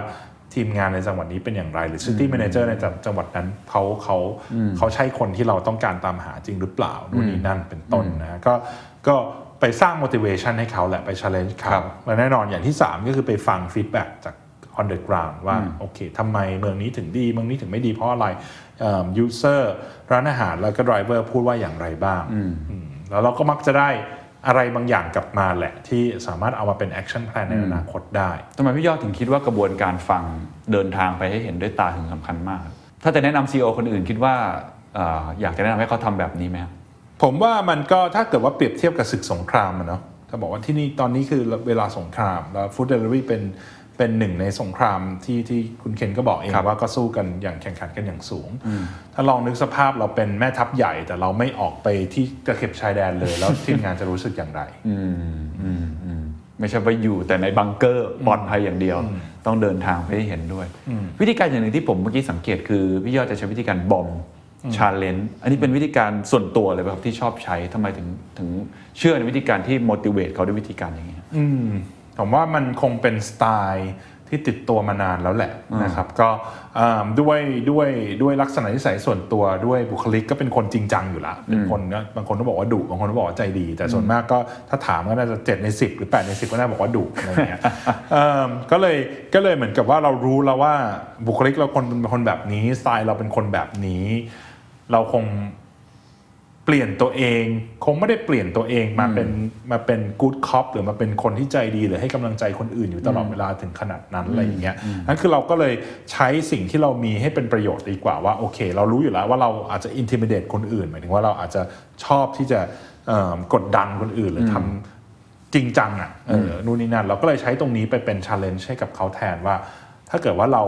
ทีมงานในจังหวัดนี้เป็นอย่างไร หรือ city manager ในจังจังหวัดนั้นเขาเขาเขาใช่คนที่เราต้องการตามหาจริงหรือเปล่านู่นนี่นั่นเป็นต้นนะก็ก็ไปสร้าง motivation ให้เขาแหละไป challenge เขาครับและแน่นอนอย่างที่ 3 ก็คือไปฟัง feedback จาก on the ground ว่าโอเคทำไมเมืองนี้ถึงดีเมืองนี้ถึงไม่ดีเพราะอะไรเอิ่ม user ร้านอาหารแล้วก็ driver พูดว่าอย่างไรบ้างอืมแล้วเราก็มักจะได้ อะไรบางอย่างกลับมาแหละ ที่สามารถเอามาเป็น action plan ในอนาคตได้ทำไมพี่ยอดถึงคิดว่ากระบวนการฟังเดินทางไปให้เห็นด้วยตาถึงสำคัญมาก ถ้าจะแนะนำซีอคนอื่นคิดว่าเอ่ออยากจะแนะนำให้เขาทำแบบนี้ไหมครับผมว่ามันก็ถ้าเกิดว่าเปรียบเทียบกับศึกสงครามอะเนาะถ้าบอกว่าที่นี่ตอนนี้คือเวลาสงครามแล้วฟู้ดเดลิเวอรี่เป็น เป็นหนึ่งในสงครามที่ที่คุณเคนก็บอกเองครับว่าก็สู้กันอย่างแข่งขันกันอย่างสูง ถ้าลองนึกสภาพเราเป็นแม่ทัพใหญ่ แต่เราไม่ออกไปที่ตะเข็บชายแดนเลย แล้วทีมงานจะรู้สึกอย่างไรอืมอืมอืมไม่ใช่ไปอยู่แต่ในบังเกอร์ปลอดภัยอย่างเดียว ต้องเดินทางไปให้เห็นด้วย วิธีการอย่างหนึ่งที่ผมเมื่อกี้สังเกตคือพี่ยอดจะใช้วิธีการ bomb challenge อันนี้เป็นวิธีการส่วนตัวเลยป่ะครับที่ชอบใช้ทำไมถึงถึงเชื่อในวิธีการที่ motivate เขาด้วยวิธีการอย่างนี้ยอืม ผมว่ามันคงเป็นสไตล์ที่ติดตัวมานานแล้วแหละนะครับก็อ่าด้วยด้วยด้วยลักษณะนิสัยส่วนตัวด้วยบุคลิกก็เป็นคนจริงจังอยู่ละเป็นคนก็บางคนก็บอกว่าดุบางคนก็บอกว่าใจดี แต่ส่วนมากก็ถ้าถามก็น่าจะ7ใน 10 หรือ8ใน10 ก็น่าบอกว่าดุอะไรเงี้ยเอิ่มก็เลยก็เลยเหมือนกับว่าเรารู้แล้วว่าบุคลิกเราคนเป็นคนแบบนี้สไตล์เราเป็นคนแบบนี้ เราคง เปลี่ยนตัวเอง คงไม่ได้เปลี่ยนตัวเองมาเป็นมาเป็นกู๊ดคอปหรือมาเป็นคนที่ใจดีหรือให้กำลังใจคนอื่นอยู่ตลอดเวลาถึงขนาดนั้นอะไรอย่างเงี้ยนั่นคือเราก็เลยใช้สิ่งที่เรามีให้เป็นประโยชน์ดีกว่าว่าโอเค เรารู้อยู่แล้วว่าเราอาจจะ intimidate คนอื่น หมายถึงว่าเราอาจจะชอบที่จะเอิ่มกดดันคนอื่นหรือทำจริงจังอะเออนู่นนี่นั่นเราก็เลยใช้ตรงนี้ไปเป็น challenge ให้กับเขาแทนว่า ถ้าเกิดว่าเรา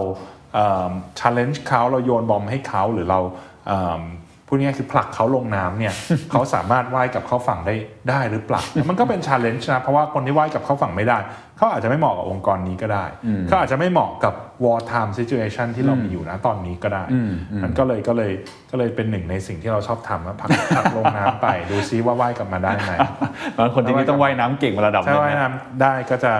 เอิ่ม challenge เขาเราโยนบอมให้เขาหรือเราเอิ่ม พูดง่ายๆคือผลักเขาลงน้ำเนี่ย เขาสามารถว่ายกลับเข้าฝั่งได้ได้หรือเปล่าแล้วมันก็เป็น challenge นะ เพราะว่าคนที่ว่ายกลับเข้าฝั่งไม่ได้ เขาอาจจะไม่เหมาะกับองค์กรนี้ก็ได้ เขาอาจจะไม่เหมาะกับ war time situation ที่เรามีอยู่นะตอนนี้ก็ได้มันก็เลยก็เลยก็เลยเป็นหนึ่งในสิ่งที่เราชอบทำว่าผลักผลักลงน้ำไปดูซิว่าว่ายกลับมาได้ไหมบางคนที่นี่ต้องว่ายน้ำเก่งมาระดับหถ้านึงว่ายนะน้ำได้ก็จะ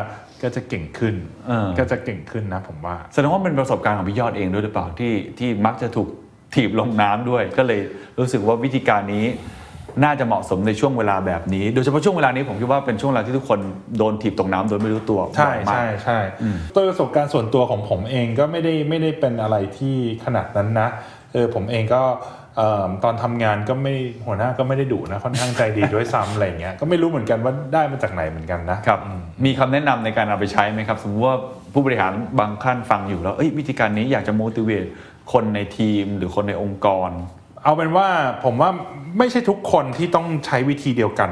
ก็จะเก่งขึ้นเออก็จะเก่งขึ้นนะผมว่า แสดงว่าเป็นประสบการณ์ของพี่ยอดเองด้วยหรือเปล่าที่ที่มักจะถูก ถีบลงน้ำด้วย ก็เลยรู้สึกว่าวิธีการนี้น่าจะเหมาะสมในช่วงเวลาแบบนี้ โดยเฉพาะช่วงเวลานี้ผมคิดว่าเป็นช่วงเวลาที่ทุกคนโดนถีบตกน้ำโดยไม่รู้ตัวใช่บ่อยมากใช่ใช่โดยประสบการณ์ส่วนตัวของผมเองก็ไม่ได้ไม่ได้เป็นอะไรที่ขนาดนั้นนะเออผมเองก็เอิ่มตอนทำงานก็ไม่หัวหน้าก็ไม่ได้ดุนะค่อนข้างใจดีด้วยซ้ำอะไรเงี้ยก็ไม่รู้เหมือนกันว่าได้มาจากไหนเหมือนกันนะครับมีคำแนะนำในการเอาไปใช้ไหมครับ สมมติว่าผู้บริหารบางขั้นฟังอยู่แล้วเอ้ยวิธีการนี้อยากจะ motivate คนในทีมหรือคนในองค์กร เอาเป็นว่าผมว่าไม่ใช่ทุกคนที่ต้องใช้วิธีเดียวกัน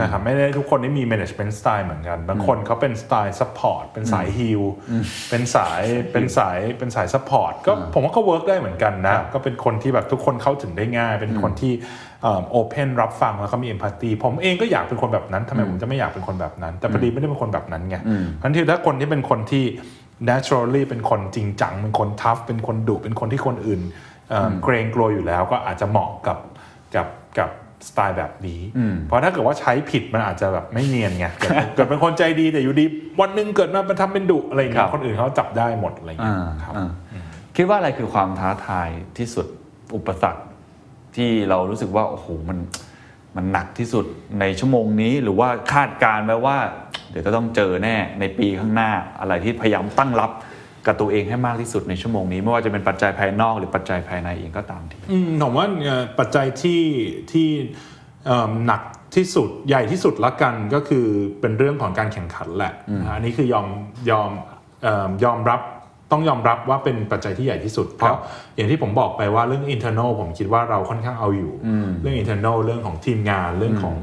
นะครับไม่ได้ทุกคนที่มี management style เหมือนกัน บางคนเขาเป็นสไตล์ support เป็นสาย heal เป็นสายเป็นสายเป็นสาย support ก็ผมว่าก็ work ได้เหมือนกันนะ ก็เป็นคนที่แบบทุกคนเข้าถึงได้ง่าย เป็นคนที่เอ่อ open รับฟังแล้วก็มี empathy ผมเองก็อยากเป็นคนแบบนั้นทำไมผมจะไม่อยากเป็นคนแบบนั้น แต่พอดีไม่ได้เป็นคนแบบนั้นไงทันทีถ้าคนที่เป็นคนที่ naturally เป็นคนจริงจัง เป็นคน tough เป็นคนดุเป็นคนที่คนอื่นเอ่ออเกรงกลัวอยู่แล้วก็อาจจะเหมาะกับกับกับสไตล์แบบนี้ เพราะถ้าเกิดว่าใช้ผิดมันอาจจะแบบไม่เนียนไง เกิดเกิดเป็นคนใจดีแต่อยู่ดี วันหนึ่งเกิดมาเป็นทำเป็นดุอะไรอย่างเงี้ครัยบคนอื่นเขาจับได้หมดอะไรอย่างเงี้ยอ่าครับอ่าคิดว่าอะไรคือความท้าทายที่สุดอุปสรรคที่เรารู้สึกว่าโอ้โหมัน มันหนักที่สุดในชั่วโมงนี้หรือว่าคาดการณ์ไว้ว่า เดี๋ยวจะต้องเจอแน่ในปีข้างหน้าอะไรที่พยายามตั้งรับกับตัวเองให้มากที่สุดในชั่วโมงนี้ ไม่ว่าจะเป็นปัจจัยภายนอกหรือปัจจัยภายในเองก็ตามทีผมว่าปัจจัยที่ที่หนักที่สุดใหญ่ที่สุดละกันก็คือเป็นเรื่องของการแข่งขันแหละอันนี้คือยอมยอมยอมรับ ต้องยอมรับว่าเป็นปัจจัยที่ใหญ่ที่สุด เพราะอย่างที่ผมบอกไปว่าเรื่อง internal ผมคิดว่าเราค่อนข้างเอาอยู่ เรื่อง internal เรื่องของทีมงานเรื่องของ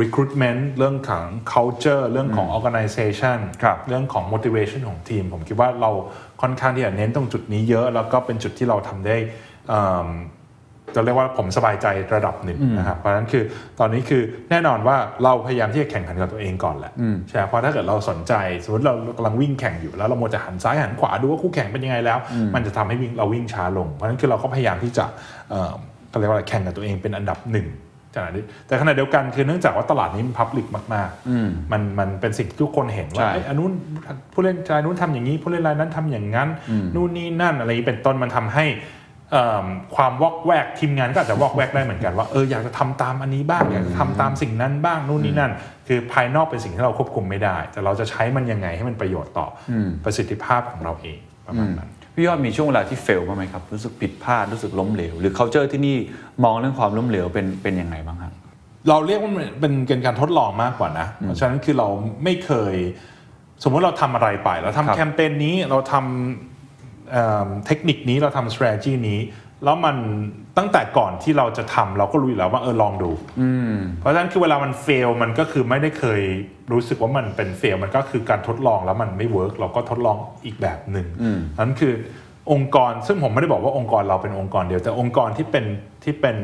recruitment เรื่องของ culture เรื่องของ organization ครับเรื่องของ motivation ของทีม ผมคิดว่าเราค่อนข้างที่จะเน้นตรงจุดนี้เยอะ แล้วก็เป็นจุดที่เราทำได้เอิ่ม จะเรียกว่าผมสบายใจระดับหนึ่งนะครับ เพราะฉะนั้นคือตอนนี้คือแน่นอนว่าเราพยายามที่จะแข่งขันกับตัวเองก่อนแหละใช่ไหมเพราะถ้าเกิดเราสนใจสมมติเรากำลังวิ่งแข่งอยู่แล้วเราโมวจะหันซ้ายหันขวาดูว่าคู่แข่งเป็นยังไงแล้ว มันจะทำให้วิ่งเราวิ่งช้าลง เพราะฉะนั้นคือเราก็พยายามที่จะเอ่อเขาเรียกว่าอะไรแข่งกับตัวเองเป็นอันดับหนึ่งขณะนี้แต่ขณะเดียวกันคือเนื่องจากว่าตลาดนี้มันพับลิกมากๆมันมันเป็นสิ่งที่ทุกคนเห็นว่าใช่เอ้ยอันนู้นผู้เล่นรายนู้นทำอย่างนี้ผู้เล่นรายนั้นทำอย่างนั้น นู่นนี่นั่นอะไรอย่างนี้เป็นต้นมันทำให้เอิ่ม ความวอกแวกทีมงานก็อาจจะวอกแวกได้เหมือนกันว่าเอออยากจะทำตามอันนี้บ้างอยากจะทำตามสิ่งนั้นบ้างนู่นนี่นั่น คือภายนอกเป็นสิ่งที่เราควบคุมไม่ได้ แต่เราจะใช้มันยังไงให้มันประโยชน์ต่ออประสิทธิภาพของเราเองประมาณนั้นพี่ยอดมีช่วงเวลาที่เฟลบ้างไหมครับ รู้สึกผิดพลาดรู้สึกล้มเหลว หรือ culture ที่นี่มองเรื่องความล้มเหลวเป็นเป็นยังไงบ้างครับเราเรียกว่ามันเป็นเป็นการทดลองมากกว่านะ เพราะฉะนั้นคือเราไม่เคย สมมติเราทำอะไรไป เราครัทำบแคมเปญนี้เราทำ เอิ่มเทคนิคนี้เราทำ strategy นี้ แล้วมันตั้งแต่ก่อนที่เราจะทำเราก็รู้อยู่แล้วว่าเออลองดูเพราะฉะนั้นคือเวลามันเฟลมันก็คือไม่ได้เคยรู้สึกว่ามันเป็น fail มันก็คือการทดลองแล้วมันไม่ work เราก็ทดลองอีกแบบหนึ่งนั้นคือองค์กรซึ่งผมไม่ได้บอกว่าองค์กรเราเป็นองค์กรเดียว แต่องค์กรที่เป็นที่เป็น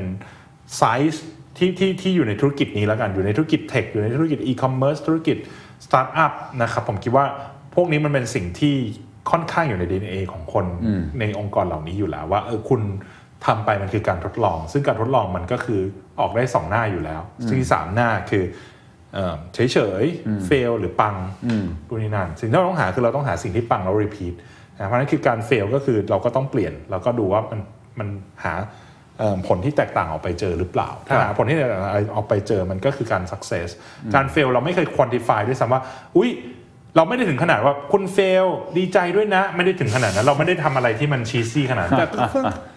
ไซส์ที่ที่ที่อยู่ในธุรกิจนี้แล้วกันอยู่ในธุรกิจ tech อยู่ในธุรกิจอีคอมเมิร์ซธุรกิจสตาร์ทอัพนะครับผมคิดว่าพวกนี้มันเป็นสิ่งที่ ค่อนข้างอยู่ใน DNA ของคนในองค์กรเหล่านี้อยู่แล้ว ว่าเออคุณทำไปมันคือการทดลอง ซึ่งการทดลองมันก็คือออกได้สองหน้าอยู่แล้วซึ่งที่สามหน้าคือเฉยเฉยๆ fail หรือปังดูนี่นั่นสิ่งที่เราต้องหาคือเราต้องหาสิ่งที่ปังแล้ว repeat เพราะฉะนั้นคือการ fail ก็คือเราก็ต้องเปลี่ยนเราก็ดูว่ามันมันหาเอ่อผลที่แตกต่างออกไปเจอหรือเปล่า ถ้าหาผลที่แตกต่างออกไปเจอมันก็คือการ success การ fail เราไม่เคย quantify ด้วยซ้ำว่า อุ้ย เราไม่ได้ถึงขนาดว่าคุณ fail ดีใจด้วยนะ ไม่ได้ถึงขนาดนั้นเราไม่ได้ทำอะไรที่มัน cheesy ขนาดนั้นแต่ก็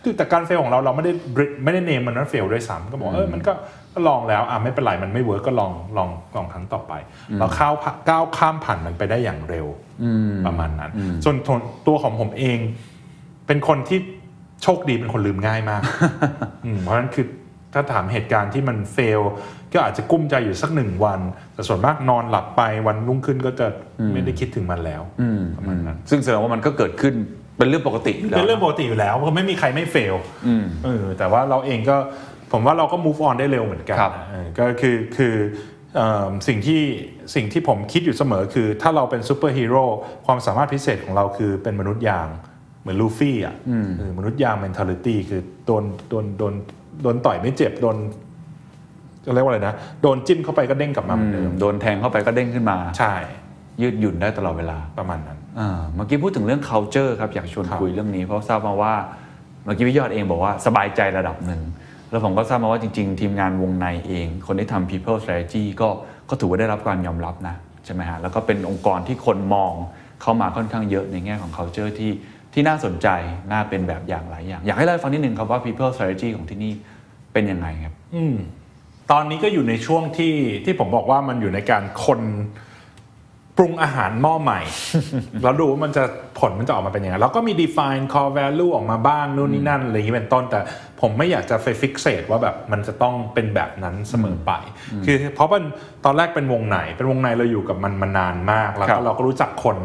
คือแต่การ fail ของเราเราไม่ได้ไม่ได้ name มันว่า fail ด้วยซ้ำก็บอกเออมันก็ก็ลองแล้วอะไม่เป็นไรมันไม่ work ก็ลองลองลองครั้งต่อไปเราเข้าก้าวข้ามผ่านมันไปได้อย่างเร็วประมาณนั้นส่วนตัวของผมเอง เป็นคนที่โชคดีเป็นคนลืมง่ายมากอืมเพราะฉะนั้นคือ ถ้าถามเหตุการณ์ที่มัน fail ก็อาจจะกลุ้มใจอยู่สักหนึ่งวัน แต่ส่วนมากนอนหลับไปวันรุ่งขึ้นก็จะไม่ได้คิดถึงมันแล้วประมาณนั้นซึ่งแสดงว่ามันก็เกิดขึ้นเป็นเรื่องปกติอยู่แล้วเป็นเรื่องปกติอยู่แล้วเพราะไม่มีใครไม่ fail เออแต่ว่าเราเองก็ผมว่าเราก็ move on ได้เร็วเหมือนกันครับเออก็คือคือเอิ่มสิ่งที่สิ่งที่ผมคิดอยู่เสมอคือ ถ้าเราเป็นซูเปอร์ฮีโร่ความสามารถพิเศษของเราคือเป็นมนุษย์ยางเหมือนลูฟี่อะเออมนุษย์ยาง mentality คือโดนโดนโดน โดนต่อยไม่เจ็บโดนจะเรียกว่าอะไรนะโดนจิ้มเข้าไปก็เด้งกลับมาเหมือนเดิมโดนแทงเข้าไปก็เด้งขึ้นมา ใช่ ยืดหยุ่นได้ตลอดเวลาประมาณนั้นอ่าเมื่อกี้พูดถึงเรื่อง culture ครับอยากชวนครับคุยเรื่องนี้เพราะทราบมาว่าเมื่อกี้พี่ยอดเองบอกว่าสบายใจระดับหนึ่งแล้วผมก็ทราบมาว่าจริง ๆ ทีมงานวงในเอง คนที่ทำ people strategy ก็ก็ถือว่าได้รับการยอมรับนะใช่ไหมฮะแล้วก็เป็นองค์กรที่คนมองเข้ามาค่อนข้างเยอะในแง่ของ culture ที่ที่น่าสนใจน่าเป็นแบบอย่างหลายอย่าง อยากให้เล่าให้ฟังนิดนึงครับว่า people strategy ของที่นี่ เป็นยังไงครับ อืมตอนนี้ก็อยู่ในช่วงที่ที่ผมบอกว่ามันอยู่ในการคนปรุงอาหารหม้อใหม่ แล้วดูว่ามันจะผลมันจะออกมาเป็นยังไงแล้วก็มี define core value ออกมาบ้างนู่นนี่นั่นอะไรอย่างนี้เป็นต้น แต่ผมไม่อยากจะไป fixate ว่าแบบมันจะต้องเป็นแบบนั้นเสมอไป คือเพราะมันตอนแรกเป็นวงไหน เป็นวงในเราอยู่กับมันมานานมาก แล้วครัก็บเราก็รู้จักคน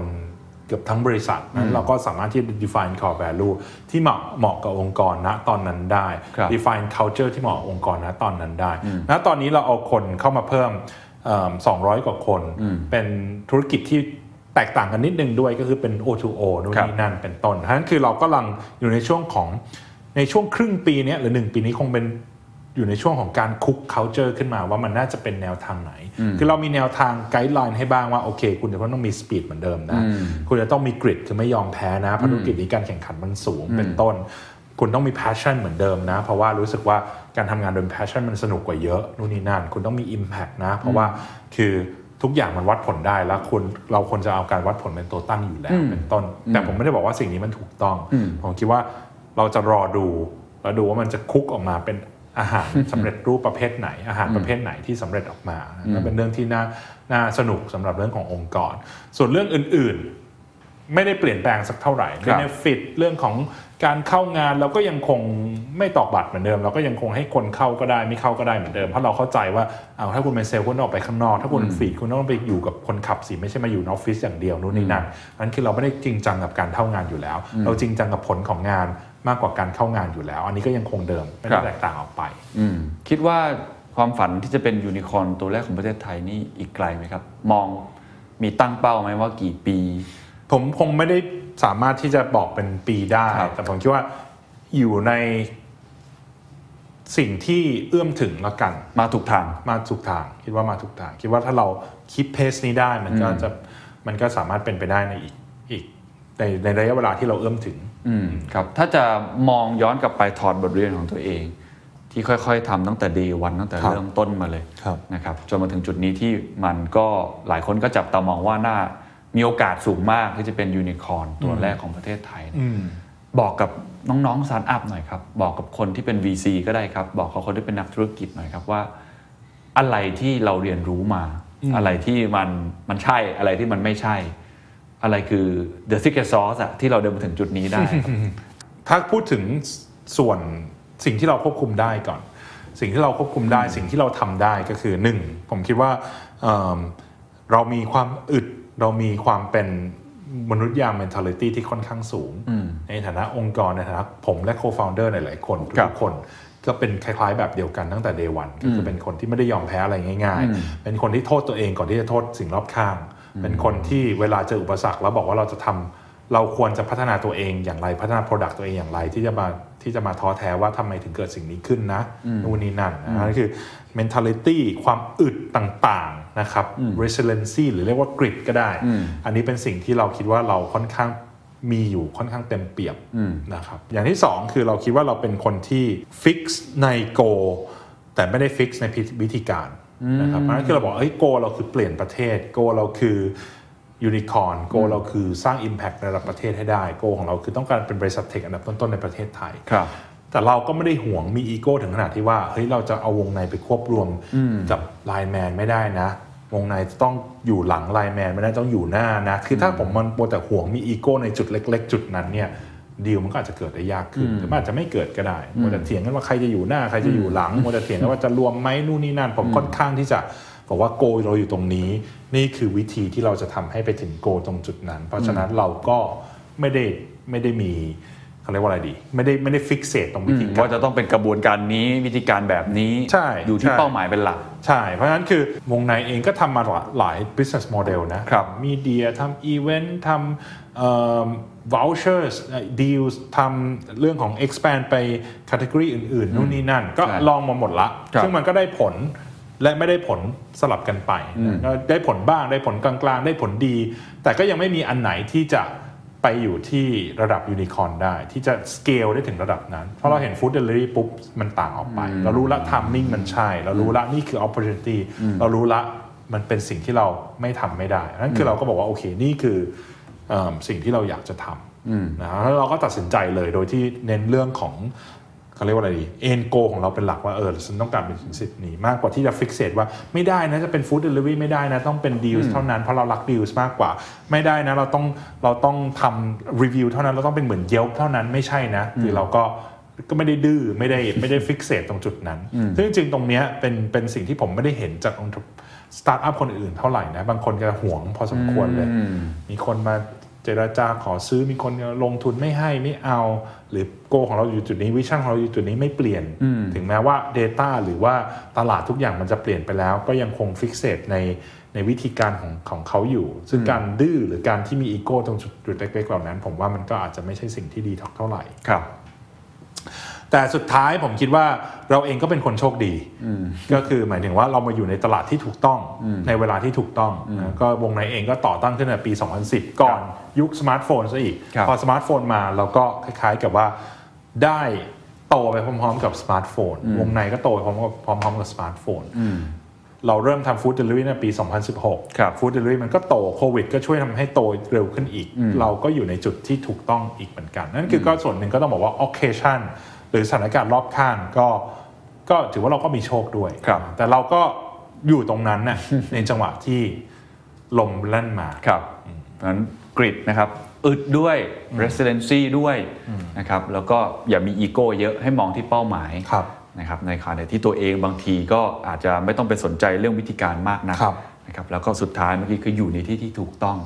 เกือบทั้งบริษัทนั้นเราก็สามารถที่จะ define core value ที่เหมาะเหมาะกับองค์กรณตอนนั้นได้ครับ define culture ที่เหมาะกับองค์กรณตอนนั้นได้ณตอนนี้เราเอาคนเข้ามาเพิ่มเอิ่ม 200 กว่าคน เป็นธุรกิจที่แตกต่างกันนิดนึงด้วยก็คือเป็น O2O นู่นครับนี่นั่นเป็นต้นฉะนั้นคือเรากำลังอยู่ในช่วงของในช่วงครึ่งปีเนี้ยหรือหนึ่งปีนี้คงเป็น อยู่ในช่วงของการคุก culture ขึ้นมาว่ามันน่าจะเป็นแนวทางไหน คือเรามีแนวทางไกด์ไลน์ให้บ้างว่า โอเค คุณจะต้องมีสปีดเหมือนเดิมนะ คุณจะต้องมีกริดคือไม่ยอมแพ้นะเพราะธุรกิจนี้การแข่งขันมันสูงเป็นต้น คุณต้องมี passion เหมือนเดิมนะ เพราะว่ารู้สึกว่าการทำงานโดย passion มันสนุกกว่าเยอะนู่นนี่นั่น คุณต้องมี impact นะ เพราะว่าคือทุกอย่างมันวัดผลได้แล้วคุณเราควรจะเอาการวัดผลเป็นตัวตั้งอยู่แล้วเป็นต้น แต่ผมไม่ได้บอกว่าสิ่งนี้มันถูกต้อง ผมคิดว่าเราจะรอดูแล้วดูว่ามันจะคุกออกมาเป็น อาหารสำเร็จรูปประเภทไหน อาหารประเภทไหนที่สำเร็จออกมานั่นเป็นเรื่องที่น่าน่าสนุกสำหรับเรื่องขององค์กร ส่วนเรื่องอื่นๆ ไม่ได้เปลี่ยนแปลงสักเท่าไหร่ครับ benefit เรื่องของการเข้างานเราก็ยังคงไม่ตอกบัตรเหมือนเดิม เราก็ยังคงให้คนเข้าก็ได้ไม่เข้าก็ได้เหมือนเดิมเพราะเราเข้าใจว่าเอาถ้าคุณเป็นเซลล์คุณต้องออกไปข้างนอก ถ้าคุณเป็นฟีดคุณต้องไปอยู่กับคนขับสิไม่ใช่มาอยู่ในออฟฟิศอย่างเดียวนู่นนี่นั่นนั้นคือเราไม่ได้จริงจังกับการเข้างานอยู่แล้ว เราจริงจังกับผลของงาน มากกว่าการเข้างานอยู่แล้ว อันนี้ก็ยังคงเดิมไม่ครัได้บแตกต่างออกไปอืมคิดว่าความฝันที่จะเป็นยูนิคอร์นตัวแรกของประเทศไทยนี่อีกไกลไหมครับ มองมีตั้งเป้าไหมว่ากี่ปี ผมคงไม่ได้สามารถที่จะบอกเป็นปีได้ครับแต่ผมคิดว่าอยู่ในสิ่งที่เอื้อมถึงแล้วกัน มาถูกทาง มาถูกทาง คิดว่ามาถูกทาง คิดว่าถ้าเราคิดเพสนี้ได้มันก็จะมันก็สามารถเป็นไปได้ในอีกอีกในในระยะเวลาที่เราเอื้อมถึง อืมครับถ้าจะมองย้อนกลับไปถอดบทเรียนของตัวเอง ที่ค่อยๆทำตั้งแต่เดวันตั้งแต่ครับเริ่มต้นมาเลยครับนะครับจนมาถึงจุดนี้ที่มันก็หลายคนก็จับตามองว่าน่ามีโอกาสสูงมากที่จะเป็นยูนิคอร์นตัวแรกของประเทศไทยเนี่ยอืมบอกกับน้องๆสตาร์ทอัพหน่อยครับ บอกกับคนที่เป็น VC ก็ได้ครับ บอกกับคนที่เป็นนักธุรกิจหน่อยครับว่า อะไรที่เราเรียนรู้มา อะไรที่มันมันใช่อะไรที่มันไม่ใช่ อะไรคือ the secret sauce อะที่เราเดินมาถึงจุดนี้ได้ครับถ้าพูดถึงส่วนสิ่งที่เราควบคุมได้ก่อน สิ่งที่เราควบคุมได้สิ่งที่เราทำได้ก็คือหนึ่งผมคิดว่าเอิ่มเรามีความอึด เรามีความเป็นมนุษย์ยาง mentality ที่ค่อนข้างสูง ในฐานะองค์กรในฐานะผมและ co-founder หลายๆคนครัทุบกคนก็เป็นคล้ายๆแบบเดียวกันตั้งแต่ day one ก็คือเป็นคนที่ไม่ได้ยอมแพ้อะไรง่าย ๆ เป็นคนที่โทษตัวเองก่อนที่จะโทษสิ่งรอบข้าง เป็นคนที่เวลาเจออุปสรรคแล้วบอกว่าเราจะทำเราควรจะพัฒนาตัวเองอย่างไรพัฒนา Product ตัวเองอย่างไรที่จะมาที่จะมาท้อแท้ว่าทำไมถึงเกิดสิ่งนี้ขึ้นนะนู่นนี่นั่นนะนั่นคือ mentality ความอึดต่างๆนะครับ resiliency หรือเรียกว่า grit ก็ได้ อันนี้เป็นสิ่งที่เราคิดว่าเราค่อนข้างมีอยู่ค่อนข้างเต็มเปี่ยมนะครับอย่างที่สองคือเราคิดว่าเราเป็นคนที่ fix ใน goal แต่ไม่ได้ fix ในวิธีการ นะครับเพราะฉะนั้นคือเราบอกเฮ้ย goal เราคือเปลี่ยนประเทศ goal เราคือยูนิคอนโกเราคือสร้าง Impact ในระดับประเทศให้ได้โกของเราคือต้องการเป็นบริษัทเทคอันดับต้น ๆ ในประเทศไทยครับแต่เราก็ไม่ได้ห่วงมีอีโก้ถึงขนาดที่ว่าเฮ้ยเราจะเอาวงในไปควบรวมกับไลแมนไม่ได้นะ วงในต้องอยู่หลังไลแมนไม่ได้ต้องอยู่หน้านะคือถ้าผมมันโมวแต่ห่วงมีอีโก้ในจุดเล็ก ๆ จุดนั้นเนี่ย ดีลมันก็อาจจะเกิดได้ยากขึ้นหรือมันอาจจะไม่เกิดก็ได้โมวแต่เถียงกันว่าใครจะอยู่หน้าใครจะอยู่หลังโมวแต่เถียงกันว่าจะรวมไหมนู่นนี่นั่นผมค่อนข้างที่จะบอกว่าโกเราอยู่ตรงนี้ นี่คือวิธีที่เราจะทำให้ไปถึงโกตรงจุดนั้น เพราะฉะนั้นเราก็ไม่ได้ไม่ได้มีเขาเรียกว่าอะไรดี ไม่ได้ไม่ได้ฟิกเซตตรงวิธีการว่าจะต้องเป็นกระบวนการนี้วิธีการแบบนี้ใช่อยู่ที่ใช่เป้าหมายเป็นหลัก ใช่ เพราะฉะนั้นคือวงในเองก็ทำมาหลาย business model นะครับมีเดียทำ event ทำเอ่อ vouchers เอ่ อ deals ทำเรื่องของ expand ไป category อื่นๆ นู่นนี่นั่น ก็ใช่ลองมาหมดละครับซึ่งมันก็ได้ผลและไม่ได้ผลสลับกันไปนะก็ได้ผลบ้างได้ผลกลางๆ ได้ผลดี แต่ก็ยังไม่มีอันไหนที่จะไปอยู่ที่ระดับยูนิคอ n ได้ ที่จะสเกลได้ถึงระดับนั้น เพราะเราเห็นฟู้ดเดลิเวอรี่ปุ๊บ มันต่างออกไป เรารู้ละ timing มันใช่ เรารู้ละนี่คือ opportunity เรารู้ละมันเป็นสิ่งที่เราไม่ทำไม่ได้ นั่นคือเราก็บอกว่าโอเคนี่คือเอิ่ม สิ่งที่เราอยากจะทำนะแล้วเราก็ตัดสินใจเลยโดยที่เน้นเรื่องของเขาเรียกว่าอะไรดี end goal ของเราเป็นหลักว่าเออฉันต้องการเป็นสิทธิ์นี้มากกว่าที่จะ fixate ว่าไม่ได้นะจะเป็นฟู้ดเดลิเวอรี่ไม่ได้นะ ต้องเป็นดีลเท่านั้นเพราะเรารักดีลมากกว่า ไม่ได้นะเราต้องเราต้องทำรีวิวเท่านั้นเราต้องเป็นเหมือน Yelp เท่านั้นไม่ใช่นะคือเราก็ก็ไม่ได้ดื้อไม่ได้ไม่ได้ fixate ตรงจุดนั้น ซึ่งจริงๆตรงเนี้ยเป็นเป็นสิ่งที่ผมไม่ได้เห็นจาก สตาร์ทอัพคนอื่นเท่าไหร่นะ บางคนก็ห่วงพอสมควรเลย มีคนมาเจรจาขอซื้อมีคนลงทุนไม่ให้ไม่เอา หรือ goal ของเราอยู่จุดนี้ vision ของเราอยู่จุดนี้ไม่เปลี่ยน ถึงแม้ว่า Data หรือว่าตลาดทุกอย่างมันจะเปลี่ยนไปแล้ว ก็ยังคง fixate ในในวิธีการของของเขาอยู่ ซึ่งการดื้อหรือการที่มีอีโก้ตรงจุดจุดเล็กๆเหล่านั้น ผมว่ามันก็อาจจะไม่ใช่สิ่งที่ดีเท่าไหร่ครับ แต่สุดท้ายผมคิดว่าเราเองก็เป็นคนโชคดี ก็คือหมายถึงว่าเรามาอยู่ในตลาดที่ถูกต้องในเวลาที่ถูกต้องนะก็วงในเองก็ก่อตั้งขึ้นในปี 2010 ก่อนยุคสมาร์ทโฟนซะอีกครับพอสมาร์ทโฟนมาเราก็คล้ายๆกับว่าได้โตไปพร้อมๆ กับสมาร์ทโฟน วงในก็โตไปพร้อมๆพร้อมๆกับสมาร์ทโฟนเราเริ่มทำฟู้ดเดลิเวอรี่ในปี 2016ครับฟู้ดเดลิเวอรี่มันก็โตโควิด ก็ช่วยทำให้โตเร็วขึ้นอีก เราก็อยู่ในจุดที่ถูกต้องอีกเหมือนกัน นั่นคือก็ส่วนหนึ่งก็ต้องบอกว่า occasion ห รือสถานการณ์รอบข้างก็ก็ถือว่าเราก็มีโชคด้วยครับแต่เราก็อยู่ตรงนั้นน่ะในจังหวะที่ลมแล่นมาครับเพราะฉะนั้นกริดนะครับอึดด้วย residency ด้วยนะครับแล้วก็อย่ามีอีโก้เยอะให้มองที่เป้าหมายครับนะครับในขณะที่ตัวเองบางทีก็อาจจะไม่ต้องไปสนใจเรื่องวิธีการมากนะครับ นะครับแล้วก็สุดท้ายเมื่อกี้คืออยู่ในที่ที่ถูกต้อง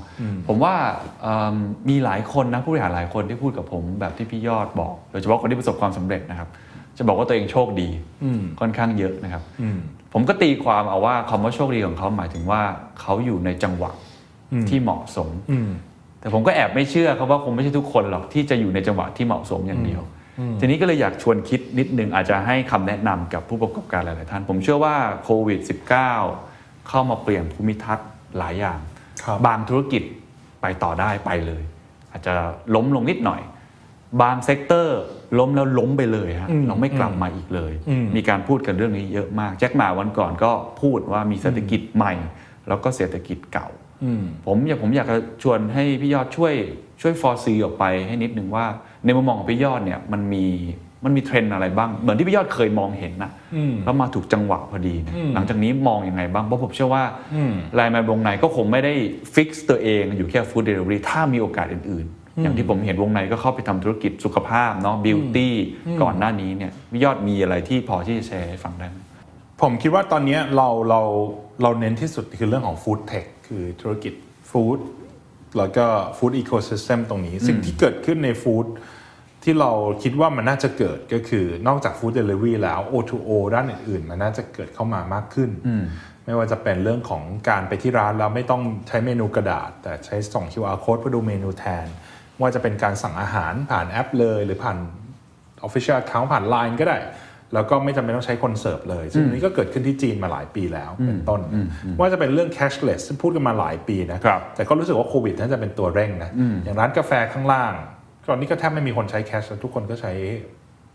ผมว่าเอิ่มมีหลายคนนะผู้บริหารหลายคนที่พูดกับผมแบบที่พี่ยอดบอก โดยเฉพาะคนที่ประสบความสำเร็จนะครับ จะบอกว่าตัวเองโชคดีค่อนข้างเยอะนะครับผมก็ตีความเอาว่าคำว่าโชคดีของเขาหมายถึงว่าเขาอยู่ในจังหวะที่เหมาะสมแต่ผมก็แอบไม่เชื่อครับว่าคงไม่ใช่ทุกคนหรอกที่จะอยู่ในจังหวะที่เหมาะสมอย่างเดียว ทีนี้ก็เลยอยากชวนคิดนิดนึงอาจจะให้คำแนะนำกับผู้ประกอบการหลาย ๆ ท่าน ผมเชื่อว่าโควิด -19 เข้ามาเปลี่ยนภูมิทัศน์หลายอย่างครับบางธุรกิจไปต่อได้ไปเลย อาจจะล้มลงนิดหน่อย บาง sector ล้มแล้วล้มไปเลยฮะเราไม่กลับมาอีกเลย มีการพูดกันเรื่องนี้เยอะมากแจ็คหม่าวันก่อนก็พูดว่ามีเศรษฐกิจใหม่ แล้วก็เศรษฐกิจเก่าผมอยากผมอยากจะชวนให้พี่ยอดช่วยช่วย foresee ออกไปให้นิดนึงว่า ในมุมมองของพี่ยอดเนี่ยมันมี มันมีเทรนด์อะไรบ้าง เหมือนที่พี่ยอดเคยมองเห็นนะแล้วมาถูกจังหวะพอดีเนี่ยหลังจากนี้มองยังไงบ้าง เพราะผมเชื่อว่าไลน์แมนวงในก็คงไม่ได้ fix ตัวเองอยู่แค่ฟู้ดเดลิเวอรี่ถ้ามีโอกาสอื่นๆ อย่างที่ผมเห็นวงในก็เข้าไปทำธุรกิจสุขภาพเนาะ beautyก่อนหน้านี้เนี่ยพี่ยอดมีอะไรที่พอที่จะแชร์ให้ฟังได้ไหมผมคิดว่าตอนเนี้ยเราเราเราเน้นที่สุดคือเรื่องของฟู้ดเทคคือธุรกิจฟู้ดแล้วก็ฟู้ดอีโคซิสเต็มตรงนี้ สิ่งที่เกิดขึ้นในฟู้ด ที่เราคิดว่ามันน่าจะเกิดก็คือนอกจากฟู้ดเดลิเวอรี่แล้ว O2O ด้านอื่นๆ มันน่าจะเกิดเข้ามามากขึ้น ไม่ว่าจะเป็นเรื่องของการไปที่ร้านแล้วไม่ต้องใช้เมนูกระดาษ แต่ใช้ส่ง QR code เพื่อดูเมนูแทน ว่าจะเป็นการสั่งอาหารผ่านแอปเลย หรือผ่าน Official Account ผ่าน Line ก็ได้ แล้วก็ไม่จำเป็นต้องใช้คนเสิร์ฟเลย ซึ่งอันนี้ก็เกิดขึ้นที่จีนมาหลายปีแล้วเป็นต้น ว่าจะเป็นเรื่อง cashless ซึ่งพูดกันมาหลายปีนะครับแต่ก็รู้สึกว่าโควิดน่าจะเป็นตัวเร่งนะอย่างร้านกาแฟข้างล่าง ตอนนี้ก็แทบไม่มีคนใช้แคชแล้วทุกคนก็ใช้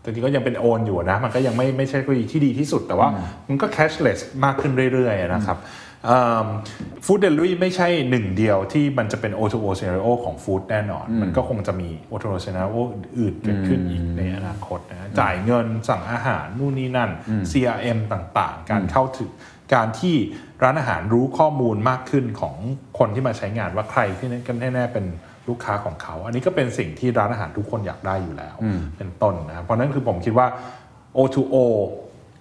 จริงๆก็ยังเป็นโอนอยู่นะมันก็ยังไม่ไม่ใช่เทคโนโลยีที่ดีที่สุด แต่ว่ามันก็ cashless มากขึ้นเรื่อยๆนะครับฟู้ดเดลิเวอรี่ไม่ใช่หนึ่งเดียวที่มันจะเป็น O2O scenario ของฟู้ดแน่นอน มันก็คงจะมี O2O scenario อื่นๆเกิดขึ้นอีกในอนาคตนะจ่ายเงินสั่งอาหารนู่นนี่นั่น CRM ต่างๆ การเข้าถึงการที่ร้านอาหารรู้ข้อมูลมากขึ้นของคนที่มาใช้งานว่าใครที่แน่ๆเป็น ลูกค้าของเขา อันนี้ก็เป็นสิ่งที่ร้านอาหารทุกคนอยากได้อยู่แล้ว เป็นต้นนะเพราะนั้นคือผมคิดว่า O2O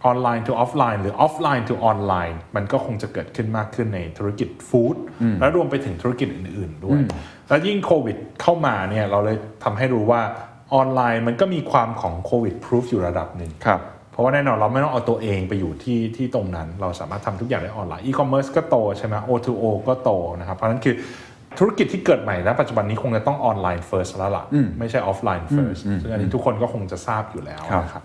ออนไลน์ to ออฟไลน์หรือออฟไลน์ to ออนไลน์มันก็คงจะเกิดขึ้นมากขึ้นในธุรกิจ food และรวมไปถึงธุรกิจอื่น ๆ ด้วย แล้วยิ่งโควิดเข้ามาเนี่ยเราเลยทำให้รู้ว่าออนไลน์มันก็มีความของโควิดพ o ูฟอยู่ระดับหนึ่งครับเพราะว่าแน่นอนเราไม่ต้องเอาตัวเองไปอยู่ที่ที่ตรงนั้น เราสามารถทำทุกอย่างได้ออนไลน์อีคอมเมิร์ซก็โตใช่ไหม O2O ก็โตนะครับเพราะฉะนั้นคือ ธุรกิจที่เกิดใหม่นะปัจจุบันนี้คงจะต้องออนไลน์ first แล้วล่ะไม่ใช่ออฟไลน์ first ซึ่งอันนี้ทุกคนก็คงจะทราบอยู่แล้วครับนะครับ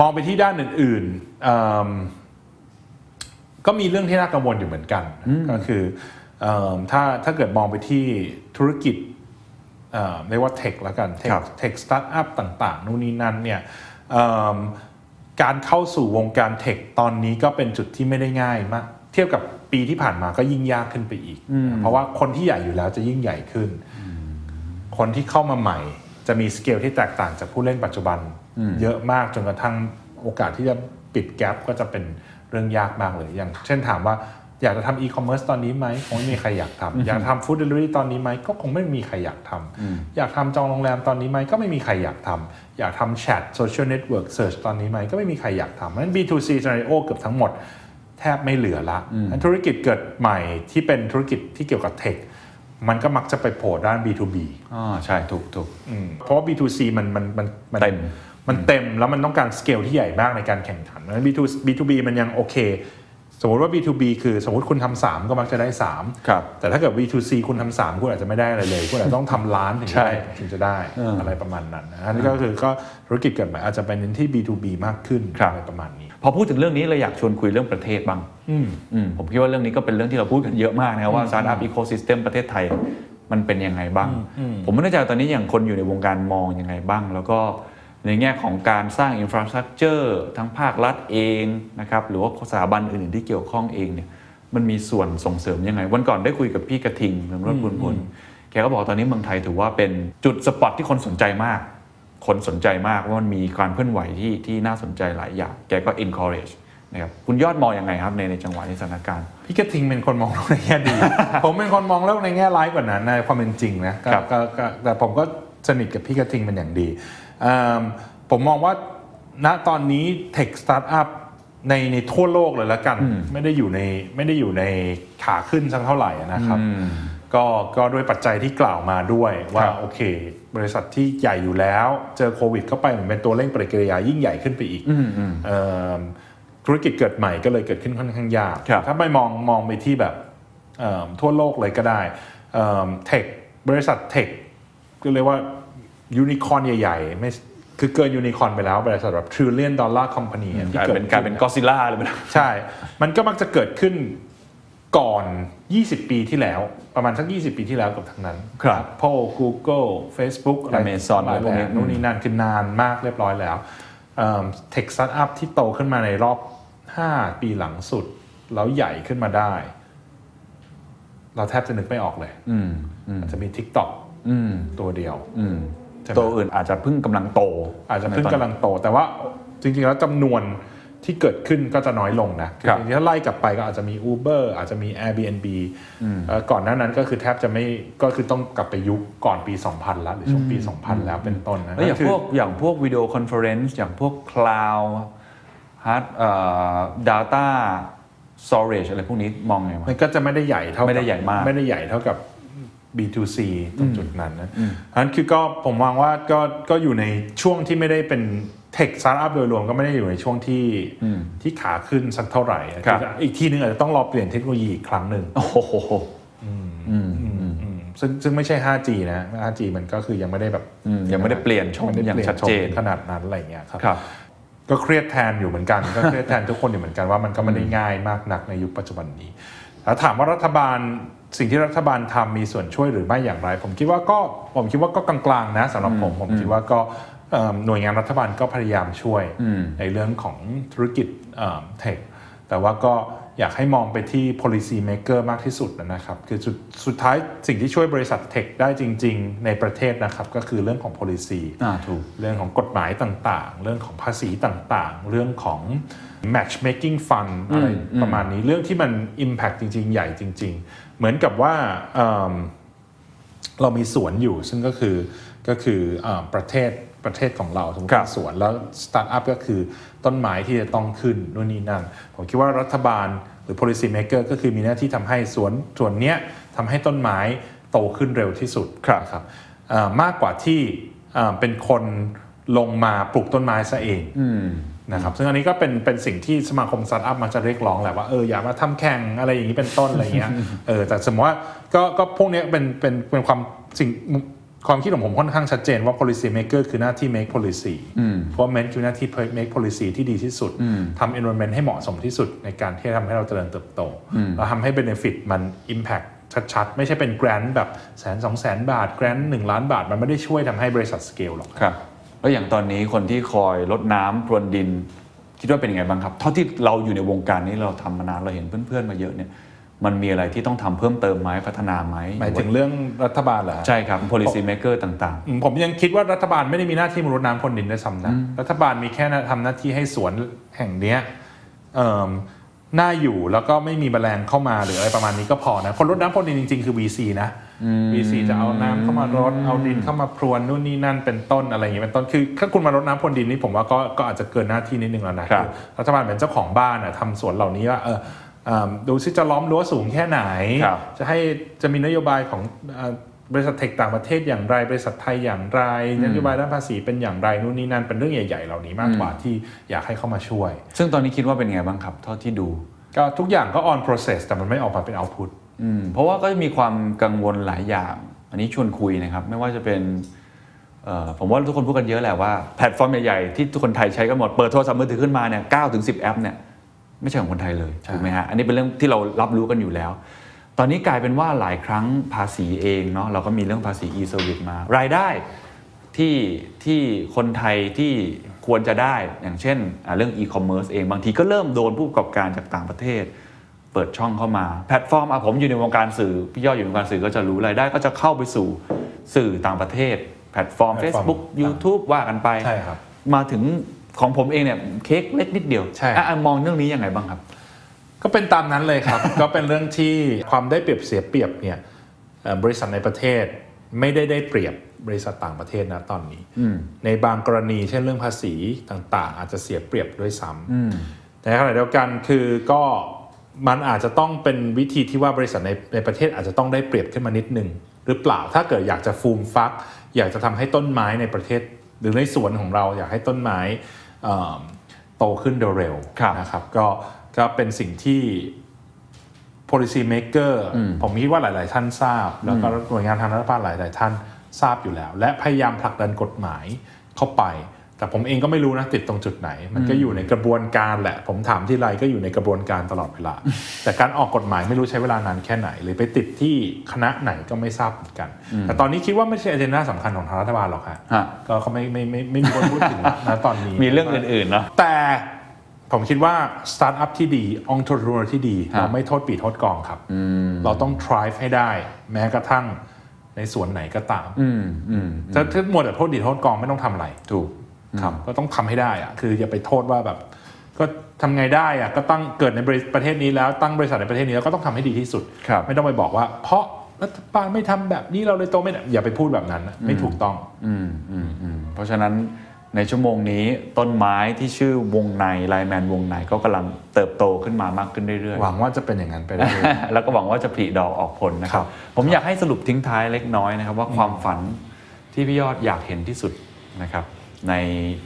มองไปที่ด้านอื่นๆเอิ่มก็มีเรื่องที่น่ากังวลอยู่เหมือนกัน ก็คือเอิ่มถ้าถ้าเกิดมองไปที่ธุรกิจเอ่อเรียกว่า tech แล้วกัน tech ครับ tech สตาร์ทอัพต่างๆ นู่นนี่นั่นเนี่ยเอิ่มการเข้าสู่วงการ tech ตอนนี้ก็เป็นจุดที่ไม่ได้ง่ายมาก เทียบกับ ปีที่ผ่านมาก็ยิ่งยากขึ้นไปอีก เพราะว่าคนที่ใหญ่อยู่แล้วจะยิ่งใหญ่ขึ้น คนที่เข้ามาใหม่จะมีสเกลที่แตกต่างจากผู้เล่นปัจจุบัน เยอะมากจนกระทั่งโอกาสที่จะปิด gap ก็จะเป็นเรื่องยากมากเลยอย่าง เช่นถามว่าอยากจะทำอีคอมเมิร์ซตอนนี้ไหมคงไม่มีใครอยากทำอยากทำฟู้ดเดลิเวอรี่ตอนนี้ไหมก็คงไม่มีใครอยากทำอยากทำจองโรงแรมตอนนี้ไหมก็ไม่มีใครอยากทำอยากทำแชท social network search ตอนนี้ไหมก็ไม่มีใครอยากทำเพราะฉะนั้น B2C scenario เกือบทั้งหมด แทบไม่เหลือละอันธุรกิจเกิดใหม่ที่เป็นธุรกิจที่เกี่ยวกับ techมันก็มักจะไปโผล่ด้าน B2B อ๋อใช่ถูกถูกอืมเพราะว่า B2C มันมันมันนเต็มมันเต็มแล้วมันต้องการสเกลที่ใหญ่มากในการแข่งขันเพราะฉะนั้น B2 B2B มันยังโอเค สมมติว่า B2B คือสมมติคุณทำสามก็มักจะได้3ครับแต่ถ้าเกิด B2C คุณทำสามคุณอาจจะไม่ได้อะไรเลย คุณอาจจะต้องทำล้านถึงจะใช่ได้ถึงจะได้เออออะไรประมาณนั้นนะอันนี้ก็คือก็ธุรกิจเกิดใหม่อาจจะเป็นเน้นที่ B2B มากขึ้นครับอะไรประมาณนี้พ อพูดถึงเรื่องนี้เลยอยากชวนคุยเรื่องประเทศบ้างอืมอืมผมคิดว่าเรื่องนี้ก็เป็นเรื่องที่เราพูดกันเยอะมากนะครับว่าสตาร์ทอัพ ecosystem ประเทศไทยมันเป็นยังไงบ้าง ผมไม่แน่ใจว่าตอนนี้อย่างคนอยู่ในวงการมองยังไงบ้าง แล้วก็ในแง่ของการสร้าง infrastructure ทั้งภาครัฐเองนะครับหรือว่าสถาบันอื่นๆที่เกี่ยวข้องเองเนี่ยมันมีส่วนส่งเสริมยังไง วันก่อนได้คุยกับพี่กระทิงเรืองโรจน์ พูนผลแกก็บอกตอนนี้เมืองไทยถือว่าเป็นจุด spot ที่คนสนใจมาก คนสนใจมากว่ามันมีการเคลื่อนไหวที่ที่น่าสนใจหลายอย่าง แกก็ encourage นะครับคุณยอดมองยังไงครับในในจังหวะนี้สถานการณ์พี่กระทิงเป็นคนมองโลกในแง่ดี ผมเป็นคนมองโลกในแง่ร้ายกว่านั้นในความเป็นจริงนะก็ครับก็ก็แต่ผมก็สนิทกับพี่กระทิงเป็นอย่างดีเอิ่มผมมองว่าณตอนนี้ tech สตาร์ทอัพในในทั่วโลกเลยละกัน ไม่ได้อยู่ในไม่ได้อยู่ในขาขึ้นสักเท่าไหร่นะครับ ก็ก็ด้วยปัจจัยที่กล่าวมาด้วยว่าครับโอเค บริษัทที่ใหญ่อยู่แล้ว เจอโควิดเข้าไปเหมือนเป็นตัวเร่งปฏิกิริยายิ่งใหญ่ขึ้นไปอีกเอิ่มธุรกิจเกิดใหม่ก็เลยเกิดขึ้นค่อนข้างยากครับถ้าไปมองมองไปที่แบบเอิ่มทั่วโลกเลยก็ได้เทคบริษัทเทคก็เรียกว่ายูนิคอนใหญ่ๆไม่คือเกินยูนิคอนไปแล้วบริษัทแบบ trillion dollar company อะที่กลายเกิดเป็นกลายเป็นขึ้กอซิล่าเลยไปแล้วใช่ มันก็มักจะเกิดขึ้น ก่อน 20 ปีที่แล้วประมาณสัก 20 ปีที่แล้วกับทั้งนั้นครับ Apple Google Facebook อะไร Amazon หลายอะไรพวกนี้แบบนู่นนี่นั่นคือนานมากเรียบร้อยแล้วเทคสตาร์ทอัพที่โตขึ้นมาในรอบ 5 ปีหลังสุด แล้วใหญ่ขึ้นมาได้ เราแทบจะนึกไม่ออกเลยอืมอืมอาจจะมี TikTok อืมตัวเดียวอืมใช่ไหมตัวอื่นอาจจะเพิ่งกำลังโต อาจจะเพิ่งกำลังโต แต่ว่าจริงๆแล้วจำนวน ที่เกิดขึ้นก็จะน้อยลงนะครับจริงๆถ้าไล่กลับไปก็อาจจะมี Uber อาจจะมี Airbnb เอ่อก่อนหน้านั้นก็คือแทบจะไม่ก็คือต้องกลับไปยุคก่อนปี 2000 แล้ว หรือช่วงปี 2000 แล้วเป็นต้นนะแล้วอย่างคือพวกอย่างพวก video conference อย่างพวก cloud hard เอ่อ data storage อะไรพวกนี้มองไงวะมันก็จะไม่ได้ใหญ่เท่ากับไม่ได้ใหญ่มากไม่ได้ใหญ่เท่ากับ B2C ตรงจุดนั้นนะอันนั้นคือก็ผมมองว่าก็ก็อยู่ในช่วงที่ไม่ได้เป็น tech สตาร์ทอัพโดยรวมก็ไม่ได้อยู่ในช่วงที่ที่ขาขึ้นสักเท่าไหร่ครับอีกทีนึงอาจจะต้องรอเปลี่ยนเทคโนโลยีอีกครั้งหนึ่งโอ้โหอืมซึ่งซึ่งไม่ใช่ 5G นะ 5G มันก็คือยังไม่ได้แบบอืมยังไม่ได้เปลี่ยนชมไม่ได้อย่างปลี่ชัดเจนชมขนาดนั้นอะไรอย่างเงี้ยครับครับก็เครียดแทนอยู่เหมือนกัน ก็เครียดแทนทุกคนอยู่เหมือนกันว่ามันก็ไม่ได้ง่ายมากนักในยุคปัจจุบันนี้แล้วถามว่ารัฐบาลสิ่งที่รัฐบาลทำมีส่วนช่วยหรือไม่อย่างไร ผมคิดว่าก็ผมคิดว่าก็กลางๆนะสำหรับผมผมคิดว่าก็เอ่อ หน่วยงานรัฐบาลก็พยายามช่วยในเรื่องของธุรกิจเทคแต่ว่าก็อยากให้มองไปที่ policy maker มากที่สุดนะครับ คือสุดสุดท้ายสิ่งที่ช่วยบริษัทเทคได้จริง ๆ ในประเทศนะครับ ก็คือเรื่องของ policy อ่าถูกเรื่องของกฎหมายต่างๆ เรื่องของภาษีต่างๆ เรื่องของ matchmaking fund อะไรประมาณนี้เรื่องที่มัน impact จริง ๆ ใหญ่จริง ๆ เหมือนกับว่าเอิ่มเรามีสวนอยู่ซึ่งก็คือก็คืออาประเทศ ประเทศของเราสมมติครับเป็นสวนแล้วสตาร์ทอัพก็คือต้นไม้ที่จะต้องขึ้นนู่นนี่นั่น ผมคิดว่ารัฐบาลหรือ policy maker ก็คือมีหน้าที่ทำให้สวนสวนเนี้ยทำให้ต้นไม้โตขึ้นเร็วที่สุดครับนะครับอ่ามากกว่าที่อ่าเป็นคนลงมาปลูกต้นไม้ซะเองนะครับซึ่งอันนี้ก็เป็นเป็นสิ่งที่สมาคมสตาร์ทอัพมันจะเรียกร้องแหละว่าเอออย่ามาทำแข่งอะไรอย่างนี้เป็นต้นอะไรเงี้ยเออแต่สมมติว่าก็ก็พวกเนี้ยเป็นเป็นเป็นความสิ่ง ความคิดของผมค่อนข้างชัดเจนว่า policy maker คือหน้าที่ make policy government คือหน้าที่ make policy ที่ดีที่สุดทำ environment ให้เหมาะสมที่สุดในการที่จะทำให้เราเจริญเติบโตแล้วทำให้ benefit มัน impact ชัดๆ ไม่ใช่เป็น grant แบบแสนสองแสนบาท grant หนึ่งล้านบาท มันไม่ได้ช่วยทำให้บริษัท scale หรอกครับ แล้วอย่างตอนนี้คนที่คอยลดน้ำพรวนดินคิดว่าเป็นยังไงบ้างครับ เท่าที่เราอยู่ในวงการนี้เราทำมานานเราเห็นเพื่อนๆมาเยอะเนี่ย มันมีอะไรที่ต้องทำเพิ่มเติมไหมพัฒนาไหมหมายถึงเรื่องรัฐบาลเหรอฮะใช่ครับ policy maker ต่างอืมผมยังคิดว่ารัฐบาลไม่ได้มีหน้าที่มารดน้ำพรวนดินด้วยซ้ำนะรัฐบาลมีแค่ทำหน้าที่ให้สวนแห่งเนี้ยเอิ่มน่าอยู่แล้วก็ไม่มีแมลงเข้ามาหรืออะไรประมาณนี้ก็พอนะ คนรดน้ำพรวนดินจริง ๆ คือ VC นะ VC จะเอาน้ำเข้ามารดเอาดินเข้ามาพรวนนู่นนี่นั่นเป็นต้นอะไรอย่างเงี้ยเป็นต้นคือถ้าคุณมารดน้ำพรวนดินนี่ผมว่าก็ก็อาจจะเกินหน้าที่นิดนึงแล้วนะครับอรัฐบาลเป็นเจ้าของบ้านอะทำสวนเหล่านี้ว่าเออเอิ่ม ดูซิจะล้อมรั้วสูงแค่ไหนครับจะให้จะมีนโยบายของเอ่อบริษัท tech ต่างประเทศอย่างไร บริษัทไทยอย่างไรนโยบายด้านภาษีเป็นอย่างไรนู่นนี่นั่นเป็นเรื่องใหญ่ ๆ เหล่านี้มากกว่าที่อยากให้เข้ามาช่วยๆซึ่งตอนนี้คิดว่าเป็นไงบ้างครับ เท่าที่ดู ก็ทุกอย่างก็ on process แต่มันไม่ออกมาเป็น output อืมเพราะว่าก็จะมีความกังวลหลายอย่าง อันนี้ชวนคุยนะครับ ไม่ว่าจะเป็นเอ่อผมว่าทุกคนพูดกันเยอะแหละว่าแพลตฟอร์มใหญ่ๆที่ทุกคนไทยใช้กันหมดเปิดโทรศัพท์มือถือขึ้นมาเนี่ย9ถึง10แอปเนี่ย ไม่ใช่ของคนไทยเลยถูกไหมฮะอันนี้เป็นเรื่องที่เรารับรู้กันอยู่แล้ว ตอนนี้กลายเป็นว่าหลายครั้งภาษีเองเนาะเราก็มีเรื่องภาษี e-service มารายได้ที่ที่คนไทยที่ควรจะได้อย่างเช่นอ่าเรื่อง e-commerce เองบางทีก็เริ่มโดนผู้ประกอบการจากต่างประเทศ เปิดช่องเข้ามาแพลตฟอร์มอะผมอยู่ในวงการสื่อพี่ยอดอยู่ในวงการสื่อก็จะรู้รายได้ก็จะเข้าไปสู่สื่อต่างประเทศ แพลตฟอร์มแพลตฟอร์ม Facebook YouTube ว่ากันไปใช่ครับมาถึง ของผมเองเนี่ยเค้กเล็กนิดเดียวใช่ อะอะมองเรื่องนี้ยังไงบ้างครับ ก็เป็นตามนั้นเลยครับ ก็เป็นเรื่องที่ความได้เปรียบเสียเปรียบเนี่ยเอ่อบริษัทในประเทศไม่ได้ได้เปรียบบริษัทต่างประเทศนะตอนนี้ในบางกรณีเช่นเรื่องภาษีต่างๆ อาจจะเสียเปรียบด้วยซ้ำแต่ในขณะเดียวกันคือก็มันอาจจะต้องเป็นวิธีที่ว่าบริษัทในในประเทศอาจจะต้องได้เปรียบขึ้นมานิดนึง หรือเปล่าถ้าเกิดอยากจะฟูมฟัก อยากจะทำให้ต้นไม้ในประเทศ หรือในสวนของเราอยากให้ต้นไม้เอ่อ โตขึ้นเร็วครับๆนะครับก็ก็เป็นสิ่งที่ policy maker ผมคิดว่าหลาย ๆ ท่านทราบ แล้วก็หน่วยงานทางรัฐบาลหลาย ๆ ท่านทราบอยู่แล้ว และพยายามผลักดันกฎหมายเข้าไป แต่ผมเองก็ไม่รู้นะติดตรงจุดไหน มันก็อยู่ในกระบวนการแหละ ผมถามที่ไรก็อยู่ในกระบวนการตลอดเวลา แต่การออกกฎหมายไม่รู้ใช้เวลานานแค่ไหนหรือไปติดที่คณะไหนก็ไม่ทราบเหมือนกัน แต่ตอนนี้คิดว่าไม่ใช่อเจนดาสำคัญของทางรัฐบาลหรอกฮะฮะก็เขาไม่ไม่ไม่ไม่มีคนพูดถึงนะตอนนี้มีเรื่องอื่นๆเนาะแต่ผมคิดว่าสตาร์ทอัพที่ดีองค์ r ร n ที่ดีครับเราไม่โทษปีโทษกองครับเราต้อง thrive ให้ได้ แม้กระทั่งในส่วนไหนก็ตามอืมอืมถ้าถ้ามัวแต่โทษดีโทษกองไม่ต้องทำอะไรถูกครับ ก็ต้องทำให้ได้อะคืออย่าไปโทษว่าแบบก็ทำไงได้อะก็ตั้งเกิดในบริประเทศนี้แล้วตั้งบริษัทในประเทศนี้แล้วก็ต้องทำให้ดีที่สุดครับไม่ต้องไปบอกว่า เพราะรัฐบาลไม่ทำแบบนี้เราเลยโตไม่ได้อย่าไปพูดแบบนั้นนะไม่ถูกต้องอืมอืมอืมเพราะฉะนั้นในชั่วโมงนี้ต้นไม้ที่ชื่อวงในไลแมนวงในก็กำลังเติบโตขึ้นมามากขึ้นเรื่อยๆ หวังว่าจะเป็นอย่างนั้นไปได้เลยแล้วก็หวังว่าจะผลิดอกออกผลนะครัครับบผมอยากให้สรุปทิ้งท้ายเล็กน้อยนะครับ ว่าความฝันที่พี่ยอดอยากเห็นที่สุดนะครับ ใน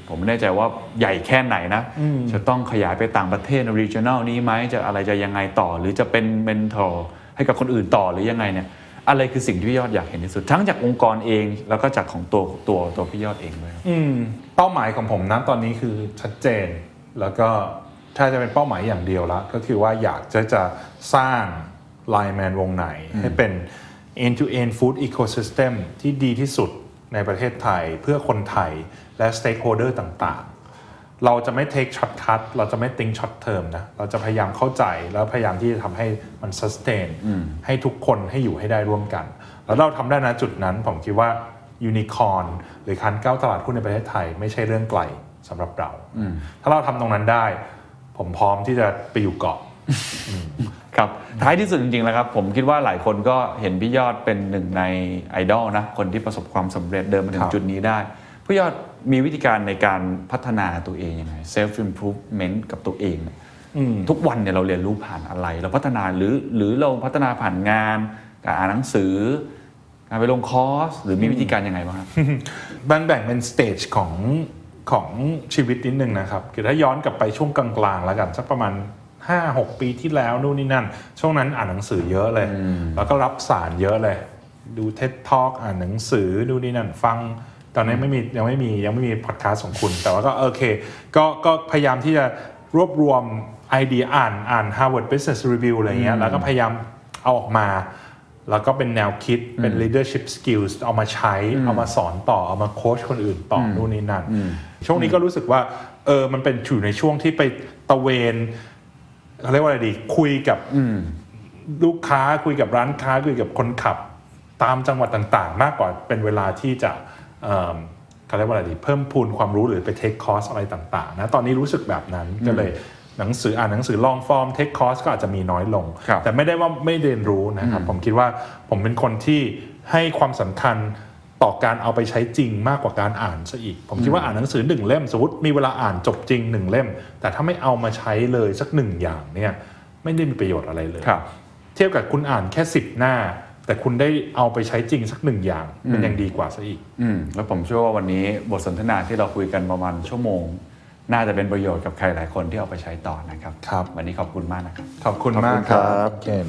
ผมไม่แน่ใจว่าใหญ่แค่ไหนนะ จะต้องขยายไปต่างประเทศ regional นี้ไหมจะอะไรจะยังไงต่อ หรือจะเป็นเมนทอร์ให้กับคนอื่นต่อหรือยังไงเนี่ยอะไรคือสิ่งที่พี่ยอดอยากเห็นที่สุด ทั้งจากองค์กรเอง แล้วก็จากของตัวตัวตัวพี่ยอดเองด้วยครับอืมเป้าหมายของผมนะตอนนี้คือชัดเจน แล้วก็ถ้าจะเป็นเป้าหมายอย่างเดียวละก็คือว่าอยากจะจะสร้างไลแมนวงไหน ให้เป็น end to end food ecosystem ที่ดีที่สุดในประเทศไทยเพื่อคนไทย และ stakeholder ต่างๆ เราจะไม่ take short cut เราจะไม่ think short term นะเราจะพยายามเข้าใจแล้วพยายามที่จะทำให้มัน sustain ให้ทุกคนให้อยู่ให้ได้ร่วมกัน แล้วเราทำได้นะจุดนั้นผมคิดว่ายูนิคอนหรือการก้าวตลาดหุ้นในประเทศไทย ไม่ใช่เรื่องไกลสำหรับเรา ถ้าเราทำตรงนั้นได้ ผมพร้อมที่จะไปอยู่เกาะครับท้ายที่สุดจริงๆแล้วครับ ผมคิดว่าหลายคนก็เห็นพี่ยอดเป็นหนึ่งในไอดอลนะคนที่ประสบความสำเร็จเดินมาถึครังบจุดนี้ได้พี่ยอด มีวิธีการในการพัฒนาตัวเองยังไง self improvement กับตัวเองเนี่ยทุกวันเนี่ยเราเรียนรู้ผ่านอะไร เราพัฒนาหรือหรือเราพัฒนาผ่านงานการอ่านหนังสือ การไปลงคอร์ส หรือมีวิธีการยังไงบ้างครับมันแบ่งเป็นสเตจของของชีวิตนิดนึงนะครับคือถ้าย้อนกลับไปช่วงกลางๆแล้วกันสักประมาณ5-6 ปีที่แล้วนู่นนี่นั่น ช่วงนั้นอ่านหนังสือเยอะเลย แล้วก็รับสารเยอะเลย ดู TED Talk อ่านหนังสือดูนี่นั่นฟัง ตอนนี้นไม่มียังไม่มียังไม่มีพอดแคสต์ของคุณ แต่ว่าก็โอเค ก็ก็พยายามที่จะรวบรวมไอเดียอ่านอ่าน Harvard Business Review อะไรเงี้ยแล้วก็พยายามเอาออกมา แล้วก็เป็นแนวคิดเป็น leadership skills เอามาใช้ เอามาสอนต่อ เอามาโค้ชคนอื่นต่อนู่นนี่นั่น ช่วงนี้ก็รู้สึกว่าเออมันเป็นอยู่ในช่วงที่ไปตระเวนเขาเรียกว่าอะไรดี คุยกับลูกค้าคุยกับร้านค้าคุยกับคนขับ ตามจังหวัดต่าง ๆ มากกว่าเป็นเวลาที่จะ เอิ่มเขาเรียกว่าอะไรดีเพิ่มพูนความรู้หรือไป take course อะไรต่างๆนะตอนนี้รู้สึกแบบนั้นก็เลยหนังสืออ่านหนังสือ long form take course ก็อาจจะมีน้อยลงครับแต่ไม่ได้ว่าไม่เรียนรู้นะครับ ผมคิดว่าผมเป็นคนที่ให้ความสำคัญต่อการเอาไปใช้จริงมากกว่าการอ่านซะอีก ผมคิดว่าอ่านหนังสือหนึ่งเล่มสมมติมีเวลาอ่านจบจริงหนึ่งเล่ม แต่ถ้าไม่เอามาใช้เลยสักหนึ่งอย่างเนี่ยไม่ได้มีประโยชน์อะไรเลยครับเทียบกับคุณอ่านแค่สิบหน้า แต่คุณได้เอาไปใช้จริงสักหนึ่งอย่าง มันยังดีกว่าซะอีก อืมแล้วผมเชื่อว่าวันนี้บทสนทนาที่เราคุยกันประมาณชั่วโมง น่าจะเป็นประโยชน์กับใครหลายคนที่เอาไปใช้ต่อนะครับ ครับ วันนี้ขอบคุณมากนะครับ ขอบคุณมากครับเคน